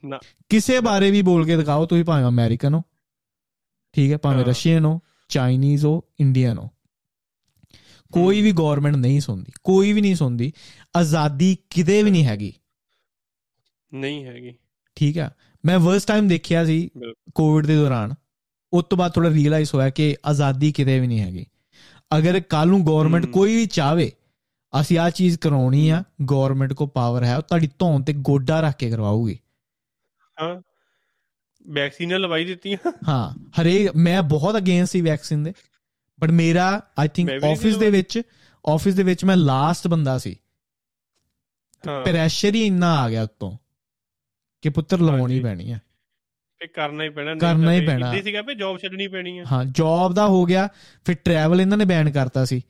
ਨਾ। ਕਿਸੇ ਬਾਰੇ ਵੀ ਬੋਲ ਕੇ ਦਿਖਾਓ ਤੁਸੀਂ ਭਾਵੇਂ ਅਮਰੀਕਨ ਹੋ ਠੀਕ ਹੈ ਭਾਵੇਂ। ਰਸ਼ੀਅਨ ਹੋ ਚਾਈਨੀਜ਼ ਹੋ ਇੰਡੀਅਨ ਹੋ। ਕੋਈ ਵੀ ਗਵਰਨਮੈਂਟ ਨਹੀਂ ਸੁਣਦੀ ਕੋਈ ਵੀ ਨਹੀਂ ਸੁਣਦੀ ਆਜ਼ਾਦੀ ਕਿਤੇ ਵੀ ਨਹੀਂ ਹੈਗੀ। ਨਹੀਂ ਹੈਗੀ। ਠੀਕ ਹੈ ਮੈਂ ਫਰਸਟ ਟਾਈਮ ਦੇਖਿਆ ਸੀ। ਕੋਵਿਡ ਦੇ ਦੌਰਾਨ। ਉਸ ਤੋਂ ਬਾਅਦ ਥੋੜਾ ਰੀਅਲਾਈਜ਼ ਹੋਇਆ ਕਿ ਆਜ਼ਾਦੀ ਕਿਤੇ ਵੀ ਨਹੀਂ ਹੈਗੀ। ਅਗਰ ਕੱਲ ਨੂੰ ਗਵਰਨਮੈਂਟ। ਕੋਈ ਵੀ ਚਾਵੇ ਅਸੀਂ ਆ ਚੀਜ਼ ਕਰਾਉਣੀ ਆ ਗਵਰਨਮੈਂਟ ਕੋ ਪਾਵਰ ਹੈ ਉਹ ਤੁਹਾਡੀ ਧੌਣ ਤੇ ਗੋਡਾ ਰੱਖ ਕੇ ਕਰਵਾਉਗੀ ਹਾਂ। ਵੈਕਸੀਨਾਂ ਲਵਾਈ ਦਿੱਤੀਆਂ ਹਾਂ ਹਰੇਕ ਮੈਂ ਬਹੁਤ ਅਗੇਂਸਟ ਸੀ ਵੈਕਸੀਨ ਦੇ। ਬਟ ਮੇਰਾ ਆਈ ਥਿੰਕ ਆਫਿਸ ਦੇ ਵਿੱਚ ਆਫਿਸ ਦੇ ਵਿੱਚ ਮੈਂ ਲਾਸਟ ਬੰਦਾ ਸੀ। ਪ੍ਰੈਸ਼ਰ ਹੀ ਇੰਨਾ ਆ ਗਿਆ ਉਤੋਂ। ਕਿ ਪੁੱਤਰ ਲਵਾਉਣੀ। ਪੈਣੀ ਹੈ ਇਹ ਕਰਨਾ ਹੀ ਪੈਣਾ ਕਰਨਾ ਹੀ ਪੈਣਾ। ਇੱਦਾਂ ਸੀਗਾ ਵੀ ਜੌਬ ਛੱਡਣੀ ਪੈਣੀ ਹੈ ਹਾਂ ਜੌਬ ਦਾ ਹੋ ਗਿਆ ਫਿਰ ਟਰੈਵਲ ਇਹਨਾਂ ਨੇ ਬੈਨ ਕਰਤਾ ਸੀ।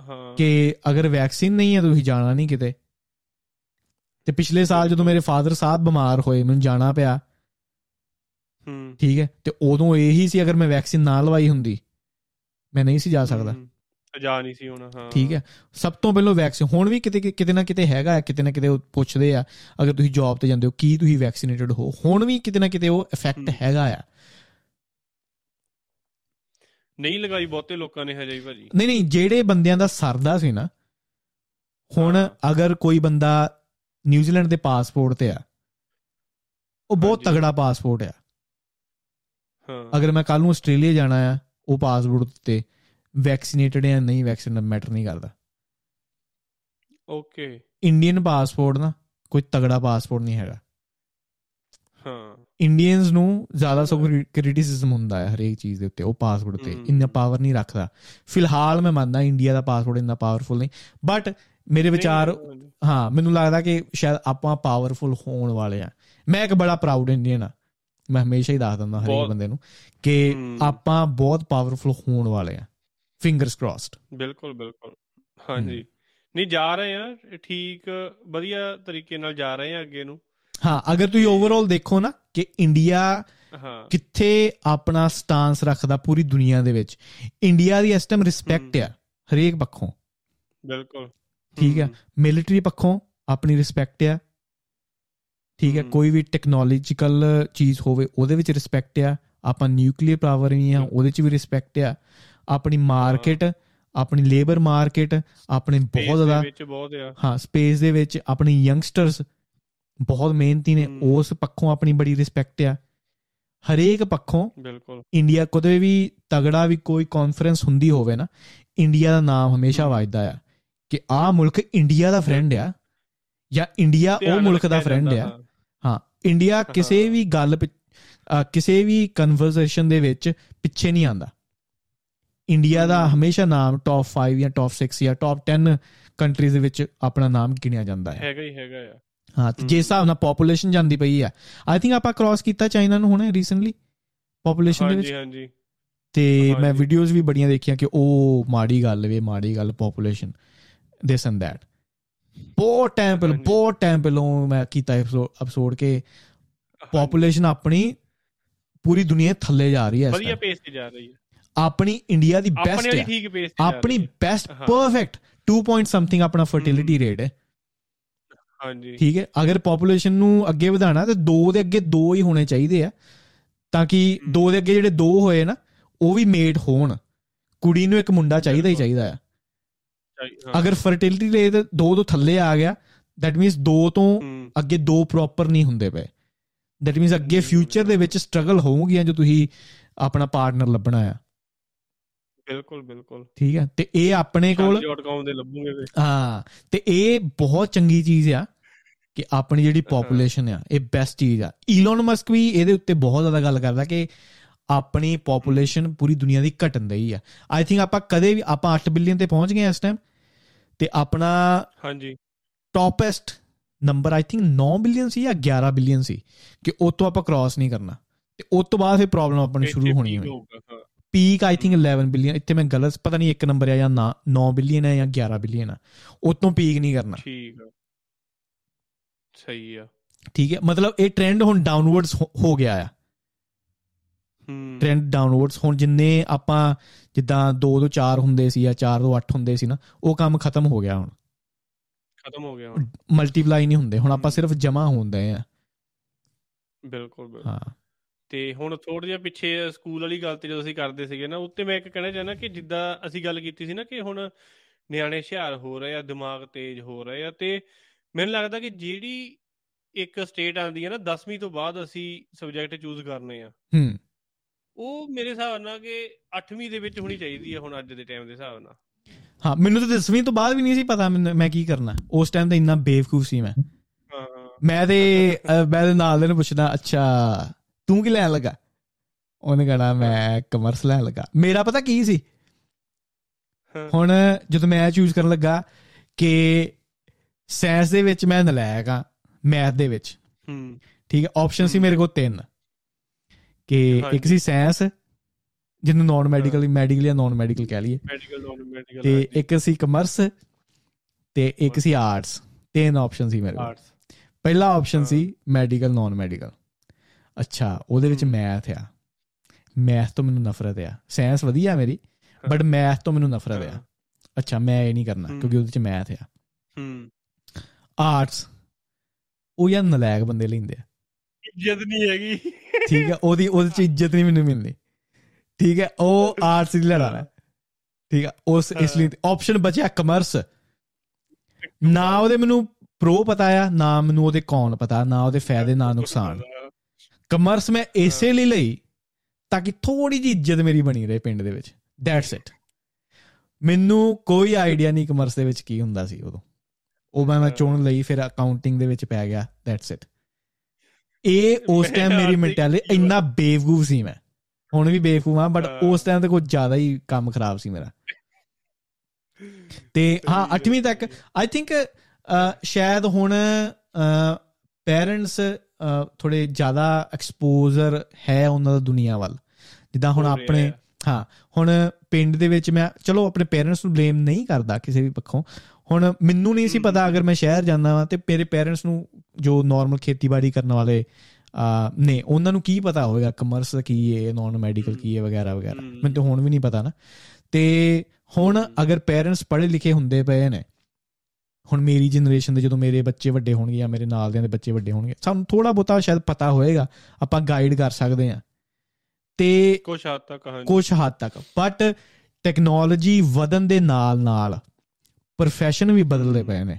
ਹਾਂ। ਕਿ ਅਗਰ ਵੈਕਸੀਨ ਨਹੀਂ ਹੈ ਤੁਸੀਂ ਜਾਣਾ ਨਹੀਂ ਕਿਤੇ। ਤੇ ਪਿਛਲੇ ਸਾਲ ਜਦੋਂ ਮੇਰੇ ਫਾਦਰ ਸਾਹਿਬ ਬਿਮਾਰ ਹੋਏ ਮੈਨੂੰ ਜਾਣਾ ਪਿਆ। ਹੂੰ। ਠੀਕ ਹੈ ਤੇ ਉਦੋਂ ਇਹੀ ਸੀ ਅਗਰ ਮੈਂ ਵੈਕਸੀਨ ਨਾ ਲਵਾਈ ਹੁੰਦੀ ਮੈਂ ਨਹੀਂ ਸੀ ਜਾ ਸਕਦਾ। ਜਾ ਨਹੀਂ ਸੀ ਹੋਣਾ ਹਾਂ। ਠੀਕ ਹੈ। ਸਭ ਤੋਂ ਪਹਿਲਾਂ ਵੈਕਸੀਨ ਹੁਣ ਵੀ ਕਿਤੇ ਕਿਤੇ ਨਾ ਕਿਤੇ ਹੈਗਾ ਕਿਤੇ ਨਾ ਕਿਤੇ ਪੁੱਛਦੇ ਆ ਅਗਰ ਤੁਸੀਂ ਜੌਬ ਤੇ ਜਾਂਦੇ ਹੋ ਕੀ ਤੁਸੀਂ ਵੈਕਸੀਨੇਟਡ ਹੋ? ਹੁਣ ਵੀ ਕਿਤੇ ਨਾ ਕਿਤੇ ਉਹ ਇਫੈਕਟ। ਹੈਗਾ ਆ। ਨਹੀਂ ਲਗਾਈ ਬਹੁਤੇ ਲੋਕਾਂ ਨੇ ਹਜੇ ਭਾਜੀ। ਨਹੀਂ ਨਹੀਂ ਜਿਹੜੇ ਬੰਦਿਆਂ ਦਾ ਸਰਦਾ ਸੀ ਨਾ ਹੁਣ। ਅਗਰ ਕੋਈ ਬੰਦਾ ਨਿਊਜ਼ੀਲੈਂਡ ਦੇ ਪਾਸਪੋਰਟ ਤੇ ਆ ਉਹ ਬਹੁਤ। ਤਗੜਾ ਪਾਸਪੋਰਟ ਆ। ਹਾਂ। ਅਗਰ ਮੈਂ ਕੱਲ ਨੂੰ ਆਸਟ੍ਰੇਲੀਆ ਜਾਣਾ ਆ ਉਹ ਪਾਸਪੋਰਟ ਤੇ ਵੈਕਸੀਨੇਟਡ ਜਾਂ ਨਹੀਂ ਵੈਕਸੀਨ ਮੈਟਰ ਨਹੀਂ ਕਰਦਾ। ਓਕੇ ਇੰਡੀਅਨ ਪਾਸਪੋਰਟ ਨਾ ਕੋਈ ਤਗੜਾ ਪਾਸਪੋਰਟ ਨਹੀਂ ਹੈਗਾ। ਹਾਂ। ਇੰਡੀਅਨਸ ਨੂੰ ਜ਼ਿਆਦਾ ਸੋ ਕ੍ਰਿਟਿਸਿਜ਼ਮ ਹੁੰਦਾ ਹੈ ਹਰੇਕ ਚੀਜ਼ ਦੇ ਉੱਤੇ ਉਹ ਪਾਸਪੋਰਟ ਤੇ। ਇੰਨਾ ਪਾਵਰ ਨਹੀਂ ਰੱਖਦਾ। ਫਿਲਹਾਲ ਮੈਂ ਮੰਨਦਾ ਇੰਡੀਆ ਦਾ ਪਾਸਪੋਰਟ ਇੰਨਾ ਪਾਵਰਫੁਲ ਨਹੀਂ ਬਟ ਮੇਰੇ ਵਿਚਾਰ ਹਾਂ ਮੈਨੂੰ ਲੱਗਦਾ ਕਿ ਸ਼ਾਇਦ ਆਪਾਂ ਪਾਵਰਫੁਲ ਹੋਣ ਵਾਲੇ ਆ ਮੈਂ ਇੱਕ ਬੜਾ ਪ੍ਰਾਊਡ ਇੰਡੀਅਨ ਆ ਮੈਂ ਹਮੇਸ਼ਾ ਹੀ ਦੱਸ ਦਿੰਦਾ ਹਰੇਕ। ਬੰਦੇ ਨੂੰ ਕਿ। ਆਪਾਂ ਬਹੁਤ ਪਾਵਰਫੁਲ ਹੋਣ ਵਾਲੇ ਆ ਫਿੰਗਰਸ ਕ੍ਰੋਸਡ ਬਿਲਕੁਲ ਬਿਲਕੁਲ। ਹਾਂਜੀ। ਨਹੀਂ ਜਾ ਰਹੇ ਆ ਠੀਕ ਵਧੀਆ ਤਰੀਕੇ ਨਾਲ ਜਾ ਰਹੇ ਆ ਅੱਗੇ ਨੂੰ। ਹਾਂ ਅਗਰ ਤੁਸੀਂ ਓਵਰਆਲ ਦੇਖੋ ਨਾ ਕਿ ਇੰਡੀਆ ਕਿੱਥੇ ਆਪਣਾ ਸਟਾਂਸ ਰੱਖਦਾ ਪੂਰੀ ਦੁਨੀਆ ਦੇ ਵਿੱਚ ਇੰਡੀਆ ਦੀ ਇਸ ਟਾਈਮ ਰਿਸਪੈਕਟ ਆ ਹਰੇਕ ਪੱਖੋਂ। ਬਿਲਕੁਲ। ਠੀਕ ਹੈ। ਮਿਲਟਰੀ ਪੱਖੋਂ ਆਪਣੀ ਰਿਸਪੈਕਟ ਆ। ਠੀਕ ਹੈ। ਕੋਈ ਵੀ ਟੈਕਨੋਲੋਜੀਕਲ ਚੀਜ਼ ਹੋਵੇ ਉਹਦੇ ਵਿੱਚ ਰਿਸਪੈਕਟ ਆ। ਆਪਾਂ ਨਿਊਕਲੀਅਰ ਪਾਵਰ ਵੀ ਆ ਉਹਦੇ ਚ ਵੀ ਰਿਸਪੈਕਟ ਆ। ਆਪਣੀ ਮਾਰਕੀਟ ਆਪਣੀ ਲੇਬਰ ਮਾਰਕੀਟ ਆਪਣੇ ਬਹੁਤ ਜ਼ਿਆਦਾ ਵਿੱਚ ਬਹੁਤ ਆ ਹਾਂ ਸਪੇਸ ਦੇ ਵਿੱਚ ਆਪਣੀ ਯੰਗਸਟਰਸ ਬਹੁਤ ਮਿਹਨਤੀ ਨੇ। ਉਸ ਪੱਖੋਂ ਆਪਣੀ ਬੜੀ ਰਿਸਪੈਕਟ ਆ ਹਰੇਕ ਪੱਖੋਂ ਬਿਲਕੁਲ ਇੰਡੀਆ ਕਦੇ ਵੀ ਤਗੜਾ ਵੀ ਕੋਈ ਕਾਨਫਰੰਸ ਹੁੰਦੀ ਹੋਵੇ ਨਾ ਇੰਡੀਆ ਦਾ ਨਾਮ ਹਮੇਸ਼ਾ ਹਮ। ਵੱਜਦਾ ਆ ਕਿ ਆਹ ਮੁਲਕ ਇੰਡੀਆ ਦਾ ਫਰੈਂਡ ਆ ਜਾਂ ਇੰਡੀਆ ਉਹ ਮੁਲਕ ਦਾ ਫਰੈਂਡ ਆ ਹਾਂ। ਇੰਡੀਆ ਕਿਸੇ। ਵੀ ਗੱਲ ਕਿਸੇ ਵੀ ਕਨਵਰਸੇਸ਼ਨ ਦੇ ਵਿੱਚ ਪਿੱਛੇ ਨਹੀਂ ਆਂਦਾ ਇੰਡੀਆ ਦਾ ਹਮ। ਹਮੇਸ਼ਾ ਨਾਮ ਟੌਪ 5 ਜਾਂ ਟੌਪ 6 ਜਾਂ ਟੌਪ 10 ਕੰਟਰੀਜ਼ ਦੇ ਵਿੱਚ ਆਪਣਾ ਨਾਮ ਗਿਣਿਆ ਜਾਂਦਾ ਹੈ ਹੈਗਾ ਹੀ ਹੈਗਾ ਆ ਹਾਂ ਤੇ ਜੇ। ਹਿਸਾਬ ਨਾਲ ਪੋਪੂਲੇਸ਼ਨ ਜਾਂਦੀ ਪਈ ਆ ਆਈ ਥਿੰਕ ਆਪਾਂ ਕ੍ਰਾਸ ਕੀਤਾ ਚਾਈਨਾ ਨੂੰ ਹੁਣੇ ਰੀਸੈਂਟਲੀ ਪੋਪੂਲੇਸ਼ਨ ਦੇ ਵਿੱਚ ਹਾਂਜੀ ਹਾਂਜੀ ਤੇ ਮੈਂ। ਵੀਡੀਓਜ਼ ਵੀ ਬੜੀਆਂ ਦੇਖੀਆਂ ਕਿ ਉਹ ਮਾੜੀ ਗੱਲ ਵੇ ਮਾੜੀ ਗੱਲ ਪੋਪੂਲੇਸ਼ਨ ਦਿਸ ਐਂਡ ਦੈਟ ਬਹੁਤ ਟਾਈਮ ਪਹਿਲਾਂ। ਬਹੁਤ ਟਾਈਮ ਪਹਿਲਾਂ ਮੈਂ ਕੀਤਾ ਐਪੀਸੋਡ ਕਿ ਪੋਪੂਲੇਸ਼ਨ ਆਪਣੀ ਪੂਰੀ ਦੁਨੀਆ ਥੱਲੇ ਜਾ ਰਹੀ ਹੈ ਵਧੀਆ। ਪੇਸ ਤੇ ਜਾ ਰਹੀ ਹੈ ਆਪਣੀ ਇੰਡੀਆ ਦੀ ਬੈਸਟ ਹੈ ਠੀਕ ਜਾ ਆਪਣੀ। ਬੈਸਟ। ਪਰਫੈਕਟ 2 ਪੁਆਇੰਟ ਸਮਥਿੰਗ ਆਪਣਾ ਫਰਟੀਲਿਟੀ ਰੇਟ ਹੈ। ਹਾਂਜੀ। ਠੀਕ ਹੈ। ਅਗਰ ਪੋਪੂਲੇਸ਼ਨ ਨੂੰ ਅੱਗੇ ਵਧਾਣਾ ਤੇ 2 ਦੇ ਅੱਗੇ 2 ਹੀ ਹੋਣੇ ਚਾਹੀਦੇ ਆ। ਤਾਂ ਕਿ 2 ਦੇ ਅੱਗੇ ਜਿਹੜੇ 2 ਹੋਏ ਨਾ ਉਹ ਵੀ ਮੇਟ ਹੋਣ। ਕੁੜੀ ਨੂੰ ਇੱਕ ਮੁੰਡਾ ਚਾਹੀਦਾ ਹੀ। ਚਾਹੀਦਾ ਆ। ਅਗਰ ਫਰਟੀਲਿਟੀ ਰੇਟ 2 ਤੋਂ ਥੱਲੇ ਆ ਗਿਆ ਦੈਟ ਮੀਨਸ 2 ਤੋਂ ਅੱਗੇ 2 ਪ੍ਰੋਪਰ ਨਹੀਂ ਹੁੰਦੇ ਪਏ। ਦੈਟ ਮੀਨਸ ਅੱਗੇ ਫਿਊਚਰ। ਦੇ ਵਿੱਚ ਸਟਰਗਲ ਹੋਊਗੀਆਂ ਜੋ ਤੁਸੀਂ ਆਪਣਾ ਪਾਰਟਨਰ ਲੱਭਣਾ ਆ। ਬਿਲਕੁਲ ਬਿਲਕੁਲ। ਠੀਕ ਹੈ ਤੇ ਇਹ ਆਪਣੇ ਕੋਲ .com ਦੇ ਲੱਭੂਗੇ ਹਾਂ ਤੇ ਇਹ ਬਹੁਤ ਚੰਗੀ ਚੀਜ਼ ਆ ਕਿ ਆਪਣੀ ਜਿਹੜੀ ਪੋਪੂਲੇਸ਼ਨ ਆ ਇਹ ਬੈਸਟ ਚੀਜ਼ ਆ। ਈਲਨ ਮਸਕ ਵੀ ਇਹਦੇ ਉੱਤੇ ਬਹੁਤ ਜ਼ਿਆਦਾ ਗੱਲ ਕਰਦਾ ਕਿ ਆਪਣੀ ਪੋਪੂਲੇਸ਼ਨ ਪੂਰੀ ਦੁਨੀਆ ਦੀ ਘਟਣ ਰਹੀ ਆ। ਆਈ ਥਿੰਕ ਆਪਾਂ ਕਦੇ ਵੀ ਆਪਾਂ 8 ਬਿਲੀਅਨ ਤੇ ਪਹੁੰਚ ਗਏ ਆ ਇਸ ਟਾਈਮ ਤੇ ਆਪਣਾ ਹਾਂਜੀ। Toppest number I think 9 billion ਸੀ ਜਾਂ 11 ਬਿਲੀਅਨ ਸੀ ਕਿ ਉਹ ਤੋਂ ਆਪਾਂ ਕ੍ਰਾਸ ਨਹੀਂ ਕਰਨਾ। ਤੇ ਉਸ ਤੋਂ ਬਾਅਦ ਫਿਰ ਪ੍ਰੋਬਲਮ ਆਪਾਂ ਨੂੰ ਸ਼ੁਰੂ ਹੋਣੀ ਹੋਈ। ਪੀਕ ਆਈ ਥਿੰਕ 11 ਬਿਲੀਅਨ ਇੱਥੇ ਮੈਂ ਗਲਤ ਪਤਾ ਨਹੀਂ ਇੱਕ ਨੰਬਰ ਆ ਜਾਂ 9 ਬਿਲੀਅਨ ਹੈ ਜਾਂ 11 ਬਿਲੀਅਨ ਆ। ਉਹ ਤੋਂ ਪੀਕ ਨਹੀਂ ਕਰਨਾ। ਠੀਕ ਆ। ਸਹੀ ਆ। ਠੀਕ ਹੈ? ਮਤਲਬ ਇਹ ਟ੍ਰੈਂਡ ਹੁਣ ਡਾਊਨਵਰਡਸ ਹੋ ਗਿਆ ਆ। ਹੂੰ। ਟ੍ਰੈਂਡ ਡਾਊਨਵਰਡਸ ਹੁਣ ਜਿੰਨੇ ਆਪਾਂ ਜਿੱਦਾਂ 2 ਤੋਂ 4 ਹੁੰਦੇ ਸੀ ਜਾਂ 4 ਤੋਂ 8 ਹੁੰਦੇ ਸੀ ਨਾ ਉਹ ਕੰਮ ਖਤਮ ਹੋ ਗਿਆ ਹੁਣ। ਖਤਮ ਹੋ ਗਿਆ ਹੁਣ। ਮਲਟੀਪਲਾਈ ਨਹੀਂ ਹੁੰਦੇ। ਹੁਣ ਆਪਾਂ। ਸਿਰਫ ਜਮਾ ਹੁੰਦੇ ਆ। ਬਿਲਕੁਲ ਬਿਲਕੁਲ। ਹਾਂ। ਤੇ ਹੁਣ ਥੋੜਾ ਜਿਹਾ ਪਿੱਛੇ ਸਕੂਲ ਵਾਲੀ ਗੱਲ ਤੇ ਜਦੋਂ ਅਸੀਂ ਕਰਦੇ ਸੀਗੇ ਨਾ ਉੱਤੇ ਮੈਂ ਇੱਕ ਕਹਿਣਾ ਚਾਹੁੰਦਾ ਕਿ ਜਿੱਦਾਂ ਅਸੀਂ ਗੱਲ ਕੀਤੀ ਸੀ ਨਾ ਕਿ ਹੁਣ ਨਿਆਣੇ ਹੁਸ਼ਿਆਰ ਹੋ ਰਹੇ ਆ ਦਿਮਾਗ ਤੇਜ਼ ਹੋ ਰਹੇ ਆ ਤੇ ਮੈਨੂੰ ਲੱਗਦਾ ਕਿ ਜਿਹੜੀ ਇੱਕ ਸਟੇਟ ਆਉਂਦੀ ਹੈ ਨਾ 10ਵੀਂ ਤੋਂ ਬਾਅਦ ਅਸੀਂ ਸਬਜੈਕਟ ਚੂਜ਼ ਕਰਨੇ ਆ। ਹੂੰ। ਉਹ ਮੇਰੇ ਹਿਸਾਬ ਨਾਲ ਕਿ 8ਵੀਂ ਦੇ ਵਿੱਚ ਹੋਣੀ ਚਾਹੀਦੀ ਹੈ ਹੁਣ ਅੱਜ ਦੇ ਟਾਈਮ ਦੇ ਹਿਸਾਬ ਨਾਲ। ਹਾਂ ਮੈਨੂੰ ਤਾਂ 10ਵੀਂ ਤੋਂ ਬਾਅਦ ਵੀ ਨਹੀਂ ਸੀ ਪਤਾ ਮੈਂ ਕੀ ਕਰਨਾ। ਉਸ ਟਾਈਮ ਤਾਂ ਇੰਨਾ ਬੇਵਕੂਫ ਸੀ ਮੈਂ। ਹਾਂ। ਮੈਂ ਤੇ ਮੈਂ ਤੇ ਨਾਲ ਦੇ ਨੂੰ ਪੁੱਛਦਾ ਅੱਛਾ ਤੂੰ ਕੀ ਲੈਣ ਲੱਗਾ? ਉਹਨੇ ਕਹਣਾ ਮੈਂ ਕਮਰਸ ਲੈਣ ਲੱਗਾ। ਮੇਰਾ ਪਤਾ ਕੀ ਸੀ। ਹੁਣ ਜਦੋਂ ਮੈਂ ਚੂਜ਼ ਕਰਨ ਲੱਗਾ ਕਿ ਸਾਇੰਸ ਦੇ ਵਿੱਚ ਮੈਂ ਨਲਾਇਕ ਆ ਮੈਥ ਦੇ ਵਿੱਚ। ਹੂੰ। ਠੀਕ ਹੈ ਆਪਸ਼ਨ ਸੀ। ਮੇਰੇ ਕੋਲ ਤਿੰਨ। ਕਿ ਇੱਕ। ਸੀ ਸਾਇੰਸ ਜਿਹਨੂੰ ਨਾਨ ਮੈਡੀਕਲ ਮੈਡੀਕਲ ਜਾਂ ਨਾਨ ਮੈਡੀਕਲ ਕਹਿ ਲਈਏ। ਮੈਡੀਕਲ ਨਾਨ ਮੈਡੀਕਲ ਤੇ ਇੱਕ ਸੀ ਕਮਰਸ ਤੇ ਇੱਕ ਸੀ ਆਰਟਸ ਤਿੰਨ ਆਪਸ਼ਨ ਸੀ ਮੇਰੇ ਕੋਲ। ਪਹਿਲਾ ਆਪਸ਼ਨ। ਸੀ ਮੈਡੀਕਲ ਨਾਨ ਮੈਡੀਕਲ ਅੱਛਾ ਉਹਦੇ ਵਿੱਚ। ਮੈਥ ਆ। ਮੈਥ ਤੋਂ ਮੈਨੂੰ ਨਫ਼ਰਤ ਆ। ਸਾਇੰਸ ਵਧੀਆ ਮੇਰੀ। ਬਟ ਮੈਥ ਤੋਂ ਮੈਨੂੰ ਨਫ਼ਰਤ ਆ। ਅੱਛਾ ਮੈਂ ਇਹ ਨਹੀਂ ਕਰਨਾ। ਕਿਉਂਕਿ ਉਹਦੇ ਵਿੱਚ ਮੈਥ ਆ। ਹੂੰ। ਆਰਟਸ ਉਹ ਯਾਰ ਨਲਾਇਕ ਬੰਦੇ ਲੈਂਦੇ ਆ। ਇੱਜ਼ਤ ਨਹੀਂ ਹੈਗੀ। ਠੀਕ ਹੈ ਉਹਦੀ ਉਹਦੇ ਚ ਇੱਜ਼ਤ ਨਹੀਂ ਮੈਨੂੰ ਮਿਲਣੀ। ਠੀਕ ਹੈ ਉਹ ਆਰਟਸ ਹੀ ਮੈਂ ਠੀਕ ਹੈ ਉਸ ਇਸ ਲਈ ਆਪਸ਼ਨ ਬਚਿਆ ਕਮਰਸ ਨਾ ਉਹਦੇ ਮੈਨੂੰ ਪ੍ਰੋ ਪਤਾ ਆ ਨਾ ਮੈਨੂੰ ਉਹਦੇ ਕੌਣ ਪਤਾ ਨਾ ਉਹਦੇ ਫਾਇਦੇ ਨਾ ਨੁਕਸਾਨ। ਕਮਰਸ ਮੈਂ ਇਸੇ ਲਈ ਲਈ ਤਾਂ ਕਿ ਥੋੜੀ ਜਿਹੀ ਇੱਜ਼ਤ ਮੇਰੀ ਬਣੀ ਰਹੇ ਪਿੰਡ ਦੇ ਵਿੱਚ। ਦੈਟਸ ਇਟ ਮੈਨੂੰ ਕੋਈ ਆਈਡੀਆ ਨਹੀਂ ਕਮਰਸ ਦੇ ਵਿੱਚ ਕੀ ਹੁੰਦਾ ਸੀ ਉਦੋਂ। ਉਹ ਮੈਂ ਮੈਂ ਚੁਣ ਲਈ ਫਿਰ ਅਕਾਊਂਟਿੰਗ ਦੇ ਵਿੱਚ ਪੈ ਗਿਆ। ਦੈਟਸ ਇਟ ਇਹ ਉਸ ਟਾਈਮ ਮੇਰੀ ਮੈਂਟੈਲਿਟੀ ਇੰਨਾ ਬੇਵਕੂਫ ਸੀ ਮੈਂ। ਹੁਣ ਵੀ ਬੇਵਕੂਫ ਆ ਬਟ। ਉਸ ਟਾਈਮ ਤੇ ਕੁਝ ਜ਼ਿਆਦਾ ਹੀ ਕੰਮ ਖਰਾਬ ਸੀ ਮੇਰਾ। ਤੇ ਹਾਂ 8ਵੀਂ ਤੱਕ ਆਈ ਥਿੰਕ ਸ਼ਾਇਦ ਹੁਣ ਪੇਰੈਂਟਸ ਥੋੜੇ ਜ਼ਿਆਦਾ ਐਕਸਪੋਜ਼ਰ ਹੈ ਉਹਨਾਂ ਦਾ ਦੁਨੀਆ ਵੱਲ। ਜਿੱਦਾਂ ਹੁਣ ਆਪਣੇ ਹੈ। ਹੁਣ ਪਿੰਡ ਦੇ ਵਿੱਚ ਮੈਂ ਚਲੋ ਆਪਣੇ ਪੇਰੈਂਟਸ ਨੂੰ ਬਲੇਮ ਨਹੀਂ ਕਰਦਾ ਕਿਸੇ ਵੀ ਪੱਖੋਂ। ਹੁਣ ਮੈਨੂੰ ਨਹੀਂ ਸੀ ਪਤਾ ਅਗਰ ਮੈਂ ਸ਼ਹਿਰ ਜਾਂਦਾ ਵਾਂ ਤੇ ਮੇਰੇ ਪੇਰੈਂਟਸ ਨੂੰ ਜੋ ਨਾਰਮਲ ਖੇਤੀਬਾੜੀ ਕਰਨ ਵਾਲੇ ਆ ਨੇ ਉਹਨਾਂ ਨੂੰ ਕੀ ਪਤਾ ਹੋਵੇਗਾ? ਕਮਰਸ ਕੀ ਹੈ ਨਾਨ ਮੈਡੀਕਲ ਕੀ ਹੈ ਵਗੈਰਾ ਵਗੈਰਾ। ਮੈਨੂੰ ਤਾਂ ਹੁਣ ਵੀ ਨਹੀਂ ਪਤਾ ਨਾ। ਤੇ ਹੁਣ ਅਗਰ ਪੇਰੈਂਟਸ ਪੜ੍ਹੇ ਲਿਖੇ ਹੁੰਦੇ ਪਏ ਨੇ ਹੁਣ ਮੇਰੀ ਜਨਰੇਸ਼ਨ ਦੇ ਜਦੋਂ ਮੇਰੇ ਬੱਚੇ ਵੱਡੇ ਹੋਣਗੇ ਜਾਂ ਮੇਰੇ ਨਾਲ ਦਿਆਂ ਦੇ ਬੱਚੇ ਵੱਡੇ ਹੋਣਗੇ ਸਾਨੂੰ ਥੋੜਾ ਬਹੁਤਾ ਸ਼ਾਇਦ ਪਤਾ ਹੋਏਗਾ ਆਪਾਂ ਗਾਈਡ ਕਰ ਸਕਦੇ ਆ ਤੇ ਕੁਛ ਹੱਦ ਤੱਕ ਹਾਂਜੀ। ਕੁਝ ਹੱਦ ਤੱਕ ਬਟ ਟੈਕਨੋਲੋਜੀ ਵਧਣ ਦੇ ਨਾਲ ਨਾਲ profession ਵੀ ਬਦਲਦੇ ਪਏ ਨੇ।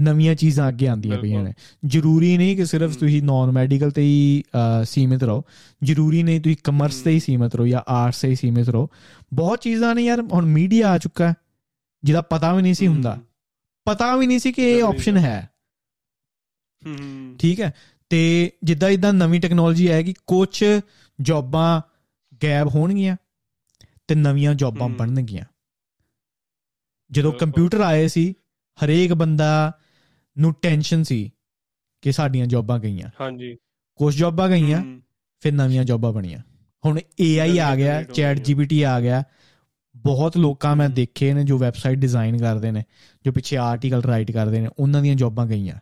ਨਵੀਆਂ ਚੀਜ਼ਾਂ ਅੱਗੇ ਆਉਂਦੀਆਂ ਪਈਆਂ ਨੇ। ਜ਼ਰੂਰੀ ਨਹੀਂ ਕਿ ਸਿਰਫ। ਤੁਸੀਂ ਨਾਨ ਮੈਡੀਕਲ ਤੇ ਹੀ ਸੀਮਿਤ ਰਹੋ। ਜ਼ਰੂਰੀ ਨਹੀਂ ਤੁਸੀਂ ਕਮਰਸ ਤੇ ਹੀ ਸੀਮਿਤ ਰਹੋ ਜਾਂ ਆਰਟਸ ਤੇ ਹੀ ਸੀਮਿਤ ਰਹੋ। ਬਹੁਤ ਚੀਜ਼ਾਂ ਨੇ ਯਾਰ ਹੁਣ ਮੀਡੀਆ ਆ ਚੁੱਕਾ ਜਿਹਦਾ ਪਤਾ ਵੀ ਨਹੀਂ ਸੀ ਹੁੰਦਾ। ਪਤਾ ਵੀ ਨਹੀਂ ਸੀ ਕਿ ਇਹ ਆਪਸ਼ਨ ਹੈ। ਹਮ, ਠੀਕ ਹੈ। ਤੇ ਜਿੱਦਾਂ ਜਿੱਦਾਂ ਨਵੀਂ ਟੈਕਨੋਲੋਜੀ ਆਏਗੀ ਕੁਝ ਜੌਬਾਂ ਗਾਇਬ ਹੋਣਗੀਆਂ ਤੇ ਨਵੀਆਂ ਜੌਬਾਂ। ਬਣਨਗੀਆਂ। ਜਦੋਂ। ਕੰਪਿਊਟਰ ਆਏ ਸੀ ਹਰੇਕ ਬੰਦਾ ਨੂੰ ਟੈਨਸ਼ਨ ਸੀ ਕਿ ਸਾਡੀਆਂ ਜੌਬਾਂ ਗਈਆਂ। ਹਾਂਜੀ। ਕੁਝ ਜੌਬਾਂ ਗਈਆਂ ਫਿਰ ਨਵੀਆਂ ਜੌਬਾਂ ਬਣੀਆਂ। ਹੁਣ AI ਆ ਗਿਆ ਹੋ ਚੈਟ। ਜੀਪੀਟੀ ਆ ਗਿਆ ਬਹੁਤ ਲੋਕਾਂ ਮੈਂ ਦੇਖੇ ਨੇ ਜੋ ਵੈਬਸਾਈਟ ਡਿਜ਼ਾਈਨ ਕਰਦੇ ਨੇ ਜੋ ਪਿੱਛੇ ਆਰਟੀਕਲ ਰਾਈਟ ਕਰਦੇ ਨੇ ਉਹਨਾਂ ਦੀਆਂ ਜੌਬਾਂ ਗਈਆਂ।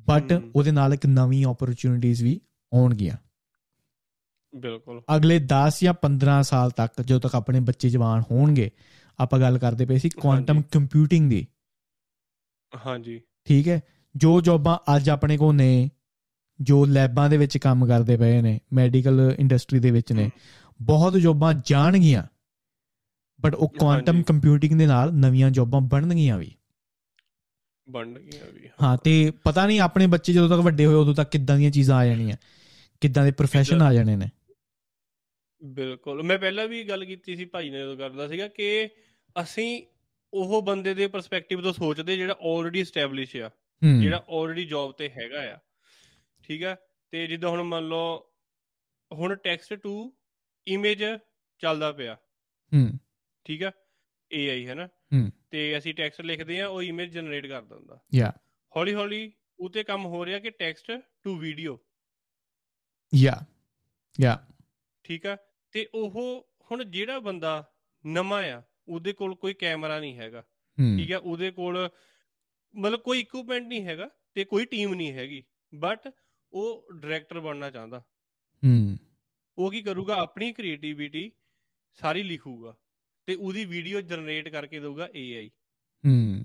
ਬਟ ਉਹਦੇ ਨਾਲ ਇੱਕ ਨਵੀਂ ਓਪਰਚ्युनिटीज ਵੀ ਆਉਣਗੀਆਂ। ਬਿਲਕੁਲ। ਅਗਲੇ 10 ਜਾਂ 15 ਸਾਲ ਤੱਕ ਜਦੋਂ ਤੱਕ ਆਪਣੇ ਬੱਚੇ ਜਵਾਨ ਹੋਣਗੇ ਆਪਾਂ ਗੱਲ ਕਰਦੇ ਪਏ ਸੀ ਕੁਆਂਟਮ ਕੰਪਿਊਟਿੰਗ ਦੀ। ਹਾਂਜੀ। ਠੀਕ ਹੈ? ਜੋ ਜੌਬਾਂ ਅੱਜ ਆਪਣੇ ਕੋਲ ਨੇ ਜੋ ਲੈਬਾਂ ਦੇ ਵਿੱਚ ਕੰਮ ਕਰਦੇ ਪਏ ਨੇ ਮੈਡੀਕਲ ਇੰਡਸਟਰੀ ਦੇ ਵਿੱਚ ਨੇ ਬਹੁਤ ਜੌਬਾਂ ਜਾਣਗੀਆਂ। ਬਟ ਉਹ ਕੁਆਂਟਮ। ਕੰਪਿਊਟਿੰਗ ਦੇ ਨਾਲ ਨਵੀਆਂ ਜੌਬਾਂ ਬਣਨਗੀਆਂ ਵੀ। ਬਣ ਗਈਆਂ ਵੀ ਹਾਂ। ਤੇ ਪਤਾ ਨਹੀਂ ਆਪਣੇ ਬੱਚੇ ਜਦੋਂ ਤੱਕ ਵੱਡੇ ਹੋਏ ਉਦੋਂ ਤੱਕ ਕਿੱਦਾਂ ਦੀਆਂ ਚੀਜ਼ਾਂ ਆ ਜਾਣੀਆਂ ਕਿੱਦਾਂ ਦੇ ਪ੍ਰੋਫੈਸ਼ਨ ਕਿੱਦਾਂ- ਆ ਜਾਣੇ ਨੇ। ਬਿਲਕੁਲ। ਮੈਂ ਪਹਿਲਾਂ ਵੀ ਗੱਲ ਕੀਤੀ ਸੀ ਭਾਈ ਨੇ ਜਦੋਂ ਕਰਦਾ ਸੀਗਾ ਕਿ ਅਸੀਂ ਉਹ ਬੰਦੇ ਦੇ ਪਰਸਪੈਕਟਿਵ ਤੋਂ ਸੋਚਦੇ ਜਿਹੜਾ ਆਲਰੇਡੀ ਐਸਟੈਬਲਿਸ਼ ਆ ਜਿਹੜਾ ਆਲਰੇਡੀ ਜੌਬ ਤੇ ਹੈਗਾ ਆ। ਠੀਕ ਆ? ਤੇ ਜਿੱਦਾਂ ਹੁਣ ਮੰਨ ਲਓ ਹੁਣ ਟੈਕਸਟ ਟੂ ਇਮੇਜ ਚੱਲਦਾ ਪਿਆ। ਹੂੰ। ਠੀਕ ਆ? AI ਹੈ ਨਾ। ਤੇ ਅਸੀਂ ਟੈਕਸਟ ਲਿਖਦੇ ਆ ਉਹ ਇਮੇਜ ਜਨਰੇਟ ਕਰ ਦਿੰਦਾ। ਯਾ ਹੌਲੀ ਹੌਲੀ ਉਤੇ ਕੰਮ ਹੋ ਰਿਹਾ ਕਿ ਟੈਕਸਟ ਟੂ ਵੀਡੀਓ ਯਾ ਯਾ ਠੀਕ ਆ? ਤੇ ਉਹ ਹੁਣ ਜਿਹੜਾ ਬੰਦਾ ਨਵਾਂ ਆ ਉਹਦੇ ਕੋਲ ਕੋਈ ਕੈਮਰਾ ਨਹੀਂ ਹੈਗਾ। ਠੀਕ ਆ? ਉਹਦੇ ਕੋਲ ਮਤਲਬ ਕੋਈ ਇਕਵਿਪਮੈਂਟ ਨਹੀਂ ਹੈਗਾ ਤੇ ਕੋਈ ਟੀਮ ਨਹੀਂ ਹੈਗੀ। ਬਟ ਉਹ ਡਾਇਰੈਕਟਰ ਬਣਨਾ ਚਾਹੁੰਦਾ। ਹੂੰ। ਉਹ ਕੀ ਕਰੂਗਾ? ਆਪਣੀ ਕ੍ਰੀਏਟੀਵਿਟੀ ਸਾਰੀ ਲਿਖੂਗਾ। ਤੇ ਉਹਦੀ ਵੀਡੀਓ ਜਨਰੇਟ ਕਰਕੇ ਦੇਊਗਾ AI ਹੂੰ।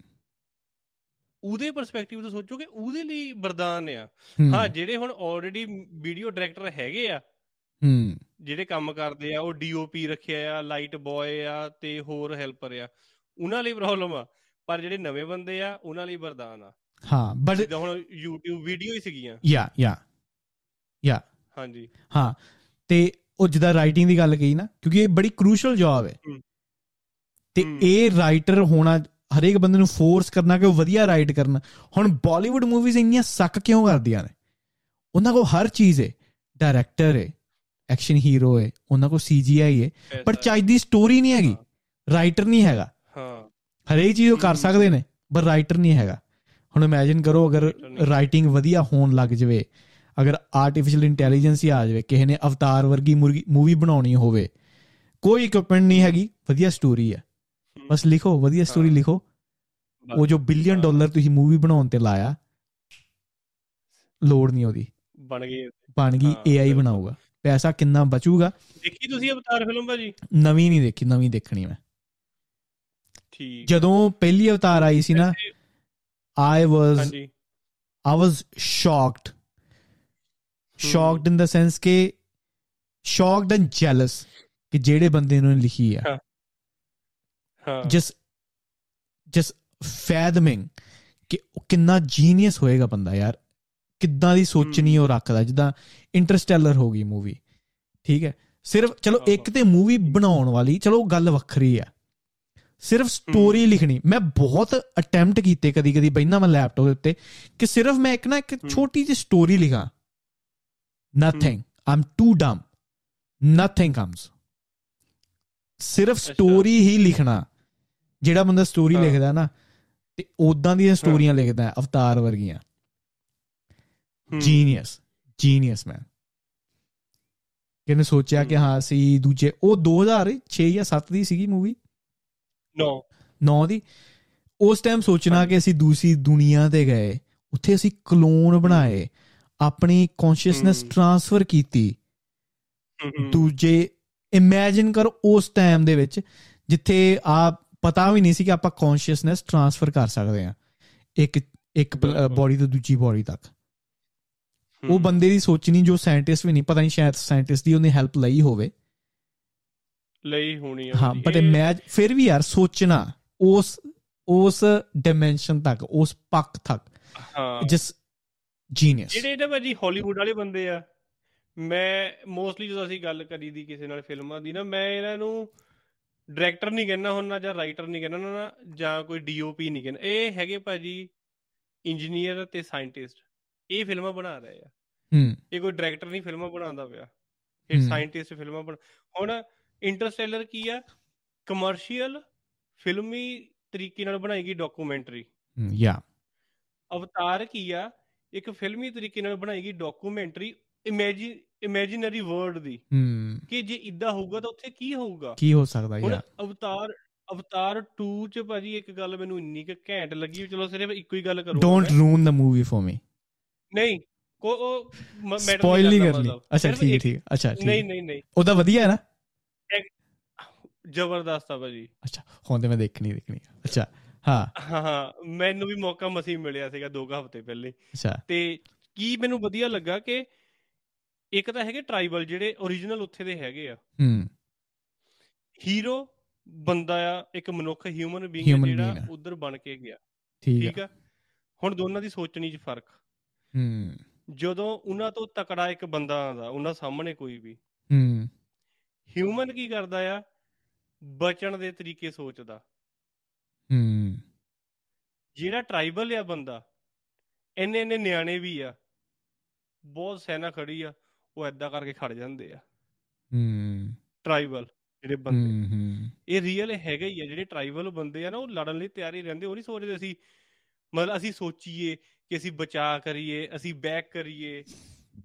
ਉਹਦੇ ਪਰਸਪੈਕਟਿਵ ਤੋਂ ਸੋਚੋ ਕਿ ਉਹਦੇ ਲਈ ਵਰਦਾਨ ਆ। ਹੂੰ, ਜਿਹੜੇ ਹੁਣ ਆਲਰੇਡੀ ਵੀਡੀਓ ਡਾਇਰੈਕਟਰ ਹੈਗੇ ਆ ਹੂੰ। ਜਿਹੜੇ ਕੰਮ ਕਰਦੇ ਆ ਉਹ ਡੀਓਪੀ ਰੱਖਿਆ ਆ ਲਾਈਟ ਬॉय ਆ ਤੇ ਹੋਰ ਹੈਲਪਰ ਆ ਉਹਨਾਂ ਲਈ ਪ੍ਰੋਬਲਮ ਆ। ਪਰ ਜਿਹੜੇ ਨਵੇਂ ਬੰਦੇ ਆ ਉਹਨਾਂ ਲਈ ਵਰਦਾਨ ਆ। ਹਾਂ ਬਟ ਹੁਣ YouTube ਵੀਡੀਓ ਹੀ ਸੀਗੀਆਂ। ਯਾ ਯਾ ਯਾ ਹਾਂਜੀ। ਹਾਂ ਤੇ ਉਹ ਜਿੱਦਾਂ ਰਾਈਟਿੰਗ ਦੀ ਗੱਲ ਕਹੀ ਨਾ ਕਿਉਂਕਿ ਇਹ ਬੜੀ ਕ੍ਰੂਸ਼ਲ ਜੌਬ ਹੂੰ। ਤੇ। ਇਹ ਰਾਈਟਰ ਹੋਣਾ ਹਰੇਕ ਬੰਦੇ ਨੂੰ ਫੋਰਸ ਕਰਨਾ ਕਿ ਉਹ ਵਧੀਆ ਰਾਈਟ ਕਰਨ। ਹੁਣ ਬਾਲੀਵੁੱਡ ਮੂਵੀਜ਼ ਇੰਨੀਆਂ ਸੱਕ ਕਿਉਂ ਕਰਦੀਆਂ ਨੇ? ਉਹਨਾਂ ਕੋਲ ਹਰ ਚੀਜ਼ ਹੈ ਡਾਇਰੈਕਟਰ ਹੈ ਐਕਸ਼ਨ ਹੀਰੋ ਹੈ ਉਹਨਾਂ ਕੋਲ ਸੀਜੀਆਈ ਹੈ ਪਰ ਪੈਸਾ- ਚਾਹੀ ਦੀ ਸਟੋਰੀ ਨਹੀਂ ਹੈਗੀ। ਰਾਈਟਰ ਨਹੀਂ ਹੈਗਾ। ਹਾਂ। ਹਰੇਕ ਚੀਜ਼ ਉਹ ਕਰ। ਸਕਦੇ ਨੇ ਪਰ ਰਾਈਟਰ ਨਹੀਂ ਹੈਗਾ। ਹੁਣ ਇਮੇਜਿਨ ਕਰੋ ਅਗਰ। ਰਾਈਟਿੰਗ ਵਧੀਆ ਹੋਣ ਲੱਗ ਜਵੇ ਅਗਰ ਆਰਟੀਫੀਸ਼ੀਅਲ ਇੰਟੈਲੀਜੈਂਸ ਹੀ ਆ ਜਾਵੇ ਕਿਸੇ ਨੇ ਅਵਤਾਰ ਵਰਗੀ ਮੂਵੀ ਬਣਾਉਣੀ ਹੋਵੇ ਕੋਈ ਇਕਵਿਪਮੈਂਟ ਨਹੀਂ ਹੈਗੀ ਵਧੀਆ ਸਟੋਰੀ ਹੈ ਬਸ ਲਿਖੋ ਵਧੀਆ ਸਟੋਰੀ। ਲਿਖੋ। ਉਹ ਜੋ ਬਿਲੀਅਨ। ਡਾਲਰ ਤੁਸੀਂ ਮੂਵੀ ਬਣਾਉਣ ਤੇ ਲਾਇਆ ਲੋੜ ਨਹੀਂ ਉਹਦੀ। ਬਣ ਗਈ ਬਣ ਗਈ ਬਿਲਕੁਲ। ਬਣਾਊਗਾ। ਪੈਸਾ ਕਿੰਨਾ ਬਚੂਗਾ? ਦੇਖੀ ਤੁਸੀਂ ਅਵਤਾਰ ਫਿਲਮ ਭਾਜੀ? ਨਵੀਂ ਨਹੀਂ ਦੇਖੀ ਨਵੀਂ ਦੇਖਣੀ ਮੈਂ। ਠੀਕ। ਜਦੋਂ ਪਹਿਲੀ ਅਵਤਾਰ ਆਈ ਸੀ ਨਾ ਵੈਸੇ- ਆਈ ਵਾਸ I was shocked. Shocked in the sense ਕਿ shocked and jealous ਕਿ ਜਿਹੜੇ ਬੰਦੇ ਨੇ ਲਿਖੀ ਆ। Just just fathoming ਕਿ ਕਿੰਨਾ ਜੀਨੀਅਸ ਹੋਏਗਾ ਬੰਦਾ ਯਾਰ। ਕਿੱਦਾਂ ਦੀ ਸੋਚਣੀ ਉਹ ਰੱਖਦਾ ਜਿੱਦਾਂ ਇੰਟਰਸਟੈਲਰ ਹੋ ਗਈ ਮੂਵੀ ਠੀਕ ਹੈ? ਸਿਰਫ ਚਲੋ। ਇੱਕ ਤੇ ਮੂਵੀ ਬਣਾਉਣ ਵਾਲੀ ਚਲੋ ਗੱਲ ਵੱਖਰੀ ਆ। ਸਿਰਫ ਸਟੋਰੀ ਲਿਖਣੀ। ਮੈਂ ਬਹੁਤ ਅਟੈਂਪਟ ਕੀਤੇ ਕਦੀ ਕਦੀ ਬੈਠਾ ਮੈਂ ਲੈਪਟਾਪ ਦੇ ਉੱਤੇ ਕਿ ਸਿਰਫ ਮੈਂ ਇੱਕ ਨਾ ਇੱਕ ਛੋਟੀ ਜਿਹੀ ਸਟੋਰੀ ਲਿਖਾਂ। Nothing um to them nothing comes ਸਿਰਫ ਸਟੋਰੀ ਹੀ ਲਿਖਣਾ। ਜਿਹੜਾ ਬੰਦਾ ਸਟੋਰੀ ਲਿਖਦਾ ਨਾ ਤੇ ਉਦਾਂ ਦੀਆਂ ਸਟੋਰੀਆਂ ਲਿਖਦਾ ਅਵਤਾਰ ਵਰਗੀਆਂ। ਜੀਨੀਅਸ ਜੀਨੀਅਸ ਮੈਨ ਕਿਨੇ ਸੋਚਿਆ ਕਿ ਹਾਂ ਸੀ ਦੂਜੇ ਉਹ 2006 ਜਾਂ 7 ਦੀ ਸੀਗੀ ਮੂਵੀ 9 9 ਦੀ। ਉਸ ਟਾਈਮ ਸੋਚਣਾ ਕਿ ਅਸੀਂ ਦੂਸਰੀ ਦੁਨੀਆ ਤੇ ਗਏ ਉੱਥੇ ਅਸੀਂ ਕਲੋਨ ਬਣਾਏ ਆਪਣੀ ਕੌਨਸ਼ੀਅਸਨੈਸ ਟਰਾਂਸਫਰ ਕੀਤੀ। ਦੂਜੇ ਇਮੇਜਿਨ ਕਰੋ ਉਸ ਟਾਈਮ ਦੇ ਵਿੱਚ ਜਿੱਥੇ ਆ ਪਤਾ ਵੀ ਨਹੀਂ ਸੀ ਕਿ ਆਪਾਂ ਕੌਨਸ਼ੀਅਸਨੈਸ ਟਰਾਂਸਫਰ ਕਰ ਸਕਦੇ ਆ ਇੱਕ ਇੱਕ ਬੋਡੀ ਤੋਂ ਦੂਜੀ ਬੋਡੀ ਤੱਕ। ਉਹ ਬੰਦੇ ਦੀ ਸੋਚਣੀ ਜੋ ਸਾਇੰਟਿਸਟ ਵੀ ਨਹੀਂ ਪਤਾ ਨਹੀਂ ਸ਼ਾਇਦ ਸਾਇੰਟਿਸਟ ਦੀ ਉਹਨੇ ਹੈਲਪ ਲਈ ਹੋਵੇ। ਲਈ ਹੋਣੀ ਆ ਹਾਂ ਬਟ ਇਮੇਜ ਫਿਰ ਵੀ ਯਾਰ ਸੋਚਣਾ ਉਸ ਉਸ ਡਾਈਮੈਂਸ਼ਨ ਤੱਕ ਉਸ ਪੱਕ ਤੱਕ ਹਾਂ। ਜਿਸ ਜੀਨੀਅਸ ਜਿਹੜੇ ਇਹਦਾ ਭਾਜੀ ਹਾਲੀਵੁੱਡ ਵਾਲੇ ਬੰਦੇ ਆ ਮੈਂ ਮੋਸਟਲੀ ਜਦੋਂ ਅਸੀਂ ਗੱਲ ਕਰੀ ਦੀ ਕਿਸੇ ਨਾਲ ਫਿਲਮਾਂ ਦੀ ਨਾ ਮੈਂ ਇਹਨਾਂ ਨੂੰ ਡਾਇਰੈਕਟਰ ਨਹੀਂ ਕਹਿੰਦਾ ਹੁੰਦਾ ਜਾਂ ਰਾਈਟਰ ਨਹੀਂ ਕਹਿੰਦਾ ਨਾ ਜਾਂ ਕੋਈ ਡੀਓਪੀ ਨਹੀਂ ਕਹਿੰਦਾ। ਇਹ ਹੈਗੇ ਭਾਜੀ ਇੰਜੀਨੀਅਰ ਤੇ ਸਾਇੰਟਿਸਟ। ਇਹ ਫਿਲਮਾਂ ਬਣਾ ਰਹੇ ਆ। ਹੂੰ। ਇਹ ਕੋਈ ਡਾਇਰੈਕਟਰ ਨਹੀਂ ਫਿਲਮਾਂ ਬਣਾਉਂਦਾ ਪਿਆ। ਇਹ ਸਾਇੰਟਿਸਟ ਫਿਲਮਾਂ ਬਣ ਹੁਣ ਇੰਟਰਸਟੈਲਰ ਕੀ ਆ? ਕਮਰਸ਼ੀਅਲ ਫਿਲਮੀ ਤਰੀਕੇ ਨਾਲ ਬਣਾਈ ਗਈ ਡਾਕੂਮੈਂਟਰੀ ਯਾ। ਅਵਤਾਰ ਕੀ ਆ? ਇੱਕ ਫਿਲਮੀ ਤਰੀਕੇ ਨਾਲ ਬਣਾਈ ਗਈ ਡਾਕੂਮੈਂਟਰੀ। ਇਮੇਜਿਨ ਇਮੇਜਿਨਰੀ ਵਰਲਡ ਦੀ ਹੂੰ। ਕਿ ਜੇ ਇਦਾਂ ਹੋਊਗਾ ਤਾਂ ਉੱਥੇ ਕੀ ਹੋਊਗਾ? ਕੀ ਹੋ ਸਕਦਾ ਯਾਰ? ਅਵਤਾਰ ਅਵਤਾਰ 2 ਚ ਭਾਜੀ ਇੱਕ ਗੱਲ ਮੈਨੂੰ ਇੰਨੀ ਕਿ ਘੈਂਟ ਲੱਗੀ ਚਲੋ ਸਿਰਫ ਇੱਕੋ ਹੀ ਗੱਲ ਕਰੂੰਗਾ don't ruin the movie for me ਨਹੀਂ ਕੋ ਉਹ ਮੈਟਰ ਸਪੋਇਲ ਨਹੀਂ ਕਰਨੀ। ਅੱਛਾ ਠੀਕ ਹੈ ਠੀਕ ਅੱਛਾ ਠੀਕ ਨਹੀਂ ਨਹੀਂ ਨਹੀਂ। ਉਹਦਾ ਵਧੀਆ ਹੈ ਨਾ? ਜ਼ਬਰਦਸਤ ਆ ਭਾਜੀ। ਅੱਛਾ ਹੁਣ ਤੇ ਮੈਂ ਦੇਖਣੀ ਦੇਖਣੀ। ਅੱਛਾ ਹਾਂ। ਹਾਂ ਹਾਂ। ਮੈਨੂੰ ਵੀ ਮੌਕਾ ਮਸੀ ਮਿਲਿਆ ਸੀਗਾ 2 ਹਫ਼ਤੇ ਪਹਿਲੇ। ਅੱਛਾ। ਤੇ ਕੀ ਮੈਨੂੰ ਵਧੀਆ ਲੱਗਾ ਕਿ ਇੱਕ ਤਾਂ ਹੈਗੇ ਟ੍ਰਾਈਬਲ ਜਿਹੜੇ origignal ਉੱਥੇ ਦੇ ਹੈਗੇ ਆ। ਹੂੰ। ਹੀਰੋ ਬੰਦਾ ਆ ਇੱਕ ਮਨੁੱਖ ਹਿਊਮਨ ਬੀਇੰਗ ਜਿਹੜਾ। ਉਧਰ ਬਣ ਕੇ ਗਿਆ। ਠੀਕ ਆ। ਹੁਣ ਦੋਨਾਂ ਦੀ ਸੋਚਣੀ 'ਚ ਫ਼ਰਕ। ਹੂੰ। ਜਦੋਂ ਉਹਨਾਂ ਤੋਂ ਤਕੜਾ ਇੱਕ ਬੰਦਾ ਆਂਦਾ ਉਹਨਾਂ ਸਾਹਮਣੇ ਕੋਈ ਵੀ। ਹੂੰ। ਹਿਊਮਨ ਕੀ ਕਰਦਾ ਆ? ਬਚਣ ਦੇ ਤਰੀਕੇ ਸੋਚਦਾ। ਹੂੰ। ਜਿਹੜਾ ਟ੍ਰਾਈਬਲ ਆ ਬੰਦਾ ਇੰਨੇ ਇੰਨੇ ਨਿਆਣੇ ਵੀ ਆ। ਬਹੁਤ ਸੈਨਾ ਖੜੀ ਆ। ਉਹ ਐਦਾਂ ਕਰਕੇ ਖੜ ਜਾਂਦੇ ਆ। ਹੂੰ। ਟ੍ਰਾਈਬਲ ਜਿਹੜੇ ਬੰਦੇ। ਇਹ ਰੀਅਲ ਹੈਗਾ ਹੀ ਆ ਜਿਹੜੇ ਟ੍ਰਾਈਬਲ ਬੰਦੇ ਆ ਨਾ ਉਹ ਲੜਨ ਲਈ ਤਿਆਰ ਰਹਿੰਦੇ ਉਹ ਨਹੀਂ ਸੋਚਦੇ ਅਸੀਂ ਮਤਲਬ ਅਸੀਂ ਸੋਚੀਏ ਕਿ ਅਸੀਂ ਬਚਾ ਕਰੀਏ ਅਸੀਂ ਬੈਕ ਕਰੀਏ।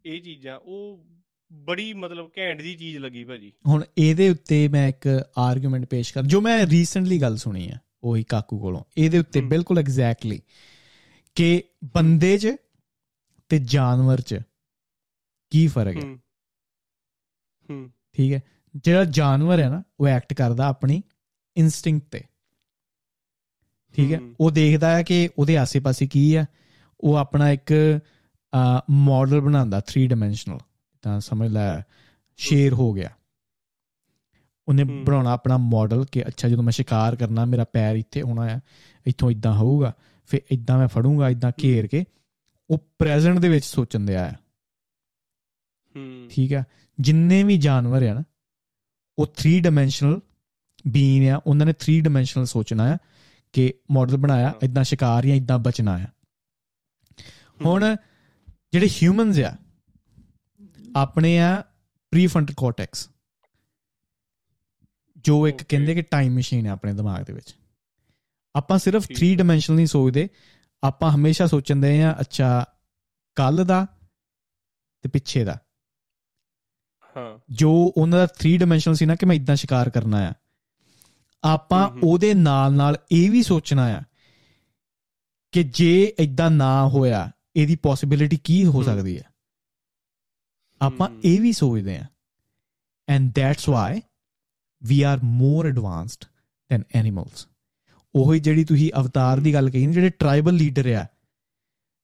ਇਹ ਚੀਜ਼ਾਂ ਉਹ ਬੜੀ ਮਤਲਬ ਘੈਂਟ ਦੀ ਚੀਜ਼ ਲੱਗੀ ਭਾਜੀ। ਹੁਣ ਇਹਦੇ ਉੱਤੇ ਮੈਂ ਇੱਕ ਆਰਗੂਮੈਂਟ ਪੇਸ਼ ਕਰ ਜੋ ਮੈਂ ਰੀਸੈਂਟਲੀ ਗੱਲ ਸੁਣੀ ਹੈ ਉਹੀ ਕਾਕੂ ਕੋਲੋਂ। ਇਹਦੇ ਉੱਤੇ। ਬਿਲਕੁਲ ਐਗਜ਼ੈਕਟਲੀ ਕਿ ਬੰਦੇ 'ਚ ਤੇ ਜਾਨਵਰ 'ਚ ਕੀ ਫ਼ਰਕ ਹੈ? ਹੂੰ। ਠੀਕ ਹੈ। ਜਿਹੜਾ ਜਾਨਵਰ ਹੈ ਨਾ ਉਹ ਐਕਟ ਕਰਦਾ ਆਪਣੀ ਇਨਸਟਿੰਕਟ ਤੇ। ਠੀਕ ਹੈ। ਉਹ ਦੇਖਦਾ ਹੈ ਕਿ ਉਹਦੇ ਆਸੇ-ਪਾਸੇ ਕੀ ਹੈ। ਉਹ ਆਪਣਾ ਇੱਕ ਮਾਡਲ ਬਣਾਉਂਦਾ 3 ਡਾਈਮੈਂਸ਼ਨਲ ਤਾਂ ਸਮਝ ਲੈ ਸ਼ੇਰ ਹੋ ਗਿਆ। ਉਹਨੇ। ਬਣਾਉਣਾ ਆਪਣਾ ਮਾਡਲ ਕਿ ਅੱਛਾ ਜਦੋਂ ਮੈਂ ਸ਼ਿਕਾਰ ਕਰਨਾ ਮੇਰਾ ਪੈਰ ਇੱਥੇ ਹੋਣਾ ਹੈ ਇੱਥੋਂ ਇਦਾਂ ਹੋਊਗਾ ਫਿਰ ਇਦਾਂ ਮੈਂ ਫੜੂੰਗਾ ਇਦਾਂ ਘੇਰ ਕੇ। ਉਹ ਪ੍ਰੈਜ਼ੈਂਟ ਦੇ ਵਿੱਚ ਸੋਚਣ ਦਿਆ ਹੂੰ। ਠੀਕ ਹੈ? ਜਿੰਨੇ ਵੀ ਜਾਨਵਰ ਆ ਨਾ ਉਹ 3 ਡਾਈਮੈਂਸ਼ਨਲ ਬੀਨ ਆ। ਉਹਨਾਂ ਨੇ 3 ਡਾਈਮੈਂਸ਼ਨਲ ਸੋਚਣਾ ਆ ਕਿ ਮਾਡਲ ਬਣਾਇਆ। ਇਦਾਂ ਸ਼ਿਕਾਰ ਜਾਂ ਇਦਾਂ ਬਚਣਾ ਆ। ਹੁਣ ਜਿਹੜੇ ਹਿਊਮਨਸ ਆ ਆਪਣੇ ਆ ਪ੍ਰੀਫਰੰਟਲ ਕੋਰਟੈਕਸ ਜੋ ਇੱਕ. ਕਹਿੰਦੇ ਕਿ ਟਾਈਮ ਮਸ਼ੀਨ ਹੈ ਆਪਣੇ ਦਿਮਾਗ ਦੇ ਵਿੱਚ। ਆਪਾਂ ਸਿਰਫ ਠੀਕ 3 ਡਾਈਮੈਂਸ਼ਨਲ ਨਹੀਂ ਸੋਚਦੇ। ਆਪਾਂ ਹਮੇਸ਼ਾ ਸੋਚਦੇ ਆ ਅੱਛਾ ਕੱਲ ਦਾ ਤੇ ਪਿੱਛੇ ਦਾ। ਹਾਂ ਜੋ ਉਹਨਾਂ ਦਾ 3 ਡਾਈਮੈਂਸ਼ਨਲ ਸੀ ਨਾ ਕਿ ਮੈਂ ਇਦਾਂ ਸ਼ਿਕਾਰ ਕਰਨਾ ਆ ਆਪਾਂ। ਉਹਦੇ ਨਾਲ ਨਾਲ ਇਹ ਵੀ ਸੋਚਣਾ ਆ ਕਿ ਜੇ ਇਦਾਂ ਨਾ ਹੋਇਆ ਇਹਦੀ ਪੋਸਿਬਿਲਿਟੀ ਕੀ ਹੋ। ਸਕਦੀ ਹੈ ਆਪਾਂ। ਇਹ ਵੀ ਸੋਚਦੇ ਆ and that's why we are more advanced than animals ਉਹੀ ਜਿਹੜੀ ਤੁਸੀਂ ਅਵਤਾਰ ਦੀ ਗੱਲ ਕਹੀ ਨਾ ਜਿਹੜੇ ਟ੍ਰਾਈਬਲ ਲੀਡਰ ਆ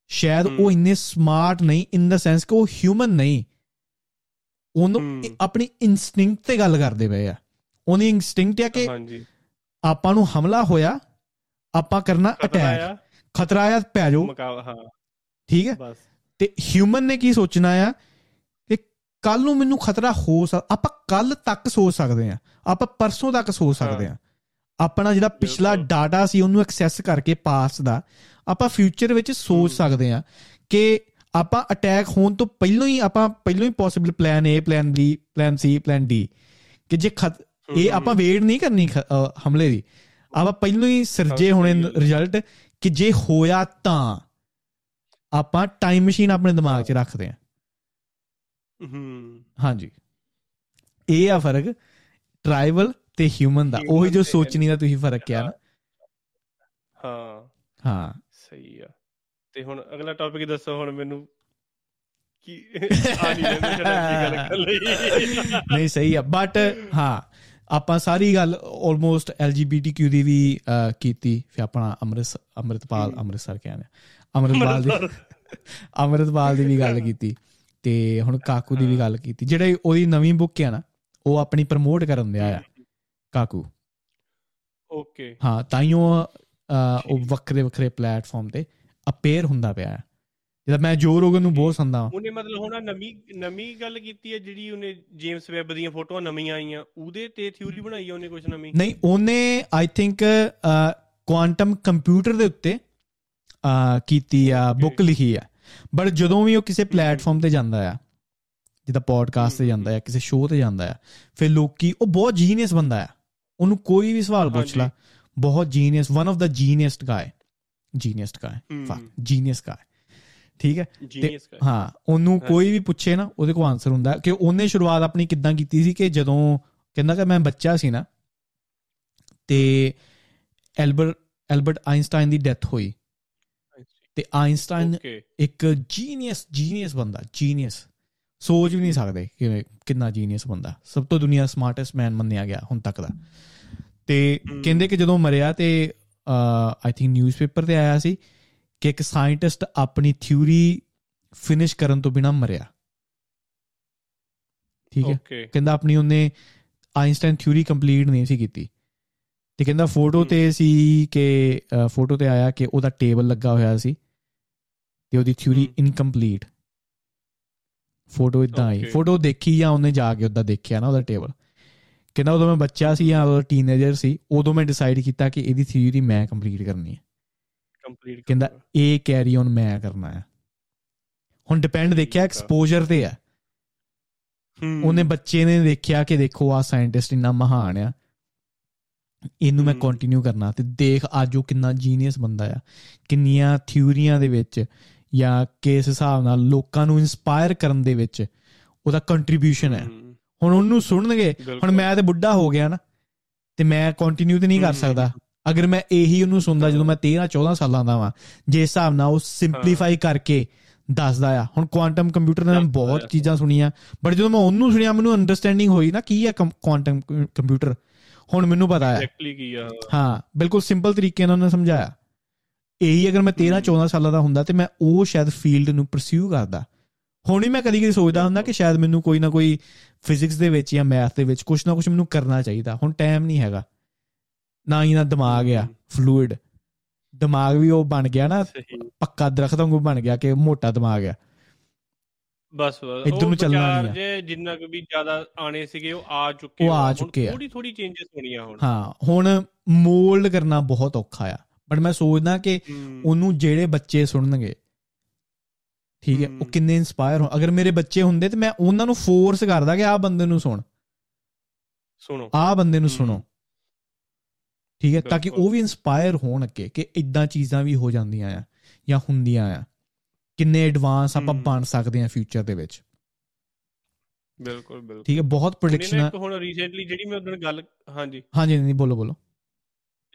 ਸ਼ਾਇਦ। ਉਹ ਇੰਨੇ ਸਮਾਰਟ ਨਹੀਂ ਇਨ ਦਾ ਸੈਂਸ ਕਿ ਉਹ ਹਿਊਮਨ ਨਹੀਂ ਉਹਨੂੰ ਆਪਣੀ ਇਨਸਟਿੰਕਟ ਤੇ ਗੱਲ ਕਰਦੇ ਪਏ ਆ। ਉਹਦੀ ਇਨਸਟਿੰਕਟ ਆ ਕਿ ਹਾਂਜੀ। ਆਪਾਂ ਨੂੰ ਹਮਲਾ ਹੋਇਆ ਆਪਾਂ ਕਰਨਾ ਅਟੈਕ ਖਤਰਾ ਆ ਪੈ ਜਾਓ। ਹਾਂ। ਠੀਕ ਹੈ? ਬਸ। ਤੇ ਹਿਊਮਨ ਨੇ ਕੀ ਸੋਚਣਾ ਆ ਕਿ ਕੱਲ ਨੂੰ ਮੈਨੂੰ ਖਤਰਾ ਹੋ ਸਕ ਆਪਾਂ ਕੱਲ ਤੱਕ ਸੋਚ ਸਕਦੇ ਆ। ਆਪਾਂ ਪਰਸੋਂ ਤੱਕ ਸੋਚ ਸਕਦੇ ਆ। ਆਪਣਾ ਜਿਹੜਾ ਪਿਛਲਾ। ਡਾਟਾ ਸੀ ਉਹਨੂੰ ਐਕਸੈਸ ਕਰਕੇ ਪਾਸਟ ਦਾ ਆਪਾਂ ਫਿਊਚਰ ਵਿੱਚ ਸੋਚ। ਸਕਦੇ ਆ ਕਿ ਆਪਾਂ ਅਟੈਕ ਹੋਣ ਤੋਂ ਪਹਿਲਾਂ ਹੀ ਆਪਾਂ ਪਹਿਲਾਂ ਹੀ possible plan A plan B plan C plan D ਕਿ ਜੇ ਖਤ ਇਹ ਆਪਾਂ ਵੇਟ ਨਹੀਂ ਕਰਨੀ ਹਮਲੇ ਦੀ। ਆਪਾਂ ਪਹਿਲਾਂ ਹੀ ਸਰਜੇ ਹਾਂ, ਹੋਣੇ ਹੈ। ਰਿਜ਼ਲਟ ਕਿ ਜੇ ਹੋਇਆ ਤਾਂ ਆਪਾਂ ਟਾਈਮ ਮਸ਼ੀਨ ਆਪਣੇ ਦਿਮਾਗ 'ਚ ਰੱਖਦੇ ਆ ਹੂੰ। ਹਾਂਜੀ। ਇਹ ਆ ਫ਼ਰਕ ਟ੍ਰਾਈਬਲ ਤੇ ਹਿਊਮਨ ਦਾ। ਉਹੀ ਜੋ ਸੋਚਣੀ ਦਾ ਤੁਸੀਂ ਫ਼ਰਕ ਕਿਹਾ ਨਾ। ਹਾਂ। ਹਾਂ। ਸਹੀ ਆ। ਤੇ ਹੁਣ ਅਗਲਾ ਟੌਪਿਕ ਦੱਸੋ ਹੁਣ ਮੈਨੂੰ ਕੀ ਆ ਨਹੀਂ ਦੀ ਗੱਲ ਲਈ? ਨਹੀਂ ਸਹੀ ਆ ਬਟ ਹਾਂ ਆਪਾਂ ਸਾਰੀ ਗੱਲ ਆਲਮੋਸਟ ਐਲਜੀਬੀਟੀਕਿਊ ਦੀ ਵੀ ਕੀਤੀ ਫਿਰ ਆਪਣਾ ਅੰਮ੍ਰਿਤ ਅੰਮ੍ਰਿਤਪਾਲ। ਅੰਮ੍ਰਿਤਸਰ ਕਹਿੰਦੇ ਆ। ਅੰਮ੍ਰਿਤਪਾਲ ਦੀ ਅੰਮ੍ਰਿਤਪਾਲ। ਦੀ ਵੀ ਗੱਲ ਕੀਤੀ ਤੇ ਹੁਣ ਕਾਕੂ ਦੀ ਵੀ ਗੱਲ ਕੀਤੀ ਜਿਹੜੇ ਉਹਦੀ ਨਵੀਂ ਬੁੱਕ ਹੈ ਨਾ ਉਹ ਆਪਣੀ ਪ੍ਰਮੋਟ ਕਰਨ ਦਿਆ ਆ ਕਾਕੂ। ਓਕੇ। ਹਾਂ ਤਾਈਓ ਉਹ ਵੱਖਰੇ ਵੱਖਰੇ ਪਲੇਟਫਾਰਮ ਤੇ ਅਪੇਅਰ ਹੁੰਦਾ ਪਿਆ ਹੈ। ਜਿਹਦਾ ਮੈਂ ਜੋ ਰੋਗਨ ਨੂੰ ਬਹੁਤ ਸੰਦਾ ਉਹਨੇ ਮਤਲਬ ਹੁਣ ਨਵੀਂ ਨਵੀਂ ਗੱਲ ਕੀਤੀ ਹੈ ਜਿਹੜੀ ਉਹਨੇ ਜੇਮਸ ਵੈਬ ਦੀਆਂ ਫੋਟੋਆਂ ਨਵੀਆਂ ਆਈਆਂ ਉਹਦੇ ਤੇ ਥਿਊਰੀ ਬਣਾਈ ਆ ਉਹਨੇ ਕੁਝ ਨਵੀਂ? ਨਹੀਂ ਉਹਨੇ ਆਈ ਥਿੰਕ ਕੁਆਂਟਮ ਕੰਪਿਊਟਰ ਦੇ ਉੱਤੇ ਕੀਤੀ ਆ. ਬੁੱਕ ਲਿਖੀ ਆ। ਬਟ ਜਦੋਂ ਵੀ ਉਹ ਕਿਸੇ ਪਲੇਟਫਾਰਮ ਤੇ ਜਾਂਦਾ ਆ ਜਿੱਦਾਂ ਪੋਡਕਾਸਟ ਤੇ ਜਾਂਦਾ ਆ ਕਿਸੇ ਸ਼ੋਅ ਤੇ ਜਾਂਦਾ ਆ ਫਿਰ ਲੋਕੀ ਉਹ ਬਹੁਤ ਜੀਨੀਅਸ ਬੰਦਾ ਆ। ਉਹਨੂੰ ਕੋਈ ਵੀ ਸਵਾਲ ਪੁੱਛ। ਲਾ ਬਹੁਤ genius one of the geniusest guy geniusest guy hmm. ਫਕ genius ਠੀਕ ਹੈ? ਜੀਨੀਅਸ ਕਰ ਹਾਂ ਉਹਨੂੰ ਹਾਂ। ਕੋਈ ਵੀ ਪੁੱਛੇ ਨਾ ਉਹਦੇ ਕੋਲ ਆਨਸਰ ਹੁੰਦਾ ਕਿ ਉਹਨੇ ਸ਼ੁਰੂਆਤ ਆਪਣੀ ਕਿੱਦਾਂ ਕੀਤੀ ਸੀ ਕਿ ਜਦੋਂ ਕਹਿੰਦਾ ਕਿ ਮੈਂ ਬੱਚਾ ਸੀ ਨਾ ਤੇ ਐਲਬਰਟ ਐਲਬਰਟ ਆਇਨਸਟਾਈਨ ਦੀ ਡੈਥ ਹੋਈ। ਤੇ ਆਇਨਸਟਾਈਨ ਇੱਕ ਜੀਨੀਅਸ ਜੀਨੀਅਸ ਬੰਦਾ ਜੀਨੀਅਸ ਸੋਚ ਵੀ ਨਹੀਂ ਸਕਦੇ ਕਿ ਕਿੰਨਾ ਜੀਨੀਅਸ ਬੰਦਾ। ਸਭ ਤੋਂ ਦੁਨੀਆ ਸਮਾਰਟੈਸਟ ਮੈਨ ਮੰਨਿਆ ਗਿਆ ਹੁਣ ਤੱਕ ਦਾ। ਤੇ ਹਮ। ਕਹਿੰਦੇ ਕਿ ਜਦੋਂ ਮਰਿਆ ਤੇ ਆਈ ਥਿੰਕ ਨਿਊਜ਼ਪੇਪਰ ਤੇ ਆਇਆ ਸੀ ਕਿ ਇੱਕ ਸਾਇੰਟਿਸਟ ਆਪਣੀ ਥਿਊਰੀ ਫਿਨਿਸ਼ ਕਰਨ ਤੋਂ ਬਿਨਾ ਮਰਿਆ। ਠੀਕ ਹੈ? ਕਹਿੰਦਾ ਆਪਣੀ ਉਹਨੇ ਆਇਨਸਟਾਈਨ ਥਿਊਰੀ ਕੰਪਲੀਟ ਨਹੀਂ ਸੀ ਕੀਤੀ। ਤੇ ਕਹਿੰਦਾ ਫੋਟੋ। ਤੇ ਸੀ ਕਿ ਫੋਟੋ ਤੇ ਆਇਆ ਕਿ ਉਹਦਾ ਟੇਬਲ ਲੱਗਾ ਹੋਇਆ ਸੀ ਤੇ ਉਹਦੀ ਥਿਊਰੀ। ਇਨਕੰਪਲੀਟ ਫੋਟੋ ਇਦਾਂ ਆਈ. ਫੋਟੋ ਦੇਖੀ ਜਾਂ ਉਹਨੇ ਜਾ ਕੇ ਉਹਦਾ ਦੇਖਿਆ ਨਾ ਉਹਦਾ ਟੇਬਲ ਕਹਿੰਦਾ ਉਦੋਂ ਮੈਂ ਬੱਚਾ ਸੀ ਜਾਂ ਉਦੋਂ ਟੀਨੇਜਰ ਸੀ ਉਦੋਂ ਮੈਂ ਡਿਸਾਈਡ ਕੀਤਾ ਕਿ ਇਹਦੀ ਥਿਊਰੀ ਮੈਂ ਕੰਪਲੀਟ ਕਰਨੀ ਹੈ। ਕੰਪਲੀਟ ਕਹਿੰਦਾ ਇਹ ਕੈਰੀ ਔਨ ਮੈਂ ਕਰਨਾ ਹੈ। ਹੁਣ ਡਿਪੈਂਡ ਦੇਖਿਆ। ਐਕਸਪੋਜ਼ਰ ਤੇ ਆ। ਉਹਨੇ ਬੱਚੇ ਨੇ ਦੇਖਿਆ ਕਿ ਦੇਖੋ ਆ ਸਾਇੰਟਿਸਟ ਇੰਨਾ ਮਹਾਨ ਆ। ਇਹਨੂੰ ਮੈਂ। ਕੰਟੀਨਿਊ ਕਰਨਾ ਤੇ ਦੇਖ ਅੱਜ ਉਹ ਕਿੰਨਾ ਜੀਨੀਅਸ ਬੰਦਾ ਆ। ਕਿੰਨੀਆਂ ਥਿਊਰੀਆਂ ਦੇ ਵਿੱਚ ਜਾਂ ਕਿਸ ਹਿਸਾਬ ਨਾਲ ਲੋਕਾਂ ਨੂੰ ਇਨਸਪਾਇਰ ਕਰਨ ਦੇ ਵਿੱਚ ਉਹਦਾ ਕੰਟਰੀਬਿਊਸ਼ਨ ਹੈ। ਹੁਣ ਉਹਨੂੰ ਸੁਣਨਗੇ। ਹੁਣ ਮੈਂ ਤੇ ਬੁੱਢਾ ਹੋ ਗਿਆ ਨਾ ਤੇ ਮੈਂ ਕੰਟੀਨਿਊ ਤੇ ਨਹੀਂ ਕਰ। ਸਕਦਾ। ਅਗਰ ਮੈਂ ਇਹੀ ਉਹਨੂੰ ਸੁਣਦਾ ਜਦੋਂ ਮੈਂ 13 14 ਸਾਲਾਂ ਦਾ ਵਾਂ ਜੇ ਹਿਸਾਬ ਨਾਲ ਉਹ ਸਿੰਪਲੀਫਾਈ ਕਰਕੇ ਦੱਸਦਾ ਆ। ਹੁਣ ਕੁਆਂਟਮ ਕੰਪਿਊਟਰ ਨੇ ਦੱਸਦਾ ਬਹੁਤ ਆ। ਚੀਜ਼ਾਂ ਸੁਣੀਆਂ ਬਟ ਜਦੋਂ ਮੈਂ ਉਹਨੂੰ ਸੁਣਿਆ ਮੈਨੂੰ ਅੰਡਰਸਟੈਂਡਿੰਗ ਹੋਈ ਨਾ ਕੀ ਹੈ ਕੁਆਂਟਮ ਕੰਪਿਊਟਰ ਹੁਣ ਮੈਨੂੰ ਪਤਾ ਹੈ ਐਗਜ਼ੈਕਟਲੀ ਕੀ ਆ। ਹਾਂ ਬਿਲਕੁਲ ਸਿੰਪਲ ਤਰੀਕੇ ਨਾਲ ਉਹਨੇ ਸਮਝਾਇਆ। ਇਹੀ ਅਗਰ ਮੈਂ 13 14 ਸਾਲਾਂ ਦਾ ਹੁੰਦਾ ਤੇ ਮੈਂ ਉਹ ਸ਼ਾਇਦ ਫੀਲਡ ਨੂੰ ਪਰਸਿਊ ਕਰਦਾ। ਹੁਣ ਹੀ ਮੈਂ ਕਦੀ ਕਦੀ ਸੋਚਦਾ ਹੁੰਦਾ ਕਿ ਸ਼ਾਇਦ ਮੈਨੂੰ ਕੋਈ ਨਾ ਕੋਈ ਫਿਜ਼ਿਕਸ ਦੇ ਵਿੱਚ ਜਾਂ ਮੈਥ ਦੇ ਵਿੱਚ ਕੁਝ ਨਾ ਕੁਝ ਮੈਨੂੰ ਕਰਨਾ ਚਾਹੀਦਾ। ਹੁਣ ਟਾਈਮ ਨਹੀਂ ਹੈਗਾ। ਨਾ ਹੀ ਨਾ ਦਿਮਾਗ ਆ। ਫਲੂਇਡ ਦਿਮਾਗ ਵੀ ਉਹ ਬਣ ਗਿਆ ਨਾ ਪੱਕਾ ਦਰਖਤ ਵਾਂਗੂ ਬਣ ਗਿਆ ਕਿ ਮੋਟਾ ਦਿਮਾਗ ਆ। ਬਸ ਬਸ। ਇੱਧਰ ਨੂੰ ਚੱਲਣਾ ਨਹੀਂ। ਜੇ ਜਿੰਨਾ ਕੁ ਵੀ ਜ਼ਿਆਦਾ ਆਣੇ ਸੀਗੇ ਉਹ ਆ ਚੁੱਕੇ ਆ। ਥੋੜੀ ਥੋੜੀ ਚੇਂਜਸ ਹੋਣੀਆਂ ਹੁਣ। ਹਾਂ ਹੁਣ ਮੋਲਡ ਕਰਨਾ ਬਹੁਤ ਔਖਾ ਆ। ਬਟ ਮੈਂ ਸੋਚਦਾ ਕਿ ਉਹਨੂੰ ਜਿਹੜੇ ਬੱਚੇ ਸੁਣਨਗੇ ਠੀਕ ਹੈ ਉਹ। ਕਿੰਨੇ ਇਨਸਪਾਇਰ ਹੋ ਅਗਰ ਮੇਰੇ ਬੱਚੇ ਹੁੰਦੇ ਤੇ ਮੈਂ ਉਹਨਾਂ ਨੂੰ ਫੋਰਸ ਕਰਦਾ ਕਿ ਆਹ ਬੰਦੇ ਨੂੰ ਸੁਣ। ਸੁਣੋ। ਆਹ ਬੰਦੇ ਨੂੰ। ਸੁਣੋ। ਠੀਕ ਹੈ ਤਾਂ ਕਿ। ਉਹ ਵੀ ਇਨਸਪਾਇਰ ਹੋਣ ਅੱਗੇ ਕਿ ਇਦਾਂ ਚੀਜ਼ਾਂ ਵੀ ਹੋ ਜਾਂਦੀਆਂ ਆ ਜਾਂ ਹੁੰਦੀਆਂ ਆ। ਕਿੰਨੇ ਐਡਵਾਂਸ ਆਪਾਂ। ਬਣ ਸਕਦੇ ਆ ਫਿਊਚਰ ਦੇ ਵਿੱਚ। ਬਿਲਕੁਲ ਬਿਲਕੁਲ। ਠੀਕ ਹੈ ਬਹੁਤ ਨਾ ਪ੍ਰੈਡਿਕਸ਼ਨ ਇੱਕ ਹੁਣ ਰੀਸੈਂਟਲੀ ਜਿਹੜੀ ਮੈਂ ਉਦੋਂ ਗੱਲ ਹਾਂਜੀ। ਹਾਂਜੀ ਨਹੀਂ ਬੋਲੋ ਬੋਲੋ।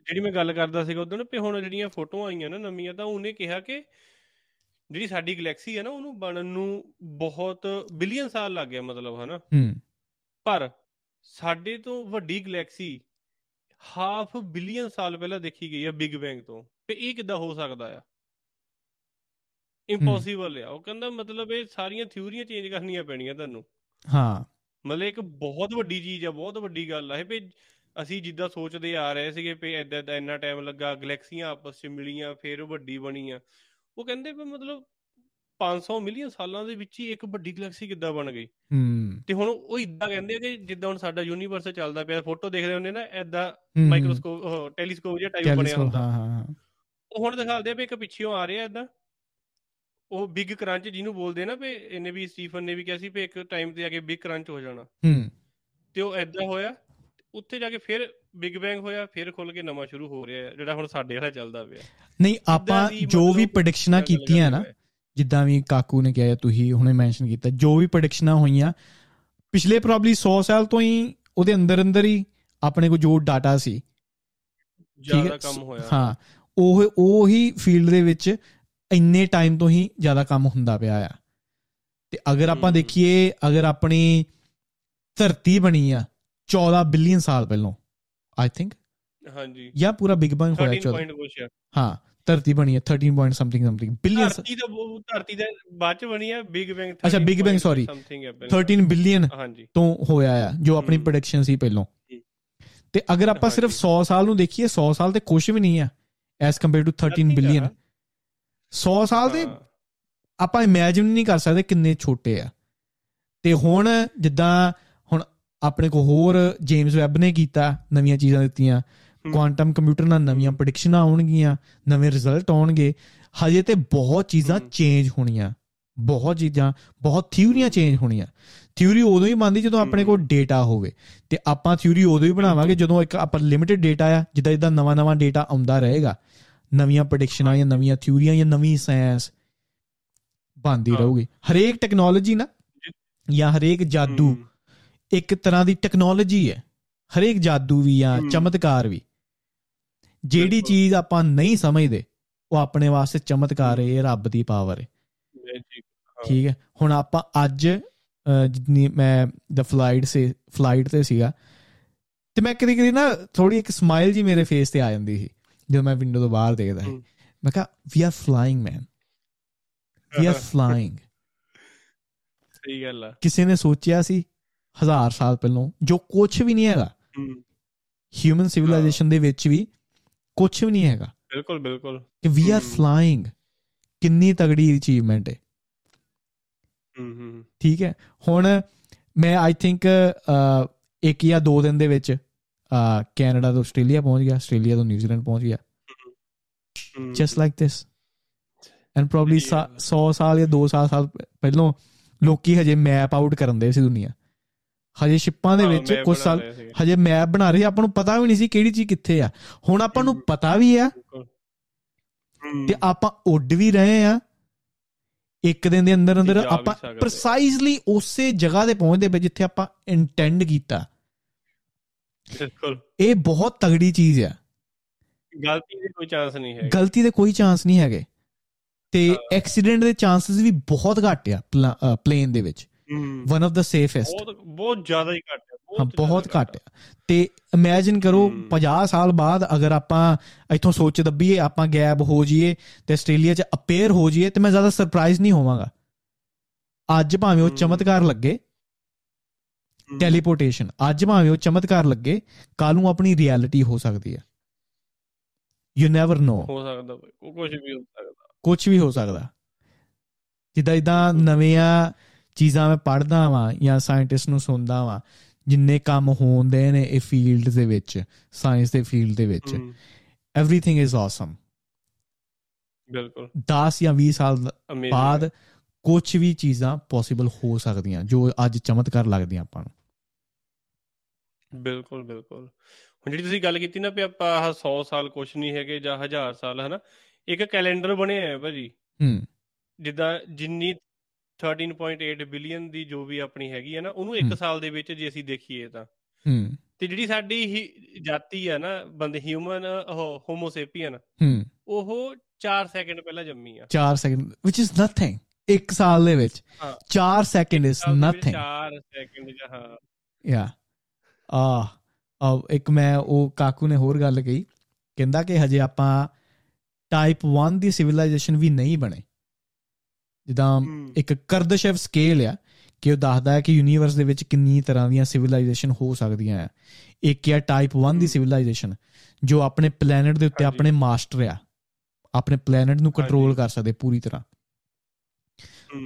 ਜਿਹੜੀ ਮੈਂ ਗੱਲ ਕਰਦਾ ਸੀਗਾ ਉਦੋਂ ਵੀ ਹੁਣ ਜਿਹੜੀਆਂ ਫੋਟੋਆਂ ਆਈਆਂ ਨਾ ਨਵੀਆਂ ਤਾਂ ਉਹਨੇ ਕਿਹਾ ਕਿ ਜਿਹੜੀ ਸਾਡੀ ਗੈਲੈਕਸੀ ਹੈ ਨਾ ਉਹਨੂੰ ਬਣਨ ਨੂੰ ਬਹੁਤ ਬਿਲੀਅਨ ਸਾਲ ਲੱਗ ਗਿਆ ਮਤਲਬ ਹਨਾ? ਹੂੰ। ਪਰ ਸਾਡੇ ਤੋਂ ਵੱਡੀ ਗੈਲੈਕਸੀ ਹਾਫ ਬਿਲੀਅਨ ਸਾਲ ਪਹਿਲਾਂ ਦੇਖੀ ਗਈ ਆ ਬਿਗ ਬੈਂਗ ਤੋਂ। ਤੇ ਇਹ ਕਿੱਦਾਂ ਹੋ ਸਕਦਾ ਆ? ਇੰਪੋਸੀਬਲ ਆ। ਉਹ ਕਹਿੰਦਾ ਮਤਲਬ ਇਹ ਸਾਰੀਆਂ ਥਿਊਰੀਆਂ ਚੇਂਜ ਕਰਨੀਆਂ ਪੈਣੀਆਂ ਤੁਹਾਨੂੰ ਹਾਂ। ਮਤਲਬ ਇੱਕ ਬਹੁਤ ਵੱਡੀ ਚੀਜ਼ ਆ ਬਹੁਤ ਵੱਡੀ ਗੱਲ ਆ। ਇਹ ਵੀ ਅਸੀਂ ਜਿੱਦਾਂ ਸੋਚਦੇ ਆ ਰਹੇ ਸੀਗੇ ਵੀ ਏਦਾਂ ਏਦਾਂ ਇੰਨਾ ਟਾਈਮ ਲੱਗਾ ਗੈਲੈਕਸੀਆਂ ਆਪਸ ਵਿੱਚ ਮਿਲੀਆਂ ਫਿਰ ਵੱਡੀ ਬਣੀ ਆ। ਉਹ ਕਹਿੰਦੇ ਵੀ ਮਤਲਬ 500 ਮਿਲੀਅਨ ਸਾਲਾਂ ਦੇ ਵਿੱਚ ਹੀ ਇੱਕ ਵੱਡੀ ਗੈਲੈਕਸੀ ਕਿੱਦਾਂ ਬਣ ਗਈ? ਹੂੰ। ਤੇ ਹੁਣ ਉਹ ਇਦਾਂ ਕਹਿੰਦੇ ਆ ਕਿ ਜਿੱਦਾਂ ਹੁਣ ਸਾਡਾ ਯੂਨੀਵਰਸ ਚੱਲਦਾ ਪਿਆ ਫੋਟੋ ਦੇਖਦੇ ਹੁੰਦੇ ਨਾ ਐਦਾਂ ਮਾਈਕਰੋਸਕੋਪ ਟੈਲੀਸਕੋਪ ਜਿਹਾ ਟਾਈਪ ਬਣਿਆ ਹੁੰਦਾ। ਹਾਂ ਹਾਂ ਉਹ ਹੁਣ ਦਿਖਾਉਂਦੇ ਆ ਵੀ ਇੱਕ ਪਿੱਛੇੋਂ ਆ ਰਿਹਾ ਐਦਾਂ ਉਹ ਬਿਗ ਕ੍ਰੰਚ ਜਿਹਨੂੰ ਬੋਲਦੇ ਨਾ ਵੀ ਇਹਨੇ ਵੀ ਸਟੀਫਨ ਨੇ ਵੀ ਕਿਹਾ ਸੀ ਵੀ ਇੱਕ ਟਾਈਮ ਤੇ ਆ ਕੇ ਬਿਗ ਕ੍ਰੰਚ ਹੋ ਜਾਣਾ। ਹੂੰ। ਤੇ ਉਹ ਐਦਾਂ ਹੋਇਆ ਉੱਥੇ ਜਾ ਕੇ ਫਿਰ ਬਿਗ ਬੈਂਗ ਹੋਇਆ ਫਿਰ ਖੁੱਲ ਕੇ ਨਵਾਂ ਸ਼ੁਰੂ ਹੋ ਰਿਹਾ ਹੈ ਜਿਹੜਾ ਹੁਣ ਸਾਡੇ ਵਾਲਾ ਚੱਲਦਾ ਪਿਆ। ਨਹੀਂ ਆਪਾਂ ਜੋ ਵੀ ਪ੍ਰੈਡਿਕਸ਼ਨਾਂ ਕੀਤੀਆਂ ਨਾ ਜਿੱਦਾਂ ਵੀ ਕਾਕੂ ਨੇ ਕਿਹਾ ਜਾਂ ਤੁਸੀਂ ਹੁਣੇ ਮੈਂਸ਼ਨ ਕੀਤਾ ਜੋ ਵੀ ਪ੍ਰੈਡਿਕਸ਼ਨਾਂ ਹੋਈਆਂ ਪਿਛਲੇ ਪ੍ਰੋਬਬਲੀ 100 ਸਾਲ ਤੋਂ ਹੀ ਉਹਦੇ ਅੰਦਰ ਅੰਦਰ ਹੀ ਆਪਣੇ ਕੋਲ ਜੋ ਡਾਟਾ ਸੀ ਜ਼ਿਆਦਾ ਕੰਮ ਹੋਇਆ। ਹਾਂ ਉਹ ਉਹ ਹੀ ਫੀਲਡ ਦੇ ਵਿੱਚ ਇੰਨੇ ਟਾਈਮ ਤੋਂ ਹੀ ਜ਼ਿਆਦਾ ਕੰਮ ਹੁੰਦਾ ਪਿਆ ਆ। ਤੇ ਅਗਰ ਆਪਾਂ। ਦੇਖੀਏ ਅਗਰ ਆਪਣੀ ਧਰਤੀ ਬਣੀ ਆ 14 ਬਿਲੀਅਨ ਸਾਲ ਪਹਿਲਾਂ ਆਈ ਥਿੰਕ ਹਾਂਜੀ ਜਾਂ ਪੂਰਾ ਬਿਗ ਬੈਂਗ ਹੋਇਆ 13 14 ਪੁਆਇੰਟ ਹਾਂ ਧਰਤੀ ਬਣੀ ਹੈ 13 ਪੁਆਇੰਟ ਸਮਥਿੰਗ ਸਮਥਿੰਗ ਬਿਲੀਅਨ ਧਰਤੀ ਦਾ ਉਹ ਧਰਤੀ ਦਾ ਬਾਅਦ ਚ ਬਣੀ ਆ ਬਿਗ ਬੈਂਗ ਅੱਛਾ। ਸਮਥਿੰਗ ਹੈ ਪਹਿਲਾਂ। 13 ਬਿਲੀਅਨ ਹਾਂਜੀ ਤੋਂ ਹੋਇਆ ਆ ਜੋ ਆਪਣੀ। ਪ੍ਰੈਡਿਕਸ਼ਨ ਸੀ ਪਹਿਲਾਂ। ਤੇ ਅਗਰ ਆਪਾਂ ਸਿਰਫ ਹਾਂਜੀ। 100 ਸਾਲ ਨੂੰ ਦੇਖੀਏ 100 ਸਾਲ ਤੇ ਕੁਝ ਵੀ ਨਹੀਂ ਆ as compare to 13 Nothing billion ਆ। 100 ਸਾਲ ਦੇ ਹਾਂ, ਆਪਾਂ ਇਮੇਜਿਨ ਨਹੀਂ ਕਰ ਸਕਦੇ ਕਿੰਨੇ ਛੋਟੇ ਆ ਤੇ ਹੁਣ ਜਿੱਦਾਂ ਆਪਣੇ ਕੋ ਹੋਰ ਜੇਮਸ ਵੈਬ ਨੇ ਕੀਤਾ ਨਵੀਆਂ ਚੀਜ਼ਾਂ ਦਿੱਤੀਆਂ। ਕੁਆਂਟਮ ਕੰਪਿਊਟਰ ਨਾਲ ਨਵੀਆਂ ਪ੍ਰੈਡਿਕਸ਼ਨਾਂ ਆਉਣਗੀਆਂ ਨਵੇਂ ਰਿਜ਼ਲਟ ਆਉਣਗੇ। ਹਜੇ ਤੇ ਬਹੁਤ ਚੀਜ਼ਾਂ। ਚੇਂਜ ਹੋਣੀਆਂ। ਬਹੁਤ ਚੀਜ਼ਾਂ ਬਹੁਤ ਥਿਊਰੀਆਂ ਚੇਂਜ ਹੋਣੀਆਂ। ਥਿਊਰੀ ਉਦੋਂ ਹੀ ਬਣਦੀ ਜਦੋਂ ਆਪਣੇ ਕੋਲ ਡੇਟਾ ਹੋਵੇ। ਤੇ ਆਪਾਂ ਥਿਊਰੀ ਉਦੋਂ ਹੀ ਬਣਾਵਾਂਗੇ ਜਦੋਂ ਇੱਕ ਆਪਾਂ ਲਿਮਿਟਿਡ ਡੇਟਾ ਆ ਜਿੱਦਾਂ ਜਿੱਦਾਂ ਨਵਾਂ ਨਵਾਂ ਡੇਟਾ ਆਉਂਦਾ ਰਹੇਗਾ। ਨਵੀਆਂ ਪ੍ਰੈਡਿਕਸ਼ਨਾਂ ਜਾਂ ਨਵੀਆਂ ਥਿਊਰੀਆਂ ਜਾਂ ਨਵੀਂ ਸਾਇੰਸ ਬਣਦੀ। ਰਹੂਗੀ। ਹਰੇਕ ਟੈਕਨੋਲੋਜੀ ਨਾ ਜਾਂ। ਹਰੇਕ ਜਾਦੂ ਇੱਕ ਤਰ੍ਹਾਂ ਦੀ ਟੈਕਨੋਲੋਜੀ ਹੈ ਹਰੇਕ ਜਾਦੂ ਵੀ ਹਮ। ਚਮਤਕਾਰ ਵੀ ਜਿਹੜੀ। ਚੀਜ਼ ਆਪਾਂ ਨਹੀਂ ਸਮਝਦੇ ਉਹ ਆਪਣੇ ਵਾਸਤੇ ਚਮਤਕਾਰ ਹੈ ਇਹ ਰੱਬ ਦੀ ਪਾਵਰ ਹੈ। ਠੀਕ ਹੈ ਹੁਣ ਆਪਾਂ ਅੱਜ ਜਿੰਨੀ ਮੈਂ ਦ ਫਲਾਈਟ ਸੇ ਫਲਾਈਟ ਤੇ ਸੀਗਾ ਤੇ ਮੈਂ ਕਦੀ ਕਦੀ ਨਾ ਥੋੜੀ ਇੱਕ ਸਮਾਈਲ ਜੀ ਮੇਰੇ ਫੇਸ ਤੇ ਆ ਜਾਂਦੀ ਸੀ ਜਦੋਂ ਮੈਂ ਵਿੰਡੋ ਤੋਂ ਬਾਹਰ ਦੇਖਦਾ ਸੀ। ਮੈਂ ਕਿਹਾ we are flying man we are flying ਸਹੀ ਗੱਲ ਆ ਕਿਸੇ ਨੇ ਸੋਚਿਆ ਸੀ ਹਜ਼ਾਰ ਸਾਲ ਪਹਿਲਾਂ ਜੋ ਕੁਝ ਵੀ ਨਹੀਂ ਹੈਗਾ। ਹਿਊਮਨ ਸਿਵਲਾਈਜੇਸ਼ਨ ਦੇ ਵਿੱਚ ਵੀ ਕੁਝ ਵੀ ਨਹੀਂ ਹੈਗਾ। ਬਿਲਕੁਲ ਬਿਲਕੁਲ। ਕਿ ਵੀ ਆਰ। ਫਲਾਈਂਗ ਕਿੰਨੀ ਤਗੜੀ ਅਚੀਵਮੈਂਟ ਹੈ ਹਮ ਠੀਕ ਹੈ। ਹੁਣ ਮੈਂ ਆਈ ਥਿੰਕ ਇੱਕ ਜਾਂ ਦੋ ਦਿਨ ਦੇ ਵਿੱਚ ਕੈਨੇਡਾ ਤੋਂ ਆਸਟ੍ਰੇਲੀਆ ਪਹੁੰਚ ਗਿਆ ਆਸਟ੍ਰੇਲੀਆ ਤੋਂ ਨਿਊਜ਼ੀਲੈਂਡ ਪਹੁੰਚ ਗਿਆ। Just like this and probably ਸਹੀ ਗੱਲ 100 ਸਾਲ ਜਾਂ 2 ਸਾਲ ਸਾਲ ਪਹਿਲਾਂ ਲੋਕੀ ਹਜੇ ਮੈਪ ਆਊਟ ਕਰਨ ਦੇ ਸੀ ਦੁਨੀਆ। ਹਜੇ ਸ਼ਿਪਾਂ ਦੇ ਵਿੱਚ ਕੁਝ ਸਾਲ। ਹਜੇ ਮੈਪ ਬਣਾ ਰਹੇ ਆਪਾਂ ਨੂੰ ਪਤਾ ਵੀ ਨਹੀਂ ਸੀ ਕਿਹੜੀ ਚੀਜ਼ ਕਿੱਥੇ ਆ। ਹੁਣ ਆਪਾਂ ਨੂੰ ਪਤਾ ਵੀ ਆ ਤੇ ਆਪਾਂ ਉੱਡ ਵੀ ਰਹੇ ਆ। ਇੱਕ ਦਿਨ ਦੇ ਅੰਦਰ ਅੰਦਰ ਆਪਾਂ। ਪ੍ਰੀਸਾਈਜ਼ਲੀ ਉਸੇ ਜਗ੍ਹਾ ਤੇ ਪਹੁੰਚਦੇ ਪਏ ਜਿੱਥੇ ਆਪਾਂ ਇੰਟੈਂਡ ਕੀਤਾ। ਬਿਲਕੁਲ। ਇਹ ਬਹੁਤ ਤਗੜੀ ਚੀਜ਼ ਆ। ਗਲਤੀ ਦੇ ਕੋਈ ਚਾਂਸ ਨਹੀਂ ਹੈ ਗਲਤੀ ਦੇ ਕੋਈ ਚਾਂਸ ਨਹੀਂ ਹੈਗੇ। ਤੇ ਐਕਸੀਡੈਂਟ ਦੇ ਚਾਂਸਸ ਵੀ ਬਹੁਤ ਘੱਟ ਆ ਪਲੇਨ ਦੇ ਵਿੱਚ। ਵਨ ਆਫ ਦਾ ਸੇਫੈਸਟ ਬਹੁਤ ਬਹੁਤ ਜ਼ਿਆਦਾ ਹੀ ਘੱਟ ਹੈ ਹਾਂ ਬਹੁਤ ਘੱਟ ਆ ਤੇ ਇਮੇਜਿਨ ਕਰੋ ਹਮ। 50 ਸਾਲ ਬਾਅਦ ਅਗਰ ਆਪਾਂ ਇੱਥੋਂ ਸੋਚ ਦੱਬੀਏ ਆਪਾਂ ਗੈਪ ਹੋ ਜਾਈਏ ਤੇ ਆਸਟ੍ਰੇਲੀਆ 'ਚ ਅਪੇਅਰ ਹੋ ਜਾਈਏ ਤੇ ਮੈਂ ਜ਼ਿਆਦਾ ਸਰਪ੍ਰਾਈਜ਼ ਨਹੀਂ ਹੋਵਾਂਗਾ। ਅੱਜ ਭਾਵੇਂ ਉਹ। ਚਮਤਕਾਰ ਲੱਗੇ ਟੈਲੀਪੋਰਟੇਸ਼ਨ ਅੱਜ ਭਾਵੇਂ ਉਹ ਚਮਤਕਾਰ ਲੱਗੇ ਕੱਲ ਨੂੰ ਆਪਣੀ ਰਿਐਲਿਟੀ ਹੋ ਸਕਦੀ ਹੈ। ਯੂ ਨੈਵਰ ਨੋ ਹੋ ਸਕਦਾ ਕੁਝ ਵੀ ਹੋ ਸਕਦਾ। ਕੁਝ ਵੀ ਹੋ ਸਕਦਾ। ਜਿੱਦਾਂ ਇਦਾਂ ਨਵੀਆਂ ਚੀਜ਼ਾਂ ਮੈਂ ਪੜ੍ਹਦਾ ਵਾਂ ਜਾਂ ਸਾਇੰਟਿਸਟ ਨੂੰ ਸੁਣਦਾ ਵਾਂ ਜਿੰਨੇ ਕੰਮ ਹੋਣਦੇ ਨੇ ਇਹ ਫੀਲਡ ਦੇ ਵਿੱਚ ਸਾਇੰਸ ਦੇ ਫੀਲਡ ਦੇ ਵਿੱਚ ਐਵਰੀਥਿੰਗ ਇਜ਼ ਆਸਮ ਬਿਲਕੁਲ। 10 ਜਾਂ 20 ਸਾਲ ਬਾਅਦ ਕੁਝ ਵੀ ਚੀਜ਼ਾਂ ਪੋਸੀਬਲ ਹੋ ਸਕਦੀਆਂ ਜੋ ਅੱਜ ਚਮਤਕਾਰ ਲੱਗਦੀਆਂ ਆਪਾਂ ਨੂੰ। ਬਿਲਕੁਲ ਬਿਲਕੁਲ। ਹੁਣ ਜਿਹੜੀ ਤੁਸੀਂ ਗੱਲ ਕੀਤੀ ਨਾ ਵੀ ਆਪਾਂ ਆਹ 100 ਸਾਲ ਕੁਛ ਨਹੀਂ ਹੈਗੇ ਜਾਂ 1000 ਸਾਲ ਹਨਾ ਇੱਕ ਕੈਲੰਡਰ ਬਣਿਆ ਹੈ ਭਾਜੀ। ਹੂੰ। ਜਿੱਦਾਂ ਜਿੰਨੀ 13.8 ਬਿਲੀਅਨ ਦੀ ਜੋ ਵੀ ਆਪਣੀ ਹੈਗੀ ਹੈ ਨਾ ਉਹਨੂੰ 1 ਹਮ। ਸਾਲ ਦੇ ਵਿੱਚ ਜੇ ਅਸੀਂ ਦੇਖੀਏ ਤਾਂ। ਹੂੰ। ਤੇ ਜਿਹੜੀ ਸਾਡੀ ਹੀ ਜਾਤੀ ਹੈ ਨਾ ਬੰਦੇ ਹਿਊਮਨ ਹੋਮੋਸੇਪੀਅਨ ਹੂੰ। ਉਹ 4 ਸੈਕਿੰਡ ਪਹਿਲਾਂ ਜੰਮੀ ਆ। 4 ਸੈਕਿੰਡ ਵਿਚ ਇਜ਼ ਨਥਿੰਗ ਇੱਕ ਸਾਲ ਦੇ ਵਿੱਚ। ਹਾਂ। 4 ਸੈਕਿੰਡ ਇਜ਼ ਨਥਿੰਗ 4 ਸੈਕਿੰਡ ਹਾਂ। ਯਾ ਆ ਆ ਇੱਕ ਮੈਂ ਉਹ ਕਾਕੂ ਨੇ ਹੋਰ ਗੱਲ ਕਹੀ ਕਹਿੰਦਾ ਕਿ ਹਜੇ ਆਪਾਂ ਟਾਈਪ 1 ਦੀ ਸਿਵਲਾਈਜੇਸ਼ਨ ਵੀ ਨਹੀਂ ਬਣੇ। ਜਿੱਦਾਂ ਇੱਕ ਕਰਦਸ਼ਵ ਸਕੇਲ ਆ ਕਿ ਉਹ ਦੱਸਦਾ ਹੈ ਕਿ ਯੂਨੀਵਰਸ ਦੇ ਵਿੱਚ ਕਿੰਨੀ ਤਰ੍ਹਾਂ ਦੀਆਂ ਸਿਵਲਾਈਜੇਸ਼ਨ ਹੋ ਸਕਦੀਆਂ ਆ। ਇੱਕ ਹੈ ਟਾਈਪ 1 ਦੀ ਸਿਵਲਾਈਜੇਸ਼ਨ ਜੋ ਆਪਣੇ ਪਲੈਨਟ ਦੇ ਉੱਤੇ ਆਪਣੇ ਮਾਸਟਰ ਆ। ਆਪਣੇ ਪਲੈਨਟ ਨੂੰ ਕੰਟਰੋਲ ਕਰ ਸਕਦੇ ਪੂਰੀ ਤਰ੍ਹਾਂ।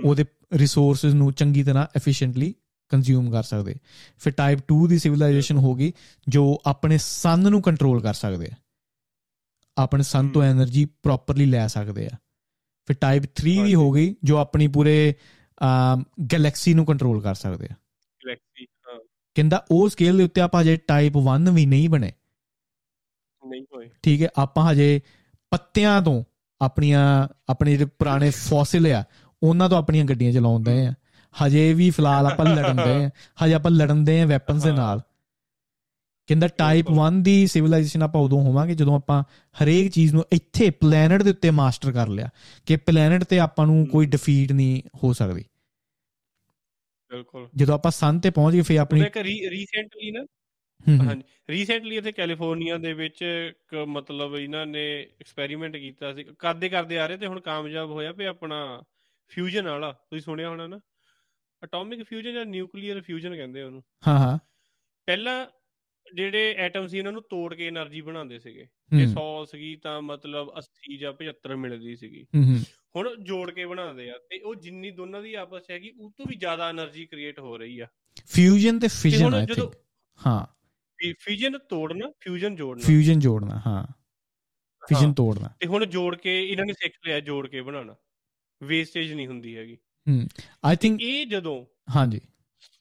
ਉਹਦੇ ਰਿਸੋਰਸਸ ਨੂੰ ਚੰਗੀ ਤਰ੍ਹਾਂ ਐਫੀਸ਼ੀਐਂਟਲੀ ਕੰਜ਼ਿਊਮ ਕਰ ਸਕਦੇ। ਫਿਰ ਟਾਈਪ 2 ਦੀ ਸਿਵਲਾਈਜੇਸ਼ਨ ਹੋਗੀ ਜੋ ਆਪਣੇ ਸਨ ਨੂੰ ਕੰਟਰੋਲ ਕਰ ਸਕਦੇ ਆ। ਆਪਣੇ ਸਨ ਤੋਂ એનર્ਜੀ ਪ੍ਰੋਪਰਲੀ ਲੈ ਸਕਦੇ ਆ। ਫਿਰ ਟਾਈਪ 3 ਦੀ ਹਾਂਜੀ। ਹੋ ਗਈ ਜੋ ਆਪਣੀ ਪੂਰੇ ਗੈਲੈਕਸੀ ਨੂੰ ਕੰਟਰੋਲ ਕਰ ਸਕਦੇ ਆ। ਗੈਲੈਕਸੀ ਹਾਂ। ਕਹਿੰਦਾ ਉਹ ਸਕੇਲ ਦੇ ਉੱਤੇ ਆਪਾਂ ਹਜੇ ਟਾਈਪ 1 ਵੀ ਨਹੀਂ ਬਣੇ। ਨਹੀਂ ਹੋਏ। ਠੀਕ ਹੈ ਆਪਾਂ ਹਜੇ ਪੱਤਿਆਂ ਤੋਂ ਆਪਣੀਆਂ ਆਪਣੇ ਜਿਹੜੇ ਪੁਰਾਣੇ ਫੋਸਿਲ ਆ ਉਹਨਾਂ ਤੋਂ ਆਪਣੀਆਂ ਗੱਡੀਆਂ ਚਲਾਉਂਦੇ ਆ। ਹਜੇ ਵੀ ਫਿਲਹਾਲ ਆਪਾਂ ਲੜਨ ਦੇ ਆ। ਹਜੇ ਆਪਾਂ ਲੜਨ ਦੇ ਆ ਵੈਪਨਸ ਦੇ। ਨਾਲ। ਕਹਿੰਦਾ ਟਾਈਪ ਬਿਲਕੁਲ। 1 ਦੀ ਸਿਵਲਾਈਜੇਸ਼ਨ ਆਪਾਂ ਉਦੋਂ ਹੋਵਾਂਗੇ ਜਦੋਂ ਆਪਾਂ ਹਰੇਕ ਚੀਜ਼ ਨੂੰ ਇੱਥੇ ਪਲੈਨਟ ਦੇ ਉੱਤੇ ਮਾਸਟਰ ਕਰ ਲਿਆ ਕਿ ਪਲੈਨਟ ਤੇ ਆਪਾਂ ਨੂੰ ਕੋਈ। ਡਿਫੀਟ ਨਹੀਂ ਹੋ ਸਕਦੀ। ਬਿਲਕੁਲ। ਜਦੋਂ ਆਪਾਂ ਸਨ ਤੇ ਪਹੁੰਚ ਗਏ ਫੇ ਆਪਣੀ ਇੱਕ ਰੀਸੈਂਟਲੀ ਨਾ ਹਾਂਜੀ ਰੀਸੈਂਟਲੀ ਇੱਥੇ ਕੈਲੀਫੋਰਨੀਆ ਦੇ ਵਿੱਚ ਇੱਕ ਮਤਲਬ ਇਹਨਾਂ ਨੇ ਐਕਸਪੈਰੀਮੈਂਟ ਕੀਤਾ ਸੀ। ਕਰਦੇ ਕਰਦੇ ਆ ਰਹੇ ਤੇ ਹੁਣ ਕਾਮਯਾਬ ਹੋਇਆ ਵੀ ਆਪਣਾ ਫਿਊਜ਼ਨ ਵਾਲਾ। ਤੁਸੀਂ ਸੁਣਿਆ ਹੋਣਾ ਨਾ? ਐਟੋਮਿਕ ਫਿਊਜ਼ਨ ਜਾਂ ਨਿਊਕਲੀਅਰ ਫਿਊਜ਼ਨ ਕਹਿੰਦੇ ਉਹਨੂੰ। ਹਾਂ ਹਾਂ। ਪਹਿਲਾਂ ਜਿਹੜੇ ਐਟਮ ਸੀ ਉਹਨਾਂ ਨੂੰ ਤੋੜ ਕੇ એનર્ਜੀ ਬਣਾਉਂਦੇ ਸੀਗੇ। ਜੇ 100 ਸੀਗੀ ਤਾਂ ਮਤਲਬ 80 ਜਾਂ 75 ਮਿਲਦੀ ਸੀਗੀ। ਹੁਣ ਜੋੜ ਕੇ ਬਣਾਉਂਦੇ ਆ ਤੇ ਉਹ ਜਿੰਨੀ ਦੋਨਾਂ ਦੀ ਆਪਸ ਹੈਗੀ ਉਸ ਤੋਂ ਵੀ ਜ਼ਿਆਦਾ એનર્ਜੀ ਕ੍ਰੀਏਟ ਹੋ ਰਹੀ ਆ। ਫਿਊਜ਼ਨ ਤੇ ਫਿਜਨ ਆਈ ਥਿੰਕ ਹਾਂ। ਫਿਜਨ ਤੋੜਨਾ ਫਿਊਜ਼ਨ ਜੋੜਨਾ। ਫਿਊਜ਼ਨ ਜੋੜਨਾ ਹਾਂ। ਫਿਜਨ ਤੋੜਨਾ। ਤੇ ਹੁਣ ਜੋੜ ਕੇ ਇਹਨਾਂ ਨੇ ਸਿੱਖ ਲਿਆ ਜੋੜ ਕੇ ਬਣਾਉਣਾ। ਵੇਸਟੇਜ ਨਹੀਂ ਹੁੰਦੀ ਹੈਗੀ। ਹੂੰ। ਆਈ ਥਿੰਕ ਇਹ ਜਦੋਂ ਹਾਂਜੀ।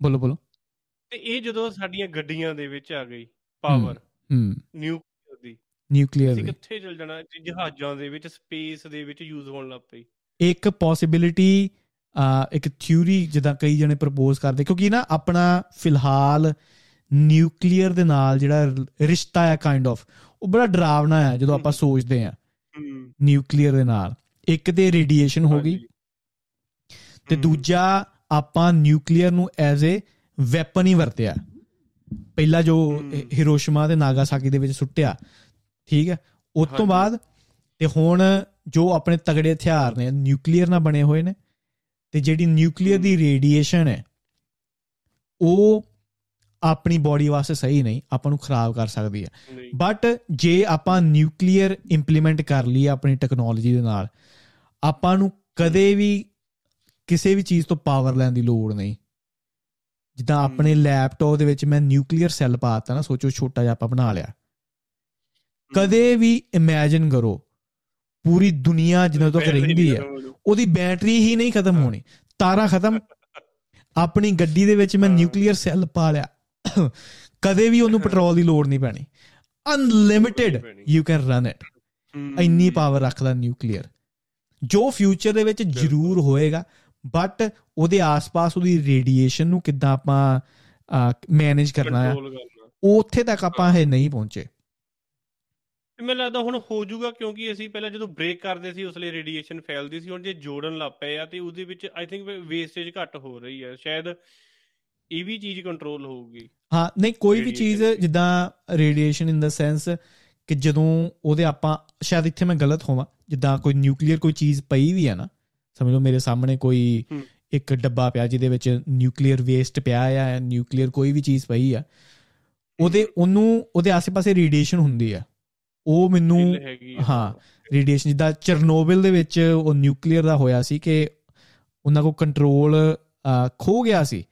ਬੋਲੋ ਬੋਲੋ। ਤੇ ਇਹ ਜਦੋਂ ਸਾਡੀਆਂ ਗੱਡੀਆਂ ਦੇ ਵਿੱਚ ਆ ਗਈ ਪਾਵਰ ਹਮ ਨਿਊਕਲੀਅਰ ਦੀ ਨਿਊਕਲੀਅਰ ਦੀ। ਕਿੱਥੇ ਚਲ ਜਾਣਾ? ਜਹਾਜ਼ਾਂ ਦੇ ਵਿੱਚ ਸਪੇਸ ਦੇ ਵਿੱਚ ਯੂਜ਼ ਹੋਣ ਲੱਗ ਪਈ। ਇੱਕ ਪੋਸਿਬਿਲਿਟੀ ਇੱਕ ਥਿਊਰੀ ਜਿੱਦਾਂ ਕਈ ਜਣੇ ਪ੍ਰਪੋਜ਼ ਕਰਦੇ ਕਿਉਂਕਿ ਨਾ ਆਪਣਾ ਫਿਲਹਾਲ ਨਿਊਕਲੀਅਰ ਦੇ ਨਾਲ ਜਿਹੜਾ ਰਿਸ਼ਤਾ ਹੈ ਕਾਈਂਡ ਆਫ ਉਹ ਬੜਾ ਡਰਾਵਨਾ ਹੈ ਜਦੋਂ ਆਪਾਂ। ਸੋਚਦੇ ਹਾਂ ਹੂੰ। ਨਿਊਕਲੀਅਰ ਦੇ ਨਾਲ। ਇੱਕ ਤੇ ਰੇਡੀਏਸ਼ਨ ਹੋ ਗਈ ਤੇ ਦੂਜਾ ਆਪਾਂ ਨਿਊਕਲੀਅਰ ਨੂੰ ਐਜ਼ ਅ ਵੈਪਨ ਹੀ ਵਰਤਿਆ। ਪਹਿਲਾ ਜੋ। ਹਿਰੋਸ਼ਿਮਾ ਤੇ ਨਾਗਾਸਾਕੀ ਦੇ ਵਿੱਚ ਸੁੱਟਿਆ ਠੀਕ ਹੈ? ਉਸ ਤੋਂ। ਬਾਅਦ ਤੇ ਹੁਣ ਜੋ ਆਪਣੇ ਤਗੜੇ ਹਥਿਆਰ ਨੇ ਨਿਊਕਲੀਅਰ ਨਾਲ ਬਣੇ ਹੋਏ ਨੇ ਤੇ ਜਿਹੜੀ ਨਿਊਕਲੀਅਰ ਦੀ ਰੇਡੀਏਸ਼ਨ ਹੈ ਉਹ ਆਪਣੀ ਬਾਡੀ ਵਾਸਤੇ ਸਹੀ ਨਹੀਂ ਆਪਾਂ ਨੂੰ ਖਰਾਬ ਕਰ ਸਕਦੀ ਹੈ। ਬਟ ਜੇ ਆਪਾਂ ਨਿਊਕਲੀਅਰ ਇੰਪਲੀਮੈਂਟ ਕਰ ਲਈਏ ਆਪਣੀ ਟੈਕਨੋਲੋਜੀ ਦੇ ਨਾਲ ਆਪਾਂ ਨੂੰ ਕਦੇ ਵੀ ਕਿਸੇ ਵੀ ਚੀਜ਼ ਤੋਂ ਪਾਵਰ ਲੈਣ ਦੀ ਲੋੜ ਨਹੀਂ। ਜਿੱਦਾਂ। ਆਪਣੇ ਲੈਪਟਾਪ ਦੇ ਵਿੱਚ ਮੈਂ ਨਿਊਕਲੀਅਰ ਸੈੱਲ ਪਾਤਾ ਨਾ ਸੋਚੋ ਛੋਟਾ ਜਿਹਾ ਆਪਾਂ ਬਣਾ ਲਿਆ ਕਦੇ ਵੀ ਇਮੇਜਿਨ ਕਰੋ ਪੂਰੀ ਦੁਨੀਆ ਜਿੰਨਾ ਤੱਕ ਰਹਿੰਦੀ ਹੈ। ਉਹਦੀ ਬੈਟਰੀ ਹੀ ਨਹੀਂ ਖਤਮ ਹੋਣੀ ਤਾਰਾਂ ਖਤਮ ਆਪਣੀ ਗੱਡੀ ਦੇ ਵਿੱਚ ਮੈਂ। ਨਿਊਕਲੀਅਰ ਸੈੱਲ ਪਾ ਲਿਆ ਕਦੇ ਵੀ ਉਹਨੂੰ ਪੈਟਰੋਲ ਦੀ ਲੋੜ ਨਹੀਂ ਪੈਣੀ unlimited. You can run it. ਇੰਨੀ ਪਾਵਰ ਰੱਖਦਾ ਨਿਊਕਲੀਅਰ ਜੋ ਫਿਊਚਰ ਦੇ ਵਿੱਚ ਜ਼ਰੂਰ ਹੋਏਗਾ ਬਟ ਉਹਦੇ ਆਸ-ਪਾਸ ਉਹਦੀ ਰੇਡੀਏਸ਼ਨ ਨੂੰ ਕਿੱਦਾਂ ਆਪਾਂ ਮੈਨੇਜ ਕਰਨਾ ਹੈ ਉਹ ਉੱਥੇ ਤੱਕ ਆਪਾਂ ਇਹ ਨਹੀਂ ਪਹੁੰਚੇ। ਮੈਨੂੰ ਲੱਗਦਾ ਹੁਣ ਹੋ ਜਾਊਗਾ ਕਿਉਂਕਿ ਅਸੀਂ ਪਹਿਲਾਂ ਜਦੋਂ ਬ੍ਰੇਕ ਕਰਦੇ ਸੀ ਉਸ ਲਈ ਰੇਡੀਏਸ਼ਨ ਫੈਲਦੀ ਸੀ ਹੁਣ ਜੇ ਜੋੜਨ ਲੱਗ ਪਏ ਆ ਤੇ ਉਹਦੇ ਵਿੱਚ ਆਈ ਥਿੰਕ ਵੇਸਟੇਜ ਘੱਟ ਹੋ ਰਹੀ ਹੈ ਸ਼ਾਇਦ ਇਹ ਵੀ ਚੀਜ਼ ਕੰਟਰੋਲ ਹੋਊਗੀ। ਹਾਂ ਨਹੀਂ ਕੋਈ ਵੀ ਚੀਜ਼। ਜਿੱਦਾਂ ਰੇਡੀਏਸ਼ਨ ਇਨ ਦਾ ਸੈਂਸ ਕਿ ਜਦੋਂ ਉਹਦੇ ਆਪਾਂ ਸ਼ਾਇਦ ਇੱਥੇ ਮੈਂ ਗਲਤ ਹੋਵਾਂ ਜਿੱਦਾਂ ਕੋਈ ਨਿਊਕਲੀਅਰ ਕੋਈ ਚੀਜ਼ ਪਈ ਵੀ ਹੈ ਨਾ ਸਮਝ ਲਓ ਮੇਰੇ ਸਾਹਮਣੇ ਕੋਈ। ਇੱਕ ਡੱਬਾ ਪਿਆ ਜਿਹਦੇ ਵਿੱਚ ਨਿਊਕਲੀਅਰ ਵੇਸਟ ਪਿਆ ਆ ਨਿਊਕਲੀਅਰ ਕੋਈ ਵੀ ਚੀਜ਼ ਪਈ ਆ ਉਹਦੇ ਉਹਨੂੰ ਉਹਦੇ ਆਸ-ਪਾਸੇ ਰੇਡੀਏਸ਼ਨ ਹੁੰਦੀ ਆ ਉਹ ਮੈਨੂੰ। ਹਾਂ ਰੇਡੀਏਸ਼ਨ ਜਿੱਦਾਂ ਚਰਨੋਬਿਲ ਦੇ ਵਿੱਚ ਉਹ ਨਿਊਕਲੀਅਰ ਦਾ ਹੋਇਆ ਸੀ ਕਿ ਉਹਨਾਂ ਕੋ ਕੰਟਰੋਲ ਖੋ ਗਿਆ ਸੀ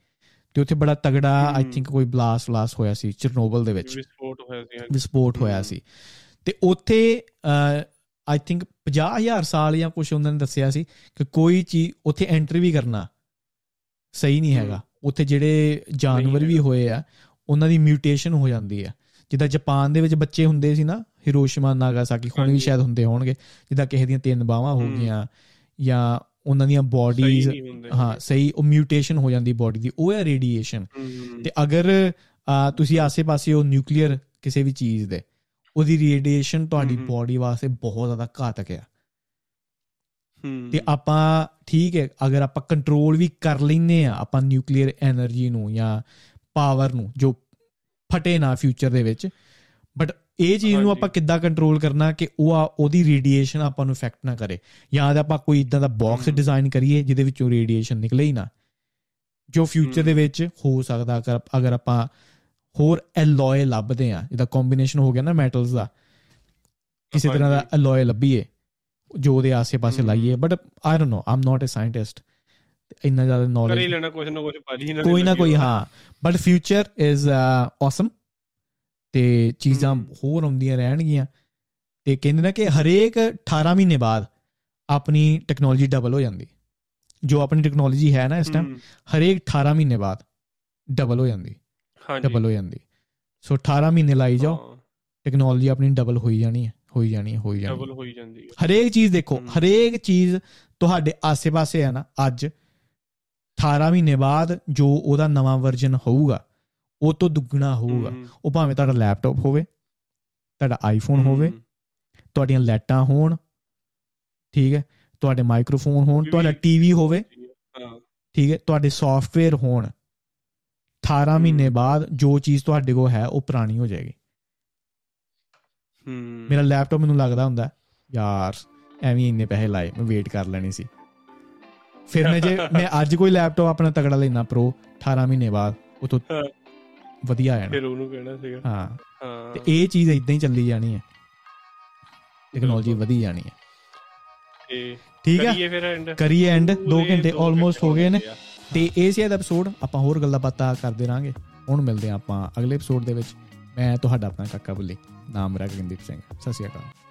ਤੇ ਉੱਥੇ ਬੜਾ ਤਗੜਾ ਆਈ। ਥਿੰਕ ਕੋਈ ਬਲਾਸਟ ਬਲਾਸਟ ਹੋਇਆ ਸੀ ਚਰਨੋਬਿਲ ਦੇ ਵਿੱਚ ਵਿਸਫੋਟ ਹੋਇਆ ਸੀ ਵਿਸਫੋਟ ਹੋਇਆ। ਸੀ ਤੇ ਉੱਥੇ ਆਈ ਥਿੰਕ 50000 ਸਾਲ ਜਾਂ ਕੁਝ ਉਹਨਾਂ ਨੇ ਦੱਸਿਆ ਸੀ ਕਿ ਕੋਈ ਚੀਜ਼ ਉੱਥੇ ਐਂਟਰੀ ਵੀ ਕਰਨਾ ਸਹੀ ਨਹੀਂ ਹੈਗਾ ਉੱਥੇ ਜਿਹੜੇ ਜਾਨਵਰ ਵੀ। ਹੋਏ ਆ ਉਹਨਾਂ ਦੀ ਮਿਊਟੇਸ਼ਨ ਹੋ ਜਾਂਦੀ ਆ ਜਿੱਦਾਂ ਜਾਪਾਨ ਦੇ ਵਿੱਚ ਬੱਚੇ ਹੁੰਦੇ ਸੀ ਨਾ ਹਿਰੋਸ਼ਿਮਾ ਨਾਗਾਸਾਕੀ ਹੁਣ ਵੀ। ਸ਼ਾਇਦ ਹੁੰਦੇ ਹੋਣਗੇ ਜਿੱਦਾਂ ਕਿਸੇ ਦੀਆਂ ਤਿੰਨ ਬਾਹਾਂ ਹੋ। ਗਈਆਂ ਜਾਂ ਉਹਨਾਂ ਦੀਆਂ ਬਾਡੀਜ਼ ਹਾਂ ਸਹੀ ਉਹ ਮਿਊਟੇਸ਼ਨ ਹੋ ਜਾਂਦੀ ਬਾਡੀ ਦੀ ਉਹ ਹੈ ਰੇਡੀਏਸ਼ਨ ਹੂੰ। ਤੇ ਅਗਰ ਤੁਸੀਂ ਆਸੇ-ਪਾਸੇ ਉਹ ਨਿਊਕਲੀਅਰ ਕਿਸੇ ਵੀ ਚੀਜ਼ ਦੇ ਉਹਦੀ ਰੇਡੀਏਸ਼ਨ ਤੁਹਾਡੀ ਬਾਡੀ ਵਾਸਤੇ ਬਹੁਤ ਜ਼ਿਆਦਾ ਘਾਤਕ ਆ। ਤੇ ਆਪਾਂ ਠੀਕ ਹੈ ਅਗਰ ਆਪਾਂ ਕੰਟਰੋਲ ਵੀ ਕਰ ਲੈਨੇ ਆ ਆਪਾਂ ਨਿਊਕਲੀਅਰ એનર્ਜੀ ਨੂੰ ਜਾਂ ਪਾਵਰ ਨੂੰ ਜੋ ਫਟੇ ਨਾ ਫਿਊਚਰ ਦੇ ਵਿੱਚ ਬਟ ਇਹ ਚੀਜ਼ ਨੂੰ ਆਪਾਂ ਕਿੱਦਾਂ ਕੰਟਰੋਲ ਕਰਨਾ ਕਿ ਉਹ ਉਹਦੀ ਰੇਡੀਏਸ਼ਨ ਆਪਾਂ ਨੂੰ ਇਫੈਕਟ ਨਾ ਕਰੇ। ਜਾਂ ਆਪਾਂ ਕੋਈ ਇਦਾਂ ਦਾ ਬਾਕਸ ਡਿਜ਼ਾਈਨ ਕਰੀਏ ਜਿਹਦੇ ਵਿੱਚੋਂ ਰੇਡੀਏਸ਼ਨ ਨਿਕਲੇ ਹੀ ਨਾ। ਜੋ ਫਿਊਚਰ ਦੇ ਵਿੱਚ ਹੋ ਸਕਦਾ ਅਗਰ ਆਪਾਂ ਹੋਰ ਐਲੋਏ ਲੱਭਦੇ ਆ। ਜਿਹਦਾ ਕੰਬੀਨੇਸ਼ਨ ਹੋ ਗਿਆ ਨਾ ਮੈਟਲਸ ਦਾ। ਕਿਸੇ ਤਰ੍ਹਾਂ ਦਾ। ਐਲੋਏ ਲੱਭੀਏ ਜੋ ਉਹਦੇ ਆਸੇ-ਪਾਸੇ। ਲਾਈਏ। But I don't know I'm not a scientist ਇੰਨਾ ਜ਼ਿਆਦਾ ਕਰ ਨੌਲੇਜ ਲੈਣਾ ਕੁਝ ਨਾ ਕੁਝ ਭਾਜੀ ਨਾਲ ਕੋਈ ਨਾ ਕੋਈ ਹਾਂ। ਬਟ ਫਿਊਚਰ ਇਜ਼ ਔਸਮ ਤੇ ਚੀਜ਼ਾਂ। ਹੋਰ ਆਉਂਦੀਆਂ ਰਹਿਣਗੀਆਂ। ਤੇ ਕਹਿੰਦੇ ਨੇ ਕਿ ਹਰੇਕ 18 ਮਹੀਨੇ ਬਾਅਦ ਆਪਣੀ ਟੈਕਨੋਲੋਜੀ ਡਬਲ ਹੋ ਜਾਂਦੀ। ਜੋ ਆਪਣੀ ਟੈਕਨੋਲੋਜੀ ਹੈ ਨਾ ਇਸ ਟਾਈਮ ਹਰੇਕ 18 ਮਹੀਨੇ ਬਾਅਦ ਡਬਲ ਹੋ ਜਾਂਦੀ। ਡਬਲ ਹੋ ਜਾਂਦੀ। ਸੋ 18 ਮਹੀਨੇ ਲਾਈ ਜਾਓ। ਟੈਕਨੋਲੋਜੀ ਆਪਣੀ ਡਬਲ ਹੋਈ ਜਾਣੀ ਹੈ ਹੋਈ ਜਾਣੀ ਹੈ ਹੋਈ ਜਾਣੀ ਡਬਲ। ਹੋਈ ਜਾਂਦੀ ਹੈ। ਹਰੇਕ ਚੀਜ਼ ਦੇਖੋ। ਹਰੇਕ ਚੀਜ਼ ਤੁਹਾਡੇ ਆਸੇ-ਪਾਸੇ ਹੈ ਨਾ ਅੱਜ। 18 ਮਹੀਨੇ ਬਾਅਦ ਜੋ ਉਹਦਾ ਨਵਾਂ ਵਰਜ਼ਨ ਹੋਊਗਾ ਉਹ ਤੋਂ ਦੁੱਗਣਾ ਹੋਊਗਾ। ਉਹ ਭਾਵੇਂ ਤੁਹਾਡਾ ਲੈਪਟਾਪ ਹੋਵੇ ਤੁਹਾਡਾ ਆਈਫੋਨ ਹੋਵੇ ਤੁਹਾਡੀਆਂ ਲਾਈਟਾਂ ਹੋਣ ਠੀਕ ਹੈ ਤੁਹਾਡੇ ਮਾਈਕ੍ਰੋਫੋਨ ਹੋਣ ਤੁਹਾਡਾ ਟੀਵੀ ਹੋਵੇ ਠੀਕ ਹੈ ਤੁਹਾਡੇ ਸੌਫਟਵੇਅਰ ਹੋਣ 18 ਮਹੀਨੇ। ਬਾਅਦ ਜੋ ਚੀਜ਼ ਤੁਹਾਡੇ ਕੋਲ ਹੈ ਉਹ ਪੁਰਾਣੀ ਹੋ ਜਾਏਗੀ। ਹਮ ਮੇਰਾ ਲੈਪਟਾਪ ਮੈਨੂੰ ਲੱਗਦਾ ਹੁੰਦਾ ਯਾਰ ਐਵੇਂ ਹੀ ਇੰਨੇ ਪੈਸੇ ਲਾਏ ਮੈਂ ਵੇਟ ਕਰ ਲੈਣੀ ਸੀ। ਫਿਰ ਮੈਂ ਜੇ ਮੈਂ ਅੱਜ ਕੋਈ ਲੈਪਟਾਪ ਆਪਣਾ ਤਗੜਾ ਲੈਣਾ ਪ੍ਰੋ 18 ਮਹੀਨੇ ਬਾਅਦ ਉਹ ਤੋਂ ਹਾਂ। ਵਧੀਆ ਆ ਜਾਣਾ। ਫਿਰ ਉਹਨੂੰ ਕਹਿਣਾ ਸੀਗਾ। ਹਾਂ। ਹਾਂ। ਤੇ ਇਹ ਚੀਜ਼ ਇਦਾਂ ਹੀ ਚੱਲੀ ਜਾਣੀ ਹੈ। ਟੈਕਨੋਲੋਜੀ। ਵਧੀ ਜਾਣੀ ਹੈ। ਠੀਕ ਹੈ? ਕਰੀਏ ਫਿਰ ਐਂਡ ਕਰੀਏ ਐਂਡ 2 ਪੂਰੇ ਘੰਟੇ ਆਲਮੋਸਟ ਹੋ ਗਏ ਨੇ। ਤੇ ਇਹ ਸੀ ਇਹਦਾ ਐਪੀਸੋਡ ਆਪਾਂ ਹੋਰ ਗੱਲਾਂ ਬਾਤਾਂ ਕਰਦੇ ਰਾਂਗੇ ਹੁਣ ਮਿਲਦੇ ਹਾਂ ਆਪਾਂ ਅਗਲੇ ਐਪੀਸੋਡ ਦੇ ਵਿੱਚ। ਮੈਂ ਤੁਹਾਡਾ ਆਪਣਾ ਕਾਕਾ ਬੁੱਲੀ, ਨਾਮ ਮੇਰਾ ਗਗਨਦੀਪ ਸਿੰਘ। ਸਤਿ ਸ਼੍ਰੀ ਅਕਾਲ।